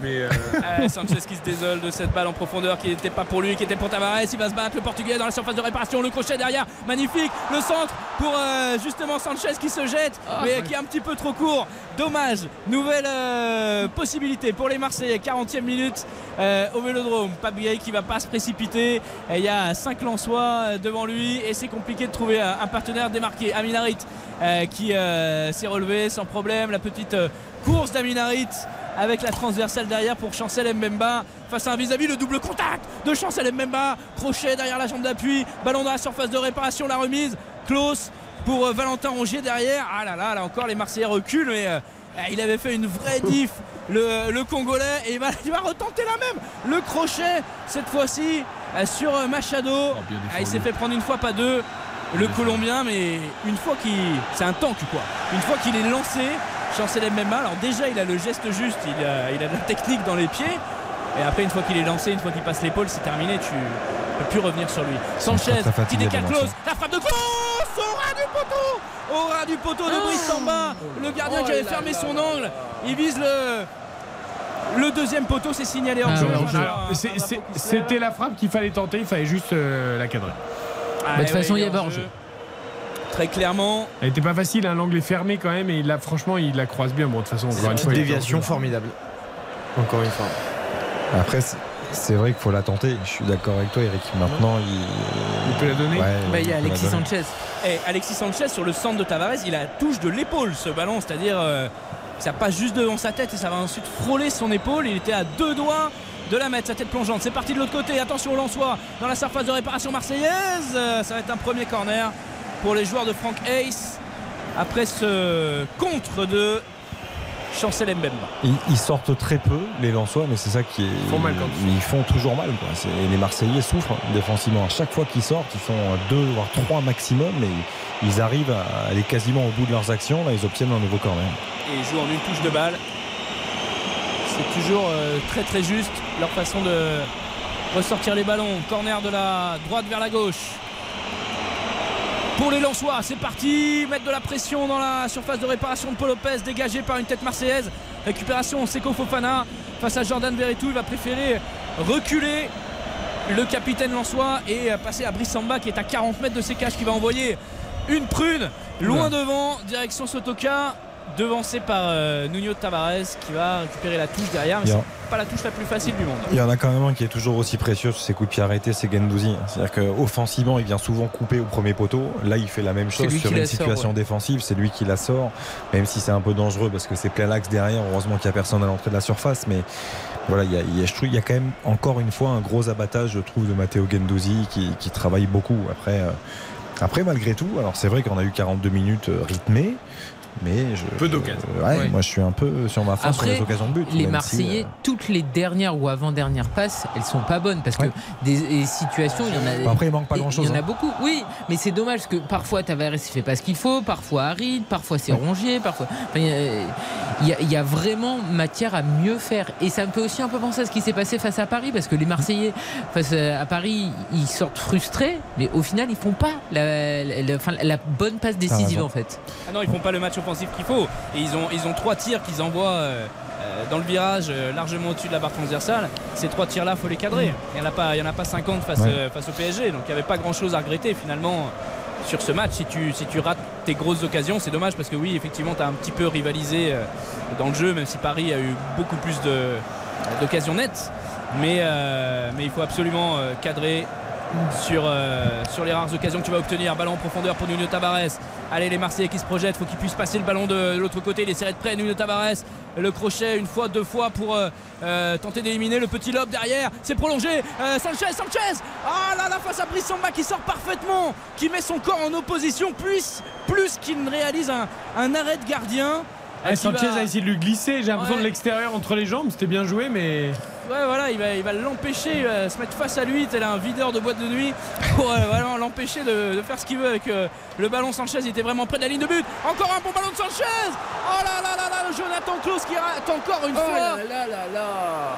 Mais euh, Ah, Sanchez qui se désole de cette balle en profondeur qui n'était pas pour lui, qui était pour Tavares. Il va se battre le Portugais dans la surface de réparation. Le crochet derrière, magnifique. Le centre pour euh, justement Sanchez qui se jette, Ah, mais ouais. qui est un petit peu trop court. Dommage. Nouvelle euh, possibilité pour les Marseillais. 40e minute euh, au Vélodrome. Pablier qui va pas se précipiter. Et Il y a 5 Lensois euh, devant lui et c'est compliqué de trouver un, un partenaire démarqué. Aminarit euh, qui euh, s'est relevé sans problème. La petite euh, course d'Aminarit avec la transversale derrière pour Chancel Mbemba face à un vis-à-vis le double contact de Chancel Mbemba. Crochet derrière la jambe d'appui ballon dans la surface de réparation la remise. Close pour euh, Valentin Rongier derrière. Ah là là là encore les Marseillais reculent mais euh, il avait fait une vraie diff le, le Congolais. Et il va, il va retenter la même. Le crochet cette fois-ci euh, sur Machado. Ah, il s'est fait prendre une fois pas deux. Le Colombien mais une fois qu'il c'est un tank quoi. Une fois qu'il est lancé Chancel Mbemba alors déjà il a le geste juste il a, il a de la technique dans les pieds. Et après une fois qu'il est lancé une fois qu'il passe l'épaule c'est terminé tu peux plus revenir sur lui. Sanchez qui décale close. La frappe de close au ras du poteau. Au ras du poteau de Brice Samba. Le gardien qui avait fermé son angle. il vise le le deuxième poteau c'est signalé en Ah, jeu se C'était la frappe qu'il fallait tenter, il fallait juste euh, la cadrer. Ah, Bah, de toute ouais, façon, il y est avait en hors-jeu. jeu. Très clairement. Elle était pas facile, hein, l'angle est fermé quand même, et là, franchement, il la croise bien. Bon, de toute façon, encore une fois, déviation jeu. formidable. Encore une fois. Après, c'est- vrai qu'il faut la tenter. Je suis d'accord avec toi, Eric. Maintenant, il. Il peut la donner Ouais, Bah, il y a Alexis. Sanchez. Et Alexis Sanchez sur le centre de Tavares, il a touche de l'épaule ce ballon, c'est-à-dire euh, ça passe juste devant sa tête et ça va ensuite frôler son épaule. Il était à deux doigts de la mettre, sa tête plongeante. C'est parti de l'autre côté. Attention au Lançois dans la surface de réparation marseillaise. Euh, Ça va être un premier corner pour les joueurs de Frank Ace après ce contre de Chancel Mbemba. Ils, ils sortent très peu, les Lensois, mais c'est ça qui est. Ils font mal quand ils ils font toujours mal. Quoi. C'est- Les Marseillais souffrent défensivement. À chaque fois qu'ils sortent, ils font deux voire trois maximum, mais ils- ils arrivent à aller quasiment au bout de leurs actions. Là, ils obtiennent un nouveau corner. et ils jouent en une touche de balle. C'est toujours euh, très très juste leur façon de ressortir les ballons. Corner de la droite vers la gauche. Pour les Lensois, c'est parti. Mettre de la pression dans la surface de réparation de Paul Lopez, dégagé par une tête marseillaise. Récupération Seko Fofana face à Jordan Verretou. Il va préférer reculer le capitaine Lensois et passer à Brice Samba qui est à 40 mètres de ses cages qui va envoyer une prune loin devant, direction Sotoka. Devancé par euh, Nuno Tavares qui va récupérer la touche derrière. Mais c'est pas la touche la plus facile du monde. Il y en a quand même un qui est toujours aussi précieux sur ses coups de pied arrêtés, c'est Gendouzi. C'est-à-dire qu'offensivement, il vient souvent couper au premier poteau. Là, il fait la même C'est chose sur une sort, situation ouais. défensive. C'est lui qui la sort, même si c'est un peu dangereux parce que c'est plein l'axe derrière. Heureusement qu'il n'y a personne à l'entrée de la surface. Mais voilà, il y, a, il y a- je trouve il y a quand même encore une fois un gros abattage, je trouve, de Matteo Gendouzi qui, qui travaille beaucoup. Après, euh, après malgré tout, alors c'est vrai qu'on a eu 42 minutes euh, rythmées. Mais je, Peu d'occasions. euh, ouais, Ouais. moi je suis un peu sur ma fin sur Après, les occasions de but. les si, Marseillais, euh, toutes les dernières ou avant-dernières passes, elles sont pas bonnes parce que des, des situations, il y en a. Bah après, il manque pas grand-chose, Il y en a hein. beaucoup, oui, mais c'est dommage parce que parfois Tavares il fait pas ce qu'il faut, parfois Harid, parfois c'est Rongier, parfois. enfin, il y a- y, y vraiment matière à mieux faire. Et ça me fait aussi un peu penser à ce qui s'est passé face à Paris parce que les Marseillais face à Paris, ils sortent frustrés, mais au final ils font pas la, la- la- enfin, la bonne passe décisive en fait. Ah non, ils font pas le match qu'il faut. Et ils ont, ils ont trois tirs qu'ils envoient euh, euh, dans le virage, euh, largement au-dessus de la barre transversale. Ces trois tirs-là, faut les cadrer. Il n'y en, a pas- il y en a pas 50 face, Ouais. euh, face au PSG. Donc il n'y avait pas grand-chose à regretter finalement sur ce match. Si tu, si tu rates tes grosses occasions, c'est dommage parce que oui, effectivement, tu as un petit peu rivalisé dans le jeu, même si Paris a eu beaucoup plus d'occasions nettes. Mais, euh, mais il faut absolument cadrer sur, euh, sur les rares occasions que tu vas obtenir. Ballon en profondeur pour Nuno Tavares. Allez, les Marseillais qui se projettent, faut qu'ils puissent passer le ballon de l'autre côté. Il est de près, Nuno Tavares. Le crochet une fois, deux fois pour euh, euh, tenter d'éliminer le petit lobe derrière. C'est prolongé. Sanchez, Sanchez. Ah là là, face à Brice Samba qui sort parfaitement, qui met son corps en opposition, plus, plus qu'il ne réalise un arrêt de gardien. Ah, Sanchez va- a essayé de lui glisser, j'ai l'impression Ouais. de l'extérieur entre les jambes, c'était bien joué, mais. Ouais, voilà, il va, il va l'empêcher, euh, se mettre face à lui, tel un videur de boîte de nuit, pour euh, vraiment l'empêcher de, de faire ce qu'il veut avec euh, le ballon. Sanchez, il était vraiment près de la ligne de but. Encore un bon ballon de Sanchez Oh là là là là, le Jonathan Klaus qui rate encore une Oh fois. là là là là.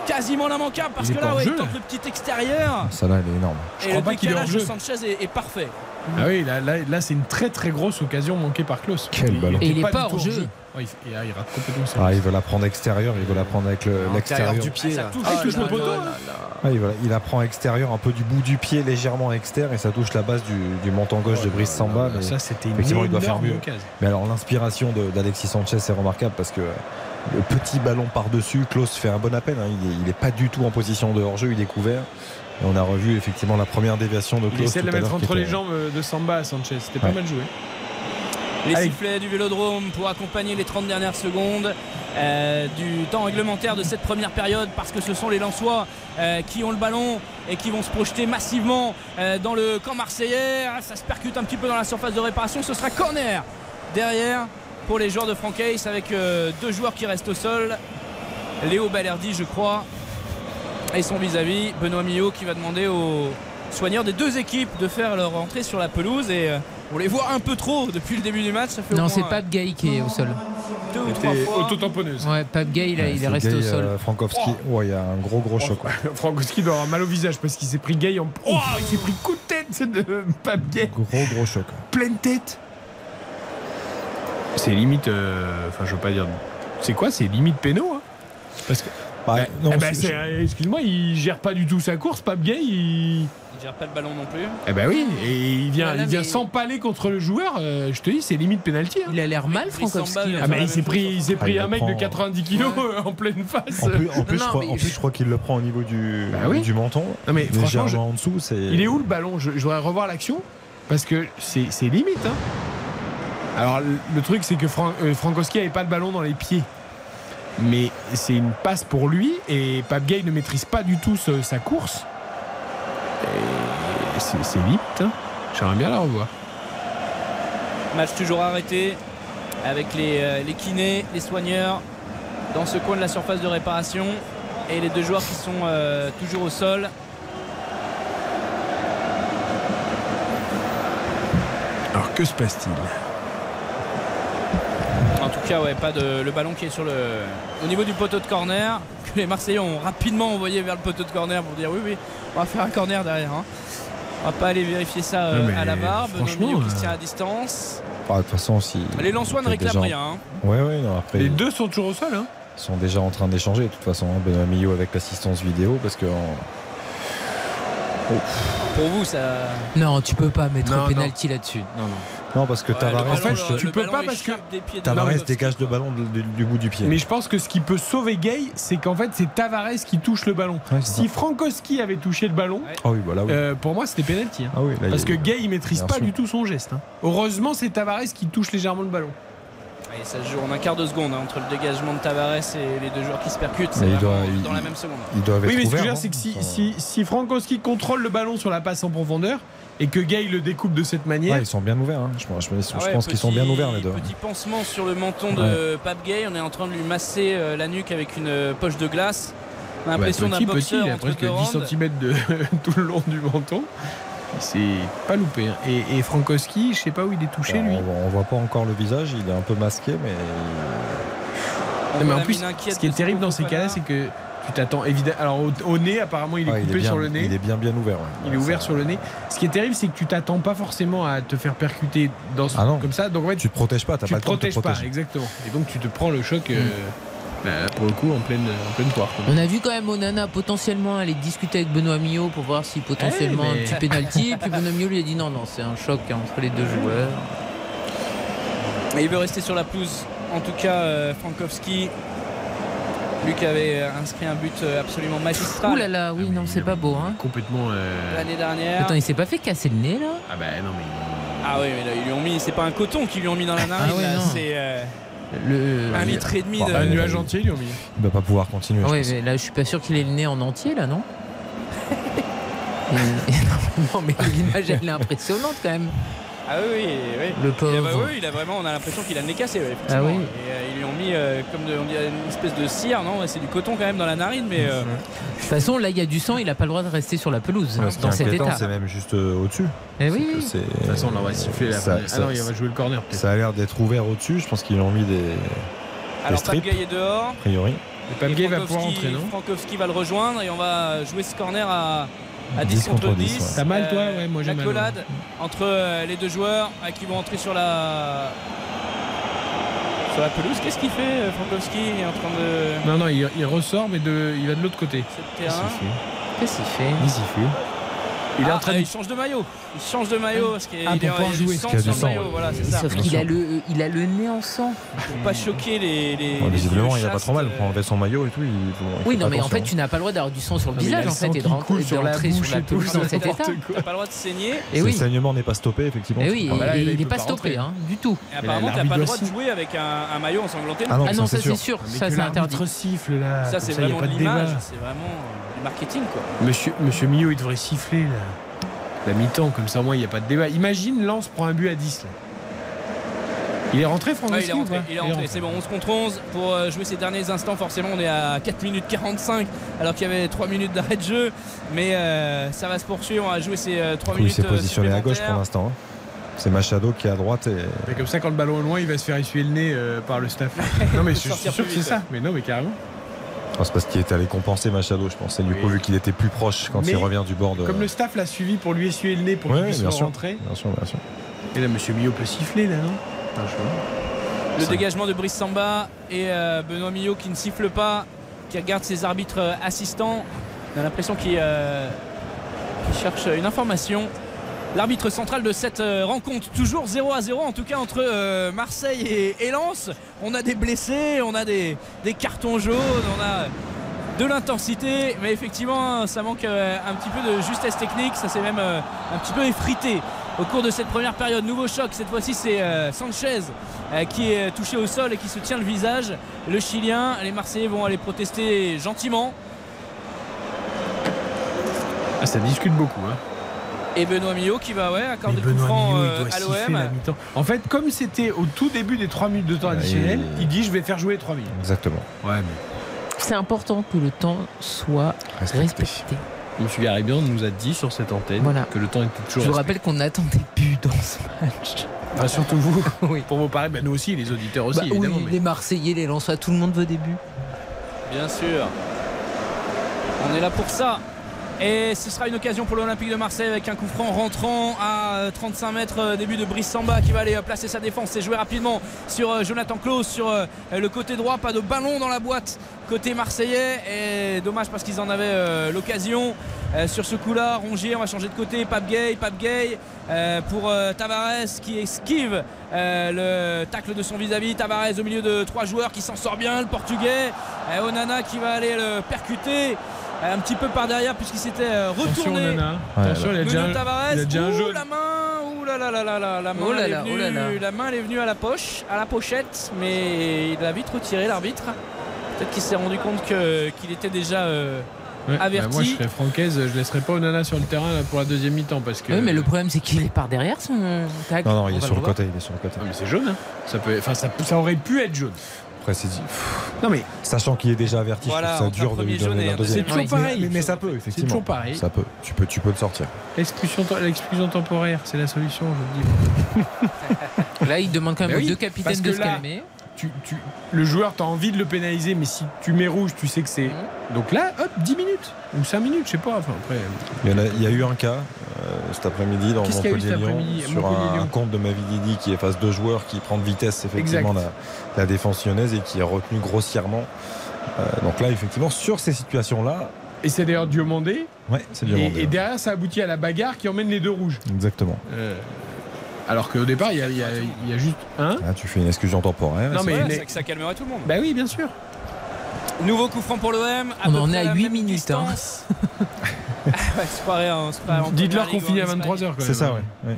Quasiment l'immanquable parce Il que là, ouais, jeu, il tente le petit extérieur. Ça là, elle est énorme. Je et crois le pas qu'il est décalage de. Sanchez est, est parfait. Ah oui, là, là, là, c'est une très très grosse occasion manquée par Klaus. Quel Il- ballon. Et il est pas hors jeu. Ouais, il, et, ah, il rate complètement ça. Ah, il veut la prendre extérieur, il veut la prendre avec le- l'extérieur. du pied. Ça là. touche, Ah, il ça touche le touche. poteau. Ah, il, va- il la prend extérieur, un peu du bout du pied, légèrement externe, et ça touche la base du, du menton gauche de Brice Samba. Mais Ça, c'était une effectivement, il doit faire énorme mieux. occasion. Mais alors, l'inspiration de- d'Alexis Sanchez est remarquable parce que le petit ballon par-dessus, Klaus fait un bon appel. hein. Il n'est pas du tout en position de hors-jeu, il est couvert. Et on a revu effectivement la première déviation de Il Klaus. essaie de la mettre entre les jambes de Samba à Sanchez, c'était pas Ouais. mal joué. Les Allez. sifflets du vélodrome pour accompagner les 30 dernières secondes euh, du temps réglementaire de cette première période parce que ce sont les Lensois euh, qui ont le ballon et qui vont se projeter massivement euh, dans le camp marseillais. Ah, Ça se percute un petit peu dans la surface de réparation. Ce sera corner derrière pour les joueurs de Francaise avec deux joueurs qui restent au sol. Léo Balerdi, je crois, et son vis-à-vis, Benoît Millot, qui va demander aux soigneurs des deux équipes de faire leur entrée sur la pelouse. Et on les voit un peu trop depuis le début du match. Ça fait Non, c'est Pape Gay qui est au sol. deux ou trois fois. auto-tamponneuse. Ouais, Pape Gay, il, a- Ouais, il est resté au sol. euh, Frankowski, ouais, il y a un gros gros choc. Frankowski doit avoir mal au visage parce qu'il s'est pris gay en. Oh, il s'est pris coup de tête c'est de Pape Gay. Gros gros choc. Pleine tête. C'est limite. euh, Enfin, je veux pas dire. C'est quoi C'est limite péno. Hein parce que. Bah, Eh non, ben, euh, Excuse-moi, il gère pas du tout sa course, Pape Gay. Il... Il gère pas le ballon non plus. Eh ben oui, et il vient, Voilà, il vient mais- s'empaler contre le joueur. euh, je te dis, c'est limite pénalty. hein. Il a l'air mal, Frankowski. Ah, mais il s'est pris, il s'est Ah, pris il un mec de prend. 90 kilos euh, en pleine face. En plus, en plus, Non, je crois, mais- en plus, je crois qu'il le prend au niveau du, Bah oui. du menton. Non, mais franchement, je- en dessous. C'est... Il est où le ballon? Je, je voudrais revoir l'action parce que c'est c'est limite. hein. Alors le, le truc c'est que Fran- euh, Frankowski avait pas le ballon dans les pieds. Mais c'est une passe pour lui et Pape Gay ne maîtrise pas du tout ce- sa course. C'est limite. hein. J'aimerais bien la revoir. Match toujours arrêté avec les, euh, les kinés, les soigneurs dans ce coin de la surface de réparation et les deux joueurs qui sont euh, toujours au sol. Alors que se passe-t-il? En tout cas, ouais, pas de le ballon qui est sur le au niveau du poteau de corner que les Marseillais ont rapidement envoyé vers le poteau de corner pour dire oui oui, on va faire un corner derrière. hein. On va pas aller vérifier ça euh, à la barre. Benoît franchement, qui se euh, tient à distance. Ah, de toute façon, si. Les Lensois ne réclament déjà- rien. hein. Ouais, ouais, non, après. Les deux sont toujours au sol. Hein. Ils sont déjà en train d'échanger, de toute façon, hein, Benoît Millot avec l'assistance vidéo, parce que. Pour vous, ça. Non, tu peux pas mettre Non, un penalty là-dessus. Non, non. Non, parce que Tavares, En fait, touche- tu peux pas parce que Tavares dégage le ballon du, du bout du pied. Mais je pense que ce qui peut sauver Gay, c'est qu'en fait, c'est Tavares qui touche le ballon. si Frankowski avait touché le ballon, Ah oui, voilà. oui. euh, pour moi, c'était penalty. hein. Ah oui, là, Parce que Gay, il maîtrise pas sûr. du tout son geste. hein. Heureusement, c'est Tavares qui touche légèrement le ballon. Et ça se joue en un quart de seconde hein, entre le dégagement de Tavares et les deux joueurs qui se percutent. C'est Mais il vraiment doit- il- dans la même seconde. Ils doivent être Oui, mais ce que je veux dire, c'est que si, si, si Frankowski contrôle le ballon sur la passe en profondeur et que Gay le découpe de cette manière. Ouais, ils sont bien ouverts. hein. Je, pense- je Ah je ouais, pense qu'ils sont bien ouverts les deux. Petit pansement sur le menton de Pape Gay. On est en train de lui masser euh, la nuque avec une euh, poche de glace. On a l'impression Bah, d'un petit, petit, boxeur il a presque deux 10 rounds. cm de tout le long du menton. C'est pas loupé. hein. Et, et Frankowski, je sais pas où il est touché Alors, lui. on, voit- on voit pas encore le visage, il est un peu masqué, mais. Non, mais en plus, ce qui est terrible dans ces cas-là, c'est que tu t'attends évidemment. Alors au, au nez, apparemment, il est Ouais, coupé bien, sur le nez. Il est bien bien ouvert. ouais. Il est ouvert sur le nez. Ce qui est terrible, c'est que tu t'attends pas forcément à te faire percuter dans ce- Ah non. comme ça. Donc en fait, Tu te protèges pas, t'as tu pas te le temps de te protèges pas, exactement. Et donc tu te prends le choc. euh, bah, pour le coup, en pleine, en pleine poire. quoi. On a vu quand même Onana potentiellement aller discuter avec Benoît Millot pour voir si potentiellement Eh, mais- un petit penalty. Puis Benoît Millot lui a dit non, non, c'est un choc entre les deux joueurs. Mais il veut rester sur la pelouse. En tout cas, euh, Frankowski. Lui qui avait euh, inscrit un but euh, absolument magistral Ouh là là, oui, non, c'est pas beau. Hein. Complètement. euh, l'année dernière. Attends, il s'est pas fait casser le nez là? Ah bah non, mais. Ah oui, mais là, ils lui ont mis. C'est pas un coton qu'ils lui ont mis dans la narine. Ah ouais, là, non. c'est euh, Le... un litre et demi Bon, de. bah, Un nuage entier, ils lui ont mis. Il va pas pouvoir continuer. Ah ouais, mais là, je suis pas sûr qu'il ait le nez en entier là, non? Et- Non, mais l'image elle est impressionnante quand même. Ah oui, oui, oui. Le Il a, bah pauvre. oui, il a vraiment, on a l'impression qu'il a le nez cassé. ouais. Ah oui. Et euh, ils lui ont mis euh, comme de- on dirait une espèce de cire, non C'est du coton quand même dans la narine, mais. euh, De toute façon, là, il y a du sang, il a pas le droit de rester sur la pelouse Ouais, dans cet état. c'est même juste euh, au-dessus. Eh C'est oui, De toute façon, on va siffler la ça- Ah ça- non, il va jouer le corner peut-être. Ça a l'air d'être ouvert au-dessus. Je pense qu'ils ont mis des, Alors Gay est dehors. a priori. Et Et va pouvoir Frankowski- entrer, non? Frankowski va le rejoindre et on va jouer ce corner à, à 10, 10 contre contre 10. 10, ouais. T'as mal, toi Ouais, moi, j'ai La mal, collade entre euh, les deux joueurs euh, qui vont entrer sur la sur la pelouse. Qu'est-ce qu'il fait euh, Frankowski? Il est en train de Non, non, il, il ressort, mais de, il va de l'autre côté. c'est le terrain. Qu'est-ce qu'il fait? Il. Il est Ah, en train euh, de. il change de maillot. Il change de maillot parce qu'il Ah, il pour est- il du jouer. sang Parce qu'il y a du sang, maillot. Voilà, c'est ça. Sauf qu'il a le, il a le nez en sang. Pour pas choquer les. les Bon, les visiblement, il a pas trop mal euh, pour enlever son maillot et tout. il faut- il Oui, non, mais en fait, tu n'as pas le droit d'avoir du sang sur le Non, mais il a visage en fait et de rentrer sur la pelouse dans cet état. quoi. T'as pas le droit de saigner. Et oui. le saignement n'est pas stoppé, effectivement. Et tu oui, pas- bah il il n'est pas stoppé hein, du tout. Et apparemment, là, t'as pas le droit de jouer avec un, maillot ensanglanté. Ah non, Ah non, ça, c'est sûr. ça c'est interdit. l'arbitre siffle là. Ça, c'est il vraiment l'image. C'est vraiment euh, du marketing, quoi. Monsieur, Monsieur Millot, il devrait siffler là. La mi-temps, comme ça au moins il n'y a pas de débat. Imagine Lance prend un but à 10 là. Il est rentré Ouais, Frankowski il est rentré, pas il est rentré. c'est bon, 11 contre 11 pour euh, jouer ces derniers instants. Forcément, on est à 4 minutes 45 alors qu'il y avait 3 minutes d'arrêt de jeu. Mais euh, ça va se poursuivre. On va jouer ces euh, 3 Du coup, il minutes. s'est euh, positionné à gauche pour l'instant. hein. C'est Machado qui est à droite et Et comme ça, quand le ballon est loin, il va se faire essuyer le nez euh, par le staff. non, mais je suis sûr que c'est ça. Mais non, mais carrément. Oh, c'est parce qu'il est allé compenser Machado, je pense. Et du Oui. coup, vu qu'il était plus proche quand Mais il revient du bord de. Comme le staff l'a suivi pour lui essuyer le nez pour qu'il puisse bien sûr. rentrer. Bien sûr, bien sûr. Et là, Monsieur Millot peut siffler là, non? Le Ça. dégagement de Brice Samba et euh, Benoît Millot qui ne siffle pas, qui regarde ses arbitres euh, assistants. On a l'impression qu'il euh, qu'il cherche une information. L'arbitre central de cette euh, rencontre, toujours 0 à 0 en tout cas entre euh, Marseille et, Lens. On a des blessés, on a des, cartons jaunes, on a de l'intensité, mais effectivement ça manque euh, un petit peu de justesse technique, ça s'est même un petit peu effrité au cours de cette première période. Nouveau choc, cette fois-ci c'est Sanchez qui est touché au sol et qui se tient le visage. Le Chilien, les Marseillais vont aller protester gentiment. Ah, ça discute beaucoup. Hein. Et Benoît Millot qui va ouais, accorder le coup franc euh, à l'OM. En fait, comme c'était au tout début des 3 minutes de temps Ouais, additionnel, il- il dit je vais faire jouer les 3 minutes. Exactement. Ouais, mais C'est important que le temps soit Respecté. respecté. Monsieur Garibian nous a dit sur cette antenne Voilà. que le temps était toujours. Je vous rappelle qu'on attend des buts dans ce match. Ah, surtout vous. Oui. Pour vos pareils, bah, nous aussi, les auditeurs aussi, Bah oui, mais- les Marseillais, les Lensois, tout le monde veut des buts. Bien sûr. On est là pour ça. Et ce sera une occasion pour l'Olympique de Marseille avec un coup franc rentrant à euh, 35 mètres. euh, Début de Brice Samba qui va aller euh, placer sa défense et jouer rapidement sur euh, Jonathan Klaus sur euh, le côté droit. Pas de ballon dans la boîte côté marseillais. Et dommage parce qu'ils en avaient euh, l'occasion. euh, sur ce coup-là. Rongier, on va changer de côté. Pape Gay, Pape Gay euh, pour euh, Tavares qui esquive euh, le tacle de son vis-à-vis. Tavares au milieu de trois joueurs qui s'en sort bien. Le portugais. Euh, Onana qui va aller le percuter. Euh, Un petit peu par derrière puisqu'il s'était euh, Attention, retourné. Attention, il a Tavares. il a déjà un jaune. la main. Là là là, la main, Oh là elle est là, oh venue- là. la main elle est venue à la poche, à la pochette, mais il a vite retiré l'arbitre. Peut-être qu'il s'est rendu compte que- qu'il était déjà euh, Ouais, bah, averti. moi, je serais francaise, je laisserais pas Onana sur le terrain là, pour la deuxième mi-temps parce que. Oui, mais le problème, c'est qu'il est par derrière son tac. Non, non, il est sur le côté. Il est sur le côté. Ah, mais c'est jaune. Hein. Ça peut, enfin, ça aurait pu être jaune. Après, c'est dit. Non mais Sachant qu'il est déjà averti, Voilà, je trouve entre ça dur un de lui donner un deuxième. c'est toujours pareil. Mais, mais ça peut, effectivement. toujours pareil. Ça peut. Tu peux, tu peux le sortir. L'expulsion, l'expulsion temporaire, c'est la solution, je le dis. Là, il demande quand même Mais aux oui, deux capitaines de se là- calmer. Tu, tu, le joueur, tu as envie de le pénaliser, mais si tu mets rouge, tu sais que c'est. Donc là, hop, 10 minutes ou 5 minutes, je sais pas. Enfin, après, Il y, en a, il y a eu un cas euh, cet après-midi dans Montpellier-Lyon sur un, compte de Mavididi qui efface deux joueurs qui prend de vitesse effectivement la, la défense lyonnaise et qui est retenu grossièrement. Euh, donc là, effectivement, sur ces situations-là, Et c'est d'ailleurs Diomandé. ouais, c'est Et, bien et derrière, ça aboutit à la bagarre qui emmène les deux rouges. Exactement. Euh, alors qu'au départ, il y a, y y juste un. Là, tu fais une exclusion temporaire. Non, mais- Voilà, mais- ça, ça calmerait tout le monde. Bah oui, bien sûr. Nouveau coup franc pour l'OM. On en est à 8 minutes. hein. ouais, se croirait en- se croirait en Dites-leur qu'on finit à ligue en 23h. C'est ça, ouais. ouais.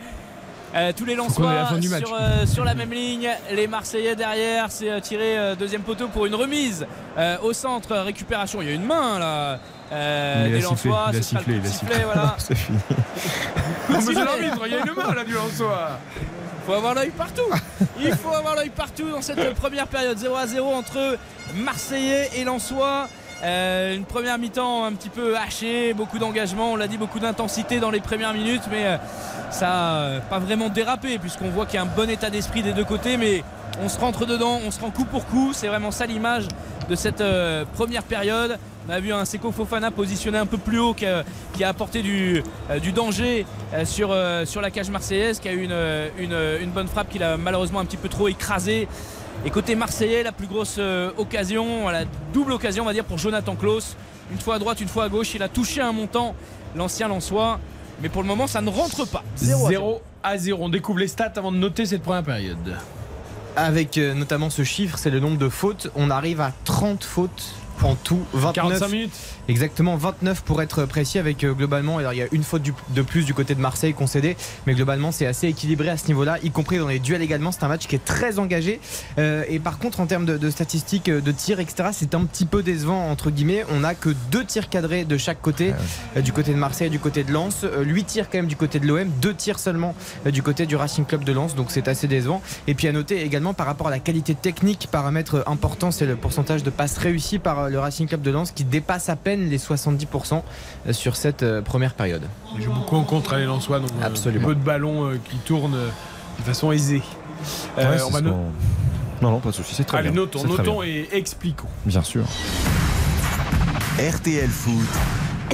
Euh, tous les la Lensois sur, euh, sur la même ligne, les Marseillais derrière, c'est euh, tiré euh, deuxième poteau pour une remise euh, au centre, récupération. Il y a une main là. Euh, Il a sifflé, il a sifflé, il a sifflé. voilà. c'est fini. Il y a une main là du Lensois. faut avoir l'œil partout. Il faut avoir l'œil partout dans cette première période. 0 à 0 entre Marseillais et Lensois. Euh, une première mi-temps un petit peu hachée, beaucoup d'engagement, on l'a dit, beaucoup d'intensité dans les premières minutes, mais euh, ça n'a pas vraiment dérapé puisqu'on voit qu'il y a un bon état d'esprit des deux côtés, mais on se rentre dedans, on se rend coup pour coup. C'est vraiment ça l'image de cette euh, première période. On a vu un Seko Fofana positionné un peu plus haut qui a, apporté du, euh, danger euh, sur, euh, sur la cage marseillaise, qui a eu une, euh, une, euh, une bonne frappe qu'il a malheureusement un petit peu trop écrasé. Et côté marseillais, la plus grosse euh, occasion, la double occasion on va dire pour Jonathan Klaus. Une fois à droite, une fois à gauche, il a touché un montant, l'ancien Lançois. Mais pour le moment, ça ne rentre pas. 0 à 0. 0 à 0. On découvre les stats avant de noter cette première période. Avec euh, notamment ce chiffre, c'est le nombre de fautes. On arrive à 30 fautes en tout. 29, 45 minutes. Exactement, 29 pour être précis avec euh, globalement, alors il y a une faute du- de plus du côté de Marseille concédée, mais globalement c'est assez équilibré à ce niveau-là, y compris dans les duels également. C'est un match qui est très engagé. Euh, et par contre, en termes de, de statistiques euh, de tirs, etc., c'est un petit peu décevant entre guillemets. On a que deux tirs cadrés de chaque côté, euh, du côté de Marseille et du côté de Lens. Euh, 8 tirs quand même du côté de l'OM, deux tirs seulement euh, du côté du Racing Club de Lens, donc c'est assez décevant. Et puis à noter également par rapport à la qualité technique, paramètre important, c'est le pourcentage de passes réussies par euh, le Racing Club de Lens qui dépasse à peine les 70% euh, sur cette euh, première période. Il joue beaucoup en contre à les Lensois, donc euh, Absolument. peu de ballons qui tournent de façon aisée. Ouais, c'est on va ce no- qu'on- Non, non, pas de souci, c'est très Allez, bien. notons, très notons bien. et expliquons. Bien sûr. RTL Foot.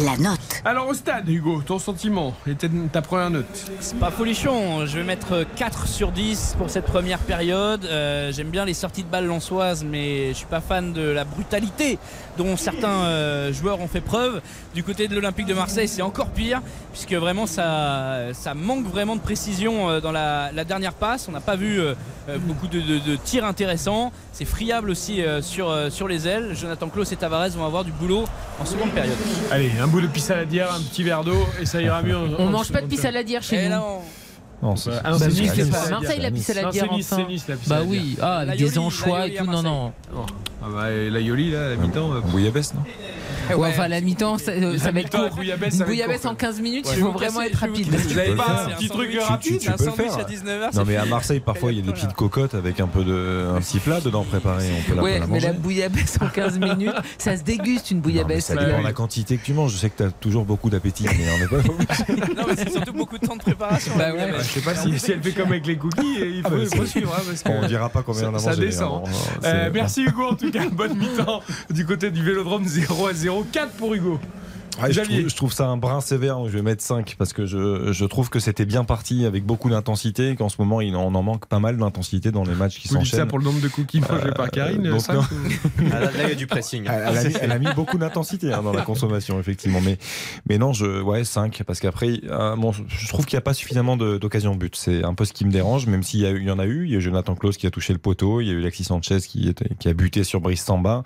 La note. Alors au stade, Hugo, ton sentiment et ta- ta première note. C'est pas folichon, je vais mettre 4 sur 10 pour cette première période. Euh, J'aime bien les sorties de balles lançoises, mais je suis pas fan de la brutalité dont certains euh, joueurs ont fait preuve. Du côté de l'Olympique de Marseille, c'est encore pire, puisque vraiment ça, ça manque vraiment de précision euh, dans la, la dernière passe. On n'a pas vu euh, beaucoup de, de- de tirs intéressants. C'est friable aussi euh, sur, euh, sur les ailes. Jonathan Klaus et Tavares vont avoir du boulot en seconde période. Allez, un bout de pissaladière, un petit verre d'eau et ça ira mieux. On en mange pas de pissaladière chez Et nous. Non, c'est Bah, Nice, c'est la pas à. Marseille la la Bah oui, ah, avec des anchois et tout, non, non. Ah bah, la Yoli, là, à la mi-temps. euh, Bouillabaisse, non Ouais, enfin, la mi-temps, ça, euh, ça va être à court. Bouillabaisse, bouillabaisse court, en 15 minutes, Ouais. il faut vraiment être rapide. Vous avez Ouais, pas c'est un petit truc rapide Tu- tu peux faire. à 19h. Non, mais à Marseille, parfois, il y a des petites cocottes avec un peu de, un petit plat dedans préparé. On peut la, Ouais, la mais la bouillabaisse en 15 minutes, ça se déguste une Non, bouillabaisse. ça Ouais, dépend de la quantité que tu manges. Je sais que tu as toujours beaucoup d'appétit, mais on n'est pas. Non, mais c'est surtout beaucoup de temps de préparation. Bah ouais. Je sais pas si, elle fait comme avec les cookies, il faut, Ah bah, il faut suivre. hein, On ne dira pas combien on a Ça- mangé. ça descend. non, Euh, merci Hugo en tout cas, bonne mi-temps du côté du Vélodrome 0 à 0, 4 pour Hugo. Ouais, je, trouve, je, trouve, ça un brin sévère, donc je vais mettre 5 parce que je, je trouve que c'était bien parti avec beaucoup d'intensité et qu'en ce moment, il en, en manque pas mal d'intensité dans les matchs qui s'enchaînent. ça pour le nombre de cookies mangés par Karine donc, 5 ou... ah, là, il y a du pressing. Elle, elle, a, mis, elle a, mis, beaucoup d'intensité hein, dans la consommation, effectivement. Mais, mais non, je, ouais, 5 parce qu'après, euh, bon, je trouve qu'il n'y a pas suffisamment d'occasions de, but. C'est un peu ce qui me dérange, même s'il y, y, en a eu. Il y a Jonathan Klaus qui a touché le poteau, il y a eu Alexis Sanchez qui, était, qui a buté sur Brice Samba.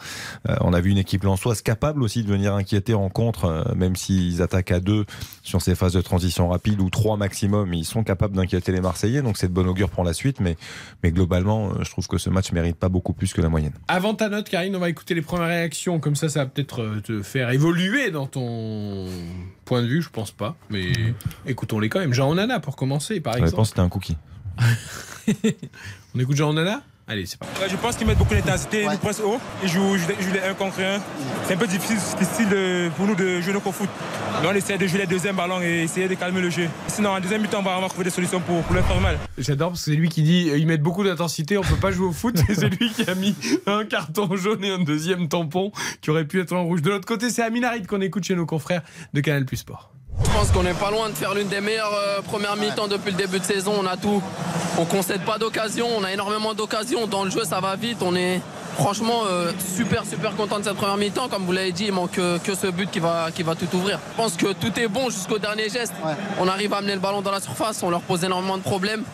Euh, on a vu une équipe lançoise capable aussi de venir inquiéter en contre, euh, même s'ils attaquent à deux sur ces phases de transition rapide ou trois maximum, ils sont capables d'inquiéter les Marseillais, donc c'est de bon augure pour la suite. Mais, mais globalement, je trouve que ce match mérite pas beaucoup plus que la moyenne. Avant ta note, Karine, on va écouter les premières réactions, comme ça, ça va peut-être te faire évoluer dans ton point de vue, je pense pas, mais mmh. écoutons-les quand même. Jean Onana pour commencer, par exemple. Je pense que c'était un cookie. on écoute Jean Onana? Allez, c'est parti. Ouais, je pense qu'ils mettent beaucoup d'intensité, ils nous pressent haut, ils jouent, jouent les 1 contre 1. C'est un peu difficile, pour nous de jouer notre foot. Mais on essaie de jouer les deuxièmes ballons et essayer de calmer le jeu. Sinon, en deuxième mi-temps, on va avoir trouvé des solutions pour, pour leur faire mal. J'adore parce que c'est lui qui dit ils mettent beaucoup d'intensité, on peut pas jouer au foot. Et c'est lui qui a mis un carton jaune et un deuxième tampon qui aurait pu être en rouge. De l'autre côté, c'est Aminarit qu'on écoute chez nos confrères de Canal Plus Sport. Je pense qu'on n'est pas loin de faire l'une des meilleures euh, premières mi-temps depuis le début de saison. On a tout. On concède pas d'occasion. On a énormément d'occasions. Dans le jeu, ça va vite. On est franchement euh, super super content de cette première mi-temps. Comme vous l'avez dit, il manque que, que, ce but qui va, qui va tout ouvrir. Je pense que tout est bon jusqu'au dernier geste. Ouais. On arrive à amener le ballon dans la surface. On leur pose énormément de problèmes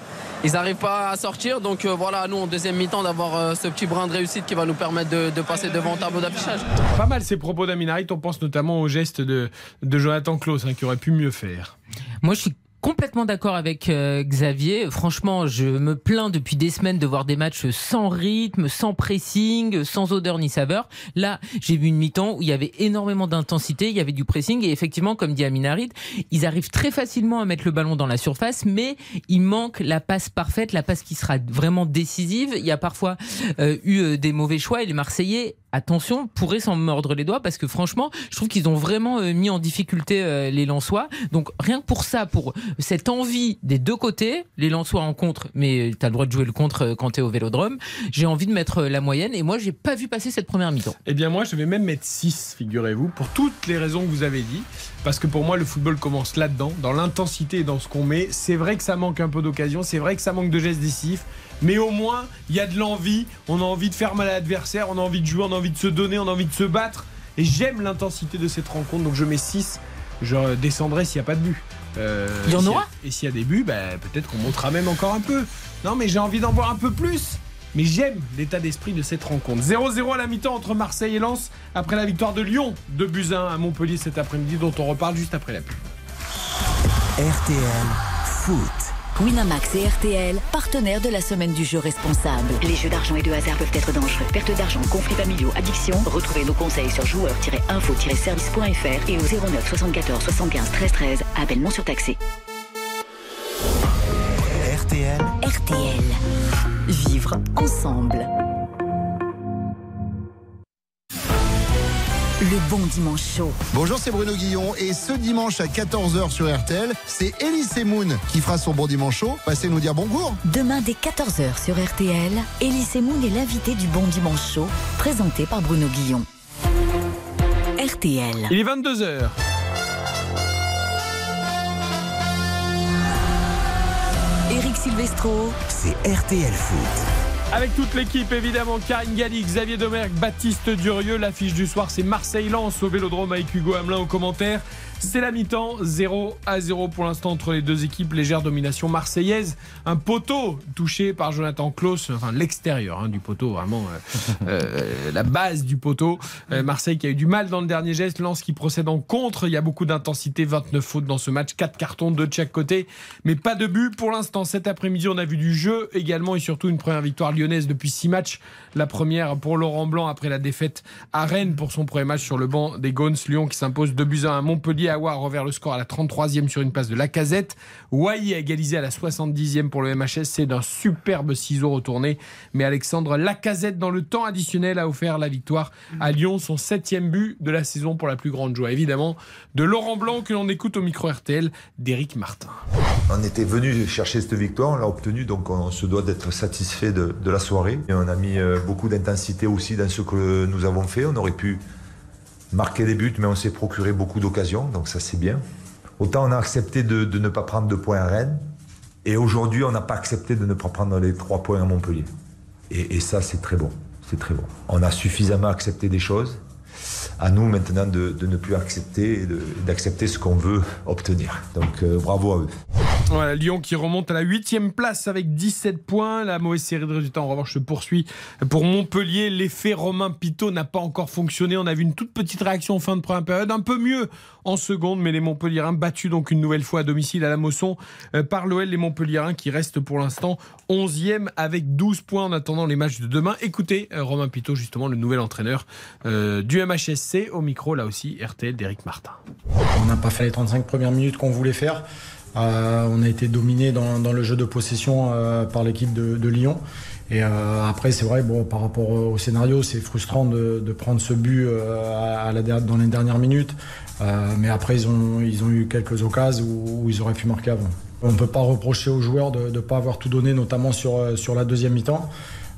ils n'arrivent pas à sortir. Donc euh, voilà, nous en deuxième mi-temps d'avoir euh, ce petit brin de réussite qui va nous permettre de, de passer devant le tableau d'affichage. Pas mal ces propos d'Aminarit. On pense notamment au geste de, de Jonathan Klaus hein, qui aurait pu mieux faire. Moi je suis complètement d'accord avec euh, Xavier. Franchement, je me plains depuis des semaines de voir des matchs sans rythme, sans pressing, sans odeur ni saveur. Là, j'ai vu une mi-temps où il y avait énormément d'intensité, il y avait du pressing et effectivement, comme dit Aminarid, ils arrivent très facilement à mettre le ballon dans la surface, mais il manque la passe parfaite, la passe qui sera vraiment décisive. Il y a parfois euh, eu des mauvais choix et les Marseillais attention, pourraient s'en mordre les doigts parce que franchement, je trouve qu'ils ont vraiment euh, mis en difficulté euh, les Lensois. Donc rien que pour ça, pour cette envie des deux côtés, les Lensois en contre, mais tu as le droit de jouer le contre quand tu es au Vélodrome, j'ai envie de mettre la moyenne et moi j'ai pas vu passer cette première mi-temps. Eh bien moi je vais même mettre 6, figurez-vous, pour toutes les raisons que vous avez dit. Parce que pour moi, le football commence là-dedans, dans l'intensité et dans ce qu'on met. C'est vrai que ça manque un peu d'occasion, c'est vrai que ça manque de gestes décisifs, mais au moins, il y a de l'envie. On a envie de faire mal à l'adversaire, on a envie de jouer, on a envie de se donner, on a envie de se battre. Et j'aime l'intensité de cette rencontre, donc je mets 6. Je descendrai s'il n'y a pas de but. Euh, il y en aura Et s'il y a des buts, bah, peut-être qu'on montera même encore un peu. Non, mais j'ai envie d'en voir un peu plus. Mais j'aime l'état d'esprit de cette rencontre. 0-0 à la mi-temps entre Marseille et Lens après la victoire de Lyon de Buzyn à Montpellier cet après-midi dont on reparle juste après la pub. RTL Foot. Winamax et RTL, partenaires de la semaine du jeu responsable. Les jeux d'argent et de hasard peuvent être dangereux. Perte d'argent, conflits familiaux, addiction. Retrouvez nos conseils sur joueurs-info-service.fr et au 09 74 75 13 13. Appel non surtaxé. RTL. RTL. Vivre ensemble. Le bon dimanche chaud. Bonjour, c'est Bruno Guillon et ce dimanche à 14h sur RTL, c'est Elise Moon qui fera son bon dimanche chaud. Passez nous dire bon cours. Demain dès 14h sur RTL, Elise Moon est l'invité du bon dimanche chaud, présenté par Bruno Guillon. RTL. Il est 22h. Eric Silvestro. C'est RTL Foot. Avec toute l'équipe, évidemment, Karine Galli, Xavier Domergue, Baptiste Durieux. L'affiche du soir, c'est Marseille-Lens au Vélodrome avec Hugo Hamelin au commentaire. C'est la mi-temps, 0 à 0 pour l'instant entre les deux équipes. Légère domination marseillaise. Un poteau touché par Jonathan Klaus, enfin l'extérieur hein, du poteau, vraiment euh, euh, la base du poteau. Euh, Marseille qui a eu du mal dans le dernier geste. Lens qui procède en contre. Il y a beaucoup d'intensité, 29 fautes dans ce match, 4 cartons de chaque côté, mais pas de but pour l'instant. Cet après-midi, on a vu du jeu également et surtout une première victoire lyonnaise depuis 6 matchs. La première pour Laurent Blanc après la défaite à Rennes pour son premier match sur le banc des Gaunes. Lyon qui s'impose 2 buts à Montpellier. Awa revers le score à la 33e sur une passe de Lacazette. Wai a égalisé à la 70e pour le MHS. C'est d'un superbe ciseau retourné. Mais Alexandre Lacazette, dans le temps additionnel, a offert la victoire à Lyon, son septième but de la saison pour la plus grande joie. Évidemment, de Laurent Blanc que l'on écoute au micro RTL d'Éric Martin. On était venu chercher cette victoire, on l'a obtenue, donc on se doit d'être satisfait de, de, la soirée. Et on a mis beaucoup d'intensité aussi dans ce que nous avons fait. On aurait pu marqué des buts, mais on s'est procuré beaucoup d'occasions, donc ça c'est bien. Autant on a accepté de, ne pas prendre de points à Rennes, et aujourd'hui on n'a pas accepté de ne pas prendre les trois points à Montpellier. Et, et ça c'est très bon, c'est très bon. On a suffisamment accepté des choses. À nous maintenant de, ne plus accepter d'accepter ce qu'on veut obtenir. Donc euh, bravo à eux. Voilà, Lyon qui remonte à la 8 place avec 17 points. La mauvaise série de résultats, en revanche, se poursuit pour Montpellier. L'effet Romain Pitot n'a pas encore fonctionné. On a vu une toute petite réaction en fin de première période, un peu mieux en seconde, mais les Montpelliérains battus donc une nouvelle fois à domicile à la Mosson euh, par l'OL. Les Montpelliérains qui restent pour l'instant 11e avec 12 points en attendant les matchs de demain. Écoutez, euh, Romain Pitot, justement, le nouvel entraîneur euh, du MHSC, au micro, là aussi, RTL d'Éric Martin. On n'a pas fait les 35 premières minutes qu'on voulait faire. On a été dominé dans, le jeu de possession par l'équipe de, Lyon. Et après, c'est vrai, bon, par rapport au scénario, c'est frustrant de, prendre ce but dans les dernières minutes. Euh, mais après, ils ont, ils ont eu quelques occasions où, ils auraient pu marquer avant. On ne peut pas reprocher aux joueurs de ne pas avoir tout donné, notamment sur, euh, sur la deuxième mi-temps.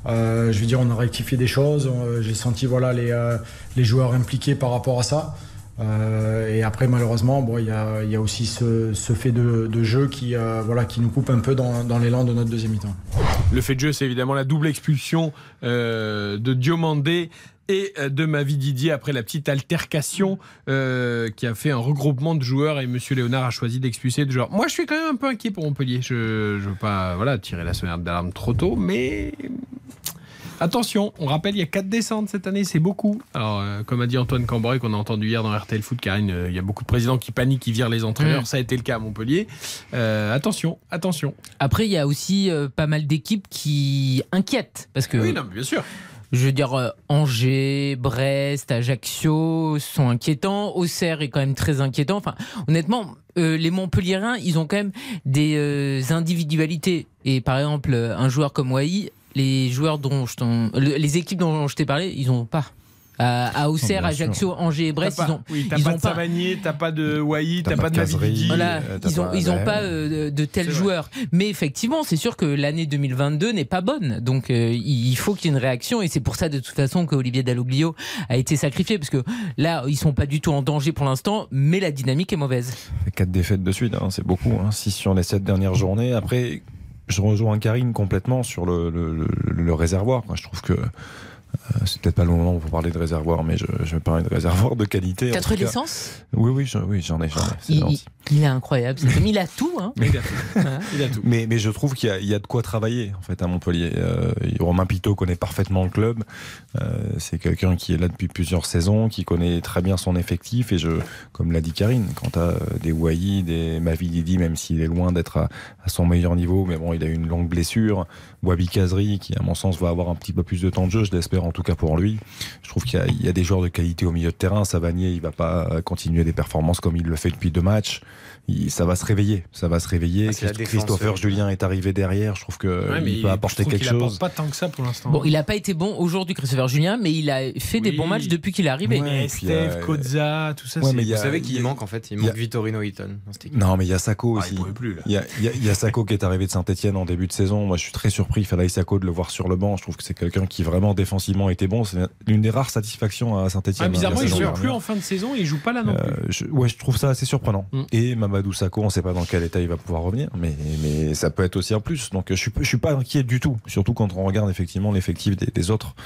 Euh, je veux dire, on a rectifié des choses. J'ai senti voilà, les, les joueurs impliqués par rapport à ça. Et après, malheureusement, il y, a, y a aussi ce, ce fait de, de jeu qui, voilà, qui nous coupe un peu dans, dans l'élan de notre deuxième mi-temps. Le fait de jeu, c'est évidemment la double expulsion de Diomandé et euh, de Mavi Didier après la petite altercation euh, qui a fait un regroupement de joueurs et Monsieur Léonard a choisi d'expulser de joueurs. Moi, je suis quand même un peu inquiet pour Montpellier. Je ne veux pas voilà, tirer la sonnette d'alarme trop tôt, mais Attention, on rappelle, il y a 4 descentes cette année, c'est beaucoup. Alors, euh, comme a dit Antoine Cambrai, qu'on a entendu hier dans RTL Foot, Karine, euh, il y a beaucoup de présidents qui paniquent, qui virent les entraîneurs. Mm. Ça a été le cas à Montpellier. Euh, attention, attention. Après, il y a aussi pas mal d'équipes qui inquiètent. Parce que. Oui, non, mais bien sûr. Je veux dire, euh, Angers, Brest, Ajaccio sont inquiétants. Auxerre est quand même très inquiétant. Enfin, honnêtement, euh, les Montpelliérains, ils ont quand même des euh, individualités. Et par exemple, un joueur comme Wai, les joueurs dont les équipes dont je t'ai parlé, ils ont pas. À, à Auxerre. Ajaccio, Angers et Brest, ils pas- ont, oui, t'as ils pas ont de Savanier, t'as pas de Wai, t'as pas pas de de Mavi Cazerie. Didi. Voilà, euh, ils ont, pas- ils ont ouais. pas euh, de tels joueurs. Mais effectivement, c'est sûr que l'année 2022 n'est pas bonne. Donc euh, il faut qu'il y ait une réaction. Et c'est pour ça de toute façon que Olivier Dalloglio a été sacrifié. Parce que là, ils sont pas du tout en danger pour l'instant, mais la dynamique est mauvaise. quatre défaites de suite, hein, c'est beaucoup. Hein, 6 sur les 7 dernières journées. Après, je rejoins Karine complètement sur le, le- le- le réservoir. quoi. Je trouve que euh, c'est peut-être pas le moment pour parler de réservoir, mais je, je vais parler de réservoir de qualité. Quatre l'essence Oui, oui, je- oui, j'en ai. j'en ai, c'est il, gentil. il- il est incroyable. Il a tout. Hein. Il a tout. Il a tout. Mais, mais je trouve qu'il y, a- il y a de quoi travailler en fait à Montpellier. Euh, Romain Pitot connaît parfaitement le club. Euh, c'est quelqu'un qui est là depuis plusieurs saisons, qui connaît très bien son effectif. Et je, comme l'a dit Karine, quand tu as des Wai, des Mavididi, même s'il est loin d'être à, à son meilleur niveau, mais bon, il a eu une longue blessure. Wabi Kazri, qui à mon sens va avoir un petit peu plus de temps de jeu, je l'espère en tout cas pour lui. Je trouve qu'il y, a- des joueurs de qualité au milieu de terrain. Savanier, il va pas continuer des performances comme il le fait depuis deux matchs. Il- ça va se réveiller, ça va se réveiller. Ah, Christopher Julien est arrivé derrière. Je trouve que Ouais, il peut apporter quelque qu'il apporte chose. pas tant que ça pour l'instant. Bon, il n'a pas été bon aujourd'hui, Christopher Julien, mais il a fait des bons matchs depuis qu'il est arrivé. Et Steph, euh, Kozza, tout ça, Ouais, mais il Vous a- savez il qui a- manque en fait Il il a- manque Vittorino équipe. Non, mais il y a Sako Ah, il aussi. pouvait plus, là. Il y, a, il y a- il y a Sako qui est arrivé de Saint-Etienne en début de saison. Moi, je suis très surpris, Falaï Sako, de le voir sur le banc. Je trouve que c'est quelqu'un qui vraiment défensivement était bon. C'est l'une des rares satisfactions à Saint-Etienne. Ah, bizarrement, il joue plus en fin de saison et il joue pas là non plus. Euh, je, ouais, je trouve ça assez surprenant. Mm. Et Mamadou Sakho, on ne sait pas dans quel état il va pouvoir revenir, mais, mais ça peut être aussi en plus. Donc je suis, je suis pas inquiet du tout, surtout quand on regarde effectivement l'effectif des, des autres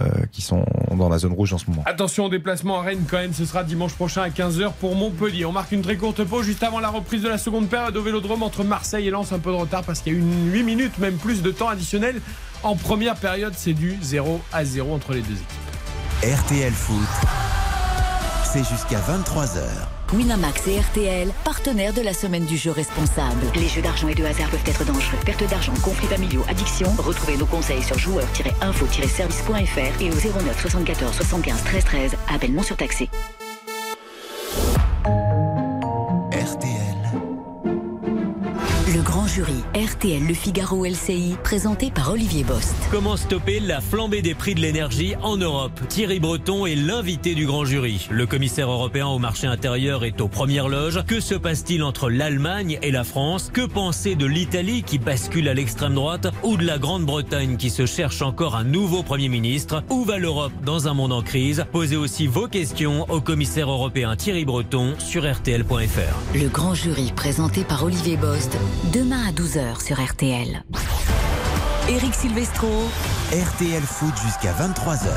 euh, qui sont dans la zone rouge en ce moment. Attention au déplacement à Rennes quand même, ce sera dimanche prochain à 15h pour Montpellier. On marque une très courte pause juste avant la reprise de la seconde période au Vélodrome entre Marseille et Lens. Un peu de retard parce qu'il y a eu une 8 minutes, même plus de temps additionnel. En première période, c'est du 0 à 0 entre les deux équipes. RTL Foot, c'est jusqu'à 23h. Winamax et RTL, partenaires de la semaine du jeu responsable. Les jeux d'argent et de hasard peuvent être dangereux. Perte d'argent, conflits familiaux, addiction. Retrouvez nos conseils sur joueurs-info-service.fr et au 09 74 75 13 13. Appel non surtaxé. Jury, RTL Le Figaro LCI, présenté par Olivier Bost. Comment stopper la flambée des prix de l'énergie en Europe? Thierry Breton est l'invité du grand jury. Le commissaire européen au marché intérieur est aux premières loges. Que se passe-t-il entre l'Allemagne et la France? Que penser de l'Italie qui bascule à l'extrême droite ou de la Grande-Bretagne qui se cherche encore un nouveau Premier ministre? Où va l'Europe dans un monde en crise? Posez aussi vos questions au commissaire européen Thierry Breton sur rtl.fr. Le grand jury, présenté par Olivier Bost, demain à 12h sur RTL. Eric Silvestro. RTL Foot jusqu'à 23h.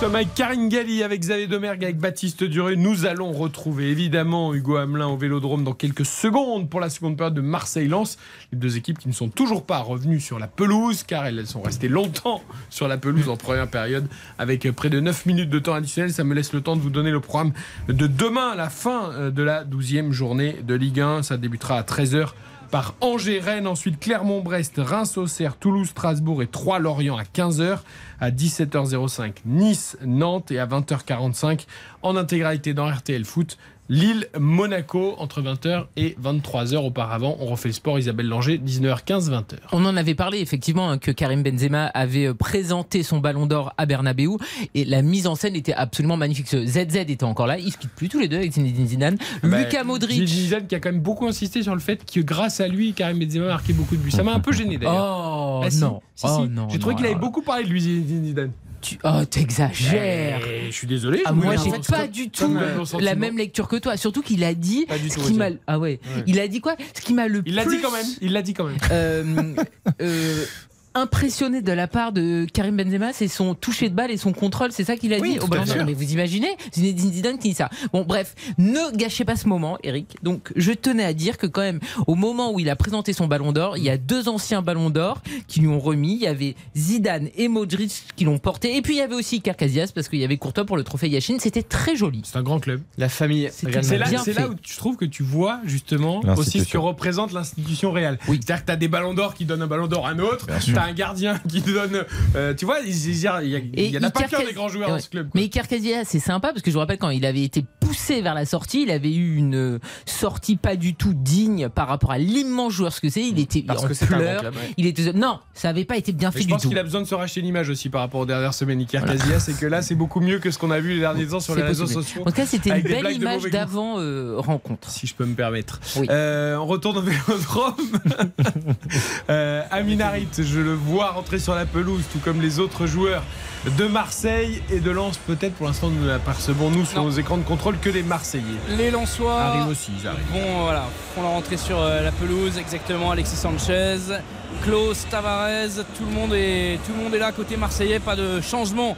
Comme avec Karine Galli, avec Xavier Domergue, avec Baptiste Duré, nous allons retrouver évidemment Hugo Hamelin au Vélodrome dans quelques secondes pour la seconde période de Marseille-Lens. Les deux équipes qui ne sont toujours pas revenues sur la pelouse car elles sont restées longtemps sur la pelouse en première période avec près de 9 minutes de temps additionnel. Ça me laisse le temps de vous donner le programme de demain à la fin euh, de la 12e journée de Ligue 1. Ça débutera à 13h par Angers-Rennes, ensuite Clermont-Brest, Reims-Auxerre, Toulouse-Strasbourg et 3-Lorient à 15h, à 17h05 Nice-Nantes et à 20h45 en intégralité dans RTL Foot. Lille-Monaco entre 20h et 23h auparavant. On refait le sport Isabelle Langer, 19h15, 20h. On en avait parlé effectivement hein, que Karim Benzema avait euh, présenté son ballon d'or à Bernabeu et la mise en scène était absolument magnifique. Ce ZZ était encore là, ils se quittent plus tous les deux avec Zinedine Zidane. Bah, Lucas Modric. Zinedine Zidane qui a quand même beaucoup insisté sur le fait que grâce à lui, Karim Benzema a marqué beaucoup de buts. Ça m'a un peu gêné d'ailleurs. Oh Ah, si, non. si, Oh si. non, J'ai trouvé qu'il avait beaucoup parlé de lui, Zinedine Zidane. Tu... Oh, t'exagères. Eh, je suis désolé. Ah, moi, j'ai pas du tout la même lecture que toi. Surtout qu'il a dit. Pas du ce tout, qui m'a-. Ah ouais. Ouais. Il a dit quoi? Ce qui m'a le Il l'a plus dit quand même. Il l'a dit quand même. euh, euh, impressionné de la part de Karim Benzema, c'est son toucher de balle et son contrôle, c'est ça qu'il a Oui, dit au ballon. Mais vous imaginez Zinedine Zidane qui dit ça. Bon, bref, ne gâchez pas ce moment, Eric. Donc, je tenais à dire que quand même, au moment où il a présenté son ballon d'or, il y a deux anciens ballons d'or qui lui ont remis. Il y avait Zidane et Modric qui l'ont porté, et puis il y avait aussi Iker Casillas parce qu'il y avait Courtois pour le trophée Yashin. C'était très joli. C'est un grand club. La famille. C'est là, là où tu trouves que tu vois justement aussi ce L'institution. que représente l'institution réelle. C'est-à-dire que tu as des ballons d'or qui donnent un ballon d'or à un autre, un gardien qui donne. euh, tu vois, il il y, a- il y, a- il y en a pas qu'un des grands joueurs Ouais. dans ce club. Mais Iker Casillas, c'est sympa parce que je vous rappelle quand il avait été poussé vers la sortie, il avait eu une euh, sortie pas du tout digne par rapport à l'immense joueur ce que c'est. Il était Parce en que c'est pleurs. club, ouais. Il était non, ça avait pas été bien Mais fait je du pense tout. qu'il a besoin de se racheter une image aussi par rapport aux dernières semaines, Iker Casillas, et que là c'est beaucoup mieux que ce qu'on a vu les derniers temps sur C'est les réseaux sociaux. En tout cas, c'était une belle image d'avant euh, rencontre. Si je peux me permettre. Euh, on retourne au vélodrome. euh, Amin Harit, je le vois rentrer sur la pelouse, tout comme les autres joueurs de Marseille et de Lens. Peut-être pour l'instant, nous n'apercevons nous sur Non. nos écrans de contrôle que les Marseillais. Les Lensois Arrivent aussi, ils arrivent. Bon, voilà, font leur entrée sur euh, la pelouse, exactement. Alexis Sanchez, Klaus, Tavares, tout le monde est, tout le monde est là côté marseillais, pas de changement.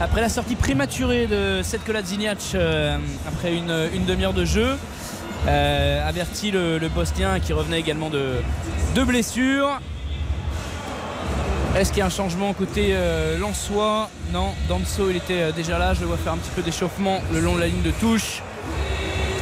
Après la sortie prématurée de Setko Ladziniac euh, après une, une demi-heure de jeu, euh, averti le, le Bosnien qui revenait également de, de blessure. Est-ce qu'il y a un changement côté euh, Lensois Non, Danso il était euh, déjà là, je le vois faire un petit peu d'échauffement le long de la ligne de touche.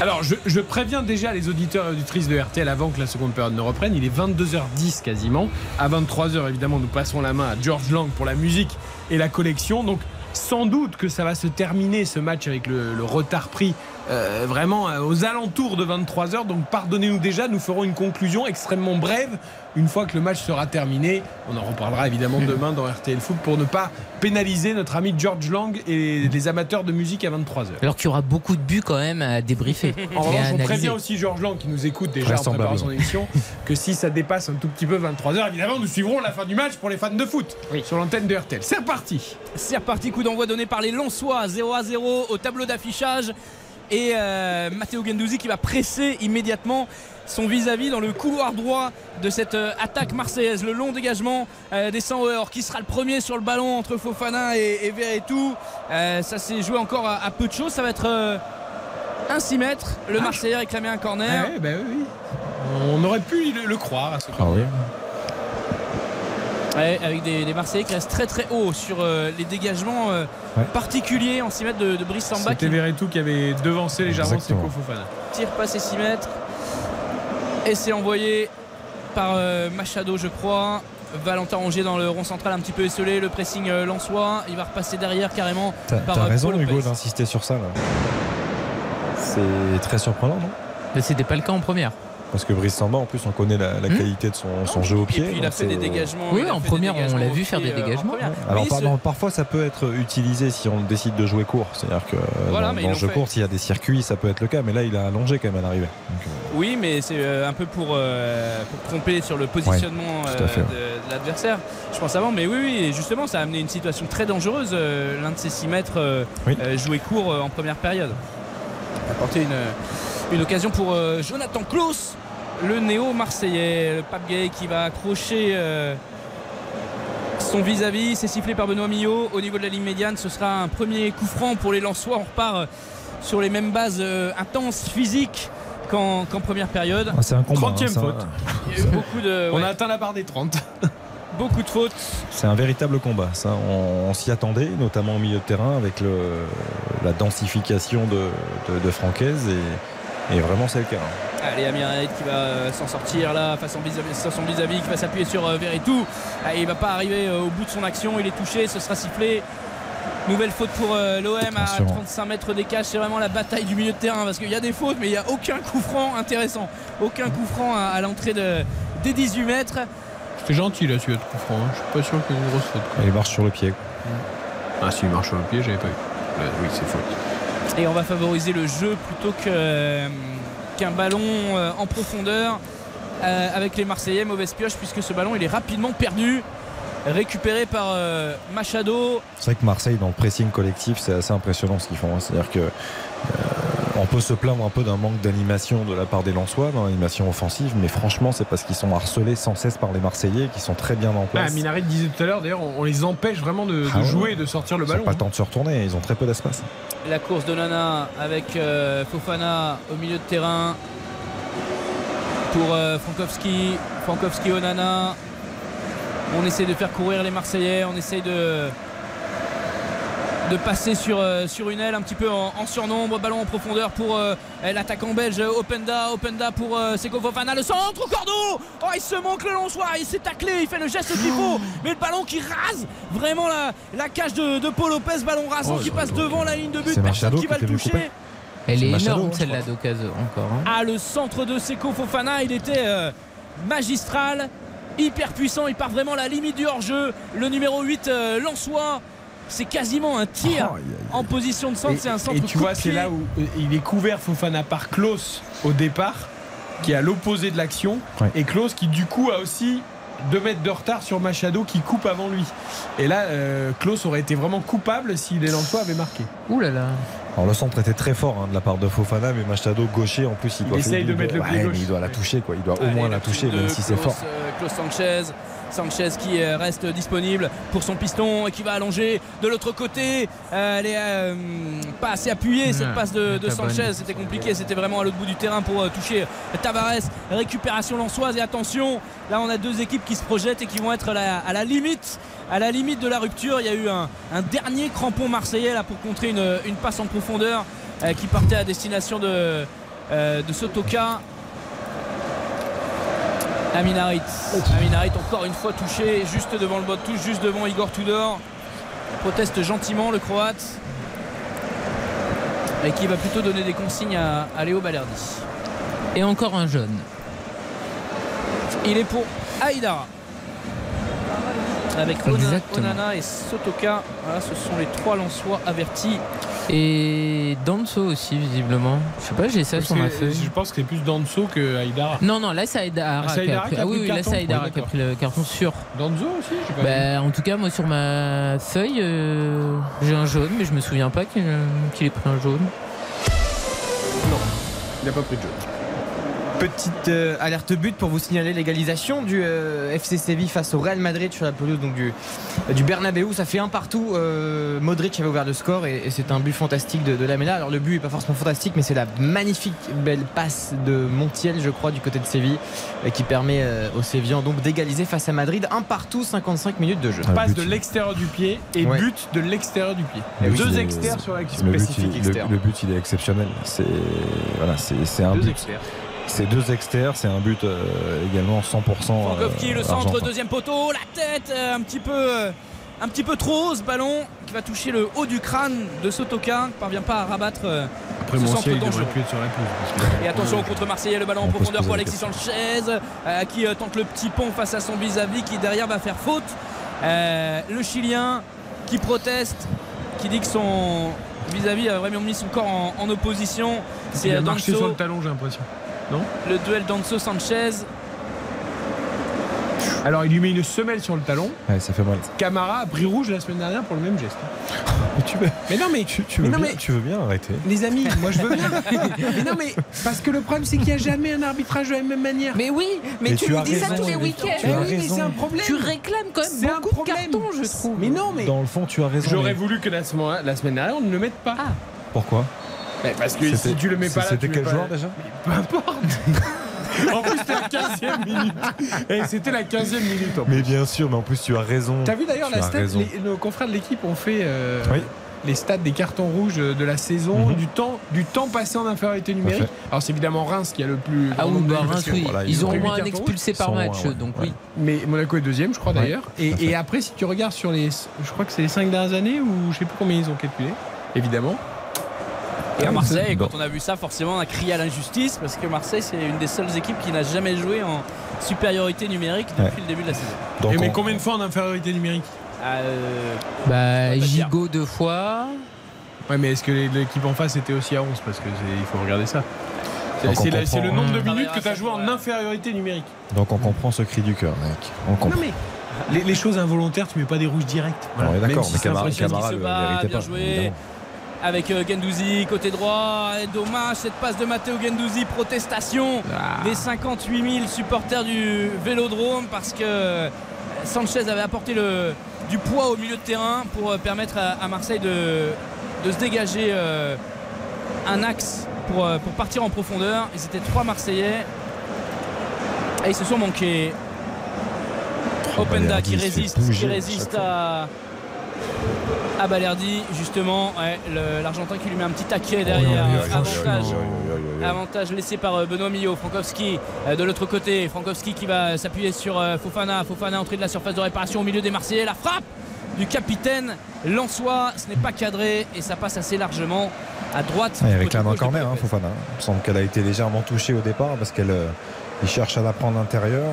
Alors, je, je préviens déjà les auditeurs et auditrices de RTL avant que la seconde période ne reprenne. Il est 22h10 quasiment. À 23h, évidemment, nous passons la main à George Lang pour la musique et la collection. Donc, sans doute que ça va se terminer ce match avec le, le retard pris euh, vraiment euh, aux alentours de 23h. Donc, pardonnez-nous déjà. Nous ferons une conclusion extrêmement brève une fois que le match sera terminé. On en reparlera évidemment demain dans RTL Foot pour ne pas pénaliser notre ami George Lang et les amateurs de musique à 23h. Alors qu'il y aura beaucoup de buts quand même à débriefer. En revanche, on prévient aussi Georges Lang qui nous écoute déjà en préparant son émission que si ça dépasse un tout petit peu 23h, évidemment, nous suivrons la fin du match pour les fans de foot sur l'antenne de RTL. C'est reparti C'est reparti, coup d'envoi donné par les Lensois, 0 à 0 au tableau d'affichage. Et euh, Matteo Gendouzi qui va presser immédiatement son vis-à-vis dans le couloir droit de cette euh, attaque marseillaise. Le long dégagement euh, des Sauer qui sera le premier sur le ballon entre Fofana et, et Verretou. Euh, ça s'est joué encore à, à peu de choses. Ça va être euh, un 6 mètres. Le Marseillais a réclamé un corner. Ouais, bah oui, oui. On aurait pu le, le croire à ce Ah oui. Ouais, avec des, des Marseillais qui restent très très haut sur euh, les dégagements euh, Ouais. particuliers en 6 mètres de, de Brice Samba C'était qui Verretou qui avait devancé légèrement. Seko Fofana. tire passer 6 mètres. Et c'est envoyé par euh, Machado, je crois. Valentin Rongier dans le rond central, un petit peu esselé. Le pressing euh, Lensois. Il va repasser derrière carrément T'as par t'as euh, raison, Paul Hugo, d'insister sur ça. là. C'est très surprenant, non? Mais c'était pas le cas en première. Parce que Brice Samba, en plus, on connaît la, la qualité de son, son jeu au pied. Et puis il a fait des c'est- dégagements. Oui, en première, on l'a vu faire des euh, en dégagements. Alors Oui, pardon, parfois ça peut être utilisé si on décide de jouer court. C'est-à-dire que euh, Voilà, dans, le jeu fait. court, s'il y a des circuits, ça peut être le cas. Mais là, il a allongé quand même à l'arrivée. Euh, Oui, mais c'est euh, un peu pour, euh, pour tromper sur le positionnement Ouais, euh, fait, de, ouais. de l'adversaire. Je pense avant, mais oui, oui, et justement, ça a amené une situation très dangereuse. euh, L'un de ces 6 mètres euh, euh, joué court euh, en première période. Ça a apporté une, une occasion pour euh, Jonathan Klaus, le néo-marseillais. Le Pape Gay qui va accrocher euh, son vis-à-vis. C'est sifflé par Benoît Millot. Au niveau de la ligne médiane, ce sera un premier coup franc pour les Lensois. On repart euh, sur les mêmes bases euh, intenses, physiques qu'en qu'en première période. ah, c'est un combat. 30e hein, ça- faute. Il y a eu beaucoup de, On a atteint la barre des 30. beaucoup de fautes. C'est un véritable combat. Ça, on, on s'y attendait, notamment au milieu de terrain, avec le, la densification de, de, de Francaise. Et, et vraiment, c'est le cas. Allez, Amir Haït qui va euh, s'en sortir là face à son vis-à-vis, qui va s'appuyer sur euh, Verretou. Ah, il va pas arriver euh, au bout de son action, il est touché, ce sera sifflé. Nouvelle faute pour l'OM à Attention. 35 mètres d'écart. C'est vraiment la bataille du milieu de terrain parce qu'il y a des fautes, mais il n'y a aucun coup franc intéressant. Aucun coup franc à, à l'entrée de, des 18 mètres. C'était gentil là, celui de coup franc. hein. Je suis pas sûr qu'il y ait une grosse faute. Il marche sur le pied. Ah, si, il marche sur le pied, j'avais pas vu. Là, oui, c'est faute. Et on va favoriser le jeu plutôt que, euh, qu'un ballon euh, en profondeur euh, avec les Marseillais. Mauvaise pioche puisque ce ballon il est rapidement perdu. Récupéré par euh, Machado. C'est vrai que Marseille, dans le pressing collectif, c'est assez impressionnant ce qu'ils font. hein. C'est-à-dire que on peut se plaindre un peu d'un manque d'animation de la part des Lensois, dans l'animation offensive, mais franchement, c'est parce qu'ils sont harcelés sans cesse par les Marseillais, qui sont très bien en Ah, place. Minaret disait tout à l'heure, d'ailleurs, on, les empêche vraiment de, Ah ouais. jouer et de sortir le Ils n'ont ballon. pas le temps de se retourner, ils ont très peu d'espace. La course de Nana avec euh, Fofana au milieu de terrain pour euh, Frankowski. Frankowski au Nana. On essaie de faire courir les Marseillais. On essaie de de passer sur, euh, sur une aile un petit peu en, en surnombre, ballon en profondeur pour euh, l'attaquant belge Openda, Openda pour euh, Seko Fofana, le centre au cordeau. Oh il se manque le Lonsoir, il s'est taclé, il fait le geste qu'il faut, mais le ballon qui rase vraiment la, la cage de, de Paul Lopez, ballon rasant Oh, qui passe devant la ligne de but, personne qui va le toucher. Elle est Machado, énorme celle-là d'occasion encore. hein. Ah, le centre de Seko Fofana, il était euh, magistral, hyper puissant. Il part vraiment à la limite du hors-jeu. Le numéro 8, euh, Lançois, c'est quasiment un tir en position de centre. Et, C'est un centre et tu coup vois, c'est là où euh, il est couvert Fofana par Klaus au départ, qui est à l'opposé de l'action. Ouais. Et Klaus qui, du coup, a aussi 2 mètres de retard sur Machado qui coupe avant lui. Et là, euh, Klaus aurait été vraiment coupable si les Lensois avaient marqué. Ouh là là. Alors le centre était très fort hein, de la part de Fofana, mais Machado gaucher en plus il, Il doit essaye de il mettre le pied ouais, gauche. mais il doit la toucher quoi, il doit au Allez, moins la toucher même si c'est fort. euh, Klaus Sanchez. Sanchez qui euh, reste disponible pour son piston et qui va allonger de l'autre côté. Euh, elle est euh, pas assez appuyée cette Ouais, passe de, Sanchez. C'était compliqué, c'était vraiment à l'autre bout du terrain pour euh, toucher Tavares. Récupération lançoise et attention, là on a deux équipes qui se projettent et qui vont être à la, à la limite. À la limite de la rupture, il y a eu un, un dernier crampon marseillais là pour contrer une, une passe en profondeur euh, qui partait à destination de, de Sotoka. Aminarit. Aminarit encore une fois touché juste devant le bot de touche, juste devant Igor Tudor. Proteste gentiment le Croate. Et qui va plutôt donner des consignes à, à Léo Balerdi. Et encore un jeune. Il est pour Aïdara. Avec. Onana et Sotoka. Voilà, ce sont les trois Lensois avertis. Et Danso aussi, visiblement. Je sais pas, j'ai ça sur ma feuille. Je pense que c'est plus Danso que Haïdara. Non, non, là c'est Aïdara Ah, qui a Aïdara pris. Ah oui, oui, là c'est Aïdara qui a pris le carton sûr. Danzo aussi pas. Bah, en tout cas, moi sur ma feuille, euh, j'ai un jaune, mais je me souviens pas qu'il qu'il ait pris un jaune. Non, il n'a pas pris de jeu. Petite euh, alerte but pour vous signaler l'égalisation du euh, FC Séville face au Real Madrid sur la pelouse donc du, du Bernabeu. Ça fait un partout. Euh, Modric avait ouvert le score et, et c'est un but fantastique de, de Lamela. Alors le but est pas forcément fantastique, mais c'est la magnifique belle passe de Montiel, je crois, du côté de Séville, euh, qui permet euh, aux Sévillans donc d'égaliser face à Madrid. Un partout, 55 minutes de jeu. Ah, Passe but. de l'extérieur du pied et Ouais. but de l'extérieur du pied. Deux extérieurs sur la le but, spécifique il, externe. le but, il est exceptionnel. C'est voilà, c'est c'est un Deux but. C'est deux extérieurs, c'est un but euh, également 100% Frankowski, euh, le centre, argentin. deuxième poteau, la tête, euh, un petit peu, euh, un petit peu trop haut ce ballon qui va toucher le haut du crâne de Sotoka, qui parvient pas à rabattre Après, ce mon centre ciel, il sur la Et attention au contre Marseillais, le ballon en profondeur pour Alexis Sanchez euh, qui euh, tente le petit pont face à son vis-à-vis qui derrière va faire faute. Euh, le Chilien qui proteste, qui dit que son vis-à-vis a vraiment mis son corps en, en opposition. C'est Il a marché sur le talon, j'ai l'impression. Non le duel Danso-Sanchez. Alors, il lui met une semelle sur le talon. Ouais, ça fait mal. Camara a pris rouge la semaine dernière pour le même geste. Tu veux, Mais non, mais tu, tu mais veux non, bien, mais- tu veux bien arrêter Les amis, moi je veux bien. mais non, mais parce que le problème, c'est qu'il n'y a jamais un arbitrage de la même manière. Mais oui, mais, Mais tu, tu nous as dis ça tous les week-ends. tu as oui, mais c'est un problème. Tu réclames quand C'est même un beaucoup de problème. cartons, je trouve. Mais non, mais Dans le fond, tu as raison. j'aurais mais voulu que la semaine, la semaine dernière, on ne le mette pas. Ah. Pourquoi? Mais parce que si C'était- tu le mets pas là, C'était quel pas joueur déjà Peu importe. en plus, c'était la 15e minute. Et c'était la 15e minute. en plus. Mais bien sûr, mais en plus, tu as raison. T'as vu d'ailleurs la stat les- Nos confrères de l'équipe ont fait euh, Oui. les stats des cartons rouges de la saison, Mhm. du, temps, du temps passé en infériorité numérique. Alors c'est évidemment Reims qui a le plus. Ah grand oui, bah, Reims, oui. voilà, ils ils ont au moins un expulsé par match, ouais. donc Ouais. oui. Mais Monaco est deuxième, je crois Ouais, d'ailleurs. Et, et après, si tu regardes sur les. Je crois que c'est les cinq dernières années ou je sais plus combien ils ont calculé, évidemment. Et à Marseille, Bon. quand on a vu ça, forcément, on a crié à l'injustice parce que Marseille, c'est une des seules équipes qui n'a jamais joué en supériorité numérique depuis Ouais. le début de la saison. Donc, et mais combien de fois en infériorité numérique Euh, Bah. Gigot deux fois. Ouais, mais est-ce que l'équipe en face était aussi à 11 Parce que il faut regarder ça. C'est- le nombre de minutes que tu as joué en infériorité numérique. donc on comprend ce cri du cœur, mec. On Non mais les, les choses involontaires, tu mets pas des rouges directs. On est d'accord, si mais Camara. Camara se bat, bien pas. joué. évidemment. Avec euh, Gendouzi côté droit. Et dommage cette passe de Matteo Gendouzi, protestation Ah. des 58 000 supporters du Vélodrome parce que euh, Sanchez avait apporté le, du poids au milieu de terrain pour euh, permettre à, à Marseille de, de se dégager euh, un axe pour, pour partir en profondeur. Et c'était trois Marseillais. Et ils se sont manqués. Openda qui résiste, qui à résiste fois. À, Balerdi, justement. Ouais, L'Argentin qui lui met un petit taquet derrière. Oh, oui, oui, Avantage. oui, laissé par euh, Benoît Millot, Frankowski euh, de l'autre côté, Frankowski qui va s'appuyer sur euh, Fofana, Fofana entrée de la surface de réparation au milieu des Marseillais, la frappe du capitaine Lançois, ce n'est pas cadré et ça passe assez largement à droite. Ah, il réclame un corner, hein. Fofana. Il me semble qu'elle a été légèrement touchée au départ parce qu'elle il cherche à la prendre à l'intérieur.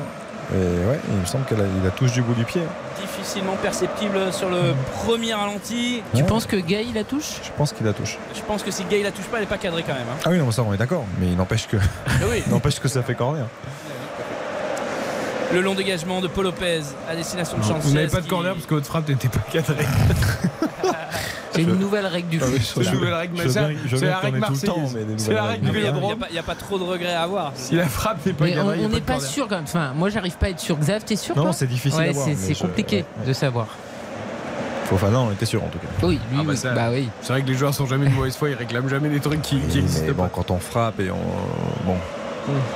Et ouais, il me semble qu'il a, touche du bout du pied. Difficilement perceptible sur le premier ralenti. Tu Ouais. penses que Gay la touche? Je pense qu'il la touche. Je pense que si Gay la touche pas, elle n'est pas cadrée quand même. hein. Ah oui, non, ça on est d'accord. Mais il n'empêche que, Mais oui. il n'empêche que ça fait corner. Le long dégagement de Paul Lopez à destination de Vous Sanchez. n'avez pas de qui- corner parce que votre frappe n'était pas cadrée. C'est une nouvelle règle du Ah foot. C'est une nouvelle règle, veux c'est bien la règle marseillaise. C'est la règle du Il n'y a, Vélodrome. pas- il y a pas trop de regrets à avoir. Si la frappe n'est pas on n'est pas sûr quand même. Enfin, moi, j'arrive pas à être sûr. Xav, t'es sûr Non, c'est difficile Ouais, à voir, c'est compliqué de savoir. Fofana, on était sûr en tout cas. Oui, lui, Ah bah oui. ça- bah oui. C'est vrai que les joueurs sont jamais de mauvaise foi, ils réclament jamais des trucs qui, qui Mais existent bon, pas. quand on frappe et on. Bon,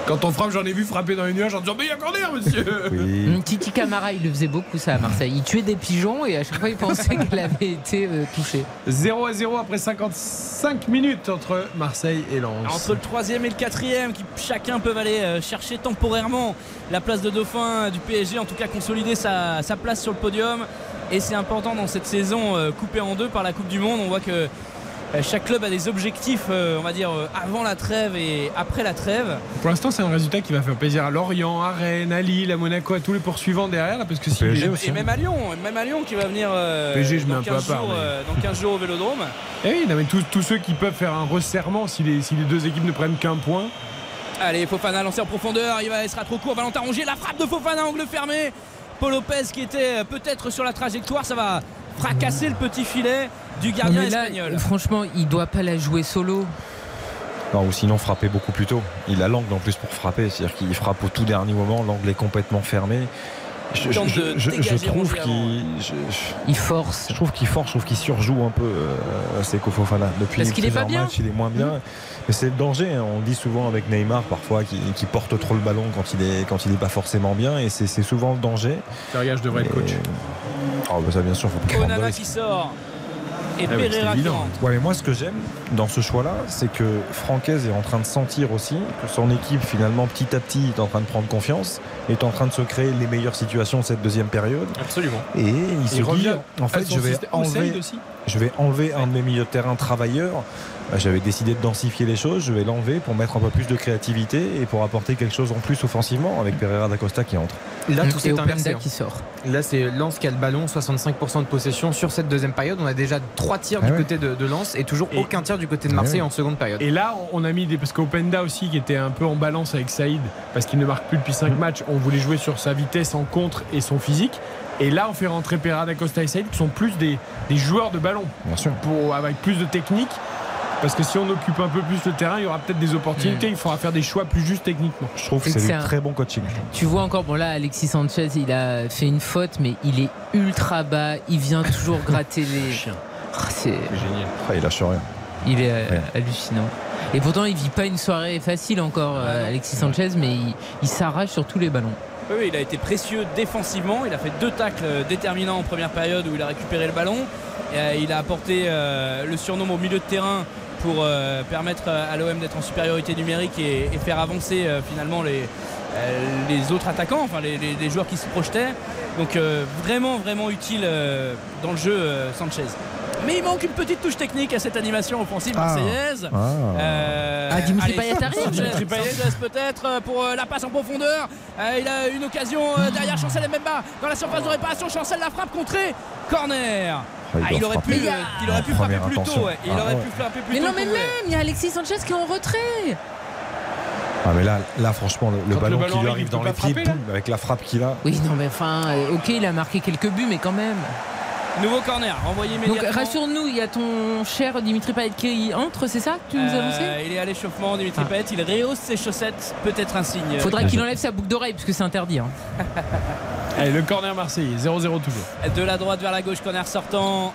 Quand on frappe, j'en ai vu frapper dans les nuages en disant Mais il y a corner, monsieur oui. Hum, Titi Camara, il le faisait beaucoup ça à Marseille. Il tuait des pigeons et à chaque fois, il pensait qu'elle avait été euh, touchée. 0 à 0 après 55 minutes entre Marseille et Lens. Entre le troisième et le quatrième, qui chacun peuvent aller euh, chercher temporairement la place de dauphin du PSG, en tout cas consolider sa, sa place sur le podium. Et c'est important dans cette saison euh, coupée en deux par la Coupe du Monde. On voit que euh, chaque club a des objectifs, euh, on va dire, euh, avant la trêve et après la trêve. Pour l'instant, c'est un résultat qui va faire plaisir à Lorient, à Rennes, à Lille, à Monaco, à tous les poursuivants derrière. Là, parce que si PSG les- aussi. Et même à Lyon, même à Lyon qui va venir euh, PSG, je mets dans, un peu à 15 part, jours, mais- euh, dans 15 jours au Vélodrome. Eh oui, non, mais tous, tous ceux qui peuvent faire un resserrement si les, si les deux équipes ne prennent qu'un point. Allez, Fofana lancé en profondeur, il, va, il sera trop court. Valentin Rongier, la frappe de Fofana, angle fermé. Paul Lopez qui était euh, peut-être sur la trajectoire, ça va fracasser le petit filet du Non, gardien mais là, espagnol. franchement, il doit pas la jouer solo. Non, ou sinon frapper beaucoup plus tôt. Il a l'angle en plus pour frapper, c'est-à-dire qu'il frappe au tout dernier moment, l'angle est complètement fermé. Je, trouve qu'il je, je- Il force. je trouve qu'il force, je trouve qu'il surjoue un peu euh, Seko Fofana. Depuis Parce qu'il est pas plusieurs bien. matchs, il est moins bien. Mais c'est le danger. hein. On dit souvent avec Neymar parfois qu'il porte trop le ballon quand il est quand il est pas forcément bien, et c'est souvent le danger. Devrais être coach. Oh, bah ça bien sûr, faut Onana qui sort. Et Ah oui, c'est Pereira qui évident. rentre. Ouais, mais moi, ce que j'aime dans ce choix-là, c'est que Francaise est en train de sentir aussi que son équipe, finalement, petit à petit, est en train de prendre confiance, est en train de se créer les meilleures situations de cette deuxième période. Absolument. Et il se dit, en fait, je vais enlever. Aussi. Je vais enlever un de mes milieux de terrain travailleurs. Bah, J'avais décidé de densifier les choses, je vais l'enlever pour mettre un peu plus de créativité et pour apporter quelque chose en plus offensivement avec Pereira d'Acosta qui entre. Là, Et tout s'est Openda inversé. hein. qui sort. Là, c'est Lens qui a le ballon, 65% de possession sur cette deuxième période. On a déjà trois tirs Ah du ouais. côté de, de Lens et toujours Et- aucun tir du côté de Ah Marseille ouais. en seconde période. Et là, on a mis des. Parce qu'Openda aussi, qui était un peu en balance avec Saïd, parce qu'il ne marque plus depuis 5 matchs, on voulait jouer sur sa vitesse en contre et son physique. Et là, on fait rentrer Pereira da Costa et Saïd, qui sont plus des, des joueurs de ballon. Bien sûr. Pour, avec plus de technique. Parce que si on occupe un peu plus le terrain, il y aura peut-être des opportunités. Il faudra faire des choix plus justes techniquement. Je trouve que c'est un- très bon coaching. Tu vois encore, bon là, Alexis Sanchez, il a fait une faute, mais il est ultra bas. Il vient toujours gratter les. Ah, c'est génial. Ah, il lâche rien. Il est euh, hallucinant. Et pourtant, il vit pas une soirée facile encore, euh, Alexis Sanchez, mais il, il s'arrache sur tous les ballons. Il a été précieux défensivement. Il a fait deux tacles déterminants en première période où il a récupéré le ballon. Euh, il a apporté euh, le surnom au milieu de terrain pour euh, permettre à l'OM d'être en supériorité numérique et, faire avancer finalement les, autres attaquants, enfin les, joueurs qui se projetaient. Donc vraiment, vraiment utile dans le jeu Sanchez. Mais il manque une petite touche technique à cette animation offensive Ah. marseillaise. Ah. Euh, Ah, Dimitri allez, Payet arrive. Dimitri Payet peut-être euh, pour euh, la passe en profondeur. Euh, il a une occasion euh, derrière Chancel Mbemba dans la surface de réparation. Chancel la frappe contrée. Corner. Ah, il Ah, il aurait pu, frapper. euh, il aurait pu frapper plus tôt. ouais. Il Ah, aurait ouais. pu frapper plus Mais tôt. non, mais même, il y a Alexis Sanchez qui est en retrait. Ah mais là, là franchement, le, le Quand le ballon qui lui arrive, dans les pieds, boum, avec la frappe qu'il a. Oui, non, mais enfin, euh, ok, il a marqué quelques buts, mais quand même. Nouveau corner, renvoyé Donc immédiatement. rassure-nous, il y a ton cher Dimitri Payet qui entre, c'est ça que tu nous Euh, annonçais il est à l'échauffement, Dimitri Ah. Payet. Il rehausse ses chaussettes. Peut-être un signe. Faudra qu'il enlève sa boucle d'oreille, parce que c'est interdit. hein. Allez, le corner marseillais, 0-0 toujours. De la droite vers la gauche, corner sortant.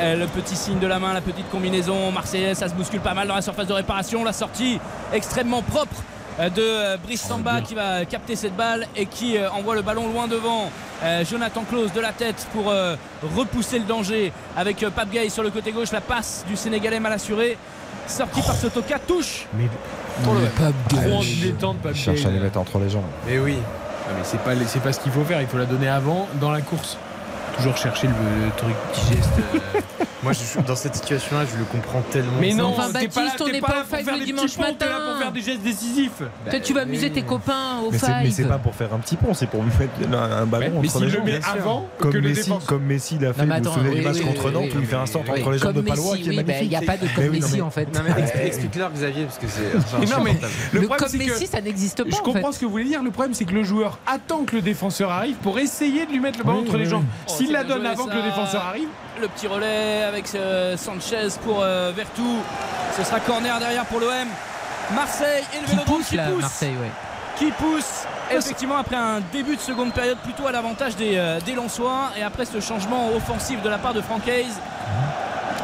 Euh, Le petit signe de la main, la petite combinaison marseillaise, ça se bouscule pas mal dans la surface de réparation. La sortie extrêmement propre euh, de euh, Brice Samba qui va capter cette balle et qui euh, envoie le ballon loin devant. Euh, Jonathan Klaus de la tête pour euh, repousser le danger avec euh, Pape Gay sur le côté gauche. La passe du Sénégalais mal assurée. Sortie par Sotoka, touche. Mais Pour le en dilettante, Il cherche à les mettre entre les jambes. Mais oui. Ah, mais c'est pas, c'est pas ce qu'il faut faire, il faut la donner avant, dans la course. Toujours chercher le, le truc, petit geste. Moi, je, dans cette situation-là, je le comprends tellement. Mais non, Enfin, t'es pas là, Baptiste, on n'est pas au pour five faire le des dimanche ponts, t'es là matin. pour faire des gestes décisifs. Toi, tu vas amuser tes copains au Mais c'est, mais c'est pas pour faire un petit pont, c'est pour lui mettre un, un ballon mais entre s'il les le jambes. sûr. avant comme que le Messi, défense. comme Messi l'a fait. Mais vous souvenez du match contre Nantes où il fait un centre entre les jambes de Palois Messi, qui est oui, bah, magnifique. il n'y a pas de Mais comme Messi mais- en fait. Mais explique-leur, Xavier, parce que c'est Mais non, mais le, Le problème, comme c'est que Messi, ça n'existe pas. je en comprends ce que vous voulez dire. Le problème, c'est que le joueur attend que le défenseur arrive pour essayer de lui mettre le ballon entre les jambes. S'il la donne avant que le défenseur arrive, Le petit relais avec euh, Sanchez pour euh, Vertou. Ce sera corner derrière pour l'OM. Marseille et le Qui Vélodrome pousse qui là, pousse. Marseille, ouais. Qui pousse. Effectivement, après un début de seconde période plutôt à l'avantage des, euh, des Lensois et après ce changement offensif de la part de Franck Hayes,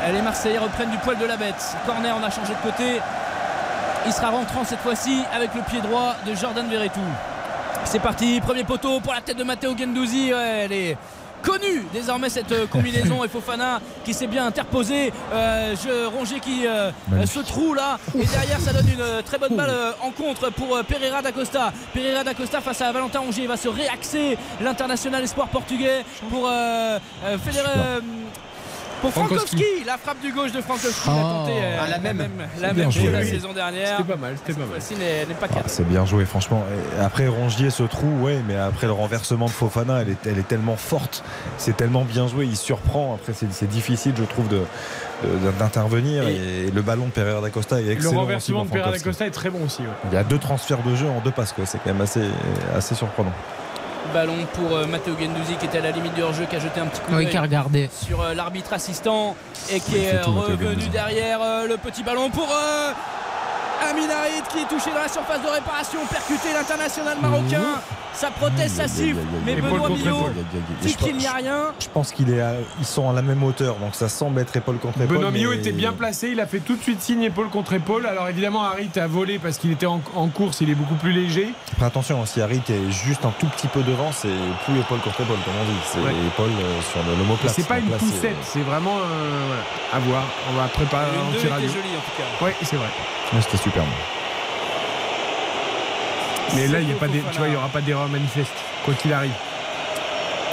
euh, les Marseillais reprennent du poil de la bête. Corner, on a changé de côté. Il sera rentrant cette fois-ci avec le pied droit de Jordan Verretou. C'est parti, premier poteau pour la tête de Matteo Gendouzi. Ouais, elle est connue désormais cette euh, combinaison et Fofana qui s'est bien interposé. Euh, je, Rongier qui euh, se troue là et derrière ça donne une très bonne balle en contre pour Pereira da Costa. Pereira da Costa face à Valentin Rongier il va se réaxer l'international espoir portugais pour euh, Federer- pour Frankowski. Frankowski, la frappe du gauche de Frankowski, a tenté euh, Ah, la même. la même la saison dernière. c'était pas mal. C'était pas mal. n'est pas Ah, c'est bien joué, franchement. Et après, Rongier se trouve, ouais, mais après le renversement de Fofana, elle est, elle est tellement forte, c'est tellement bien joué, il surprend. Après, c'est, difficile, je trouve, de, d'intervenir. Et, le ballon de Pereira da Costa est Le excellent. aussi renversement de Pereira da Frankowski. Costa est très bon aussi. ouais. Il y a deux transferts de jeu en deux passes, quoi. C'est quand même assez, assez surprenant. Ballon pour euh, Matteo Gendouzi qui était à la limite du hors-jeu, qui a jeté un petit coup Oui, qui a regardé. sur euh, l'arbitre assistant et qui est Matteo revenu derrière euh, le petit ballon pour euh, Amin Harit qui est touché dans la surface de réparation, percuté l'international marocain. Sa prothèse, sa siffle, mais Benoît Millot dit qu'il n'y a rien. Je pense qu'il est à- ils sont à la même hauteur, donc ça semble être épaule contre épaule. Benoît Millot mais- était bien placé, il a fait tout de suite signe épaule contre épaule. Alors évidemment, Harit a volé parce qu'il était en, en course, il est beaucoup plus léger. Après attention, si Harit est juste un tout petit peu devant, c'est plus épaule contre épaule, comme on dit. C'est Ouais. épaule euh, sur le l'omoplate. c'est pas une Donc là, c'est- poussette, c'est vraiment euh, à voir. On va préparer un radio. jolie en tout cas. Ouais, c'est vrai. Ouais, C'était superbe. Mais là, il y a Sergio pas des, tu vois, il n'y aura pas d'erreur manifeste, quoi qu'il arrive.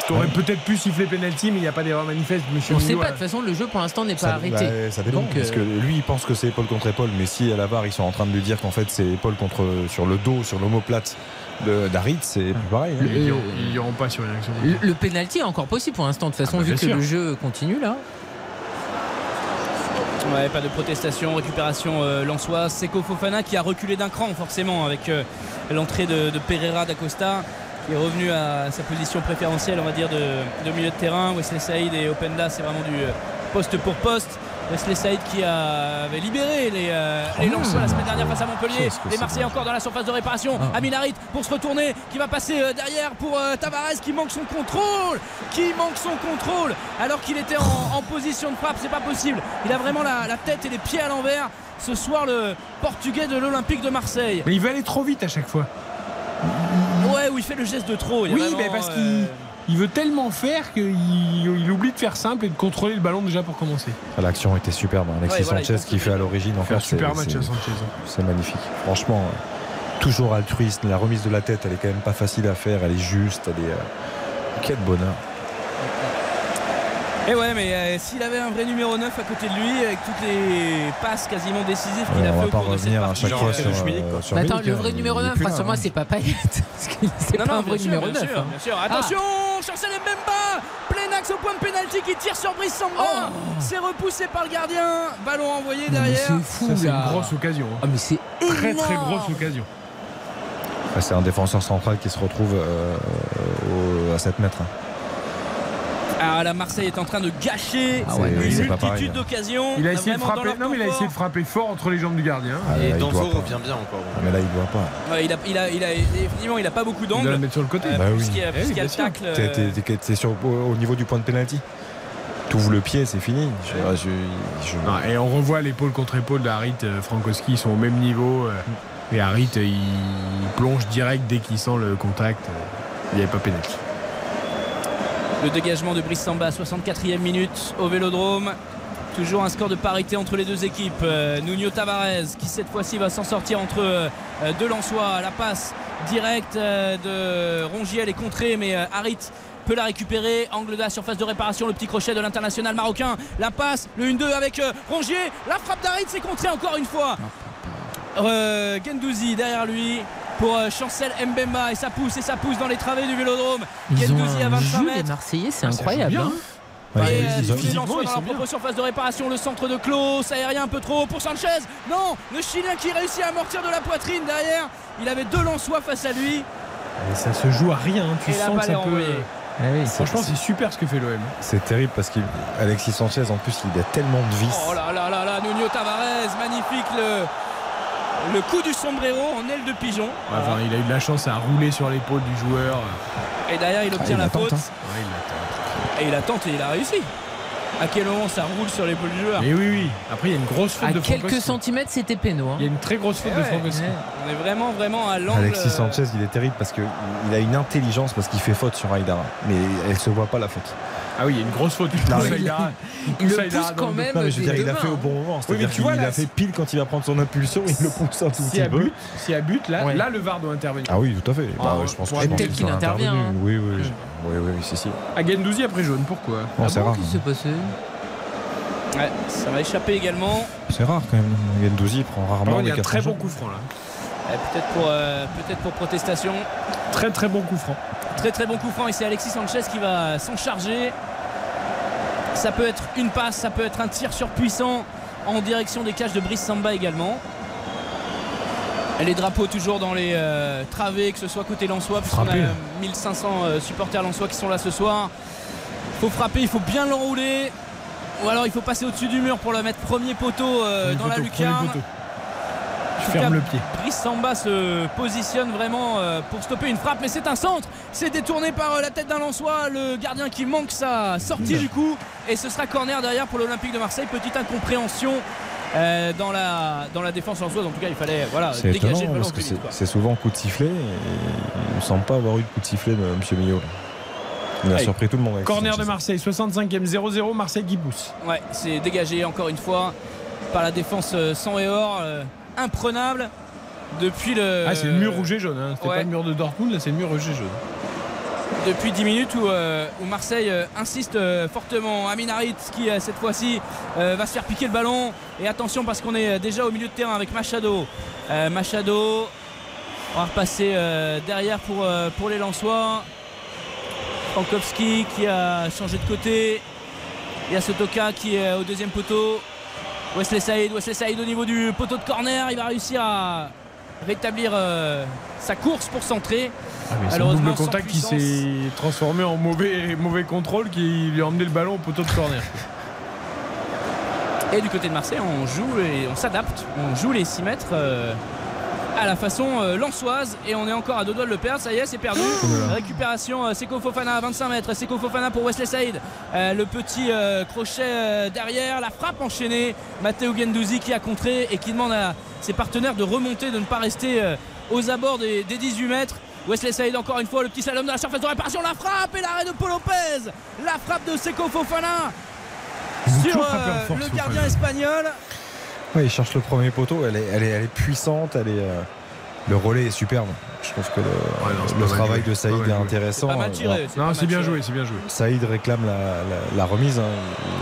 T'aurais peut-être pu siffler penalty, mais il n'y a pas d'erreur manifeste, monsieur On sait Mignot, pas, de toute façon, le jeu pour l'instant n'est pas Ça, arrêté. bah, ça dépend. Donc, parce que euh, lui, il pense que c'est épaule contre épaule, mais si à la VAR, ils sont en train de lui dire qu'en fait, c'est épaule contre sur le dos, sur l'omoplate de- d'Harit, c'est plus pareil. hein. Ils iront- Ils n'iront pas sur une action. le, le penalty est encore possible pour l'instant, de toute façon, Ah bah, vu que sûr. le jeu continue là. Ouais, pas de protestation, récupération euh, Lançois. Seko Fofana qui a reculé d'un cran forcément avec euh, l'entrée de, de Pereira d'Acosta qui est revenu à sa position préférentielle on va dire de, de milieu de terrain. Wesley Saïd et Openda c'est vraiment du euh, poste pour poste. Wesley Saïd qui avait libéré les, euh, les Lensois la semaine dernière face à Montpellier. Les Marseillais encore dans la surface de réparation. Ah. Amin Harit pour se retourner qui va passer euh, derrière pour euh, Tavares qui manque son contrôle. Qui manque son contrôle alors qu'il était en, en position de frappe. C'est pas possible. Il a vraiment la, la tête et les pieds à l'envers. Ce soir, le portugais de l'Olympique de Marseille. Mais il veut aller trop vite à chaque fois. Ouais, où il fait le geste de trop. Il y a Oui, vraiment, mais parce euh, qu'il il veut tellement faire qu'il il oublie de faire simple et de contrôler le ballon déjà pour commencer. L'action était superbe. hein. Alexis Ouais, voilà, il Sanchez qui fait à l'origine. Il fait super c'est- match à Sanchez. C'est magnifique. Franchement, euh, toujours altruiste. La remise de la tête, elle est quand même pas facile à faire. Elle est juste. Elle est. euh, Quel bonheur. Et ouais, mais euh, s'il avait un vrai numéro 9 à côté de lui, avec toutes les passes quasiment décisives qu'il Ouais, a on fait va au pas cours de cette à partie. chaque Genre, fois euh, sur, euh, sur attends, Milik, le hein. vrai Il numéro est 9, plus là, rassure-moi, hein. c'est pas Payet. Parce que c'est pas non, un vrai sûr, numéro bien 9. sûr, hein. bien sûr. Attention, Chancel Mbemba, plein axe au point de pénalty qui tire sur Brice Samba. C'est repoussé par le gardien. Ballon envoyé derrière. C'est fou, c'est une grosse occasion. hein. Ah, mais c'est Très très énorme. grosse occasion. Ah, C'est un défenseur central qui se retrouve euh, au- à 7 mètres. Hein. Ah, la Marseille est en train de gâcher Ah ouais, une oui, c'est multitude hein. d'occasions. Il a On essayé de frapper. leur Non, mais il a essayé de fort. frapper fort entre les jambes du gardien. Ah, Et là, il Danso doit pas. revient bien encore. Ah, Mais là, il doit pas. Ouais, il a, il a, il a, effectivement, il a pas beaucoup Il doit la mettre sur le côté. Euh, Bah oui. puisqu'il y a, Eh y a le tacle. T'es- euh, au, au niveau du point de pénalty. T'ouvres le pied, c'est fini. Je- je- je- Non, et on revoit l'épaule contre épaule d'Harit, euh, Frankowski, ils sont au même niveau. euh, et Harit, il plonge direct dès qu'il sent le contact. euh, Il n'y avait pas pénalty. Le dégagement de Brice Samba, 64e minute au Vélodrome. Toujours un score de parité entre les deux équipes. Euh, Nuno Tavares qui cette fois-ci va s'en sortir entre euh, deux Lensois. La passe directe euh, de Rongiel est contrée mais euh, Harit peut la récupérer. Angle de la surface de réparation, le petit crochet de l'international marocain. La passe, le 1-2 avec euh, Rongier. La frappe d'Harit s'est contrée encore une fois. Gendouzi derrière lui pour euh, Chancel Mbemba et ça pousse et ça pousse dans les travées du Vélodrome. Ils ont Gendouzi à un 25 jeu, les mètres. Marseillais, c'est Ah, incroyable. hein. Ouais, Et ils- dans leur propre surface de réparation, le centre de Klaus, aérien un peu trop haut pour Sanchez. Non, le Chilien qui réussit à amortir de la poitrine derrière. Il avait deux Lensois face à lui. Et ça se joue à rien. Tu Et la sens que ça peut. Ah oui. Franchement, c'est super ce que fait l'OM. C'est terrible parce qu'Alexis Sanchez, en plus, il a tellement de vis. Oh là là là là, Nuno Tavares, magnifique le, le coup du sombrero en aile de pigeon. Enfin, il a eu de la chance à rouler sur l'épaule du joueur. Et derrière, il obtient il la faute. hein. Ouais, il l'a Et il a tenté, il a réussi. À quel moment ça roule sur l'épaule du joueur? Mais oui, oui. Après, il y a une grosse faute À de quelques centimètres, c'était péno. hein. Il y a une très grosse faute Eh de ouais. Frankowski. On est vraiment, vraiment à l'angle. Alexis Sanchez, il est terrible parce qu'il a une intelligence parce qu'il fait faute sur Aïdara. Mais elle se voit pas la faute. Ah oui, il y a une grosse faute. Il Non, pousse mais- Aïdara- Il pousse le pousse quand même. Non, mais je veux dire, il deux a fait au bon hein. moment. Oui, C'est-à-dire mais tu qu'il vois, a là, fait pile quand il va prendre son impulsion, il le pousse un tout S'il petit a peu. but, s'il y a but, là, Ouais. là, le VAR doit intervenir. Ah oui, tout à fait. Ah, Bah, ouais, je pense que ouais, qu'ils qu'il intervient, hein. Oui, oui, oui. Oui, oui, oui, si, si. À Gendouzi après jaune, pourquoi? Bon, Ah c'est bon, rare. Qu'est-ce qui s'est passé? Ouais, ça va échapper également. C'est rare quand même. Gendouzi prend rarement il y a très bon coup franc là. Ouais, Peut-être pour, euh, peut-être pour protestation. Très très bon coup franc. Très très bon coup franc et c'est Alexis Sanchez qui va s'en charger. Ça peut être une passe, ça peut être un tir surpuissant en direction des cages de Brice Samba également. Les drapeaux toujours dans les euh, travées, que ce soit côté Lensois, puisqu'on a Frapper. euh, 1500 euh, supporters Lensois qui sont là ce soir. Il faut frapper, il faut bien l'enrouler. Ou alors il faut passer au-dessus du mur pour le mettre premier poteau euh, dans la poteau, lucarne. En tout ferme cas, le pied. Brice Samba se positionne vraiment euh, pour stopper une frappe, mais c'est un centre. C'est détourné par euh, la tête d'un Lançois, le gardien qui manque sa sortie du coup, et ce sera corner derrière pour l'Olympique de Marseille. Petite incompréhension euh, dans la dans la défense lançoise. En tout cas, il fallait voilà C'est dégager étonnant le ballon parce que c'est souvent coup de sifflet et il ne semble pas avoir eu de coup de sifflet de M. Millot. Il a Allez. surpris tout le monde. Corner de Marseille, 65e 0-0, Marseille pousse. Ouais, c'est dégagé encore une fois par la défense sans et hors, euh, imprenable depuis le. Ah, c'est le mur rouge et jaune. hein. C'était ouais. pas le mur de Dortmund, là c'est le mur rouge et jaune. depuis 10 minutes où, euh, où Marseille euh, insiste euh, fortement. Amin Harit qui cette fois-ci va se faire piquer le ballon. Et attention parce qu'on est déjà au milieu de terrain avec Machado. Machado, on va repasser derrière pour, pour les Lensois. Frankowski qui a changé de côté. Il y a Sotoka qui est au deuxième poteau. Wesley Saïd, Wesley Saïd au niveau du poteau de corner. Il va réussir à rétablir euh, sa course pour centrer. Ah, mais double contact qui s'est transformé en mauvais, mauvais contrôle qui lui a emmené le ballon au poteau de corner. Et du côté de Marseille, on joue et on s'adapte. On joue les 6 mètres euh, à la façon euh, lançoise. Et on est encore à deux doigts de le perdre. Ça y est, c'est perdu. Récupération, euh, Seko Fofana à 25 mètres. Seko Fofana pour Wesley Saïd. Euh, le petit euh, crochet derrière. La frappe enchaînée. Matteo Gendouzi qui a contré et qui demande à ses partenaires de remonter, de ne pas rester aux abords des, des 18 mètres. Wesley Saïd encore une fois, le petit slalom de la surface de réparation, la frappe et l'arrêt de Paul Lopez. La frappe de Seko Fofana sur euh, le gardien espagnol. Ouais, il cherche le premier poteau, elle est, elle est, elle est puissante, elle est, euh, le relais est superbe. Je trouve que le, travail joué. de Saïd est joué. intéressant. C'est tiré, Non, bien joué, c'est bien joué. Saïd réclame la, la- la remise. hein.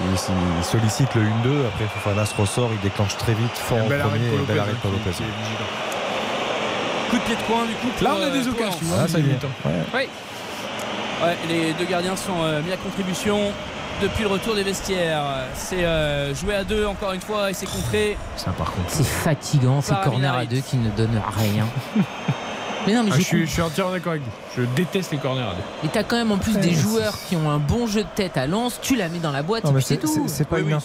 Il, il sollicite le 1-2. Après, Fofana se ressort. Il déclenche très vite, fort en premier. Et bel arrêt de Paul Lopez. vigilant. Coup de pied de coin du coup. Là, on a des euh, pour occasions. Lens. Ça y est. mi-temps. Ouais. Oui. Ouais, les deux gardiens sont euh, mis à contribution depuis le retour des vestiaires. C'est euh, joué à deux encore une fois et c'est contré. Ça, par contre. C'est fatigant ces corners à deux qui ne donnent rien. mais non, mais Ah, je, suis, je suis entièrement d'accord avec vous. Je déteste les corners à deux. Et t'as quand même en plus des joueurs qui ont un bon jeu de tête à Lens, tu la mets dans la boîte Non, et c'est tout. c'est pas Oui, là.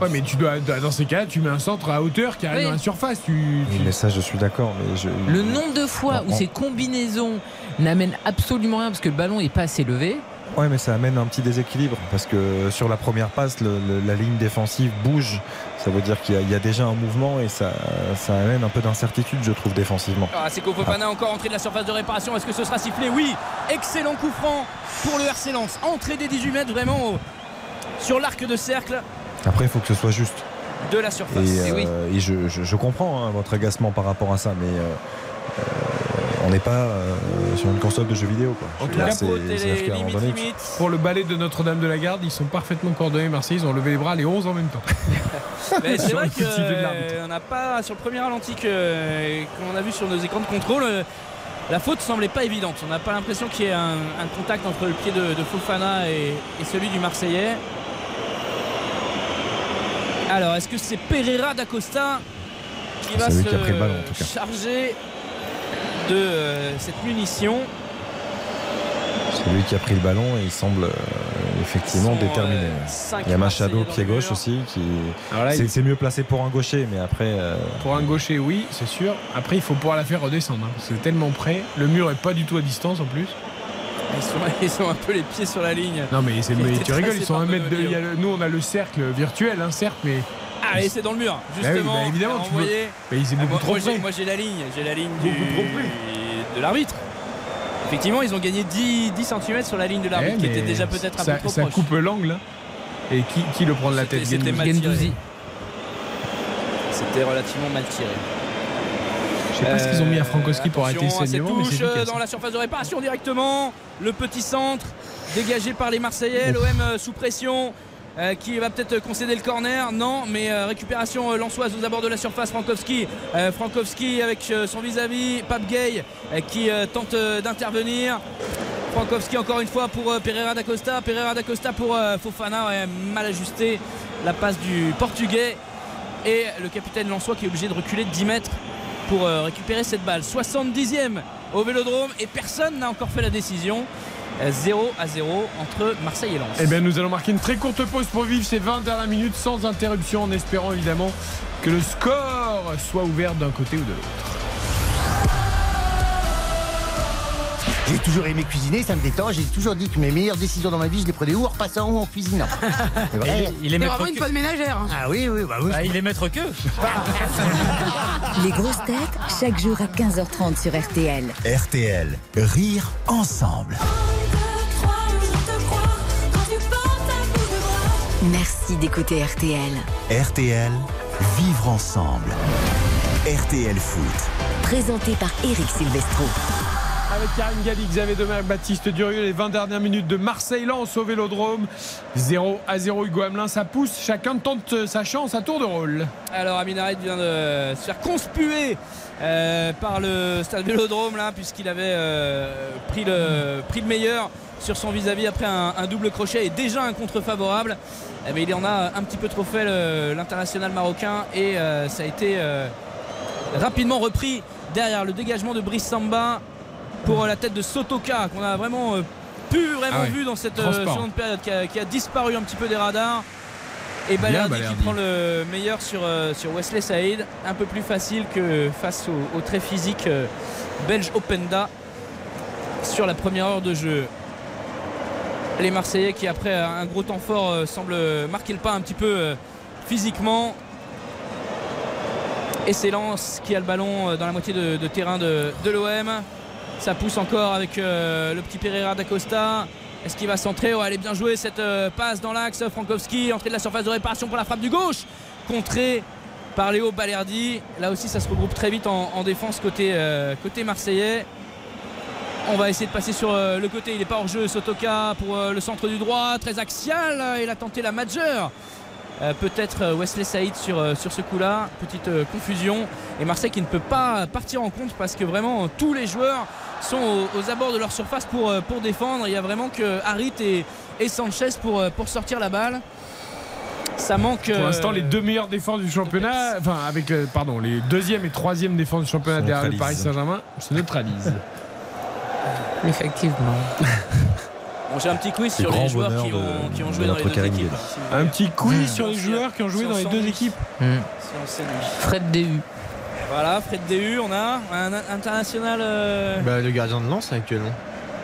Ouais, mais tu dois, dans ces cas-là, tu mets un centre à hauteur qui arrive Oui. dans la surface. Tu, mais ça, je suis d'accord. Mais je, Le nombre de fois Non, où on- ces combinaisons n'amènent absolument rien parce que le ballon est pas assez levé. Ouais, mais ça amène un petit déséquilibre parce que sur la première passe, le- le- la ligne défensive bouge. Ça veut dire qu'il y, a- il y a déjà un mouvement et ça, ça amène un peu d'incertitude, je trouve, défensivement. Ah, Seko Fofana encore entrée de la surface de réparation. Est-ce que ce sera sifflé Oui. Excellent coup franc pour le RC Lens. Entrée des 18 mètres vraiment au- sur l'arc de cercle Après, il faut que ce soit juste. de la surface. Et, Et oui. euh, et je, je- je comprends hein, votre agacement par rapport à ça, mais euh, euh, n'est pas euh, sur une console de jeux vidéo. Quoi. En tout cas, les limites. Pour le ballet de Notre-Dame de la Garde, ils sont parfaitement coordonnés. Marseille, ils ont levé les bras les 11 en même temps. C'est Sur vrai qu'on n'a pas sur le premier ralenti que- qu'on a vu sur nos écrans de contrôle. euh, La faute semblait pas évidente. On n'a pas l'impression qu'il y ait un, un contact entre le pied de, de Fofana et, et celui du Marseillais. Alors, est-ce que c'est Pereira d'Acosta qui va se qui a pris le ballon, en tout cas. charger de euh, cette munition c'est lui qui a pris le ballon et il semble euh, effectivement déterminé. euh, il y a Machado pied gauche aussi qui c'est il- mieux placé pour un gaucher, mais après euh, Pour un gaucher, oui, c'est sûr. Après, il faut pouvoir la faire redescendre. hein. C'est tellement près. Le mur est pas du tout à distance en plus. ils sont, ils un peu les pieds sur la ligne. Non, mais, tu rigoles, ils sont un mètre de. Benoît il y a le- nous, on a le cercle virtuel, hein, certes, mais. Allez, c'est dans le mur, Bah oui, justement. bah évidemment, tu peux- envoyé. Mais il est Ah, beaucoup moi, trop moi, près. Moi j'ai la ligne, j'ai la ligne Beaucoup du- trop près. de l'arbitre. Effectivement, ils ont gagné 10, 10 cm sur la ligne de l'arbitre Eh, qui mais était déjà peut-être un ça, peu trop ça proche. coupe l'angle. hein. Et qui, qui le prend de la tête? C'était mal tiré. C'était relativement mal tiré. Je sais pas ce qu'ils ont mis à Frankowski pour arrêter à cette saignement, mais c'est touche euh, dans la surface de réparation directement. Le petit centre dégagé par les Marseillais. L'OM euh, sous pression. Euh, qui va peut-être concéder le corner Non, mais euh, récupération euh, lançoise aux abords de la surface. Frankowski, Euh, Frankowski avec son vis-à-vis, Pape Gay qui tente d'intervenir. Frankowski encore une fois pour Pereira da Costa. Pereira da Costa pour Fofana, mal ajusté. La passe du Portugais. Et le capitaine Lançois qui est obligé de reculer de 10 mètres pour récupérer cette balle. 70e au Vélodrome et personne n'a encore fait la décision. Euh, 0 à 0 entre Marseille et Lens. Eh bien, nous allons marquer une très courte pause pour vivre ces 20 dernières minutes sans interruption, en espérant évidemment que le score soit ouvert d'un côté ou de l'autre. J'ai toujours aimé cuisiner, ça me détend. J'ai toujours dit que mes meilleures décisions dans ma vie, je les prenais ou en repassant ou en cuisinant. C'est vrai. Il est maître que- ménagère. Ah oui, oui, bah oui. Ah, il est maître que. Les grosses têtes, chaque jour à 15h30 sur RTL. RTL, rire ensemble. Merci d'écouter RTL. RTL, vivre ensemble. RTL Foot. Présenté par Eric Silvestro. avec Karine Galli, Xavier Domergue, Baptiste Durieux, les 20 dernières minutes de Marseille-Lens au Vélodrome. 0 à 0 Hugo Hamelin, ça pousse, chacun tente sa chance à tour de rôle. Alors Aminarit vient de se faire conspuer euh, par le stade Vélodrome là puisqu'il avait euh, pris, le, pris le meilleur sur son vis-à-vis après un, un double crochet et déjà un contre favorable. Eh bien, il en a un petit peu trop fait l'international marocain et euh, ça a été euh, rapidement repris derrière le dégagement de Brice Samba pour la tête de Sotoka qu'on a vraiment euh, pu vraiment Ah ouais. vu dans cette seconde période qui a, qui a disparu un petit peu des radars. Et Balerdi qui prend le meilleur sur, sur Wesley Saïd. Un peu plus facile que face au, au très physique belge Openda sur la première heure de jeu. Les Marseillais qui après un gros temps fort euh, semblent marquer le pas un petit peu euh, physiquement. Et c'est Lens qui a le ballon euh, dans la moitié de, terrain de, l'OM. Ça pousse encore avec le petit Pereira d'Acosta. Est-ce qu'il va centrer? Oh, Elle est bien jouée cette passe dans l'axe. Frankowski, entrée de la surface de réparation pour la frappe du gauche. Contrée par Léo Balerdi. Là aussi, ça se regroupe très vite en, en défense côté marseillais. On va essayer de passer sur euh, le côté. Il n'est pas hors jeu. Sotoka pour euh, le centre du droit. Très axial. Il a tenté la majeure. Euh, Peut-être Wesley Saïd sur, euh, sur ce coup-là. Petite euh, confusion. Et Marseille qui ne peut pas partir en compte parce que vraiment tous les joueurs sont aux, aux abords de leur surface pour, pour défendre. Il y a vraiment que Harit et, et Sanchez pour, pour sortir la balle. Ça manque. Pour euh, l'instant, les deux meilleures défenses du championnat, enfin, avec, pardon, les deuxième et troisième défenses du championnat derrière le. Paris Saint-Germain se neutralisent. Effectivement. Bon, J'ai un petit quiz sur les joueurs qui de- ont, qui ont de joué dans les deux Karim équipes. Un petit quiz Mmh. sur les joueurs qui ont joué dans les deux équipes. Fred DU. Voilà, Fred DU, on a un international euh, Bah, le gardien de lance actuellement.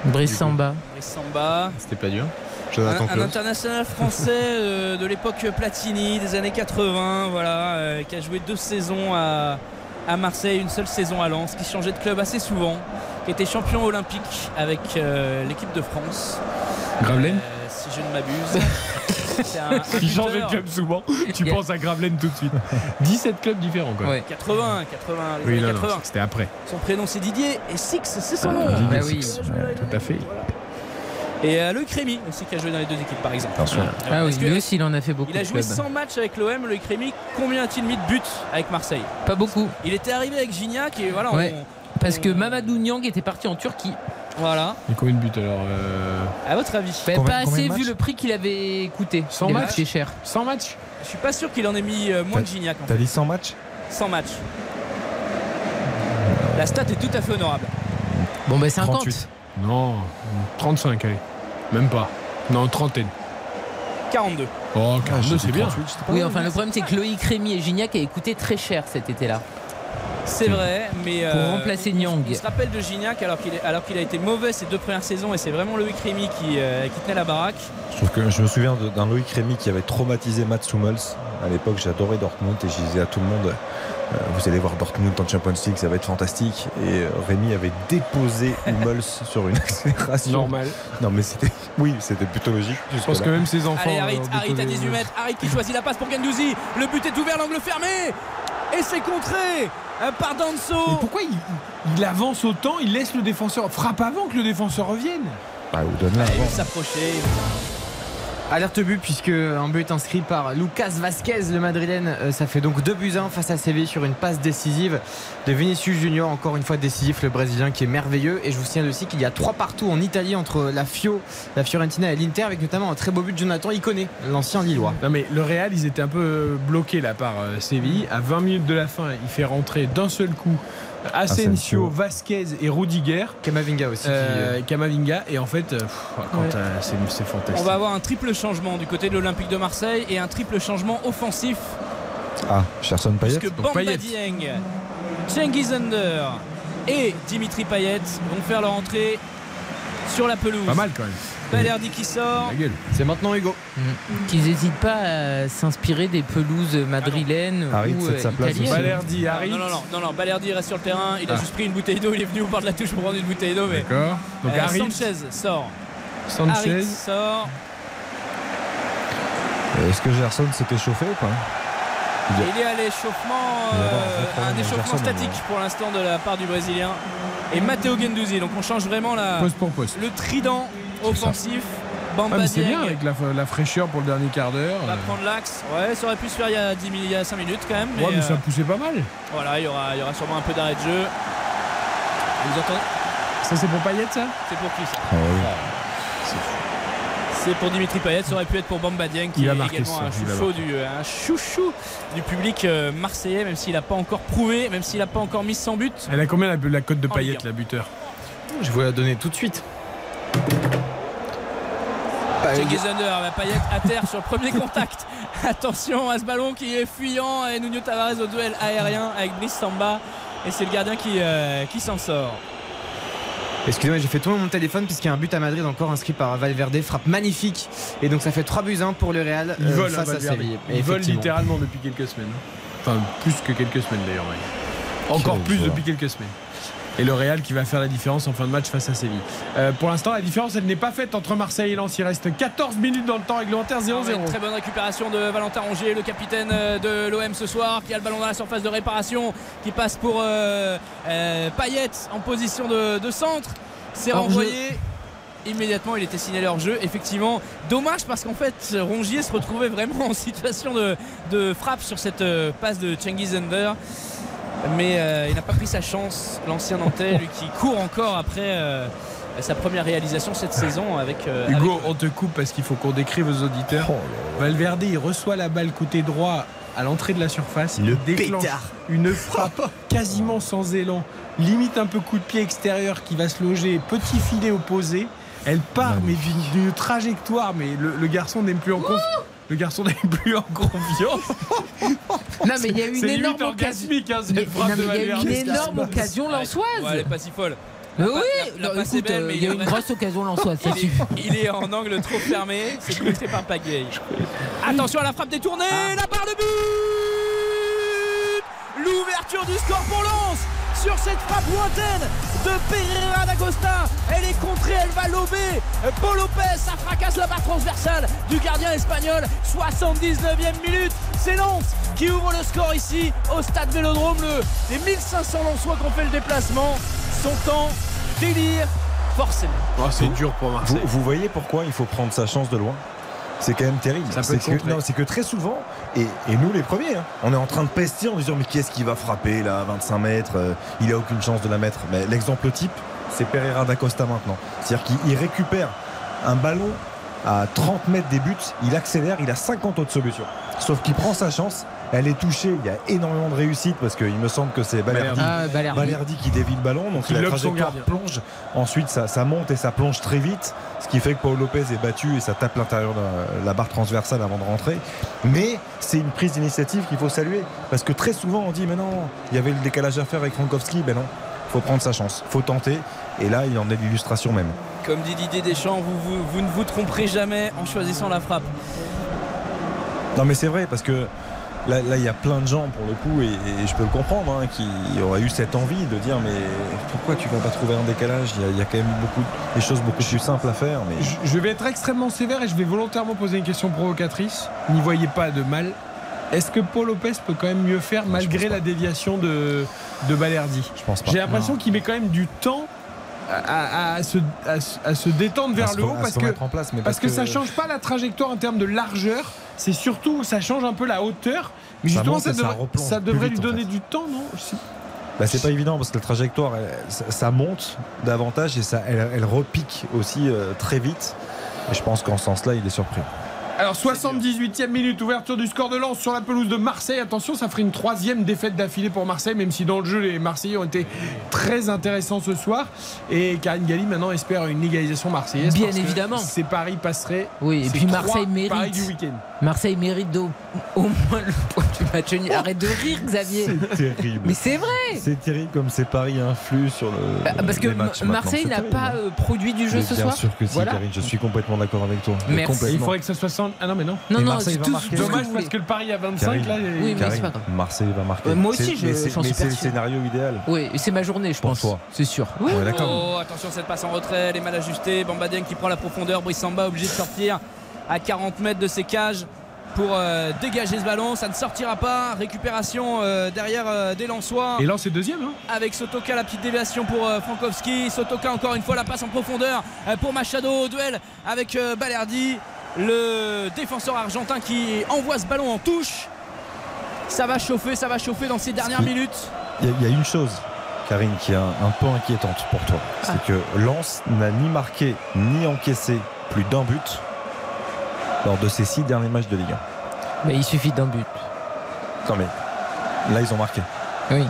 Brice Samba. Brice Samba. C'était pas dur. Un, Jonathan un Klaus. international français euh, de l'époque Platini des années 80, voilà, euh, qui a joué deux saisons à, à Marseille, une seule saison à Lens, qui changeait de club assez souvent, qui était champion olympique avec euh, l'équipe de France. Gravelaine Euh, si je ne m'abuse. C'est un, un Qui change de club souvent. Tu Yeah. penses à Gravelaine tout de suite. 17 clubs différents, quoi. Ouais. 80, 80, les Oui, années non, non, 80. c'était après. Son prénom c'est Didier et Six, c'est son nom. Didier bah oui. Six. Ouais, tout à fait. Et euh, Loïc Rémy aussi qui a joué dans les deux équipes par exemple. Attention. Euh, Ah oui, lui aussi, il en a fait beaucoup. Il a joué clubs. 100 matchs avec l'OM, Loïc Rémy. Combien a-t-il mis de buts avec Marseille? Pas beaucoup. Il était arrivé avec Gignac et voilà. Ouais. on- Parce que Mamadou Niang était parti en Turquie. voilà. Et combien de buts alors euh, À votre avis Bah, Combien- pas assez de vu le prix qu'il avait coûté. 100 Il avait matchs coûté cher. 100 matchs Je suis pas sûr qu'il en ait mis euh, moins que Gignac T'as dit 100 matchs 100 matchs. La stat est tout à fait honorable. Bon, bah 50. 38. Non, 35, allez. Même pas. Non, trentaine. 42. Oh, Ah, 42, j'ai c'est bien. 38, c'était pas Oui, enfin, le problème, c'est que Loïc Rémy et Gignac avaient coûté très cher cet été-là. C'est vrai, mais Pour euh, remplacer Nyang. On se rappelle de Gignac alors qu'il est- alors qu'il a été mauvais ces deux premières saisons et c'est vraiment Loïc Rémy qui, euh, qui tenait la baraque. Je trouve que je me souviens d'un Loïc Rémy qui avait traumatisé Mats Hummels. À l'époque, j'adorais Dortmund et je disais à tout le monde euh, Vous allez voir Dortmund en Champions League, ça va être fantastique. Et euh, Rémy avait déposé Hummels sur une accélération. Normal. Non, mais c'était. Oui, c'était plutôt logique. Je pense que même ses enfants. Allez, Harit, à déposé- 18 mètres. Harit qui choisit la passe pour Gendouzi. Le but est ouvert, l'angle fermé. Et c'est contré par Mais Danso. pourquoi il, il avance autant Il laisse le défenseur. Frappe avant que le défenseur revienne? Bah, donne-la Il s'approcher. Alerte but puisque un but inscrit par Lucas Vasquez, le Madrilène. Euh, Ça fait donc 2 buts 1 face à Séville sur une passe décisive de Vinicius Junior. Encore une fois décisif, le Brésilien qui est merveilleux. Et je vous signale aussi qu'il y a trois partout en Italie entre la Fio, la Fiorentina et l'Inter, avec notamment un très beau but de Jonathan Iconé, l'ancien Lillois. Non mais le Real, ils étaient un peu bloqués là par euh, Séville. À 20 minutes de la fin, il fait rentrer d'un seul coup Asensio, Asensio. Vasquez et Rudiger. Kamavinga aussi. Euh, euh, Kamavinga et en fait euh, pff, quand, Ouais. euh, c'est fantastique. On va avoir un triple changement du côté de l'Olympique de Marseille et un triple changement offensif Ah, Cherson Payet puisque Bamba Payet. Dieng, Cengiz Under et Dimitri Payet vont faire leur entrée sur la pelouse. Pas mal quand même. Balerdi qui sort. C'est maintenant Hugo. Qu'ils n'hésitent pas à s'inspirer des pelouses madrilènes Harit, ou euh, sa place italiennes. Balerdi, Non, Harit. non, non, non, non, non, Balerdi reste sur le terrain. Il a Ah. juste pris une bouteille d'eau. Il est venu au bord de la touche pour prendre une bouteille d'eau. Mais D'accord. Donc Euh, Harit, Sanchez sort. Sanchez. Harit sort. Est-ce que Gerson s'était chauffé ou pas? Il y a l'échauffement, un euh, un échauffement Gerson, statique pour l'instant de la part du Brésilien. et Matteo Gendouzi. Donc on change vraiment la, Poste pour poste. le trident offensif. Bamba Ah, mais c'est bien avec la, la fraîcheur pour le dernier quart d'heure. va prendre l'axe. Ouais, ça aurait pu se faire il y a, 10 minutes, il y a 5 minutes quand même. Ouais, mais ça euh, poussait pas mal. voilà, il y, aura, il y aura sûrement un peu d'arrêt de jeu. Vous entendez Ça, c'est pour Payet, ça? C'est pour qui ça? Ah C'est pour Dimitri Payet, ça aurait pu être pour Bamba Dieng qui Il est également ça, un chouchou, du, un chouchou du public euh, marseillais, même s'il n'a pas encore prouvé, même s'il n'a pas encore mis 100 buts. Elle a combien la, la cote de Payet, la buteur? Je vais la donner tout de suite. Cengiz Under, Payet à terre sur le premier contact. Attention à ce ballon qui est fuyant et Nuno Tavares au duel aérien avec Brice Samba. Et c'est le gardien qui, euh, qui s'en sort. Excusez-moi, j'ai fait tourner mon téléphone puisqu'il y a un but à Madrid encore inscrit par Valverde, frappe magnifique. Et donc ça fait 3 buts 1 pour le Real Il euh, face hein, à Valverde. Séville. Il vole Effectivement. littéralement depuis quelques semaines. Enfin, plus que quelques semaines d'ailleurs. ouais. Encore Quel plus joueur. depuis quelques semaines. Et le Real qui va faire la différence en fin de match face à Séville. Euh, pour l'instant, la différence, elle n'est pas faite entre Marseille et Lens. Il reste 14 minutes dans le temps réglementaire 0-0. Ah Très bonne récupération de Valentin Rongier, le capitaine euh, de l'OM ce soir, qui a le ballon dans la surface de réparation, qui passe pour euh, euh, Payet en position de, de centre. C'est renvoyé. Immédiatement, il était signalé hors jeu. Effectivement, dommage parce qu'en fait, Rongier se retrouvait vraiment en situation de, de frappe sur cette euh, passe de Cengiz Under. Mais euh, il n'a pas pris sa chance, l'ancien Nantais, lui qui court encore après euh, sa première réalisation cette saison avec. euh, avec- Hugo, on te coupe parce qu'il faut qu'on décrive aux auditeurs. Valverde, il reçoit la balle côté droit à l'entrée de la surface. Le il déclenche pétard. une frappe quasiment sans élan, limite un peu coup de pied extérieur qui va se loger, petit filet opposé. Elle part, mais d'une d'une trajectoire, mais le, le garçon n'est plus en confiance. Le garçon n'est plus en confiance. Non, mais il y a eu une énorme occasion. hein, cette Mais- frappe non, mais de il y a eu Valverde. une énorme occasion lançoise. ouais, elle est pas si folle. Mais oui, pa- la- la non, passe est écoute, belle, euh, mais il y a eu une grosse occasion lançoise, il, est, il est en angle trop fermé, c'est filtré par Pagay. Attention à la frappe détournée, la barre de but L'ouverture du score pour Lens sur cette frappe lointaine de Pereira d'Agosta. Elle est contrée, elle va lober. Paul Lopez, ça fracasse la barre transversale du gardien espagnol. 79e minute, c'est Lens qui ouvre le score ici au stade Vélodrome. Le, les 1500 Lensois qui ont fait le déplacement sont en délire, forcément. Oh, c'est dur pour Marseille. Vous, vous voyez pourquoi il faut prendre sa chance de loin? C'est quand même terrible. C'est que, non, très souvent, et, et nous les premiers, hein, on est en train de pester en disant mais qui est-ce qui va frapper là à 25 mètres euh, Il a aucune chance de la mettre. Mais l'exemple type, c'est Pereira d'Acosta maintenant. C'est-à-dire qu'il récupère un ballon à 30 mètres des buts, il accélère, il a 50 autres solutions. Sauf qu'il prend sa chance, elle est touchée, il y a énormément de réussite parce qu'il me semble que c'est Balerdi, Ah, Balerdi. Balerdi qui dévie le ballon, donc la trajectoire plonge. Ensuite, ça, ça monte et ça plonge très vite, ce qui fait que Paul Lopez est battu et ça tape l'intérieur de la, la barre transversale avant de rentrer. Mais c'est une prise d'initiative qu'il faut saluer parce que très souvent on dit mais non, il y avait le décalage à faire avec Frankowski, ben non, faut prendre sa chance, faut tenter. Et là, il en est l'illustration même. Comme dit Didier Deschamps, vous, vous, vous ne vous tromperez jamais en choisissant la frappe. Non mais c'est vrai parce que là là, il y a plein de gens pour le coup et, et je peux le comprendre hein, qui auraient eu cette envie de dire mais pourquoi tu vas pas trouver un décalage? Il y, a, il y a quand même beaucoup des choses beaucoup plus simples à faire mais Je- Je vais être extrêmement sévère et je vais volontairement poser une question provocatrice. N'y voyez pas de mal. Est-ce que Paul Lopez peut quand même mieux faire malgré la déviation de, de Balerdi? Je pense pas. J'ai l'impression qu'il met quand même du temps à, se, à détendre vers le haut parce que, en place, mais parce parce que, que- ça change pas la trajectoire en termes de largeur. C'est surtout ça change un peu la hauteur. Mais Ça justement, ça devrait, vite, lui en donner fait. du temps, non? Bah, c'est pas évident parce que la trajectoire, elle- ça, ça monte davantage et ça, elle, elle repique aussi euh, très vite. Et je pense qu'en ce sens-là, il est surpris. Alors 78e minute, ouverture du score de Lens sur la pelouse de Marseille. Attention, ça ferait une troisième défaite d'affilée pour Marseille, même si dans le jeu les Marseillais ont été très intéressants ce soir. Et Karine Galli maintenant espère une égalisation marseillaise. Bien parce que évidemment. Ces paris passeraient. Oui, et puis Marseille paris mérite. du week-end. Marseille mérite d'au- au moins le point du match nul. Arrête de rire, Xavier. C'est terrible. Mais c'est vrai. C'est terrible comme ces paris influent sur le. Bah, Parce que matchs. Marseille n'a pas euh, produit du jeu Mais ce bien soir. sûr que si, Voilà. Karine, je suis complètement d'accord avec toi. Merci. Complètement. Il faudrait que ça soit 60. Ah non, mais non. Non, non, Marseille va tout, marquer. tout ce que Dommage parce que le pari à 25 Karine. là. est- Oui, mais pas grave. Marseille va marquer. Euh, moi aussi, C'est- je- c'est- j'en suis Mais c'est le scénario idéal. Oui, c'est ma journée, je pense. toi. C'est sûr. Ouais, d'accord. Oh, attention cette passe en retrait, elle est mal ajustée. Bamba Dieng qui prend la profondeur. Brice Samba obligé de sortir à 40 mètres de ses cages. pour euh, dégager ce ballon. Ça ne sortira pas. Récupération euh, derrière euh, des Lensois. Et là, c'est deuxième. Hein avec Sotoka, la petite déviation pour euh, Frankowski. Sotoka, encore une fois, la passe en profondeur euh, pour Machado. Duel avec euh, Balerdi, le défenseur argentin qui envoie ce ballon en touche. Ça va chauffer, ça va chauffer dans ces dernières minutes. Il y, a- il y a une chose, Karine, qui est un, un peu inquiétante pour toi. C'est Ah. que Lens n'a ni marqué ni encaissé plus d'un but lors de ces six derniers matchs de Ligue 1. Mais il suffit d'un but. Non mais là ils ont marqué. Oui.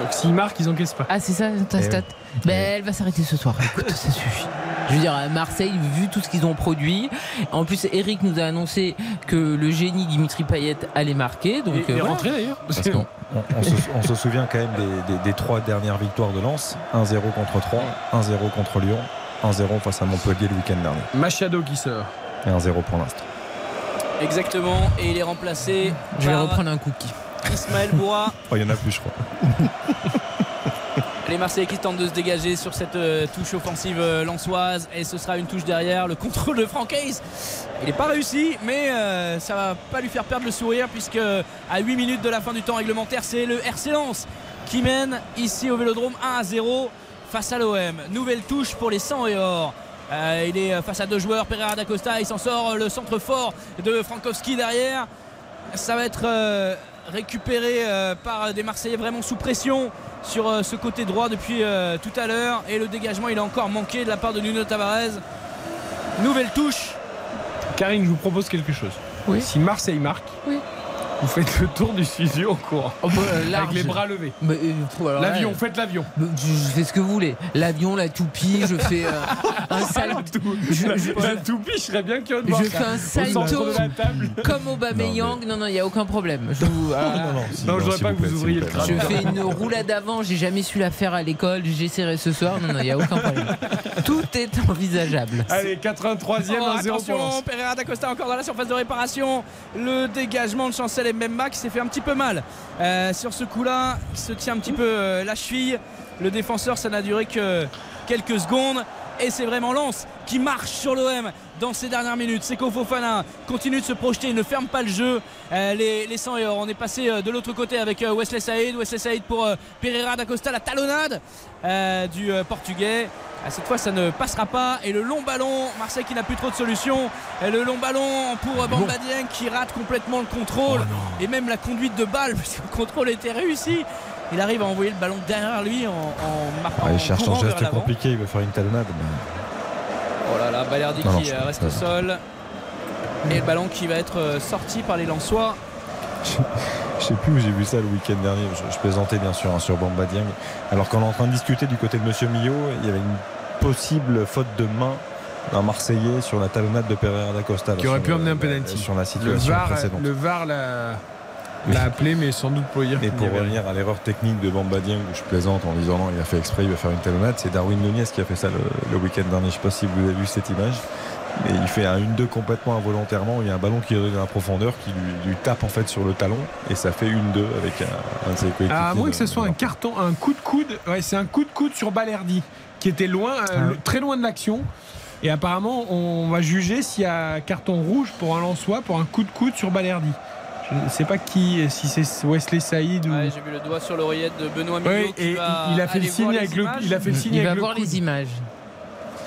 Donc s'ils marquent, ils encaissent pas. Ah, c'est ça ta Eh stat oui. Ben, Elle va s'arrêter ce soir. Écoute, ça suffit. Je veux dire, à Marseille, vu tout ce qu'ils ont produit, en plus, Eric nous a annoncé que le génie Dimitri Payet allait marquer. Donc, il est euh, voilà. rentré, d'ailleurs. Parce qu'on- On, on se, on se souvient quand même des, des- des trois dernières victoires de Lens 1-0 contre 3, 1-0 contre Lyon, 1-0 face à Montpellier le week-end dernier. Machado qui sort. Et 1-0 pour l'instant. Exactement. Et il est remplacé Je vais par reprendre un cookie. Ismaël Boura. Oh, il y en a plus, je crois. Les Marseillais qui tentent de se dégager sur cette euh, touche offensive euh, lançoise et ce sera une touche derrière. Le contrôle de Franck Hayes, il n'est pas réussi, mais euh, ça va pas lui faire perdre le sourire puisque à 8 minutes de la fin du temps réglementaire, c'est le RC Lens qui mène ici au Vélodrome 1 à 0 face à l'OM. Nouvelle touche pour les 100 et or. Euh, il est face à deux joueurs, Pereira d'Acosta, il s'en sort euh, le centre fort de Frankowski derrière. Ça va être récupéré euh, par des Marseillais vraiment sous pression sur euh, ce côté droit depuis euh, tout à l'heure. Et le dégagement, il a encore manqué de la part de Nuno Tavares. Nouvelle touche. Karine, je vous propose quelque chose. Oui. Si Marseille marque, Oui. Vous faites le tour du studio en courant. Oh, bah. Avec les bras levés. Mais, euh, L'avion, euh, faites l'avion. je, je fais ce que vous voulez. L'avion, la toupie, je fais euh, un salto. Je, je- La toupie, je serais bien curieux de voir je ça. fais un salto comme Aubameyang. Non, non, il n'y a aucun problème. Je vous- ah, non, non, Non, je voudrais pas que vous ouvriez le Je fais une roulade avant, j'ai jamais su la faire à l'école, j'essaierai ce soir. Non, non, il n'y a aucun problème. Tout est envisageable. Allez, 83e, Oh, 1-0 pour attention, Lens. Pereira d'Acosta encore dans la surface de réparation. Le dégagement de Chancel et Memba qui s'est fait un petit peu mal euh, sur ce coup-là. qui se tient un petit peu euh, la cheville. Le défenseur, ça n'a duré que quelques secondes. Et c'est vraiment Lens qui marche sur l'OM dans ces dernières minutes. Seko Fofana continue de se projeter, ne ferme pas le jeu. Euh, les, les 100 et or. On est passé euh, de l'autre côté avec euh, Wesley Saïd. Wesley Saïd pour Pereira d'Acosta, la talonnade du Portugais. Ah, Cette fois, ça ne passera pas. Et le long ballon, Marseille qui n'a plus trop de solutions. Et le long ballon pour Bamba Dieng qui rate complètement le contrôle. et même la conduite de balle, parce que le contrôle était réussi. Il arrive à envoyer le ballon derrière lui en, en marquant. Ah, il en cherche vers geste compliqué, il veut faire une talonnade. mais- Oh là là, Balerdi Non, qui je- euh, reste au sol. Et le ballon qui va être euh, sorti par les Lensois. Je sais plus où j'ai vu ça le week-end dernier. Je, je plaisantais bien sûr hein, sur Bamba Dieng. Alors qu'on est en train de discuter du côté de Monsieur Millot, il y avait une possible faute de main d'un Marseillais sur la talonnade de Pereira da Costa. Qui aurait pu le- amener un penalty. Sur la Le situation VAR, précédente. le VAR l'a l'a appelé, mais sans doute pour dire Et pour revenir à l'erreur technique de Bamba Dieng, où je plaisante en disant non, il a fait exprès, il va faire une talonnade, c'est Darwin Nunez qui a fait ça le, le week-end dernier. Je sais pas si vous avez vu cette image. Mais il fait un 1-2 complètement involontairement. Il y a un ballon qui est dans la profondeur qui lui, lui tape en fait sur le talon et ça fait 1-2 avec un, un de ses coéquipiers. À moins que ce soit un carton, un coup de coude. Ouais, c'est un coup de coude sur Balerdi qui était loin, euh, Ah. très loin de l'action. Et apparemment, on va juger s'il y a carton rouge pour un Lensois pour un coup de coude sur Balerdi. Je ne sais pas qui, si c'est Wesley Saïd ou. Ouais, J'ai vu le doigt sur l'oreillette de Benoît Millot. Ouais, et va il a fait le signe avec le- il a fait le signe Il avec va le voir coude. les images.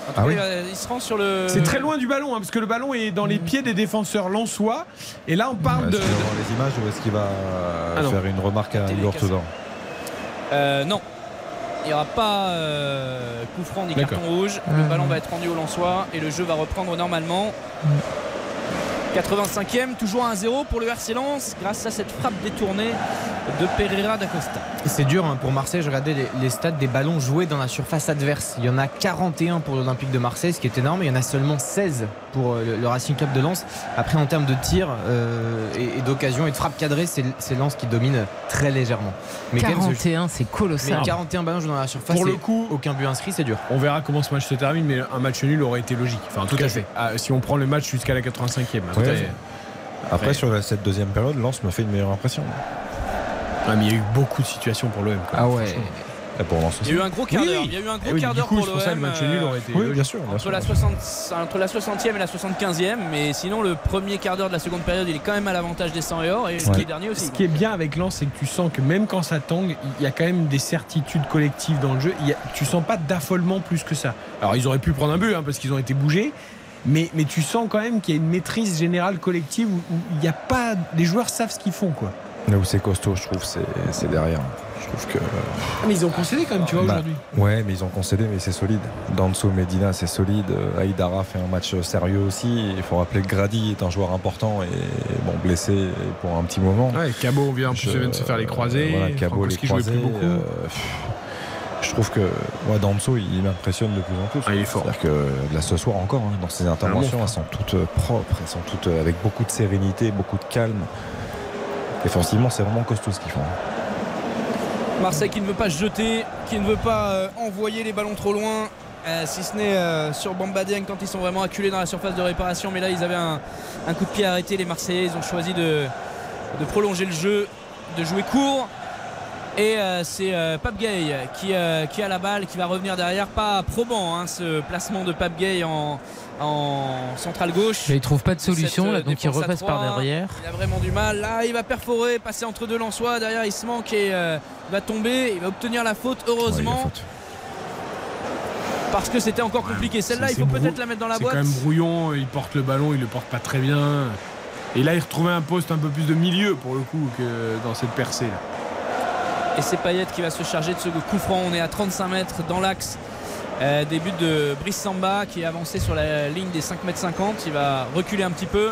En tout Ah cas, oui. il se rend sur le. C'est très loin du ballon, hein, parce que le ballon est dans les pieds des défenseurs lensois. Et là, on parle Est-ce de. qu'il va voir les images ou est-ce qu'il va Ah non. faire une remarque à Igor Euh, non. Il n'y aura pas euh, coup franc ni carton rouge. Le ballon va être rendu au Lensois et le jeu va reprendre normalement. 85e, toujours 1-0 pour le RC Lens grâce à cette frappe détournée de Pereira d'Acosta. C'est dur hein, pour Marseille. Je regardais les, les stats des ballons joués dans la surface adverse. Il y en a 41 pour l'Olympique de Marseille, ce qui est énorme. Il y en a seulement 16 pour euh, le, le Racing Club de Lens. Après, en termes de tir euh, et, et d'occasion et de frappe cadrée, c'est Lens qui domine très légèrement. Mais quand même, ce- 41, c'est mais colossal. 41 ballons joués dans la surface. Pour le coup- aucun but inscrit, c'est dur. On verra comment ce match se termine, mais un match nul aurait été logique. Enfin, en tout, Tout à cas, fait. ah, si on prend le match jusqu'à la 85e. Après, sur la- cette deuxième période, Lens me fait une meilleure impression. ah, mais il y a eu beaucoup de situations pour l'OM. Ah ouais. Et pour Lens Il y a eu un gros quart d'heure. Il y a eu un gros Eh oui, quart du d'heure coup, pour c'est pour ça, le l'OM, match nul aurait été Oui, bien sûr. bien Entre sûr. la, 60, entre la 60e et la 75e, mais sinon le premier quart d'heure de la seconde période, il est quand même à l'avantage des 100 et or, et le dernier aussi. Ce qui est bien avec Lens, c'est que tu sens que même quand ça tangue, il y a quand même des certitudes collectives dans le jeu. Il y a- tu sens pas d'affolement plus que ça. Alors ils auraient pu prendre un but hein, parce qu'ils ont été bougés. Mais, mais tu sens quand même qu'il y a une maîtrise générale collective où, il n'y a pas. Les joueurs savent ce qu'ils font, quoi. Là où c'est costaud, je trouve, c'est c'est derrière. Je trouve que. Ah, mais ils ont concédé quand même, tu vois, Bah, aujourd'hui. Ouais, mais ils ont concédé, mais c'est solide. Danso Medina, c'est solide. Euh, Aïdara fait un match sérieux aussi. Il faut rappeler que Grady est un joueur important et bon blessé pour un petit moment. Ouais, Cabot vient, en plus, Je- vient de se faire les croisés. Voilà, Cabot les croisés. plus beaucoup. euh, pff, je trouve que ouais, Danso, il m'impressionne de plus en plus. Ah, il est fort. C'est-à-dire que là ce soir encore, hein, dans ses interventions, elles sont toutes euh, propres, elles sont toutes euh, avec beaucoup de sérénité, beaucoup de calme. Défensivement, c'est vraiment costaud ce qu'ils font. Marseille qui ne veut pas jeter, qui ne veut pas euh, envoyer les ballons trop loin. euh, si ce n'est euh, sur Bamba Dieng quand ils sont vraiment acculés dans la surface de réparation. Mais là, ils avaient un, un coup de pied arrêté, les Marseillais. Ils ont choisi de, de prolonger le jeu, de jouer court. Et euh, c'est euh, Pape Gay qui, euh, qui a la balle, qui va revenir derrière. Pas probant hein, ce placement de Pape Gay en, en centrale gauche. Mais il trouve pas de solution, Cette, là, donc il repasse par derrière. Il a vraiment du mal. Là, il va perforer, passer entre deux Lensois. Derrière, il se manque et euh, il va tomber. Il va obtenir la faute, heureusement. Parce que c'était encore compliqué. Celle-là, il C'est- faut c'est peut-être la mettre dans la C'est boîte. quand même brouillon, il porte le ballon, il le porte pas très bien. Et là, il retrouvait un poste un peu plus de milieu pour le coup que dans cette percée. Là. Et c'est Payet qui va se charger de ce coup franc. On est à 35 mètres dans l'axe. Euh, début de Brice Samba qui est avancé sur la ligne des 5 mètres 50. Il va reculer un petit peu.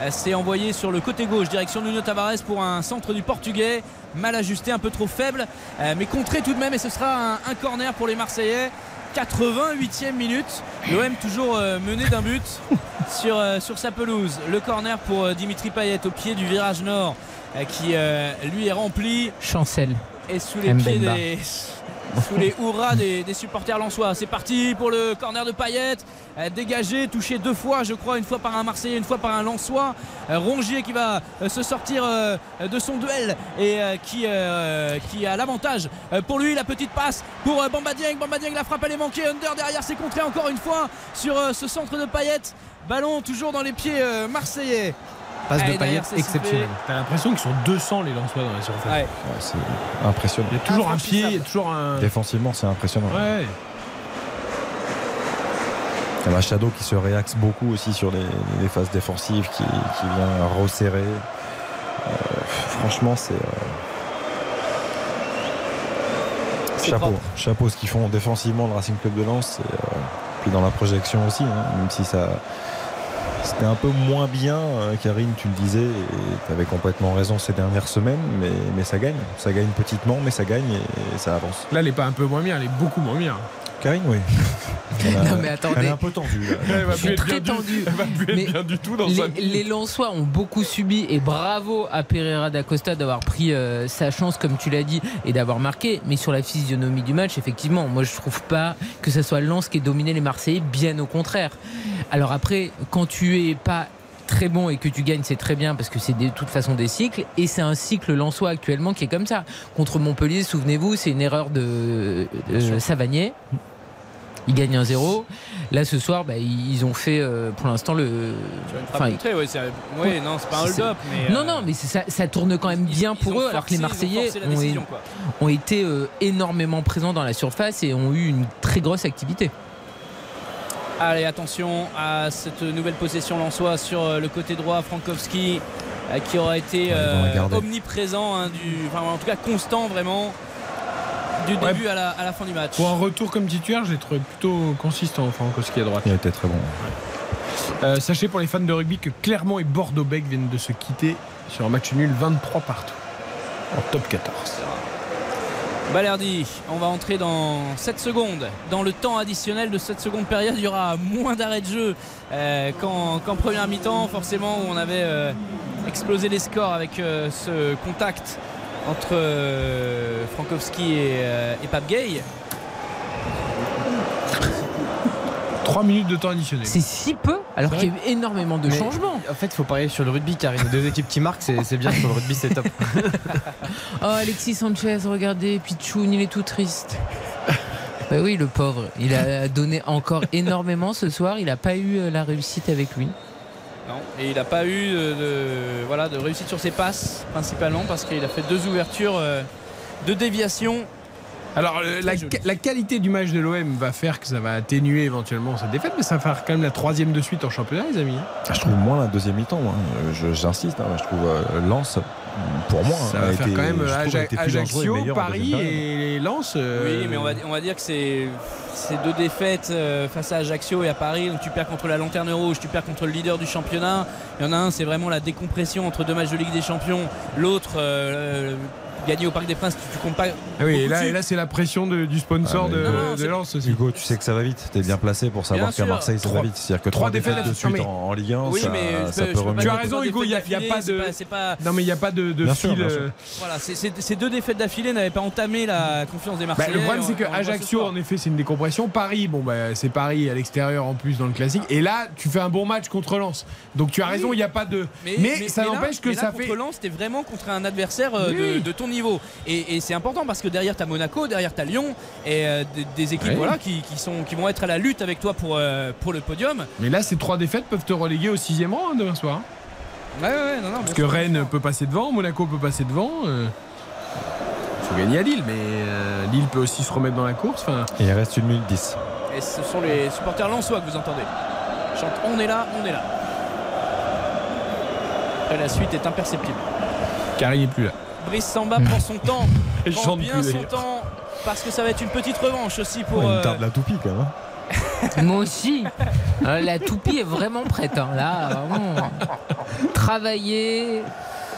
Euh, C'est envoyé sur le côté gauche, direction Nuno Tavares pour un centre du Portugais. Mal ajusté, un peu trop faible, euh, mais contré tout de même. Et ce sera un, un corner pour les Marseillais. 88e minute. L'OM toujours mené d'un but sur, sur sa pelouse. Le corner pour Dimitri Payet au pied du virage nord qui lui est rempli Chancel. Et sous les pieds des sous les hurrahs des, des supporters lensois. C'est parti pour le corner de Payet, Euh, dégagé, touché deux fois, je crois, une fois par un Marseillais, une fois par un Lensois. Euh, Rongier qui va euh, se sortir de son duel et qui, qui a l'avantage pour lui. La petite passe pour euh, Bamba Dieng. Bamba Dieng, la frappe elle est manquée. Under derrière, c'est contré encore une fois sur ce centre de Payet. Ballon toujours dans les pieds marseillais. Passe de Payet exceptionnelle. T'as l'impression qu'ils sont 200 les Lensois dans la surface. Ouais. c'est impressionnant. Il y a toujours un pied, il y a toujours un. Défensivement, c'est impressionnant. Ouais. Il y a Machado qui se réaxe beaucoup aussi sur les, les phases défensives, qui, qui vient resserrer. Euh, franchement, c'est. euh, Chapeau, propre. chapeau ce qu'ils font défensivement le Racing Club de Lens, et, euh, puis dans la projection aussi, hein, même si ça c'était un peu moins bien, euh, Karine, tu le disais, et complètement raison ces dernières semaines, mais, mais ça gagne, ça gagne petitement, mais ça gagne et, ça avance. Là, elle est pas un peu moins bien, elle est beaucoup moins bien. Karine, oui. Non, mais attendez. Elle est un peu tendue. là. Elle va plus être très bien du- tendu. Elle va plus être Mais bien du tout dans sa Les, les Lensois ont beaucoup subi et bravo à Pereira da Costa d'avoir pris euh, sa chance, comme tu l'as dit, et d'avoir marqué. Mais sur la physionomie du match, effectivement, moi je trouve pas que ce soit Lens qui ait dominé les Marseillais, bien au contraire. Alors après, quand tu es pas très bon et que tu gagnes, c'est très bien parce que c'est de toute façon des cycles et c'est un cycle lensois actuellement qui est comme ça. Contre Montpellier, souvenez-vous, c'est une erreur de, de Savanier. Il gagne 1-0. Là, ce soir, bah, ils ont fait euh, pour l'instant le. Enfin, contrée, ouais, c'est- ouais, non, c'est pas un hold-up. Mais, Non, euh, non, mais c'est ça, ça tourne quand même bien ils pour eux, alors que les ils Marseillais ont, décision, quoi. ont été euh, énormément présents dans la surface et ont eu une très grosse activité. Allez, attention à cette nouvelle possession Lensois sur le côté droit. Frankowski qui aura été ils euh, omniprésent, hein, du, enfin, en tout cas constant vraiment du Ouais. début à la, à la fin du match. Pour un retour comme titulaire, je l'ai trouvé plutôt consistant, Frankowski à droite. Il a été très bon. Euh, sachez pour les fans de rugby que Clermont et Bordeaux-Bègles viennent de se quitter sur un match nul 23 partout en top 14. Balerdi, on va entrer dans 7 secondes. Dans le temps additionnel de cette seconde période, il y aura moins d'arrêts de jeu euh, qu'en première mi-temps, forcément, où on avait euh, explosé les scores avec euh, ce contact entre euh, Frankowski et, euh, et Pape Gay. 3 minutes de temps additionnel. C'est si peu, alors qu'il y a eu énormément de Mais changements. En fait, il faut parier sur le rugby car il y a deux équipes qui marquent, c'est bien sur le rugby, c'est top. Oh, Alexis Sanchez, regardez, Pichoun, il est tout triste. Bah oui, le pauvre. Il a donné encore énormément ce soir. Il n'a pas eu euh, la réussite avec lui. Non, et il n'a pas eu de, de- voilà, de réussite sur ses passes, principalement parce qu'il a fait deux ouvertures euh, de déviation. Alors, euh, la, la qualité du match de l'OM va faire que ça va atténuer éventuellement cette défaite, mais ça va faire quand même la troisième de suite en championnat, les amis. Ah, Je trouve moins la deuxième mi-temps. moi. Je- J'insiste, hein, je trouve euh, Lens, pour moi, Ça a va faire été- quand même Ajaccio, Paris et Lens. euh, Oui, mais on va, on va dire que c'est ces deux défaites euh, face à Ajaccio et à Paris. Donc tu perds contre la Lanterne Rouge, tu perds contre le leader du championnat. Il y en a un, c'est vraiment la décompression entre deux matchs de Ligue des Champions. L'autre, euh, gagner au Parc des Princes, tu, tu comptes pas. Ah oui, et là, et là c'est la pression de- du sponsor Ah, mais de, non, non, de c'est- Lens aussi. Hugo, tu sais que ça va vite. T'es bien placé pour savoir qu'à. Marseille ça va vite. C'est-à-dire que trois défaites de suite en, en Ligue 1, Oui, ça, mais ça peux- peut remuer. Tu as raison, Hugo, il y a- y pas de- pas- Non, mais il n'y a pas de, de Bien sûr, fil. euh, Voilà, ces deux défaites d'affilée n'avaient pas entamé la confiance des Bah, Marseillais. le problème, c'est que Ajaccio, en effet, c'est une décompression. Paris, bon, bah, c'est Paris à l'extérieur en plus dans le classique. Et là, tu fais un bon match contre Lens. Donc tu as raison, il n'y a pas de. Mais, ça n'empêche que ça contre fait. Lens, t'es vraiment contre un adversaire euh, de ton niveau. Et, et c'est important parce que derrière t'as Monaco, derrière t'as Lyon et euh, des, des équipes Ouais. voilà, qui, qui sont, qui vont être à la lutte avec toi pour, euh, pour le podium. Mais là, ces trois défaites peuvent te reléguer au sixième rang hein, demain soir. Ouais, ouais, ouais, non, non, Parce que sûr. Rennes peut passer devant, Monaco peut passer devant. euh, faut gagner à Lille, mais euh, Lille peut aussi se remettre dans la course. Et il reste une minute 10. Et ce sont les supporters lensois que vous entendez. Ils chantent On est là, on est là. Et la suite est imperceptible. Karine n'est plus là. Brice Samba prend son temps. Prend bien plus, son temps parce que ça va être une petite revanche aussi pour. Ouais, euh, tarde la toupie quand même. hein. Moi aussi. Euh, la toupie est vraiment prête. hein. Là, vraiment. Travailler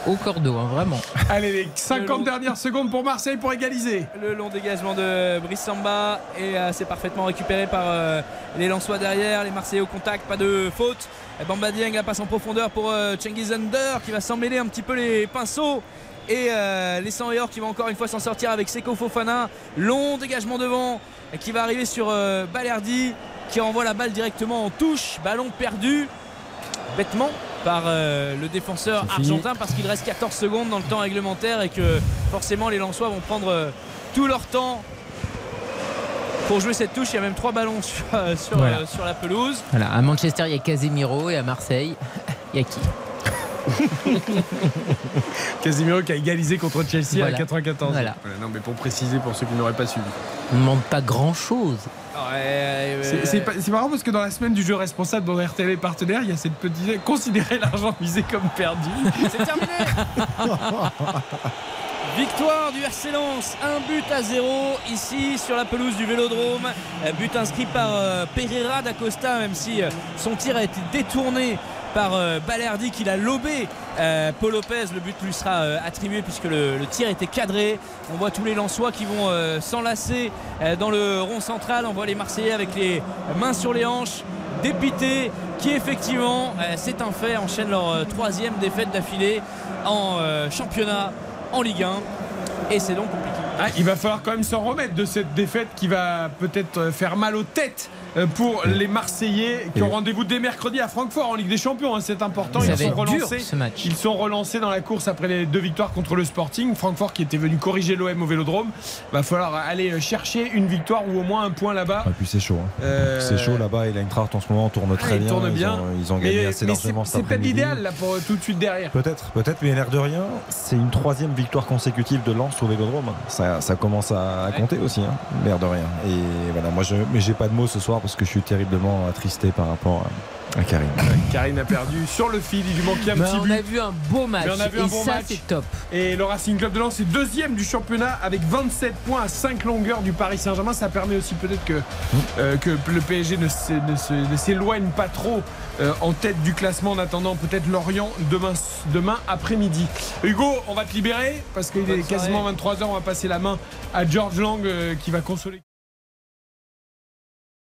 au cordeau, hein, vraiment. Allez, les 50 dernières secondes pour Marseille pour égaliser. Le long dégagement de Brice Samba et euh, c'est parfaitement récupéré par euh, les Lensois derrière, les Marseillais au contact, pas de faute. Bamba Dieng la passe en profondeur pour euh, Cengiz Under qui va s'en mêler un petit peu les pinceaux. Et euh, les 100 qui vont encore une fois s'en sortir avec Seko Fofana. Long dégagement devant qui va arriver sur euh, Balerdi qui envoie la balle directement en touche. Ballon perdu bêtement par euh, le défenseur argentin parce qu'il reste 14 secondes dans le temps réglementaire et que forcément les Lensois vont prendre euh, tout leur temps pour jouer cette touche. Il y a même trois ballons sur, sur, Voilà. sur la pelouse. Voilà, à Manchester, il y a Casemiro et à Marseille, il y a qui? Casemiro qui a égalisé contre Chelsea Voilà. à 94. Voilà. non, mais pour préciser pour ceux qui n'auraient pas suivi. On ne demande pas grand-chose. C'est- marrant parce que dans la semaine du jeu responsable dont RTL partenaire, il y a cette petite. Considérer l'argent misé comme perdu. C'est terminé Victoire du RC Lens, un but à zéro ici sur la pelouse du Vélodrome. But inscrit par euh, Pereira d'Acosta, même si euh, son tir a été détourné par euh, Balerdi qui l'a lobé. Euh, Paul Lopez, le but lui sera euh, attribué puisque le, tir était cadré. On voit tous les Lensois qui vont s'enlacer dans le rond central. On voit les Marseillais avec les mains sur les hanches, dépités, qui effectivement, c'est un fait, enchaînent leur troisième défaite d'affilée en championnat, en Ligue 1. Et c'est donc compliqué. Ah, il va falloir quand même s'en remettre de cette défaite qui va peut-être faire mal aux têtes pour les Marseillais qui ont rendez-vous dès mercredi à Francfort en Ligue des Champions. hein, c'est important. Ils sont dur, relancés. ce match. Ils sont relancés dans la course après les deux victoires contre le Sporting. Francfort qui était venu corriger l'OM au Vélodrome. Va falloir aller euh, chercher une victoire ou au moins un point là-bas. Et puis c'est chaud. hein. Euh, C'est chaud là-bas et l'Eintracht en ce moment tourne très Ah, bien. tournent bien. Ils ont, ils ont Mais- gagné assez mais largement c'est- peut-être l'idéal là pour euh, tout de suite derrière. Peut-être, peut-être, mais l'air de rien, c'est une troisième victoire consécutive de Lens au Vélodrome. Ça, ça commence à, à compter aussi, hein, l'air de rien. Et voilà, moi, je, mais j'ai pas de mots ce soir parce que je suis terriblement attristé par rapport à, à Karim. Karine a perdu sur le fil. Il lui manquait un petit on but. a vu un beau match. Mais on a vu et un bon ça, match. c'est top. Et le Racing Club de Lens est deuxième du championnat avec 27 points à 5 longueurs du Paris Saint-Germain. Ça permet aussi peut-être que, euh, que le PSG ne s'éloigne pas trop euh, en tête du classement en attendant peut-être Lorient demain, demain après-midi. Hugo, on va te libérer parce qu'il est quasiment 23h. On va passer la main à George Lang euh, qui va consoler.